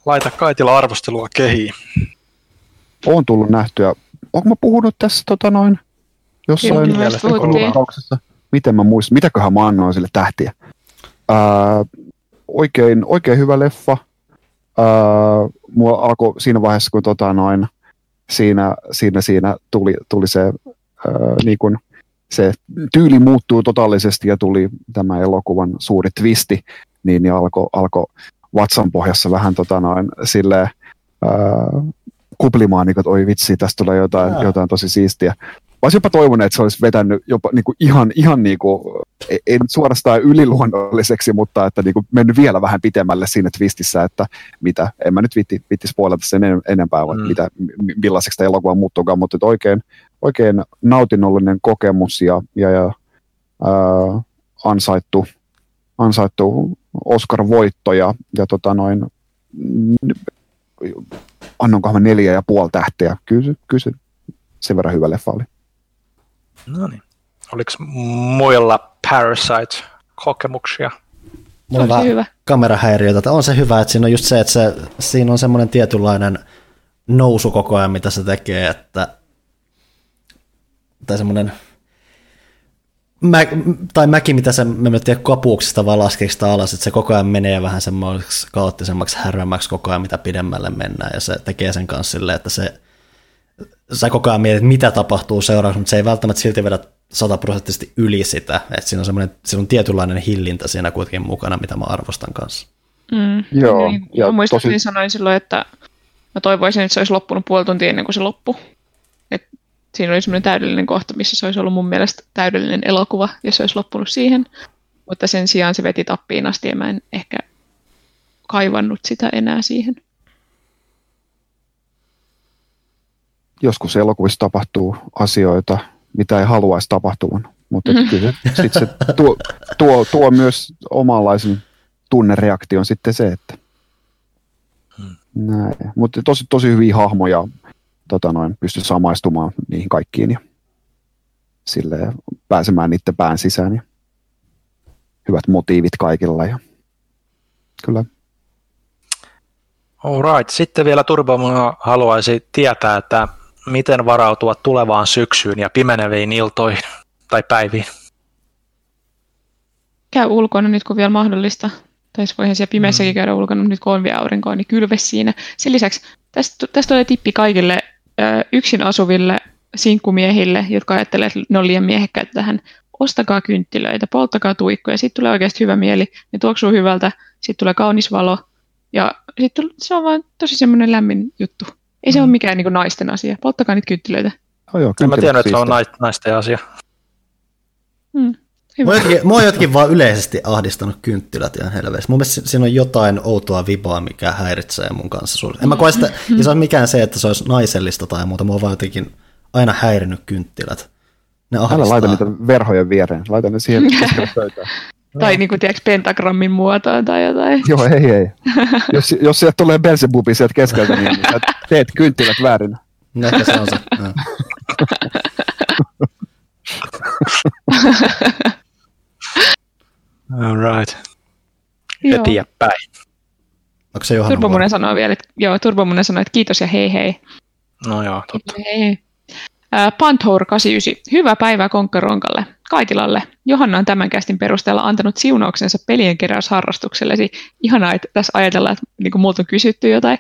Laita Kaitila arvostelua kehiin. on tullut nähtyä. Onko mä puhunut tässä tota noin jossain tapauksessa? Miten mä muistan? Mitäköhän mä annoin sille tähtiä? Ää, oikein, oikein hyvä leffa. Ää, mulla alkoi siinä vaiheessa, kun tota noin, siinä, siinä, siinä tuli, tuli se, ää, niin kun, se tyyli muuttuu totaalisesti ja tuli tämä elokuvan suuri twisti, niin, niin alkoi alko vatsan pohjassa vähän tota noin, silleen, ää, kuplimaan, niin kuin, että oi vitsi, tästä tulee jotain, Jaa. jotain tosi siistiä. Mä olisin jopa toivonut, että se olisi vetänyt jopa niin kuin ihan, ihan niin kuin, ei, nyt suorastaan yliluonnolliseksi, mutta että niin kuin mennyt vielä vähän pitemmälle siinä twistissä, että mitä, en mä nyt vitti, vitti spoilata sen en, enempää, mm. Mitä, mi- millaiseksi tämä elokuva muuttuukaan, mutta oikein, oikein nautinnollinen kokemus ja, ja, ja ää, ansaittu, ansaittu Oscar-voitto ja, ja tota noin, annonkohan mä neljä ja puoli tähteä. Kyllä, kyllä se sen verran hyvä leffa oli. No niin. Oliko muilla Parasite-kokemuksia? Mulla on vähän hyvä. kamerahäiriötä. On se hyvä, että siinä on just se, että se, siinä on semmoinen tietynlainen nousu koko ajan, mitä se tekee, että tai semmoinen mä, tai mäki, mitä se, mä en tiedä kapuuksista vai laskeista alas, että se koko ajan menee vähän semmoiseksi kaoottisemmaksi, härvemmäksi koko ajan, mitä pidemmälle mennään, ja se tekee sen kanssa silleen, että se, sä koko ajan mietit, mitä tapahtuu seuraavaksi, mutta se ei välttämättä silti vedä sataprosenttisesti yli sitä, että siinä on semmoinen, siinä on tietynlainen hillintä siinä kuitenkin mukana, mitä mä arvostan kanssa. Mm. Joo, Niin, ja mä muistaakseni tosi- sanoin silloin, että mä toivoisin, että se olisi loppunut puoli tuntia ennen kuin se loppui. Siinä oli semmoinen täydellinen kohta, missä se olisi ollut mun mielestä täydellinen elokuva, jos se olisi loppunut siihen. Mutta sen sijaan se veti tappiin asti ja mä en ehkä kaivannut sitä enää siihen. Joskus elokuvissa tapahtuu asioita, mitä ei haluaisi tapahtuvan. Mutta mm-hmm. kyllä se, sit se tuo, tuo, tuo myös omanlaisen tunnereaktion sitten se, että näin. Mutta tosi, tosi hyviä hahmoja tota noin, pysty samaistumaan niihin kaikkiin ja silleen, pääsemään niiden pään sisään ja hyvät motiivit kaikilla ja kyllä Alright. Sitten vielä Turbomuna haluaisi tietää, että miten varautua tulevaan syksyyn ja pimeneviin iltoihin tai päiviin. Käy ulkona nyt, kun vielä mahdollista. Tai voihan siellä pimeässäkin käydä ulkona, mutta nyt kun on vielä aurinkoa, niin kylve siinä. Sen lisäksi tästä, tästä tulee tippi kaikille yksin asuville sinkkumiehille, jotka ajattelee, että ne on liian miehekkäitä tähän. Ostakaa kynttilöitä, polttakaa tuikkoja, sitten tulee oikeasti hyvä mieli, ne tuoksuu hyvältä, sitten tulee kaunis valo, ja sitten se on vaan tosi semmoinen lämmin juttu. Ei se ole mikään niin naisten asia. Polttakaa niitä kynttilöitä. Oh, joo, En mä kynttilät tiedä, että se on naisten asia. Hmm. Hyvä. Mua jotkin, mua jotkin vaan yleisesti ahdistanut kynttilät ihan helveessä. Mun mielestä si- siinä on jotain outoa vibaa, mikä häiritsee mun kanssa. suur- En mä koe sitä, ei se ole mikään se, että se olisi naisellista tai muuta. Mua vaan jotenkin aina häirinyt kynttilät. Ne Älä ahdistaa. laita niitä verhojen viereen. Laita ne siihen keskelle pöytään. Tai niin kuin, tiedätkö, pentagrammin muotoon tai jotain. Joo, ei, ei. Jos, jos sieltä tulee Belzebubi sieltä keskeltä, niin sä teet kynttilät väärin. No, Ehkä se on se. All right. Joo. Eteenpäin. Onko se Johanna Turbomunen sanoo vielä, että, joo, Turbomunen sanoo, että kiitos ja hei hei. No joo, totta. Hei hei. Ää, Panthour 89. Hyvää päivää Konkkaronkalle. Kaitilalle. Johanna on tämän kästin perusteella antanut siunauksensa pelien keräysharrastuksellesi. Ihanaa, että tässä ajatellaan, että niin kuin multa on kysytty jotain.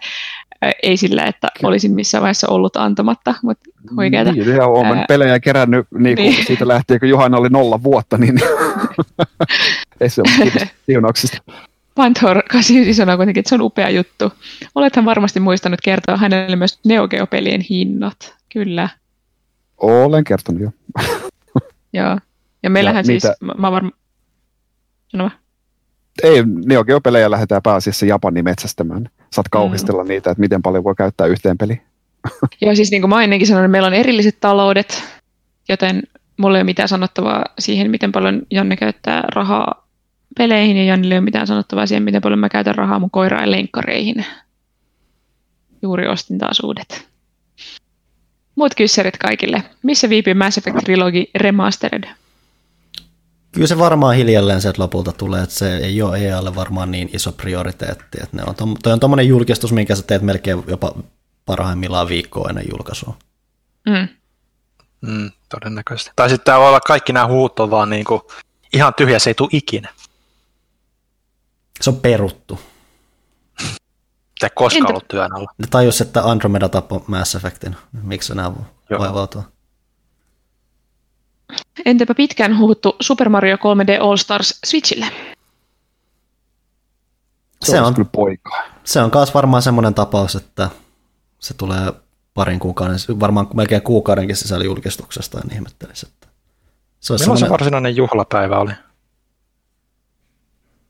Ei sillä, että olisin missään vaiheessa ollut antamatta, mutta oikeeta. Niin, ja olen pelejä kerännyt niin kuin niin. siitä lähtien, kun Johanna oli nolla vuotta, niin ei se ole kiitos siunauksista. Panthour 89 sanoo kuitenkin, että se on upea juttu. Olethan varmasti muistanut kertoa hänelle myös Neo Geo-pelien hinnat. Kyllä, Olen kertonut jo. joo. Ja meillähän Ja siis, niitä- mä, mä varmaan, sano. Ei, Neo Geo-pelejä lähdetään pääasiassa Japaniin metsästämään. Saat kauhistella Mm. niitä, että miten paljon voi käyttää yhteen peliin. Joo, siis niin kuin mä ennenkin sanoin, meillä on erilliset taloudet, joten mulla ei ole mitään sanottavaa siihen, miten paljon Janne käyttää rahaa peleihin, ja Jannille ei ole mitään sanottavaa siihen, miten paljon mä käytän rahaa mun koiraan ja lenkkareihin. Juuri ostin taas uudet. Muut kyssärit kaikille. Missä viipyy Mass Effect Trilogy Remastered? Kyllä se varmaan hiljalleen sieltä lopulta tulee, että se ei ole EAlle varmaan niin iso prioriteetti. Että ne on, toi on tommonen julkistus, minkä sä teet melkein jopa parhaimmillaan viikkoa ennen julkaisua. Mm. Mm, todennäköisesti. Tai sitten tää voi olla kaikki nämä huut on vaan niinku, ihan tyhjä, se ei tule ikinä. Se on peruttu. Te koskaan Entä- ollut työn alla. Ne tajus, että Andromeda tappoi Mass Effectin. Miksi Joo. vaivautua? Entäpä pitkään huhuttu Super Mario 3D All Stars Switchille? Se, Se on on, kyllä poikaa. se on myös varmaan semmoinen tapaus, että se tulee parin kuukauden, varmaan melkein kuukaudenkin sisällä julkistuksesta, en ihmettelisi. Että se olisi Milloin se semmoinen, varsinainen juhlapäivä oli?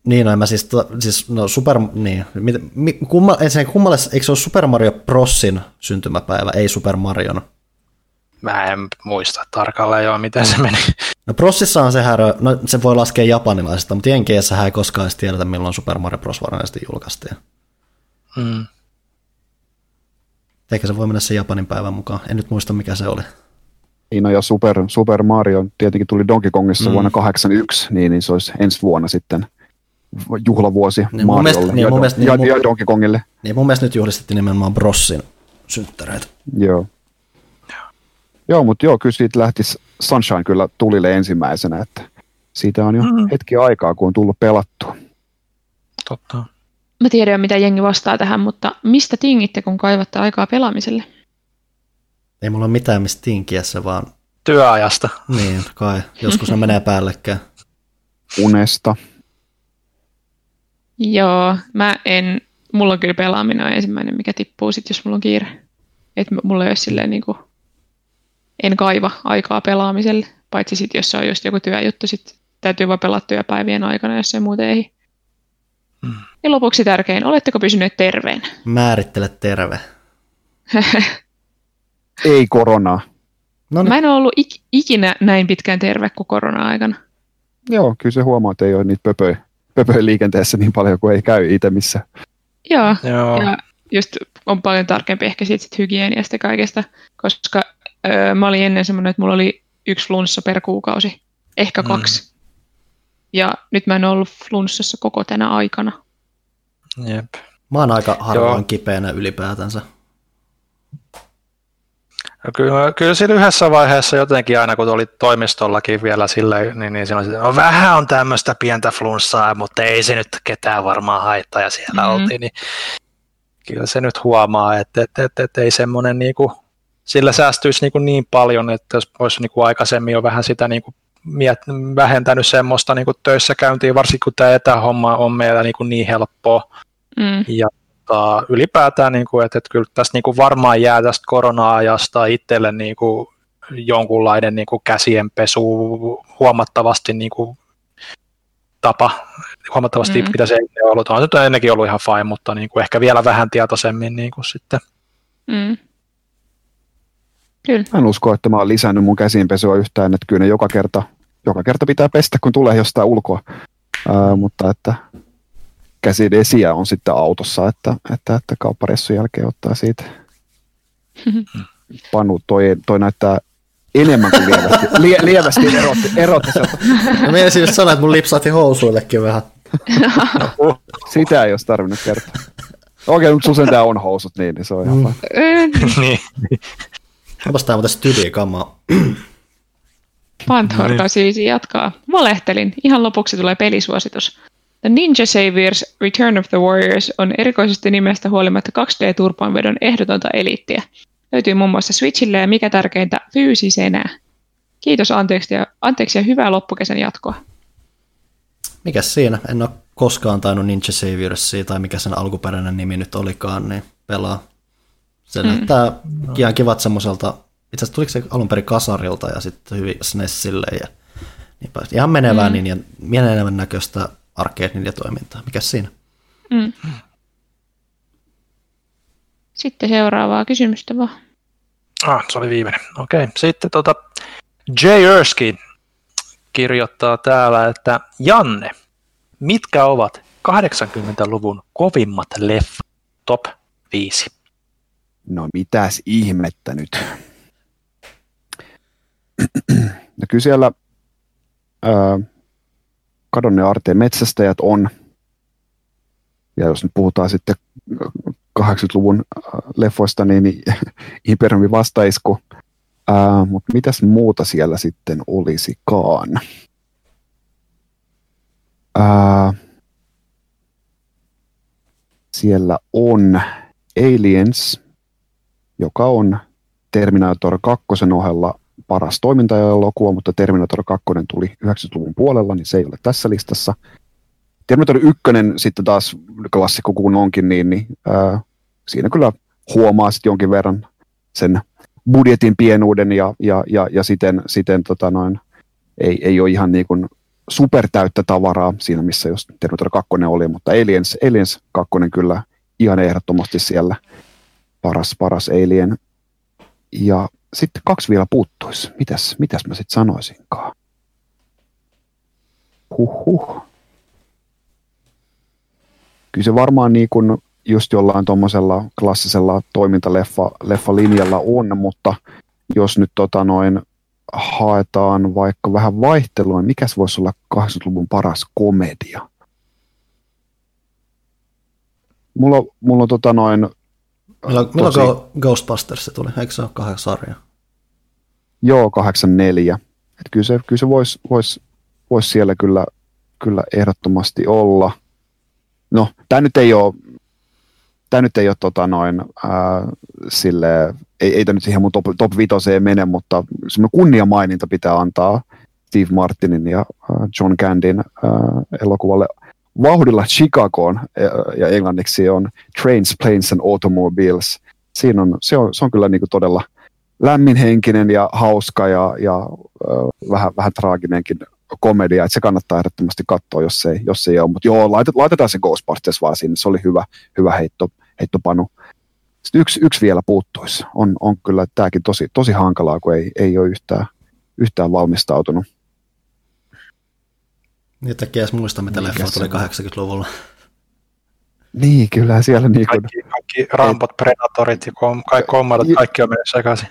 Niin, no en mä siis, to- siis no Super, niin, mit, mi, kumma, ensin kummalle, eikö se ole Super Mario Brosin syntymäpäivä, ei Super Marion? Mä en muista tarkalleen jo, miten se meni. No Brosissa on se härö, no se voi laskea japanilaisesta, mutta Jenkeissä ei koskaan edes tiedetä, milloin Super Mario Bros. varsinaisesti julkaistiin. Mm. Eikä se voi mennä sen Japanin päivän mukaan. En nyt muista, mikä se oli. Niin no, ja Super, Super Mario tietenkin tuli Donkey Kongissa Mm. mm. vuonna 81, niin, niin se olisi ensi vuonna sitten juhlavuosi Niin mun mielestä- Mariolle niin ja, mun mielestä- niin ja, mun- ja Donkey Kongille. Niin mun mielestä nyt juhlistettiin nimenomaan Brossin synttäreitä. Joo. Joo, mutta joo, kyllä siitä lähti Sunshine kyllä tulille ensimmäisenä, että siitä on jo Mm. mm. hetki aikaa, kun on tullut pelattua. Totta. Mä tiedän jo, mitä jengi vastaa tähän, mutta mistä tingitte, kun kaivatte aikaa pelaamiselle? Ei mulla ole mitään mistä tinkiä se vaan, Työajasta. niin kai, joskus ne menee päällekkäin. Unesta. Joo, mä en, mulla on kyllä pelaaminen on ensimmäinen, mikä tippuu sit, jos mulla on kiire. Että mulla ei ole silleen niinku, en kaiva aikaa pelaamiselle, paitsi sit, jos se on just joku työjuttu, sit täytyy vaan pelata työpäivien aikana, jos ei muuten ei. Mm. Ja lopuksi tärkein, oletteko pysyneet terveenä? Määrittele terve. Ei koronaa. No Mä en ole ollut ik- ikinä näin pitkään terve kuin korona-aikana. Joo, kyllä se huomaa, että ei ole niitä pöpöjä, pöpöjä liikenteessä niin paljon kuin ei käy itse missä. Joo, Joo. ja just on paljon tarkempi ehkä siitä sit hygieniasta kaikesta, koska öö, mä olin ennen semmoinen, että mulla oli yksi flunssa per kuukausi, ehkä Mm. kaksi. Ja nyt mä en ollut flunssassa koko tänä aikana. Jep. mä oon aika harvoin Joo. kipeänä ylipäätänsä. No Kyllä, kyllä siinä yhdessä vaiheessa jotenkin aina, kun oli toimistollakin vielä silleen, niin, niin siinä oli, no vähän on tämmöistä pientä flunssaa, mutta ei se nyt ketään varmaan haittaa ja siellä Mhm. mm-hmm. oltiin, niin kyllä se nyt huomaa, että, että, että, että ei semmoinen niinku, sillä säästyisi niinku niin paljon, että jos olisi niinku aikaisemmin jo vähän sitä niinku miet, vähentänyt semmoista niinku töissä käyntiä, varsinkin kun tämä etähomma on meillä niinku niin helppoa, Mm. ja tota, ylipäätään, niin kuin, että, että kyllä tästä niin kuin varmaan jää tästä korona-ajasta itselle niin kuin jonkunlainen niin kuin käsienpesu huomattavasti niin kuin tapa, huomattavasti Mm. mitä se ei ole ollut. On se ennenkin ollut ihan fine, mutta niin kuin ehkä vielä vähän tietoisemmin niin kuin sitten. Mm. Kyllä. Mä en usko, että mä oon lisännyt mun käsiinpesua yhtään, että kyllä ne joka kerta, joka kerta pitää pestä, kun tulee jostain ulkoa. Ää, mutta että käsidesiä on sitten autossa, että, että, että kaupparessun jälkeen ottaa siitä. Panu, toi, toi näyttää enemmän kuin lievästi, lie, lievästi erotti, erotti. Mä meinasin just sanoa, että mun lipsahti housuillekin vähän. Sitä ei olisi tarvinnut kertoa. Okei, mutta sun tää on housut, niin, niin se on ihan Mm. niin. Onpas tää muuten studiokammaa. Panthorka siis jatkaa. Valehtelin. Ihan lopuksi tulee pelisuositus. The Ninja Saviors Return of the Warriors on erikoisesti nimestä huolimatta 2D-turpaanvedon ehdotonta eliittiä. Löytyy muun muassa Switchille ja mikä tärkeintä, fyysisenä. Kiitos anteeksi ja, anteeksi ja hyvää loppukesän jatkoa. Mikäs siinä? En ole koskaan tainnut Ninja Saviorsia tai mikä sen alkuperäinen nimi nyt olikaan, niin pelaa. Se mm. näyttää ihan kivat semmoiselta, itse asiassa tuliko se alun perin kasarilta ja sitten hyvin SNESille ja niin päin. Ihan menevää mm. niin ja menevän näköistä arcade ninja toimintaa. Mikäs siinä? Mm. Sitten seuraavaa kysymystä vaan. Ah, se oli viimeinen. Okei. Sitten tota, Jay Erskine kirjoittaa täällä, että Janne, mitkä ovat 80-luvun kovimmat leffat top 5? No mitäs ihmettä nyt. No kyllä siellä ää, kadonne aarteen metsästäjät on. Ja jos nyt puhutaan sitten 80-luvun ää, leffoista, niin, Imperiumin vastaisku. Ää, Mutta mitäs muuta siellä sitten olisikaan? Ää, siellä on Aliens, joka on Terminator 2 ohella paras toimintaelokuva, mutta Terminator 2 tuli 90-luvun puolella, niin se ei ole tässä listassa. Terminator 1 sitten taas klassikko kun onkin, niin, niin ää, siinä kyllä huomaa sitten jonkin verran sen budjetin pienuuden ja, ja, ja, ja siten, siten tota noin, ei, ei ole ihan niin kuin supertäyttä tavaraa siinä, missä jos Terminator 2 oli, mutta Aliens, Aliens 2 kyllä ihan ehdottomasti siellä paras, paras Alien. Ja sitten kaksi vielä puuttuisi. Mitäs, mitäs mä sitten sanoisinkaan? Huhhuh. Kyllä se varmaan niin kuin just jollain tuommoisella klassisella toimintaleffa leffa linjalla on, mutta jos nyt tota noin haetaan vaikka vähän vaihtelua, niin mikäs voisi olla 80-luvun paras komedia? Mulla, mulla on tota noin... Milloin, milloin tosi- Ghostbusters se tuli? Eikö se ole kahdeksan sarjaa? Joo, 84. Et kyllä se, kyllä se voisi vois, vois siellä kyllä, kyllä ehdottomasti olla. No, tämä nyt ei ole, tämä nyt ei ole tota noin, ää, sille, ei, ei tämä nyt siihen mun top, top vitoseen mene, mutta semmoinen kunniamaininta pitää antaa Steve Martinin ja ää, John Candyn ää, elokuvalle vauhdilla Chicagoon, ja englanniksi on Trains, Planes and Automobiles. Siinä on, se, on, se on kyllä niinku todella lämminhenkinen ja hauska ja, ja äh, vähän, vähän traaginenkin komedia, että se kannattaa ehdottomasti katsoa, jos ei, jos ei ole. Mutta joo, laitetaan, laitetaan se Ghostbusters vaan sinne, se oli hyvä, hyvä heitto, heittopanu. Sitten yksi, yksi vielä puuttuisi. On, on kyllä tämäkin tosi, tosi hankalaa, kun ei, ei ole yhtään, yhtään valmistautunut. Niin Yhtäkkiä edes muista, mitä Mikä leffa tuli on? 80-luvulla. Niin, kyllä siellä niin kuin, Kaikki, kaikki Rambot, Predatorit ja kom, kaikki kommadot, kaikki on mennyt sekaisin.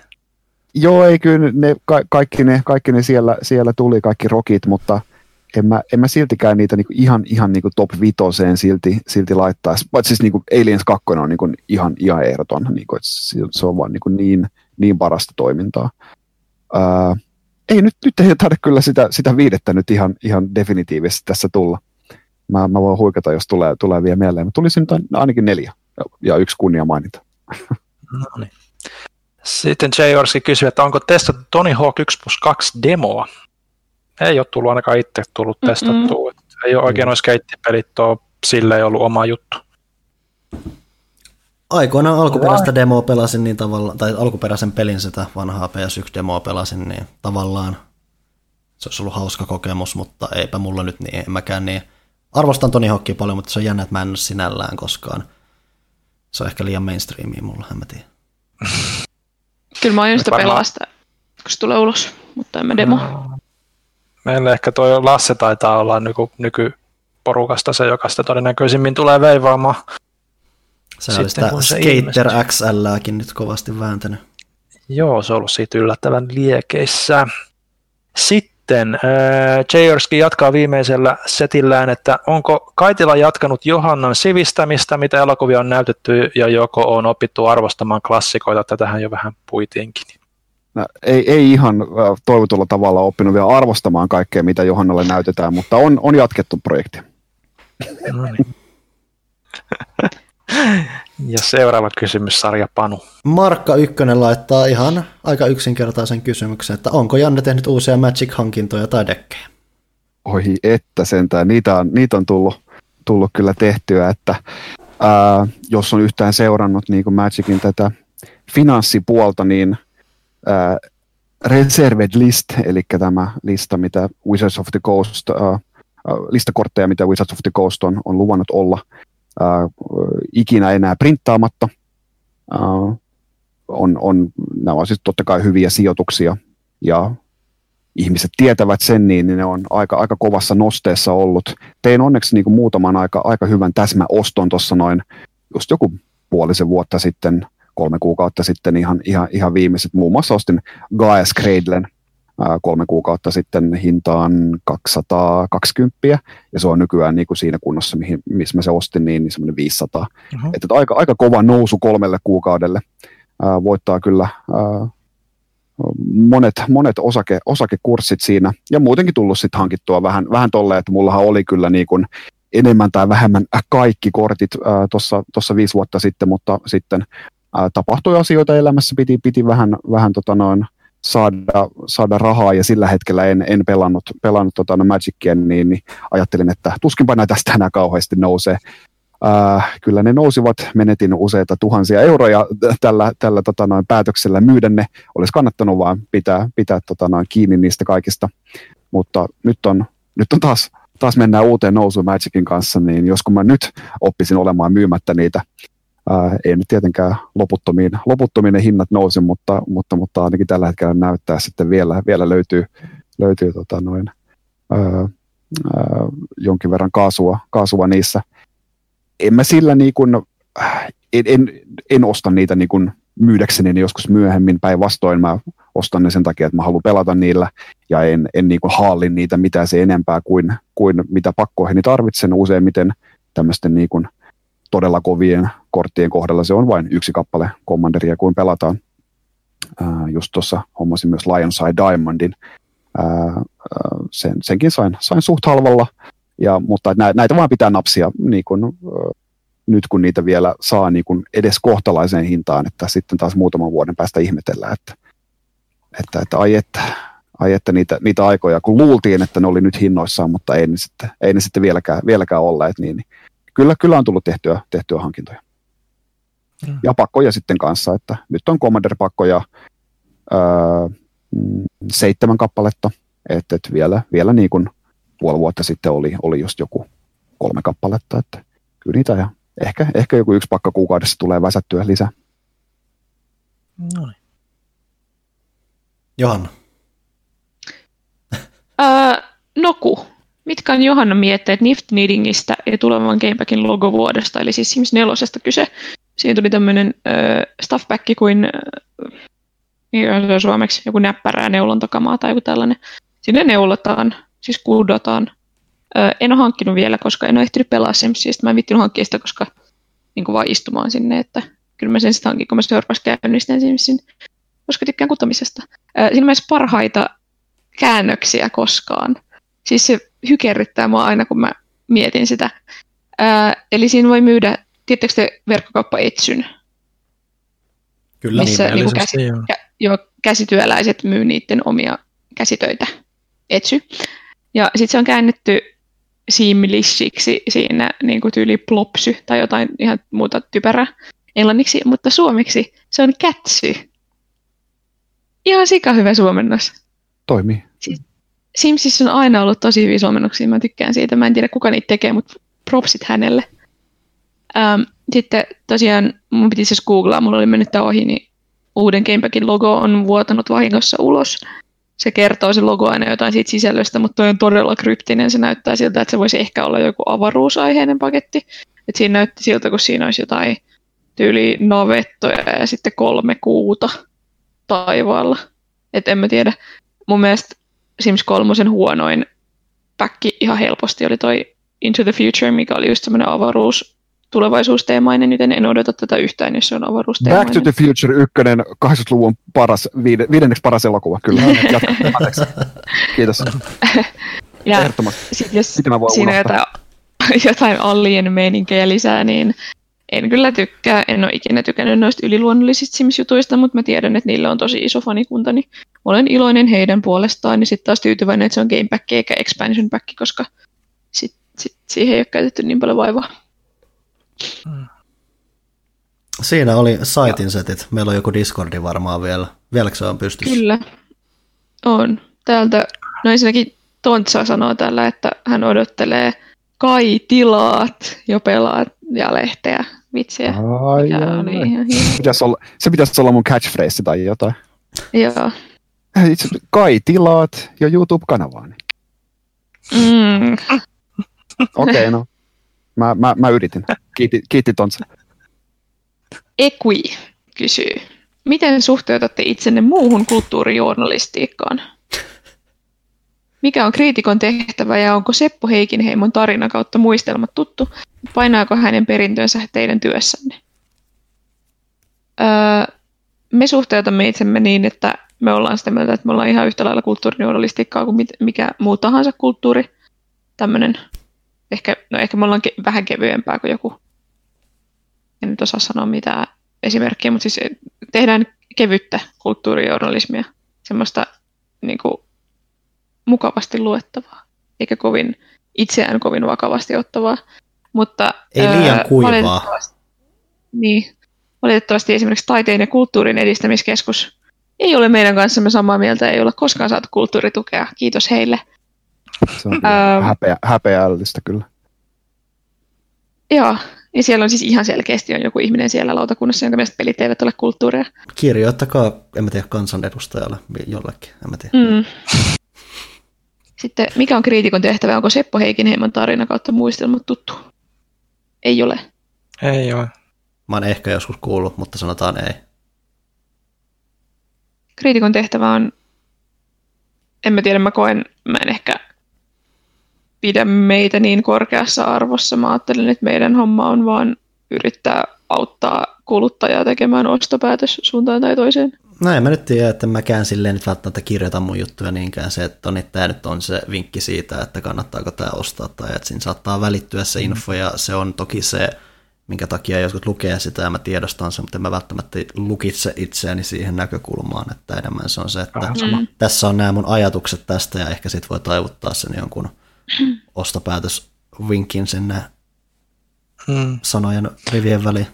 Joo, ei kyllä ne, ka, kaikki ne, kaikki ne siellä, siellä tuli, kaikki rokit, mutta en mä, en mä siltikään niitä niinku ihan, ihan niinku top vitoseen silti, silti laittaisi. Paitsi siis niinku Aliens 2 on niinku ihan, ihan ehdoton, niinku, että se, se on vaan niinku niin, niin parasta toimintaa. Ää, ei nyt, nyt ei taida kyllä sitä, sitä viidettä nyt ihan, ihan definitiivisesti tässä tulla. Mä, mä voin huikata, jos tulee, tulee vielä mieleen. Mutta tulisi nyt ainakin neljä ja, ja yksi kunnia mainita. No niin. Sitten Jay Orski kysyy, että onko testattu Tony Hawk 1 plus 2 demoa? Ei ole tullut ainakaan itse tullut Mm-mm. testattua. Et Ei ole oikein noin skeittipelit ole, sille ei ollut oma juttu. Aikoinaan alkuperäistä demoa pelasin niin tavallaan, tai alkuperäisen pelin sitä vanhaa PS1-demoa pelasin, niin tavallaan se olisi ollut hauska kokemus, mutta eipä mulla nyt niin, en mäkään niin. Arvostan Tony Hawkia paljon, mutta se on jännä, että mä en ole sinällään koskaan. Se on ehkä liian mainstreamia mulla, en mä tiedä. Kyllä mä aion sitä Varmaan- pelaa sitä, kun se tulee ulos, mutta en mä demo. Meillä ehkä toi Lasse taitaa olla nyky, nykyporukasta se, joka sitä todennäköisimmin tulee veivaamaan. Se oli Sitten sitä kun se Skater. XLääkin nyt kovasti vääntänyt. Joo, se on ollut siitä yllättävän liekeissä. Sitten äh, Jayorski jatkaa viimeisellä setillään, että onko Kaitila jatkanut Johannan sivistämistä, mitä elokuvia on näytetty, ja joko on opittu arvostamaan klassikoita, tätähän jo vähän puitiinkin. No, ei, ei ihan äh, toivotulla tavalla oppinut vielä arvostamaan kaikkea, mitä Johannalle näytetään, mutta on, on jatkettu projekti. No niin. ja seuraava kysymys, Sarja Panu. Markka Ykkönen laittaa ihan aika yksinkertaisen kysymyksen, että onko Janne tehnyt uusia Magic-hankintoja tai dekkejä? Oi että sentään, niitä on, niitä on tullut, tullut kyllä tehtyä, että ää, jos on yhtään seurannut niin kuin Magicin tätä finanssipuolta, niin ää, Reserved List, eli tämä lista, mitä Wizards of the Coast, ää, ää, listakortteja, mitä Wizards of the Coast on, on luvannut olla ää, ikinä enää printtaamatta. Ää, on, on, nämä on siis totta kai hyviä sijoituksia ja ihmiset tietävät sen, niin ne on aika, aika kovassa nosteessa ollut. Tein onneksi niin kuin muutaman aika, aika hyvän täsmäoston tuossa noin just joku puolisen vuotta sitten, kolme kuukautta sitten ihan, ihan, ihan viimeiset. Muun muassa ostin Gaia Cradlen ää, kolme kuukautta sitten hintaan 220 ja se on nykyään niin kuin siinä kunnossa, mihin, missä mä se ostin, niin, niin semmoinen 500. Mhm. Että aika, aika kova nousu kolmelle kuukaudelle. Ää, voittaa kyllä ää, monet, monet osake, osakekurssit siinä ja muutenkin tullut sitten hankittua vähän, vähän tolleen, että mullahan oli kyllä niin kuin enemmän tai vähemmän kaikki kortit tuossa viisi vuotta sitten, mutta sitten ää, tapahtui asioita elämässä, piti, piti vähän, vähän tota noin, saada, saada rahaa ja sillä hetkellä en, en pelannut, pelannut tota, no Magicia, niin, niin ajattelin, että tuskinpa näitä tästä enää kauheasti nousee. Äh, kyllä ne nousivat, menetin useita tuhansia euroja tällä, tällä tota noin, päätöksellä myydä ne. Olisi kannattanut vaan pitää, pitää tota noin, kiinni niistä kaikista. Mutta nyt on, nyt on taas, taas mennään uuteen nousuun Magicin kanssa, niin jos kun mä nyt oppisin olemaan myymättä niitä, ää, ei nyt tietenkään loputtomiin, loputtomiin ne hinnat nousi, mutta, mutta, mutta ainakin tällä hetkellä näyttää sitten vielä, vielä löytyy, löytyy tota noin, ää, ää, jonkin verran kaasua, kaasua niissä. En mä sillä niin kuin, en, en, en osta niitä niin kuin myydäkseni ne joskus myöhemmin. Päinvastoin mä ostan ne sen takia, että mä haluan pelata niillä ja en, en niin kuin niitä mitään se enempää kuin, kuin mitä pakkoihin tarvitsen. Useimmiten tämmöisten niin kuin todella kovien korttien kohdalla se on vain yksi kappale Commanderia, kuin pelataan. Ää, just tuossa hommasin myös Lionside Diamondin. Ää, ää, sen, senkin sain, sain suht halvalla, ja, mutta nä, näitä vaan pitää napsia niin kun, nyt kun niitä vielä saa niin kun edes kohtalaiseen hintaan, että sitten taas muutaman vuoden päästä ihmetellään, että, että, että ai että, ai että niitä, niitä aikoja, kun luultiin, että ne oli nyt hinnoissaan, mutta ei ne sitten, ei ne sitten vieläkään, vieläkään olleet, niin, niin kyllä, kyllä on tullut tehtyä, tehtyä hankintoja. Mm. Ja pakkoja sitten kanssa, että nyt on Commander-pakkoja öö, mm, seitsemän kappaletta, että et vielä, vielä niin kuin puoli vuotta sitten oli, oli just joku kolme kappaletta, että kyllä niitä ja ehkä, ehkä joku yksi pakka kuukaudessa tulee väsättyä lisää. No niin. Johanna. Öö, Noku. Mitkä on Johanna mietteet Nift Knittingistä ja tulevan Gamepackin logovuodesta, eli siis Sims 4 kyse. Siinä tuli tämmöinen stuffback kuin, on suomeksi, joku näppärää neulontakamaa tai joku tällainen. Sinne neulotaan, siis kudotaan. Öö, en ole hankkinut vielä, koska en ole ehtinyt pelaa Simsia, mä en vittinyt hankkia sitä, koska niin kuin vaan istumaan sinne, että kyllä mä sen sitten hankin, kun mä seuraavaksi käynnistän Simsin, koska tykkään kutomisesta. Öö, siinä mielessä parhaita käännöksiä koskaan. Siis se hykerryttää mua aina, kun mä mietin sitä. Ää, eli siinä voi myydä, tiedättekö te verkkokauppa Etsyn, Kyllä. Missä- niin, niinku Ilmeisesti joo. kä- jo käsityöläiset myy niiden omia käsitöitä. Etsy. Ja sitten se on käännetty Seamlishiksi siinä niin kuin tyyli plopsy tai jotain ihan muuta typerää englanniksi, mutta suomeksi se on kätsy. Ihan sika hyvä suomennos. Toimii. Simsissä on aina ollut tosi hyviä suomennoksia, mä tykkään siitä. Mä en tiedä kuka niitä tekee, mutta propsit hänelle. Ähm, sitten tosiaan mun piti siis googlaa, mulla oli mennyt ohi, niin uuden Gamepackin logo on vuotanut vahingossa ulos. Se kertoo se logo aina jotain siitä sisällöstä, mutta toi on todella kryptinen. Se näyttää siltä, että se voisi ehkä olla joku avaruusaiheinen paketti. Et siinä näytti siltä, kun siinä olisi jotain tyyli navettoja ja sitten kolme kuuta taivaalla. Et en mä tiedä. Mun mielestä Sims 3 huonoin päkki ihan helposti oli toi Into the Future, mikä oli just semmoinen avaruus tulevaisuusteemainen, joten en odota tätä yhtään, jos se on avaruusteemainen. Back to the Future 1, 80-luvun paras, viide, viidenneksi paras elokuva, kyllä. Kiitos. Ja sit jos Mitä mä voin siinä unohtaa? jotain, jotain allien meininkejä lisää, niin en kyllä tykkää. En ole ikinä tykännyt noista yliluonnollisista Sims-jutuista, mutta mä tiedän, että niillä on tosi iso fanikunta, niin olen iloinen heidän puolestaan, niin sitten taas tyytyväinen, että se on Game Pack eikä Expansion Pack, koska sit, sit siihen ei ole käytetty niin paljon vaivaa. Siinä oli saitin setit. Meillä on joku Discordi varmaan vielä. Vieläkö se on pystyssä? Kyllä, on. Täältä, no ensinnäkin Tontsa sanoo tällä, että hän odottelee kai tilaat jo pelaat ja lehteä, vitsiä. Ai, Mikä ai, ihan hieno. Pitäisi olla, se pitäisi olla mun catchphrase tai jotain. Joo. Itse, kai tilaat jo YouTube-kanavaani. Mm. Okei, okay, no. Mä, mä, mä yritin. Kiitti, kiitti Tontsa. Equi kysyy, miten suhteutatte itsenne muuhun kulttuurijournalistiikkaan? Mikä on kriitikon tehtävä ja onko Seppo Heikinheimon tarina kautta muistelmat tuttu? Painaako hänen perintönsä teidän työssänne? Öö, me suhteutamme itsemme niin, että me ollaan sitä mieltä, että me ollaan ihan yhtä lailla kulttuurijournalistiikkaa kuin mit- mikä muu tahansa kulttuuri. Tämmöinen, ehkä, no ehkä me ollaan ke- vähän kevyempää kuin joku en nyt osaa sanoa mitään esimerkkiä, mutta siis tehdään kevyttä kulttuurijournalismia, semmoista niin kuin, mukavasti luettavaa, eikä kovin itseään kovin vakavasti ottavaa. Mutta, Ei liian kuivaa. valitettavasti- Niin, valitettavasti esimerkiksi taiteen ja kulttuurin edistämiskeskus ei ole meidän kanssamme samaa mieltä, ei ole koskaan saatu kulttuuritukea, kiitos heille. Se on kyllä Ähm. häpeä, häpeällistä kyllä. Joo, ja siellä on siis ihan selkeästi on joku ihminen siellä lautakunnassa, jonka mielestä pelit eivät ole kulttuuria. Kirjoittakaa, en mä tiedä, kansanedustajalle jollekin, en mä tiedä. Mm. Sitten, mikä on kriitikon tehtävä? Onko Seppo Heikinheimon tarina kautta muistelmat tuttu? Ei ole. Ei ole. Mä oon ehkä joskus kuullut, mutta sanotaan ei. Kriitikon tehtävä on, en mä tiedä, mä koen, mä en ehkä pidä meitä niin korkeassa arvossa. Mä ajattelen, että meidän homma on vaan yrittää auttaa kuluttajaa tekemään ostopäätös suuntaan tai toiseen. Näin mä nyt tiedän, että mäkään silleen nyt välttämättä kirjoitan mun juttuja niinkään se, että on, että tämä nyt on se vinkki siitä, että kannattaako tämä ostaa tai että siinä saattaa välittyä se info ja se on toki se, minkä takia jotkut lukee sitä ja mä tiedostan sen, mutta en mä välttämättä lukitse itseäni siihen näkökulmaan, että enemmän se on se, että sama. tässä on nämä mun ajatukset tästä ja ehkä sit voi taivuttaa sen jonkun ostopäätösvinkin sinne Mm. sanojen rivien väliin.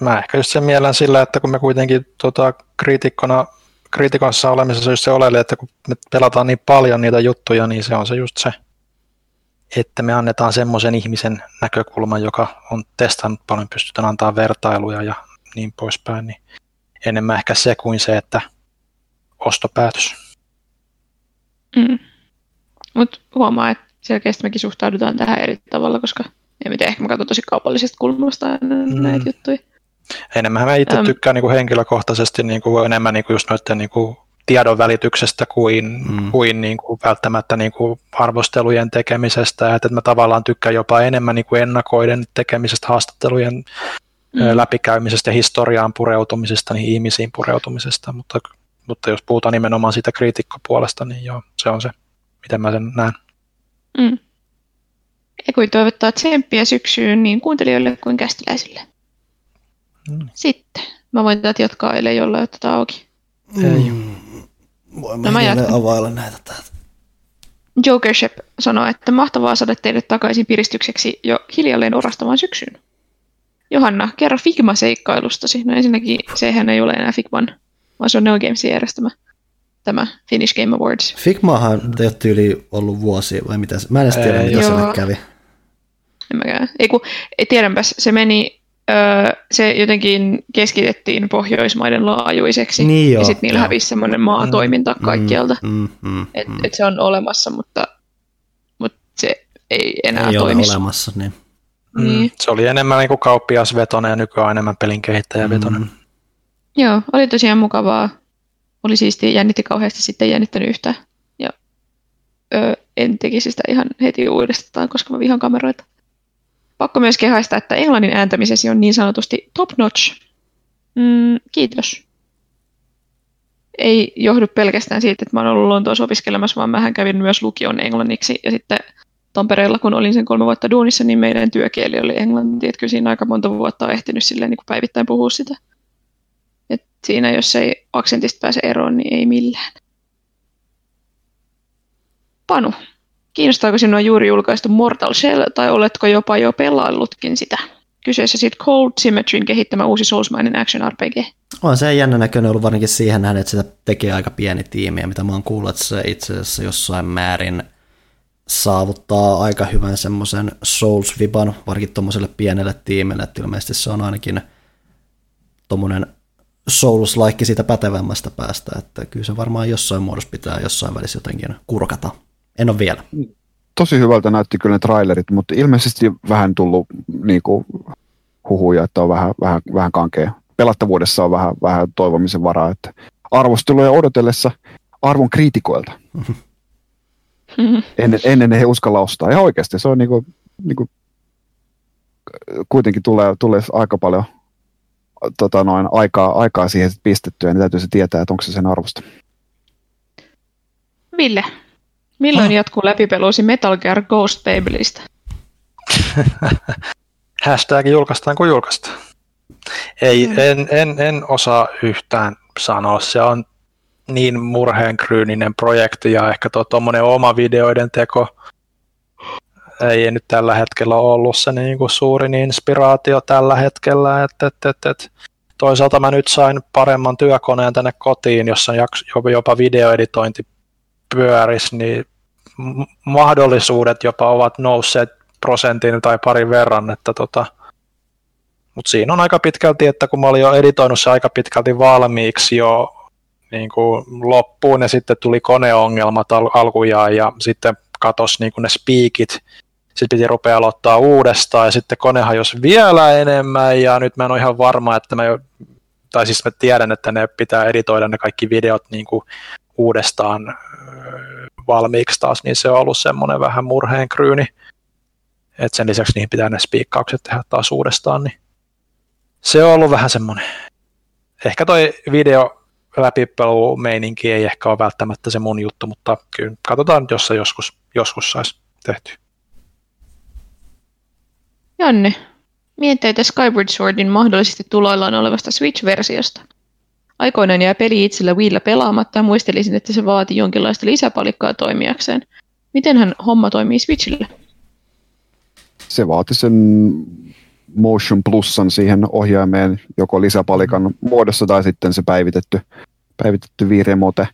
Mä ehkä just sen mielen sillä, että kun me kuitenkin tota, kriitikkona, kriitikossa olemisessa just se oleellinen, että kun me pelataan niin paljon niitä juttuja, niin se on se just se, että me annetaan semmoisen ihmisen näkökulman, joka on testannut paljon, pystytään antaa vertailuja ja niin poispäin, niin enemmän ehkä se kuin se, että ostopäätös. Mm. Mutta huomaa, että selkeästi mekin suhtaudutaan tähän eri tavalla, koska en tiedä, ehkä mä katson tosi kaupallisesta kulmasta aina Mm. näitä juttuja. Enemmän mä itse tykkään niin kuin henkilökohtaisesti niin kuin enemmän niin kuin just noiden niin kuin tiedon välityksestä kuin, Mm. kuin, niin kuin välttämättä niin kuin arvostelujen tekemisestä. Että mä tavallaan tykkään jopa enemmän niin kuin ennakoiden tekemisestä, haastattelujen Mm. läpikäymisestä ja historiaan pureutumisesta, niin ihmisiin pureutumisesta. Mutta, mutta jos puhutaan nimenomaan siitä kriitikkopuolesta, niin joo, se on se, miten mä sen näen. Mm. Ekui toivottaa tsemppiä syksyyn niin kuuntelijoille kuin kästiläisille. Mm. Sitten. Mä voin tätä jatkaa, ellei jollain oteta auki. Ei. Voin No mä jatkan. availla näitä täältä. Joker Shep sanoi, että mahtavaa saada teidät takaisin piristykseksi jo hiljalleen orastavaan syksyyn. Johanna, kerro Figma-seikkailustasi. No ensinnäkin sehän ei ole enää Figman, vaan se on No Gamesin järjestämä tämä Finnish Game Awards. Figmahan ei ole tyyli ollut vuosi vai mitä? se- Mä en edes tiedä, Ei, mitä joo. sille kävi. En mäkään. Ei kun, ei, tiedänpäs, se meni se jotenkin keskitettiin Pohjoismaiden laajuiseksi. Niin joo, ja sitten niillä joo. hävisi semmoinen maatoiminta kaikkialta. Mm, mm, mm, Et, mm. et se on olemassa, mutta, mutta se ei enää Ei ole toimi. olemassa, niin. Mm. Niin. Se oli enemmän niin kuin kauppiasvetonen ja nykyään enemmän pelin kehittäjävetonen. Mm. Joo, oli tosiaan mukavaa. Oli siisti, jännitti kauheasti, sitten ei jännittänyt yhtään. Ja öö, en tekisi sitä ihan heti uudestaan, koska mä vihan kameroita. Pakko myös kehaista, että englannin ääntämisesi on niin sanotusti top notch. Mm, kiitos. Ei johdu pelkästään siitä, että mä oon ollut Lontoossa opiskelemassa, vaan mähän kävin myös lukion englanniksi. Ja sitten Tampereella, kun olin sen kolme vuotta duunissa, niin meidän työkieli oli englanti. Että kyllä siinä aika monta vuotta on ehtinyt silleen niin kuin päivittäin puhua sitä. Et siinä, jos ei aksentista pääse eroon, niin ei millään. Panu, kiinnostaako sinua juuri julkaistu Mortal Shell, tai oletko jopa jo pelaillutkin sitä? Kyseessä sitten Cold Symmetryn kehittämä uusi Soulsmainen action RPG. On se jännä näköinen ollut varsinkin siihen nähden, että sitä tekee aika pieni tiimi, ja mitä mä oon kuullut, että se itse asiassa jossain määrin saavuttaa aika hyvän semmoisen Souls-viban, varsinkin tuommoiselle pienelle tiimille, että ilmeisesti se on ainakin tuommoinen Souls-like siitä pätevämmästä päästä, että kyllä se varmaan jossain muodossa pitää jossain välissä jotenkin kurkata. En ole vielä. Tosi hyvältä näytti kyllä ne trailerit, mutta ilmeisesti vähän tullut niinku, huhuja, että on vähän, vähän, vähän kankea. Pelattavuudessa on vähän, vähän toivomisen varaa, että arvosteluja odotellessa arvon kriitikoilta. Ennen, ennen he uskalla ostaa. Ja oikeasti se on niinku, niinku, kuitenkin tulee, tulee aika paljon tota noin, aikaa, aikaa siihen pistettyä, niin täytyy se tietää, että onko se sen arvosta. Ville, milloin Hmm. jatkuu läpipeluusi Metal Gear Ghost Babelista? Hashtag julkaistaan kun julkaistaan. Ei, Mm. en, en, en osaa yhtään sanoa. Se on niin murheenkryyninen projekti ja ehkä tuo tuommoinen oma videoiden teko ei nyt tällä hetkellä ole ollut se niin kuin suurin inspiraatio tällä hetkellä. Et, et, et, et. Toisaalta mä nyt sain paremman työkoneen tänne kotiin, jossa jopa, jopa videoeditointi pyörisi, niin mahdollisuudet jopa ovat nousseet prosentin tai parin verran, tota, mutta siinä on aika pitkälti, että kun mä olin jo editoinut se aika pitkälti valmiiksi jo niin kuin loppuun ja sitten tuli koneongelmat al- alkujaan ja sitten katos niin kuin ne speakit, sitten piti rupea aloittaa uudestaan ja sitten kone hajosi vielä enemmän ja nyt mä en ole ihan varma, että mä jo, tai siis mä tiedän, että ne pitää editoida ne kaikki videot niin kuin uudestaan valmiiksi taas, niin se on ollut semmoinen vähän murheenkryyni, että sen lisäksi niihin pitää ne spiikkaukset tehdä taas uudestaan, niin se on ollut vähän semmoinen. Ehkä toi video läpipelu meininki ei ehkä ole välttämättä se mun juttu, mutta kyllä katsotaan, jos se joskus, joskus saisi tehty. Janne, mietteitä Skyward Swordin mahdollisesti tuloillaan olevasta Switch-versiosta. Aikoinaan jäi peli itsellä Wiillä pelaamatta ja muistelisin, että se vaati jonkinlaista lisäpalikkaa toimijakseen. Mitenhän homma toimii Switchille? se vaati sen Motion Plusan siihen ohjaimeen joko lisäpalikan muodossa tai sitten se päivitetty, päivitetty viiremote.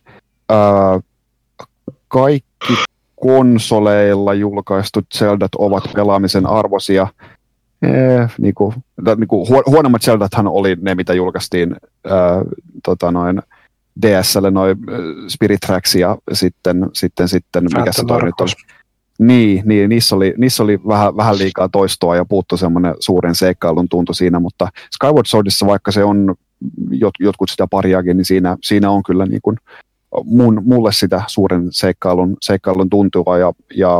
Kaikki konsoleilla julkaistut Zeldat ovat pelaamisen arvoisia. Eh, niinku, tai niinku, huo- huonommat Zeldathan oli ne, mitä julkaistiin ää, tota noin, DSlle, noin äh, Spirit Tracks ja sitten, sitten, sitten mikä se toi nyt oli? Niin, niin niissä, oli, niissä oli vähän, vähän liikaa toistoa ja puuttu semmoinen suuren seikkailun tuntu siinä, mutta Skyward Swordissa, vaikka se on jot, jotkut sitä pariakin, niin siinä, siinä on kyllä niin kuin mun, mulle sitä suuren seikkailun, seikkailun tuntua ja, ja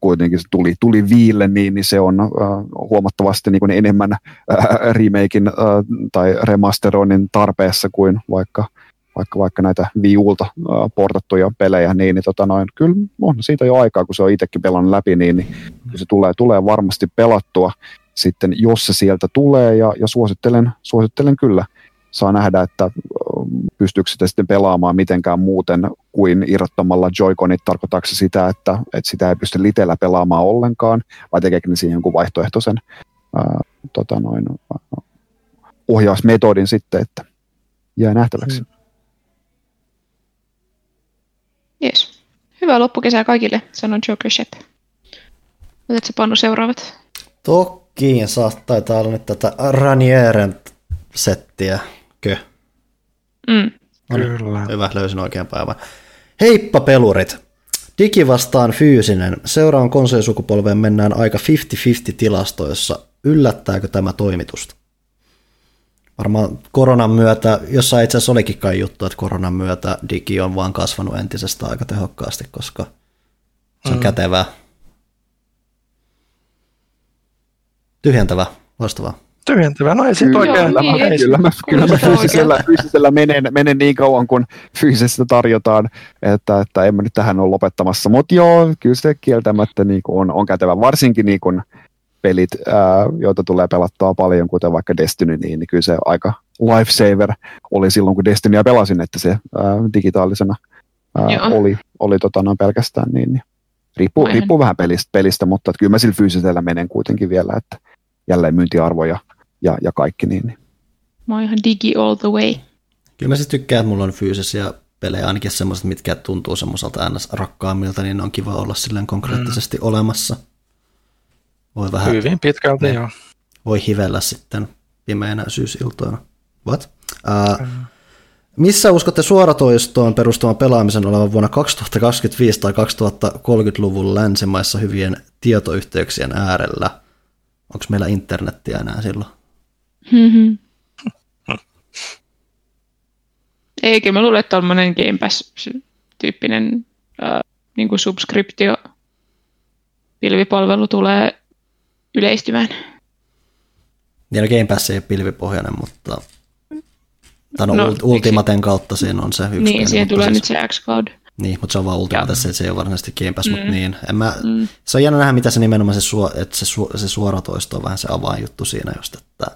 kuitenkin se tuli, tuli viille, niin, niin se on ää, huomattavasti niin kuin enemmän ää, remakein ää, tai remasteroinnin tarpeessa kuin vaikka vaikka, vaikka näitä Wii Ulta äh, portattuja pelejä, niin, niin tota noin, kyllä on siitä jo aikaa, kun se on itsekin pelannut läpi, niin, niin se tulee, tulee varmasti pelattua sitten, jos se sieltä tulee, ja, ja suosittelen, suosittelen kyllä. Saa nähdä, että pystyykö sitä sitten pelaamaan mitenkään muuten kuin irrottamalla Joy-Conit, tarkoittaako se sitä, että, että sitä ei pysty litellä pelaamaan ollenkaan, vai tekeekö ne siihen jonkun vaihtoehtoisen ää, tota noin, ohjausmetodin sitten, että jää nähtäväksi. Mm. Jees. Hyvää loppukesää kaikille, sanoi Joker Shep. Otatko Panu seuraavat? Toki. kiinsa. Taitaa olla nyt tätä Ranieren settiä. Mm. Kyllä. Hyvä, löysin oikean päivän. Heippa pelurit! Digi vastaan fyysinen. Seuraavan konsolisukupolveen mennään aika 50-50 tilastoissa. Yllättääkö tämä toimitusta? Varmaan koronan myötä, jossa itse asiassa olikin kai juttu, että koronan myötä digi on vaan kasvanut entisestä aika tehokkaasti, koska se on mm. kätevää. Tyhjentävää, loistavaa. Tyhjentävä, no ei siitä Kyllä, oikein. Joo, niin, kyllä, mä, kyllä mä fyysisellä, fyysisellä menen, menen niin kauan, kun fyysistä tarjotaan, että, että en mä nyt tähän ole lopettamassa. Mutta joo, kyllä se kieltämättä niin on, on kätevä, varsinkin niin kuin pelit, ää, joita tulee pelattua paljon, kuten vaikka Destiny, niin, niin kyllä se aika lifesaver oli silloin, kun Destinyä pelasin, että se ää, digitaalisena ää, Joo. oli, oli tota, noin pelkästään niin, niin riippuu, riippuu vähän pelistä, pelistä, mutta että kyllä mä sillä fyysisellä menen kuitenkin vielä, että jälleen myyntiarvo ja, ja, kaikki niin, niin Mä oon ihan digi all the way. Kyllä mä siis tykkään, että mulla on fyysisiä pelejä, ainakin semmoiset, mitkä tuntuu semmoiselta ns. rakkaammilta, niin ne on kiva olla silleen konkreettisesti mm. olemassa. Voi vähän, Hyvin pitkälti, Ne. joo. voi hivellä sitten pimeinä syysiltoina. What? Uh, missä uskotte suoratoistoon perustuvan pelaamisen olevan vuonna 2025 tai 2030-luvun länsimaissa hyvien tietoyhteyksien äärellä? Onko meillä internettiä enää silloin? Mhm. Ei, kyllä mä luulen, että tuommoinen Game Pass-tyyppinen äh, niin kuin subscriptio pilvipalvelu tulee yleistymään. Niin no Game Pass ei ole pilvipohjainen, mutta no, No, Ultimaten kautta siinä on se yksi niin, siihen tulee siis- nyt se xCloud. Niin, mutta se on vaan Ultimatessa, että se ei ole varsinaisesti Game Pass, mm. mutta niin. En mä, mm. Mm. Se on jännä nähdä, mitä se nimenomaan se, suo, että se, su, se suoratoisto on vähän se avainjuttu siinä just, että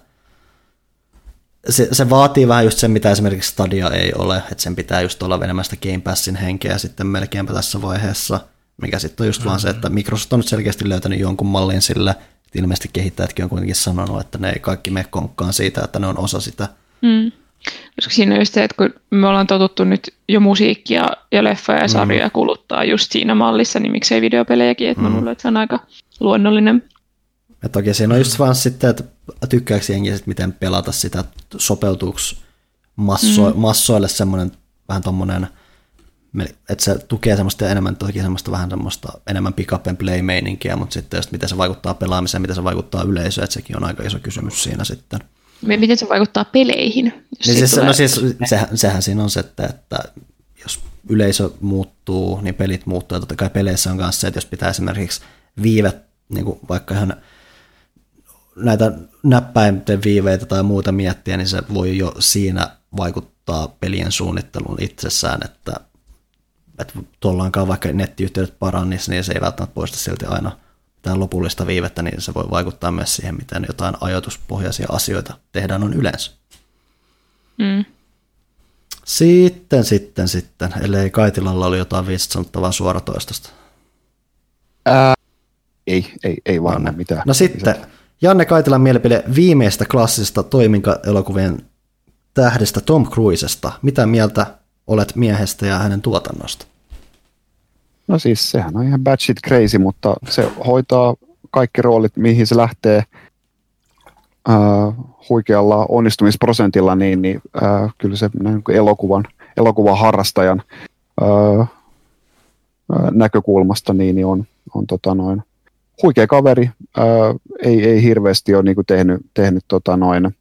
se, se vaatii vähän just sen, mitä esimerkiksi Stadia ei ole, että sen pitää just olla enemmän sitä Game Passin henkeä sitten melkeinpä tässä vaiheessa, mikä sitten on just mm. vaan se, että Microsoft on nyt selkeästi löytänyt jonkun mallin sille, että ilmeisesti kehittäjätkin on kuitenkin sanonut, että ne ei kaikki mene konkkaan siitä, että ne on osa sitä. Mm. Koska siinä on just se, että kun me ollaan totuttu nyt jo musiikkia ja leffoja ja sarjoja kuluttaa just siinä mallissa, niin miksei videopelejäkin, että mm. mä luulen, että se on aika luonnollinen. Ja toki siinä on just vaan sitten, että tykkääkö jengi sit miten pelata sitä, sopeutuuko masso, mm. massoille semmoinen vähän tommonen, että se tukee semmoista enemmän, toki semmoista vähän semmoista enemmän pick up and play meininkiä, mutta sitten just miten se vaikuttaa pelaamiseen, miten se vaikuttaa yleisöön, että sekin on aika iso kysymys siinä sitten. Miten se vaikuttaa peleihin? Jos Niin siis, tulee- no siis sehän, sehän siinä on se, että, että jos yleisö muuttuu, niin pelit muuttuu. Ja totta kai peleissä on myös se, että jos pitää esimerkiksi viivet, niin kuin vaikka ihan näitä näppäinten viiveitä tai muuta miettiä, niin se voi jo siinä vaikuttaa pelien suunnitteluun itsessään, että, että tuollaankaan vaikka nettiyhteydet parannis, niin se ei välttämättä poista silti aina mitään lopullista viivettä, niin se voi vaikuttaa myös siihen, miten jotain ajatuspohjaisia asioita tehdään on yleensä. Mm. Sitten, sitten, sitten, ellei Kaitilalla oli jotain viistä sanottavaa suoratoistosta. Ää, ei, ei, ei No, varmaan mitään. no sitten, Janne Kaitilan mielipide viimeistä klassista toiminka-elokuvien tähdestä Tom Cruisesta. Mitä mieltä olet miehestä ja hänen tuotannosta? No siis sehän on ihan batshit crazy, mutta se hoitaa kaikki roolit, mihin se lähtee ää, huikealla onnistumisprosentilla, niin, niin ää, kyllä se näin kuin elokuvan, elokuvan harrastajan ää, ää, näkökulmasta niin, niin on, on tota noin, huikea kaveri, ää, ei, ei hirveästi ole niin kuin tehnyt, tehnyt tota noin,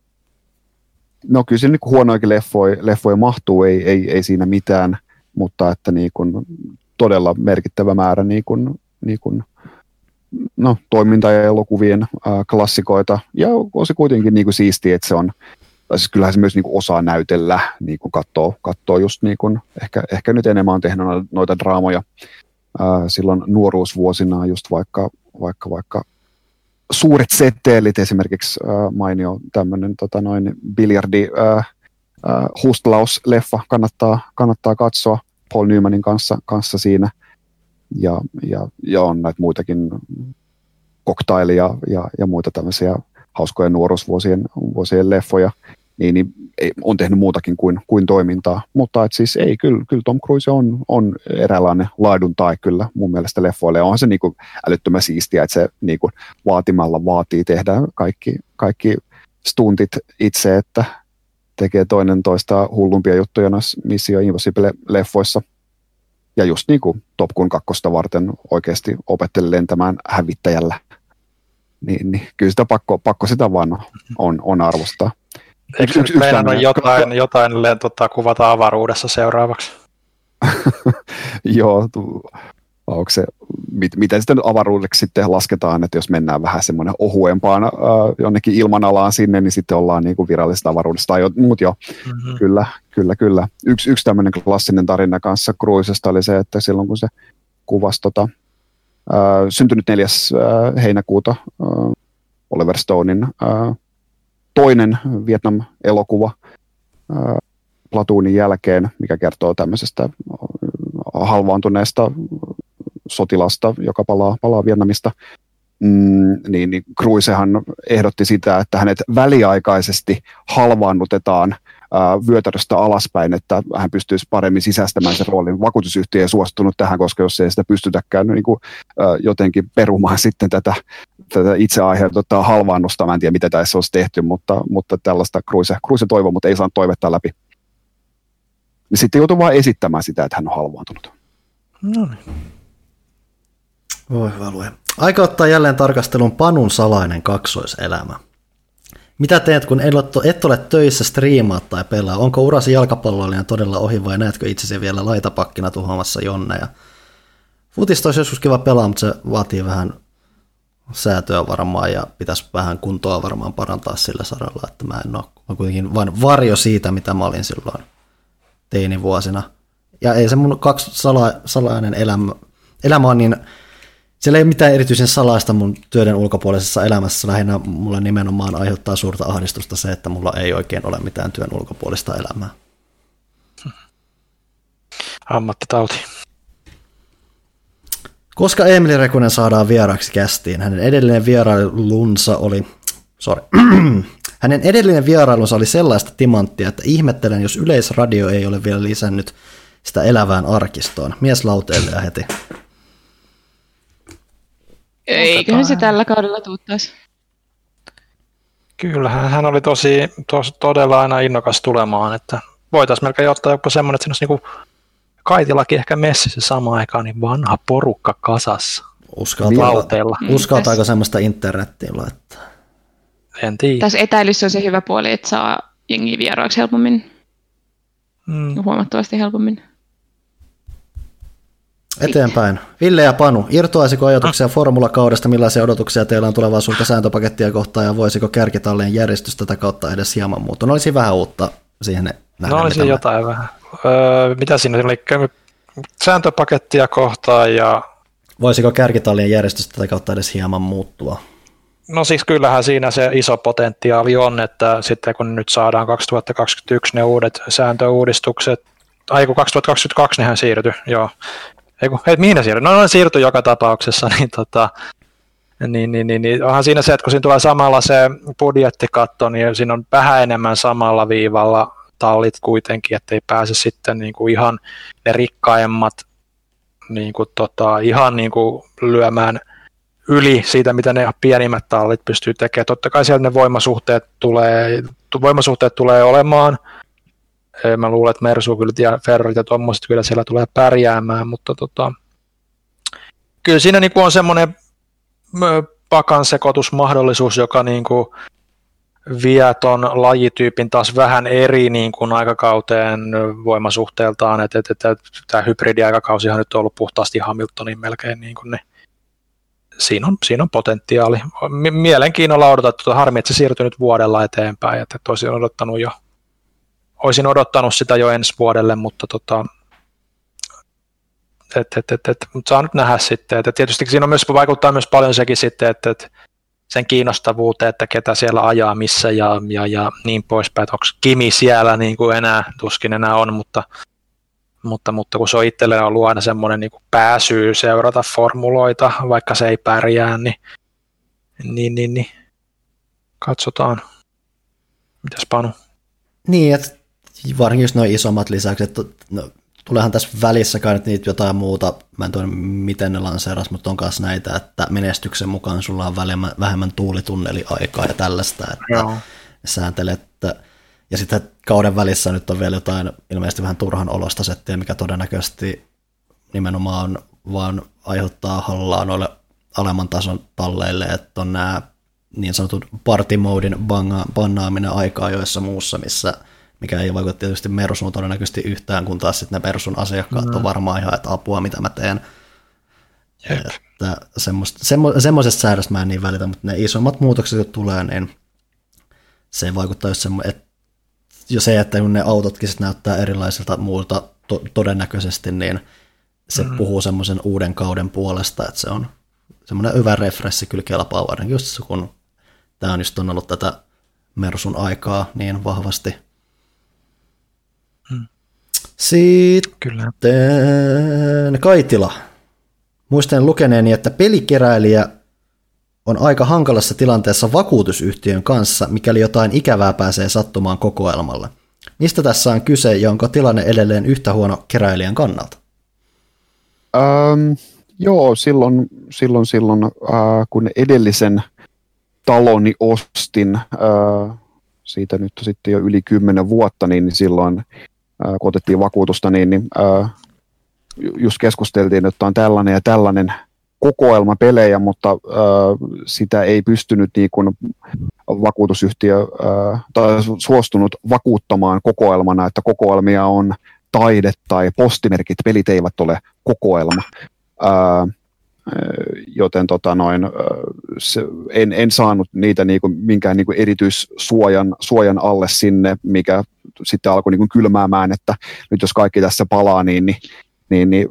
no kyllä se niin huonoikin leffoja, leffoja mahtuu, ei, ei, ei siinä mitään, mutta että niin kuin todella merkittävä määrä niin kuin, niin kuin, no, toiminta- ja elokuvien ää, klassikoita, ja on se kuitenkin niin kuin siistiä, että se on, tai siis kyllähän se myös niin kuin osaa näytellä, niin kuin katsoo, katsoo just niin kuin, ehkä, ehkä nyt enemmän on tehnyt noita- draamoja ää, silloin nuoruusvuosinaan, just vaikka, vaikka, suuret setteelit, esimerkiksi ää, mainio tämmöinen tota noin, biljardi ää, ää, hustlaus-leffa kannattaa, kannattaa katsoa Paul Newmanin kanssa, kanssa siinä. Ja, ja, ja on näitä muitakin cocktail ja, ja, ja muita tämmöisiä hauskoja nuoruusvuosien vuosien leffoja. Niin, niin ei, on tehnyt muutakin kuin, kuin toimintaa. Mutta et siis ei, kyllä, kyllä Tom Cruise on, on eräänlainen laadun tai kyllä mun mielestä leffoille. On se niin kuin älyttömän siistiä, että se niin kuin vaatimalla vaatii tehdä kaikki, kaikki stuntit itse, että tekee toinen toista hullumpia juttuja noissa Mission Impossible-leffoissa. Ja just niin kuin Top Gun 2 varten oikeasti opetteli lentämään hävittäjällä. Niin, niin kyllä sitä pakko, pakko sitä vaan on, on arvostaa. Eikö yksi, yksi on jotain, jotain tota, kuvata avaruudessa seuraavaksi? Joo, onko se, mit, miten sitten avaruudeksi sitten lasketaan, että jos mennään vähän semmoinen ohuempaan äh, jonnekin ilmanalaan sinne, niin sitten ollaan niin kuin virallisesta avaruudesta. Mutta joo, mm-hmm. kyllä, kyllä, kyllä. Yksi, yksi tämmöinen klassinen tarina kanssa Cruisesta oli se, että silloin kun se kuvasi tota, äh, syntynyt 4. Äh, heinäkuuta äh, Oliver Stonein äh, toinen Vietnam-elokuva Platoonin jälkeen, mikä kertoo tämmöisestä halvaantuneesta sotilasta, joka palaa, palaa Vietnamista, mm, niin, niin Cruisehan ehdotti sitä, että hänet väliaikaisesti halvaannutetaan vyötäröstä alaspäin, että hän pystyisi paremmin sisäistämään sen roolin. Vakuutusyhtiö ei suostunut tähän, koska jos ei sitä pystytäkään niin kuin, jotenkin perumaan sitten tätä, tätä itse aiheutettua halvaannusta, mä en tiedä mitä tässä olisi tehty, mutta, mutta tällaista Cruise, Cruise toivo, mutta ei saanut toivetta läpi. Sitten joutui vain esittämään sitä, että hän on halvaantunut. No niin. Voi value. Aika ottaa jälleen tarkastelun Panun salainen kaksoiselämä. Mitä teet, kun et ole töissä striimaa tai pelaa? Onko urasi jalkapallollinen todella ohi vai näetkö itsesi vielä laitapakkina tuhoamassa jonneja? Futista olisi joskus kiva pelaa, mutta se vaatii vähän säätöä varmaan ja pitäisi vähän kuntoa varmaan parantaa sillä saralla, että mä en ole mä kuitenkin vain varjo siitä, mitä mä olin silloin teinivuosina. Ja ei se mun kaksi sala, salainen elämä, elämä on niin siellä ei ole mitään erityisen salaista mun työden ulkopuolisessa elämässä. Lähinnä mulla nimenomaan aiheuttaa suurta ahdistusta se, että mulla ei oikein ole mitään työn ulkopuolista elämää. Ammattitauti. Koska Emili Rekunen saadaan vieraaksi kästiin, hänen edellinen vierailunsa oli, sorry, hänen edellinen vierailunsa oli sellaista timanttia, että ihmettelen, jos yleisradio ei ole vielä lisännyt sitä elävään arkistoon. Mies lauteille heti. Eiköhän se tällä kaudella tuuttaisi. Kyllähän hän oli tosi, tos, todella aina innokas tulemaan, että voitaisiin melkein ottaa joku semmoinen, että siinä olisi niinku Kaitilakin ehkä messissä samaan aikaan, niin vanha porukka kasassa. Uskaltaako, mm, uskaltaako tässä... semmoista internettiä laittaa? En tiedä. Tässä etäilyssä on se hyvä puoli, että saa jengiä vieraaksi helpommin. Mm. Huomattavasti helpommin. Eteenpäin. Ville ja Panu, irtoaisiko ajatuksia formulakaudesta, millaisia odotuksia teillä on tulevaisuutta sääntöpakettia kohtaan ja voisiko kärkitallien järjestys tätä kautta edes hieman muuttua? No olisi vähän uutta siihen nähdä. No olisi jotain vähän. Öö, mitä siinä oli? Sääntöpakettia kohtaan ja... Voisiko kärkitallien järjestys tätä kautta edes hieman muuttua? No siis kyllähän siinä se iso potentiaali on, että sitten kun nyt saadaan 2021 ne uudet sääntöuudistukset, ai kun 2022 nehän siirtyi, joo, ei kun, hei, mihin ne siirtyi? No ne siirtyi joka tapauksessa, niin, tota, niin, niin, niin, niin onhan siinä se, että kun siinä tulee samalla se budjettikatto, niin siinä on vähän enemmän samalla viivalla tallit kuitenkin, ettei pääse sitten niin kuin ihan ne rikkaimmat niin kuin tota, ihan niin kuin lyömään yli siitä, mitä ne pienimmät tallit pystyy tekemään. Totta kai siellä ne voimasuhteet tulee, voimasuhteet tulee olemaan, mä luulen, että Mersu kyllä ja Ferrarit ja tuommoiset kyllä siellä tulee pärjäämään, mutta tota, kyllä siinä niin on semmoinen pakan sekoitusmahdollisuus, joka niin kuin vie ton lajityypin taas vähän eri niin kuin aikakauteen voimasuhteeltaan, että, että, että tämä hybridiaikakausihan nyt on ollut puhtaasti Hamiltonin melkein, niin kuin, niin siinä, on, siinä on potentiaali. Mielenkiinnolla odotettu, harmi, että se siirtyy nyt vuodella eteenpäin, että olisin odottanut jo olisin odottanut sitä jo ensi vuodelle, mutta tota, et, et, et, et, mutta saa nyt nähdä sitten. Et, et tietysti siinä on myös, vaikuttaa myös paljon sekin sitten, että et sen kiinnostavuuteen, että ketä siellä ajaa missä ja, ja, ja niin poispäin, onko Kimi siellä niin kuin enää, tuskin enää on, mutta, mutta, mutta kun se on itselleen ollut aina semmoinen niin kuin pääsyy seurata formuloita, vaikka se ei pärjää, niin, niin, niin, niin katsotaan. Mitäs Panu? Niin, että varsinkin just nuo isommat lisäykset, no, tuleehan tässä välissä kai nyt niitä jotain muuta, mä en tiedä miten ne lanseeras, mutta on kanssa näitä, että menestyksen mukaan sulla on vähemmän, vähemmän tuulitunneliaikaa ja tällaista, että Joo. sääntelet, että ja sitten kauden välissä nyt on vielä jotain ilmeisesti vähän turhan olosta settiä, mikä todennäköisesti nimenomaan vaan aiheuttaa hallaa noille alemman tason talleille, että on nämä niin sanotun party modin bannaaminen aikaa joissa muussa, missä mikä ei vaikuta tietysti Mersuun todennäköisesti yhtään, kun taas sitten ne Mersun asiakkaat no. on varmaan ihan, että apua, mitä mä teen. Jep. Että semmoista, semmo, semmoisesta säädöstä mä en niin välitä, mutta ne isommat muutokset, jotka tulee, niin se vaikuttaa just semmo, että jo se, että kun ne autotkin sit näyttää erilaisilta muulta to, todennäköisesti, niin se mm-hmm. puhuu semmoisen uuden kauden puolesta, että se on semmoinen hyvä refressi kyllä kelpaa varsinkin just kun tämä on just on ollut tätä Mersun aikaa niin vahvasti. Sitten Kyllä. Kaitila. Muistan lukeneeni, että pelikeräilijä on aika hankalassa tilanteessa vakuutusyhtiön kanssa, mikäli jotain ikävää pääsee sattumaan kokoelmalle. Mistä tässä on kyse ja onko tilanne edelleen yhtä huono keräilijän kannalta? Um, joo, silloin, silloin, silloin äh, kun edellisen taloni ostin, äh, siitä nyt sitten jo yli kymmenen vuotta, niin silloin kun otettiin vakuutusta, niin, niin just keskusteltiin, että on tällainen ja tällainen kokoelma pelejä, mutta sitä ei pystynyt niin kuin vakuutusyhtiö tai suostunut vakuuttamaan kokoelmana, että kokoelmia on taide tai postimerkit, pelit eivät ole kokoelma. Joten tota noin, se, en, en, saanut niitä niinku, minkään niinku erityissuojan suojan alle sinne, mikä sitten alkoi niinku kylmäämään, että nyt jos kaikki tässä palaa, niin, niin, niin, niin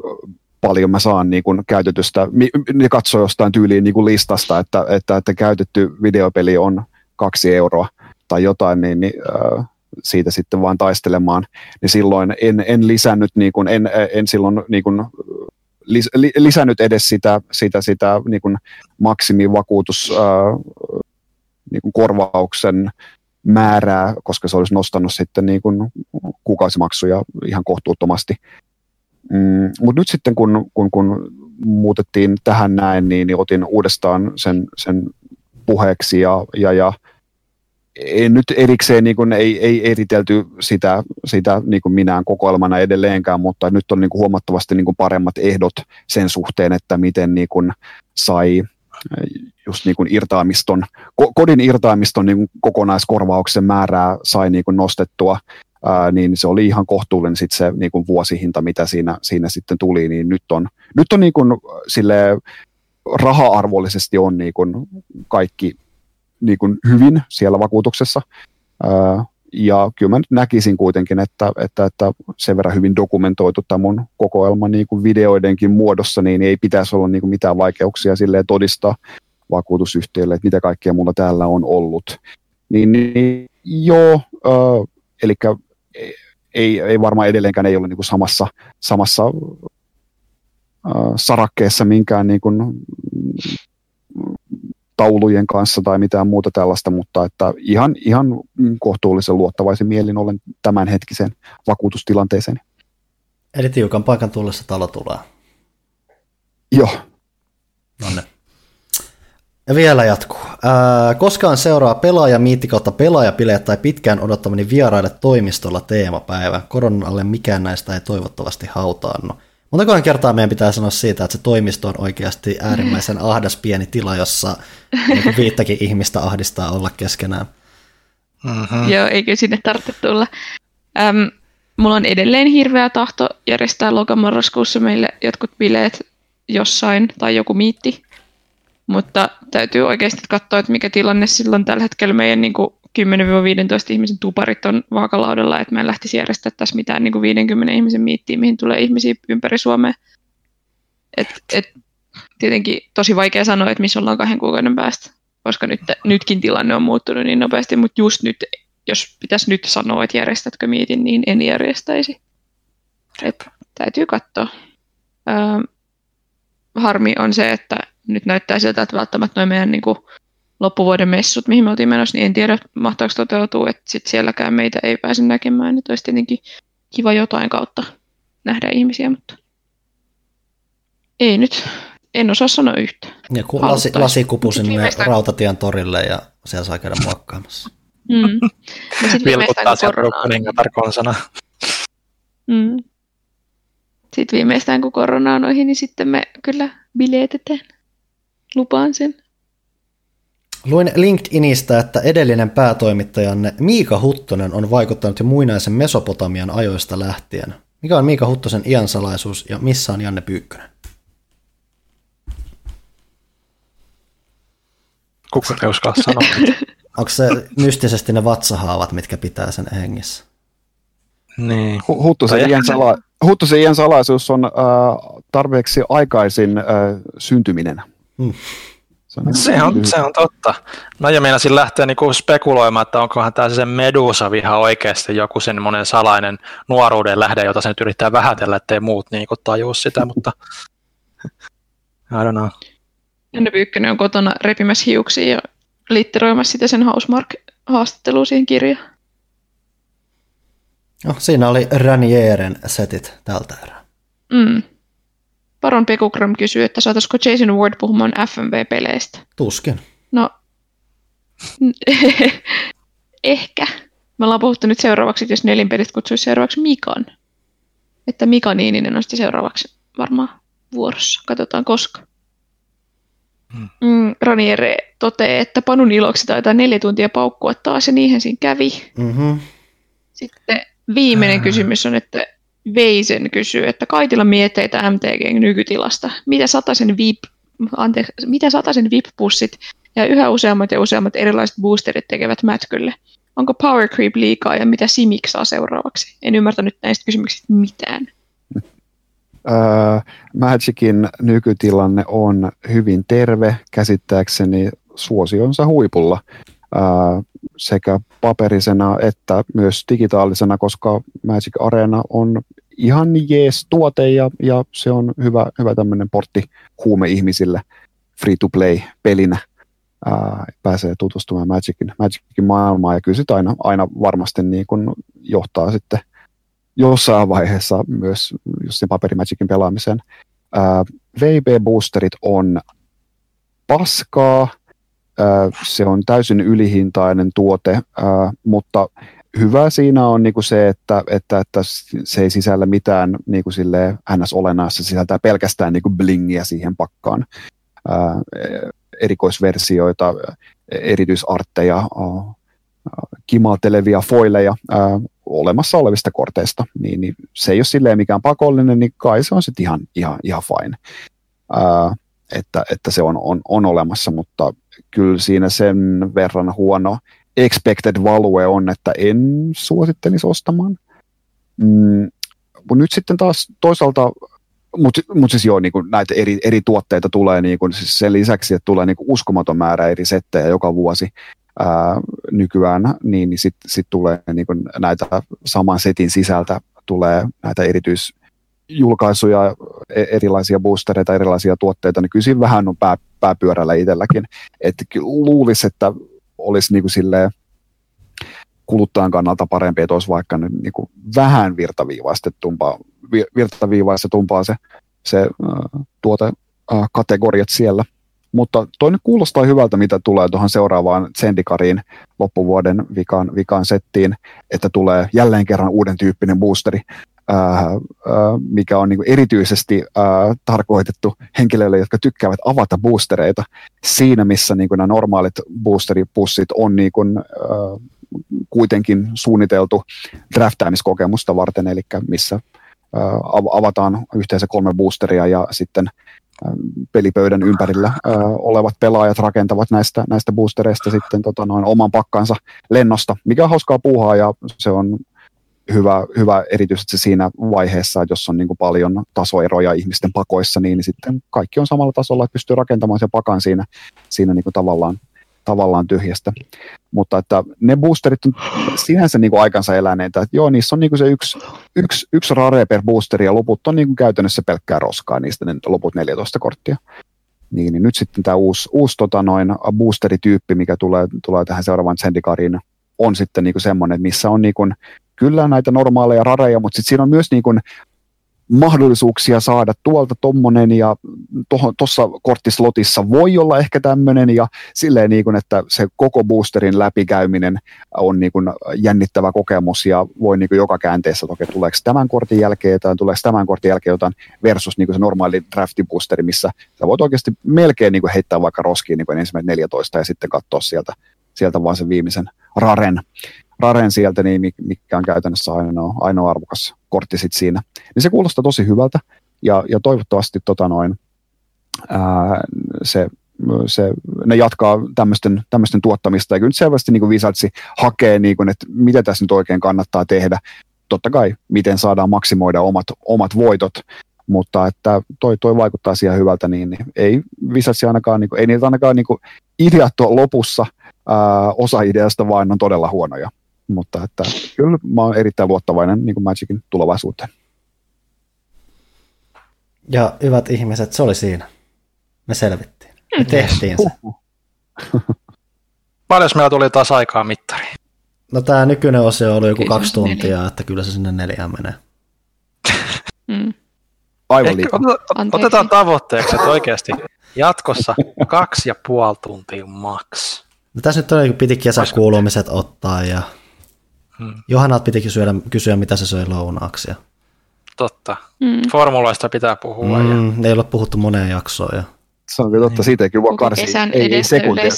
paljon mä saan niin kuin käytetystä, ne katsoo jostain tyyliin niin kuin listasta, että, että, että käytetty videopeli on kaksi euroa tai jotain, niin, niin siitä sitten vaan taistelemaan, niin silloin en, en lisännyt, niin kuin, en, en silloin niin kuin, lis, li, lisännyt edes sitä, sitä, sitä niin kuin maksimivakuutus niin kuin korvauksen määrää, koska se olisi nostanut sitten niin kuin kuukausimaksuja ihan kohtuuttomasti. Mm, Mutta nyt sitten kun, kun, kun muutettiin tähän näin, niin, niin otin uudestaan sen, sen puheeksi ja, ja, ja en nyt erikseen niin kuin, ei, ei eritelty sitä, sitä niin kuin minään kokoelmana edelleenkään, mutta nyt on niin kuin huomattavasti niin kuin paremmat ehdot sen suhteen, että miten niin kuin sai just niin kuin irtaamiston, kodin irtaamiston niin kuin kokonaiskorvauksen määrää sai niin kuin nostettua ää, niin se oli ihan kohtuullinen sit se niin kuin vuosihinta, mitä siinä, siinä sitten tuli, niin nyt on, nyt on niin kuin, sille raha-arvollisesti on niin kuin kaikki niin kuin hyvin siellä vakuutuksessa. Ää, ja kyllä mä nyt näkisin kuitenkin, että, että, että sen verran hyvin dokumentoitu tämä mun kokoelma niin kuin videoidenkin muodossa, niin ei pitäisi olla niin kuin mitään vaikeuksia silleen todistaa vakuutusyhtiölle, että mitä kaikkea mulla täällä on ollut. Niin, niin joo, äh, eli ei, ei varmaan edelleenkään ei ole niin kuin samassa, samassa äh, sarakkeessa minkään niin kuin, taulujen kanssa tai mitään muuta tällaista, mutta että ihan, ihan kohtuullisen luottavaisen mielin olen tämänhetkisen vakuutustilanteeseen. Eli tiukan paikan tullessa talo tulee. Joo. Nonne. Ja vielä jatkuu. Ää, koskaan seuraa pelaaja miitti kautta pelaajapileet tai pitkään odottamani vieraille toimistolla teemapäivä. Koronan alle mikään näistä ei toivottavasti hautaannu. Montakohan kertaa meidän pitää sanoa siitä, että se toimisto on oikeasti äärimmäisen ahdas pieni tila, jossa niin viittäkin ihmistä ahdistaa olla keskenään. Mm-hmm. Joo, eikö sinne tarvitse tulla. Äm, mulla on edelleen hirveä tahto järjestää lokamarraskuussa meille jotkut bileet jossain tai joku miitti. Mutta täytyy oikeasti katsoa, että mikä tilanne silloin tällä hetkellä meidän niin kuin 10-15 ihmisen tuparit on vaakalaudella, että me en lähtisi järjestää tässä mitään niin kuin 50 ihmisen miittiin, mihin tulee ihmisiä ympäri Suomea. Et, et, tietenkin tosi vaikea sanoa, että missä ollaan kahden kuukauden päästä, koska nyt, nytkin tilanne on muuttunut niin nopeasti, mutta just nyt, jos pitäisi nyt sanoa, että järjestätkö mietin, niin en järjestäisi. Et, täytyy katsoa. Öö, harmi on se, että nyt näyttää siltä, että välttämättä noin meidän niin kuin, loppuvuoden messut, mihin me oltiin menossa, niin en tiedä, mahtaako toteutua, että sit sielläkään meitä ei pääse näkemään. Nyt olisi tietenkin kiva jotain kautta nähdä ihmisiä, mutta ei nyt, en osaa sanoa yhtä. Ja kun lasi, lasikupu sinne Viimeistään- Rautatien torille ja siellä saa käydä muokkaamassa. Mm. Ja sit viimeistään, Vilkuttaa kun korona konsana. mm. Sitten viimeistään kun korona on ohi, niin sitten me kyllä biletetään. Lupaan sen. Luin LinkedInistä, että edellinen päätoimittajanne Miika Huttonen on vaikuttanut jo muinaisen Mesopotamian ajoista lähtien. Mikä on Miika Huttosen iänsalaisuus ja missä on Janne Pyykkönen? Kuka ei uskalla sanoa? Onko se mystisesti ne vatsahaavat, mitkä pitää sen hengissä? niin. Hu- Huttusen, iän sala, Huttusen iän salaisuus on äh, tarpeeksi aikaisin äh, syntyminen. Hmm. Se on, Se on, se on totta. No ja meinasin lähteä niinku spekuloimaan, että onkohan tämä se Medusa-viha oikeasti joku semmoinen salainen nuoruuden lähde, jota se nyt yrittää vähätellä, ettei muut niinku tajua sitä, mutta I don't know. Janne Pyykkönen on kotona repimässä hiuksia ja litteroimassa sitä sen Housemark-haastatteluun siihen kirjaan. No, siinä oli Ranieren setit tältä erää. Mm. Baron Pekukram kysyy, että saataisiko Jason Ward puhumaan FMV-peleistä. Tuskin. No, ehkä. Me ollaan puhuttu nyt seuraavaksi, jos nelinpelit kutsuisi seuraavaksi Mikan. Että Mika Niininen on sitten seuraavaksi varmaan vuorossa. Katsotaan koska. Hmm. Mm, Raniere toteaa, että Panun iloksi taitaa neljä tuntia paukkua taas ja niinhän siinä kävi. Mm-hmm. Sitten viimeinen kysymys on, että Veisen kysyy, että kaikilla mietteitä MTGn nykytilasta. Mitä sataisen VIP, anteeksi, mitä sataisen VIP-pussit ja yhä useammat ja useammat erilaiset boosterit tekevät mätkylle? Onko Power Creep liikaa ja mitä Simic saa seuraavaksi? En ymmärtänyt näistä kysymyksistä mitään. Öö, Magicin nykytilanne on hyvin terve, käsittääkseni suosionsa huipulla sekä paperisena että myös digitaalisena, koska Magic Arena on ihan jees tuote ja, ja se on hyvä, hyvä tämmöinen portti huume ihmisille free-to-play pelinä. Ää, pääsee tutustumaan Magicin, Magicin maailmaan ja kyllä sitä aina, aina varmasti niin kun johtaa sitten jossain vaiheessa myös just sen paperimagicin pelaamiseen. VB-boosterit on paskaa, se on täysin ylihintainen tuote, mutta hyvä siinä on niinku se, että, että, että se ei sisällä mitään niinku silleen NS-olennaista, se sisältää pelkästään niinku blingiä siihen pakkaan. Erikoisversioita, erityisartteja, ää, kimatelevia foileja ää, olemassa olevista korteista, niin, niin se ei ole silleen mikään pakollinen, niin kai se on sitten ihan, ihan, ihan fine, ää, että, että se on, on, on olemassa, mutta kyllä siinä sen verran huono expected value on, että en suosittelisi ostamaan. Mm, mutta nyt sitten taas toisaalta, mutta mut siis joo, niin näitä eri, eri tuotteita tulee niin kun, siis sen lisäksi, että tulee niin uskomaton määrä eri settejä joka vuosi, ää, nykyään, niin, niin sitten sit tulee niin kuin näitä saman setin sisältä tulee näitä erityisjulkaisuja, e- erilaisia boostereita, erilaisia tuotteita, niin kyllä siinä vähän on pää, pääpyörällä itselläkin. Että luulisi, että olisi niin kuin silleen kuluttajan kannalta parempi, että olisi vaikka nyt niin kuin vähän virtaviivaistetumpaa, vi- virtaviivaistetumpaa se, se äh, tuotekategoriat siellä. Mutta toi nyt kuulostaa hyvältä, mitä tulee tuohon seuraavaan Zendikariin loppuvuoden vikan, vikan settiin, että tulee jälleen kerran uuden tyyppinen boosteri, ää, ää, mikä on niinku erityisesti ää, tarkoitettu henkilöille, jotka tykkäävät avata boostereita. Siinä, missä niinku nämä normaalit boosteripussit on ää, kuitenkin suunniteltu draftaamiskokemusta varten, eli missä avataan yhteensä kolme boosteria ja sitten pelipöydän ympärillä olevat pelaajat rakentavat näistä, näistä boostereista sitten tota, noin oman pakkansa lennosta, mikä on hauskaa puuhaa ja se on hyvä, hyvä erityisesti siinä vaiheessa, että jos on niin kuin paljon tasoeroja ihmisten pakoissa, niin, sitten kaikki on samalla tasolla, että pystyy rakentamaan sen pakan siinä, siinä niin kuin tavallaan, tavallaan tyhjästä. Mutta että ne boosterit on sinänsä niin kuin aikansa eläneitä, että joo, niissä on niin kuin se yksi, yksi, yksi rare per boosteri ja loput on niin kuin käytännössä pelkkää roskaa, niistä ne loput 14 korttia. Niin, niin nyt sitten tämä uusi, uusi tota noin, boosterityyppi, mikä tulee, tulee tähän seuraavaan Zendikariin, on sitten niin kuin semmoinen, missä on niin kuin, kyllä näitä normaaleja rareja, mutta sitten siinä on myös niin kuin mahdollisuuksia saada tuolta tommonen ja tuossa korttislotissa voi olla ehkä tämmöinen ja silleen niin kuin, että se koko boosterin läpikäyminen on niin kuin jännittävä kokemus ja voi niin kuin joka käänteessä, että okei, tuleeko tämän kortin jälkeen jotain, tuleeko tämän kortin jälkeen jotain versus niin kuin se normaali draftiboosteri, missä sä voit oikeasti melkein niin kuin heittää vaikka roskiin niin kuin ensimmäiset 14 ja sitten katsoa sieltä, sieltä vaan sen viimeisen raren, raren sieltä, niin mikä on käytännössä ainoa, ainoa arvokas kortti sit siinä. Niin se kuulostaa tosi hyvältä ja, ja toivottavasti tota noin, ää, se, se, ne jatkaa tämmöisten, tuottamista. Ja kyllä selvästi niin Wizardsi hakee, niin kuin, että mitä tässä nyt oikein kannattaa tehdä. Totta kai, miten saadaan maksimoida omat, omat voitot, mutta että toi, toi vaikuttaa siihen hyvältä, niin, niin ei Wizardsi ainakaan, niin kuin, ei niitä ainakaan niin kuin, ideat lopussa, ää, osa ideasta vaan on todella huonoja. Mutta että kyllä mä oon erittäin luottavainen niin kuin Magicin tulevaisuuteen. Ja hyvät ihmiset, se oli siinä. Me selvittiin. Me tehtiin se. Paljon meillä tuli taas aikaa mittariin? No tämä nykyinen osio oli joku kaksi tuntia, neljä. että kyllä se sinne neljään menee. Mm. Aivan liikaa. Otetaan tavoitteeksi, että oikeasti jatkossa kaksi ja puoli tuntia maks. No tässä nyt on, piti kesäkuulumiset ottaa ja Hmm. Johannat piti kysyä, kysyä, mitä se söi lounaaksi. Totta. Hmm. Formuloista pitää puhua. Hmm, ja... Ei ole puhuttu moneen jaksoon. Ja... Se on kyllä totta, siitä ei kyllä voi karsia. Ei, ei sekuntia.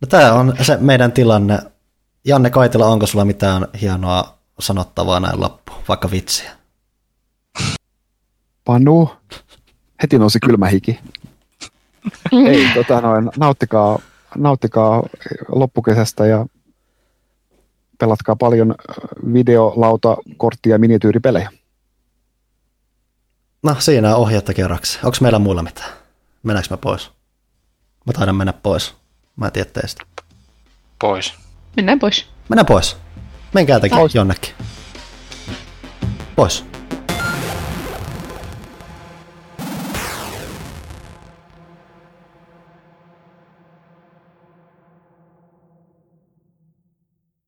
no, tämä on se meidän tilanne. Janne Kaitila, onko sulla mitään hienoa sanottavaa näin loppu, vaikka vitsiä? Panu, heti nousi kylmä hiki. ei, tota noin, nauttikaa nauttikaa loppukesästä ja pelatkaa paljon videolauta, kortti- ja miniatyyripelejä. No siinä on ohjetta kerraksi. Onko meillä muilla mitään? Mennäänkö me pois? Mä taidan mennä pois. Mä en tiedä teistä. Pois. Mennään pois. Mennään pois. Menkää jonnekin. Pois.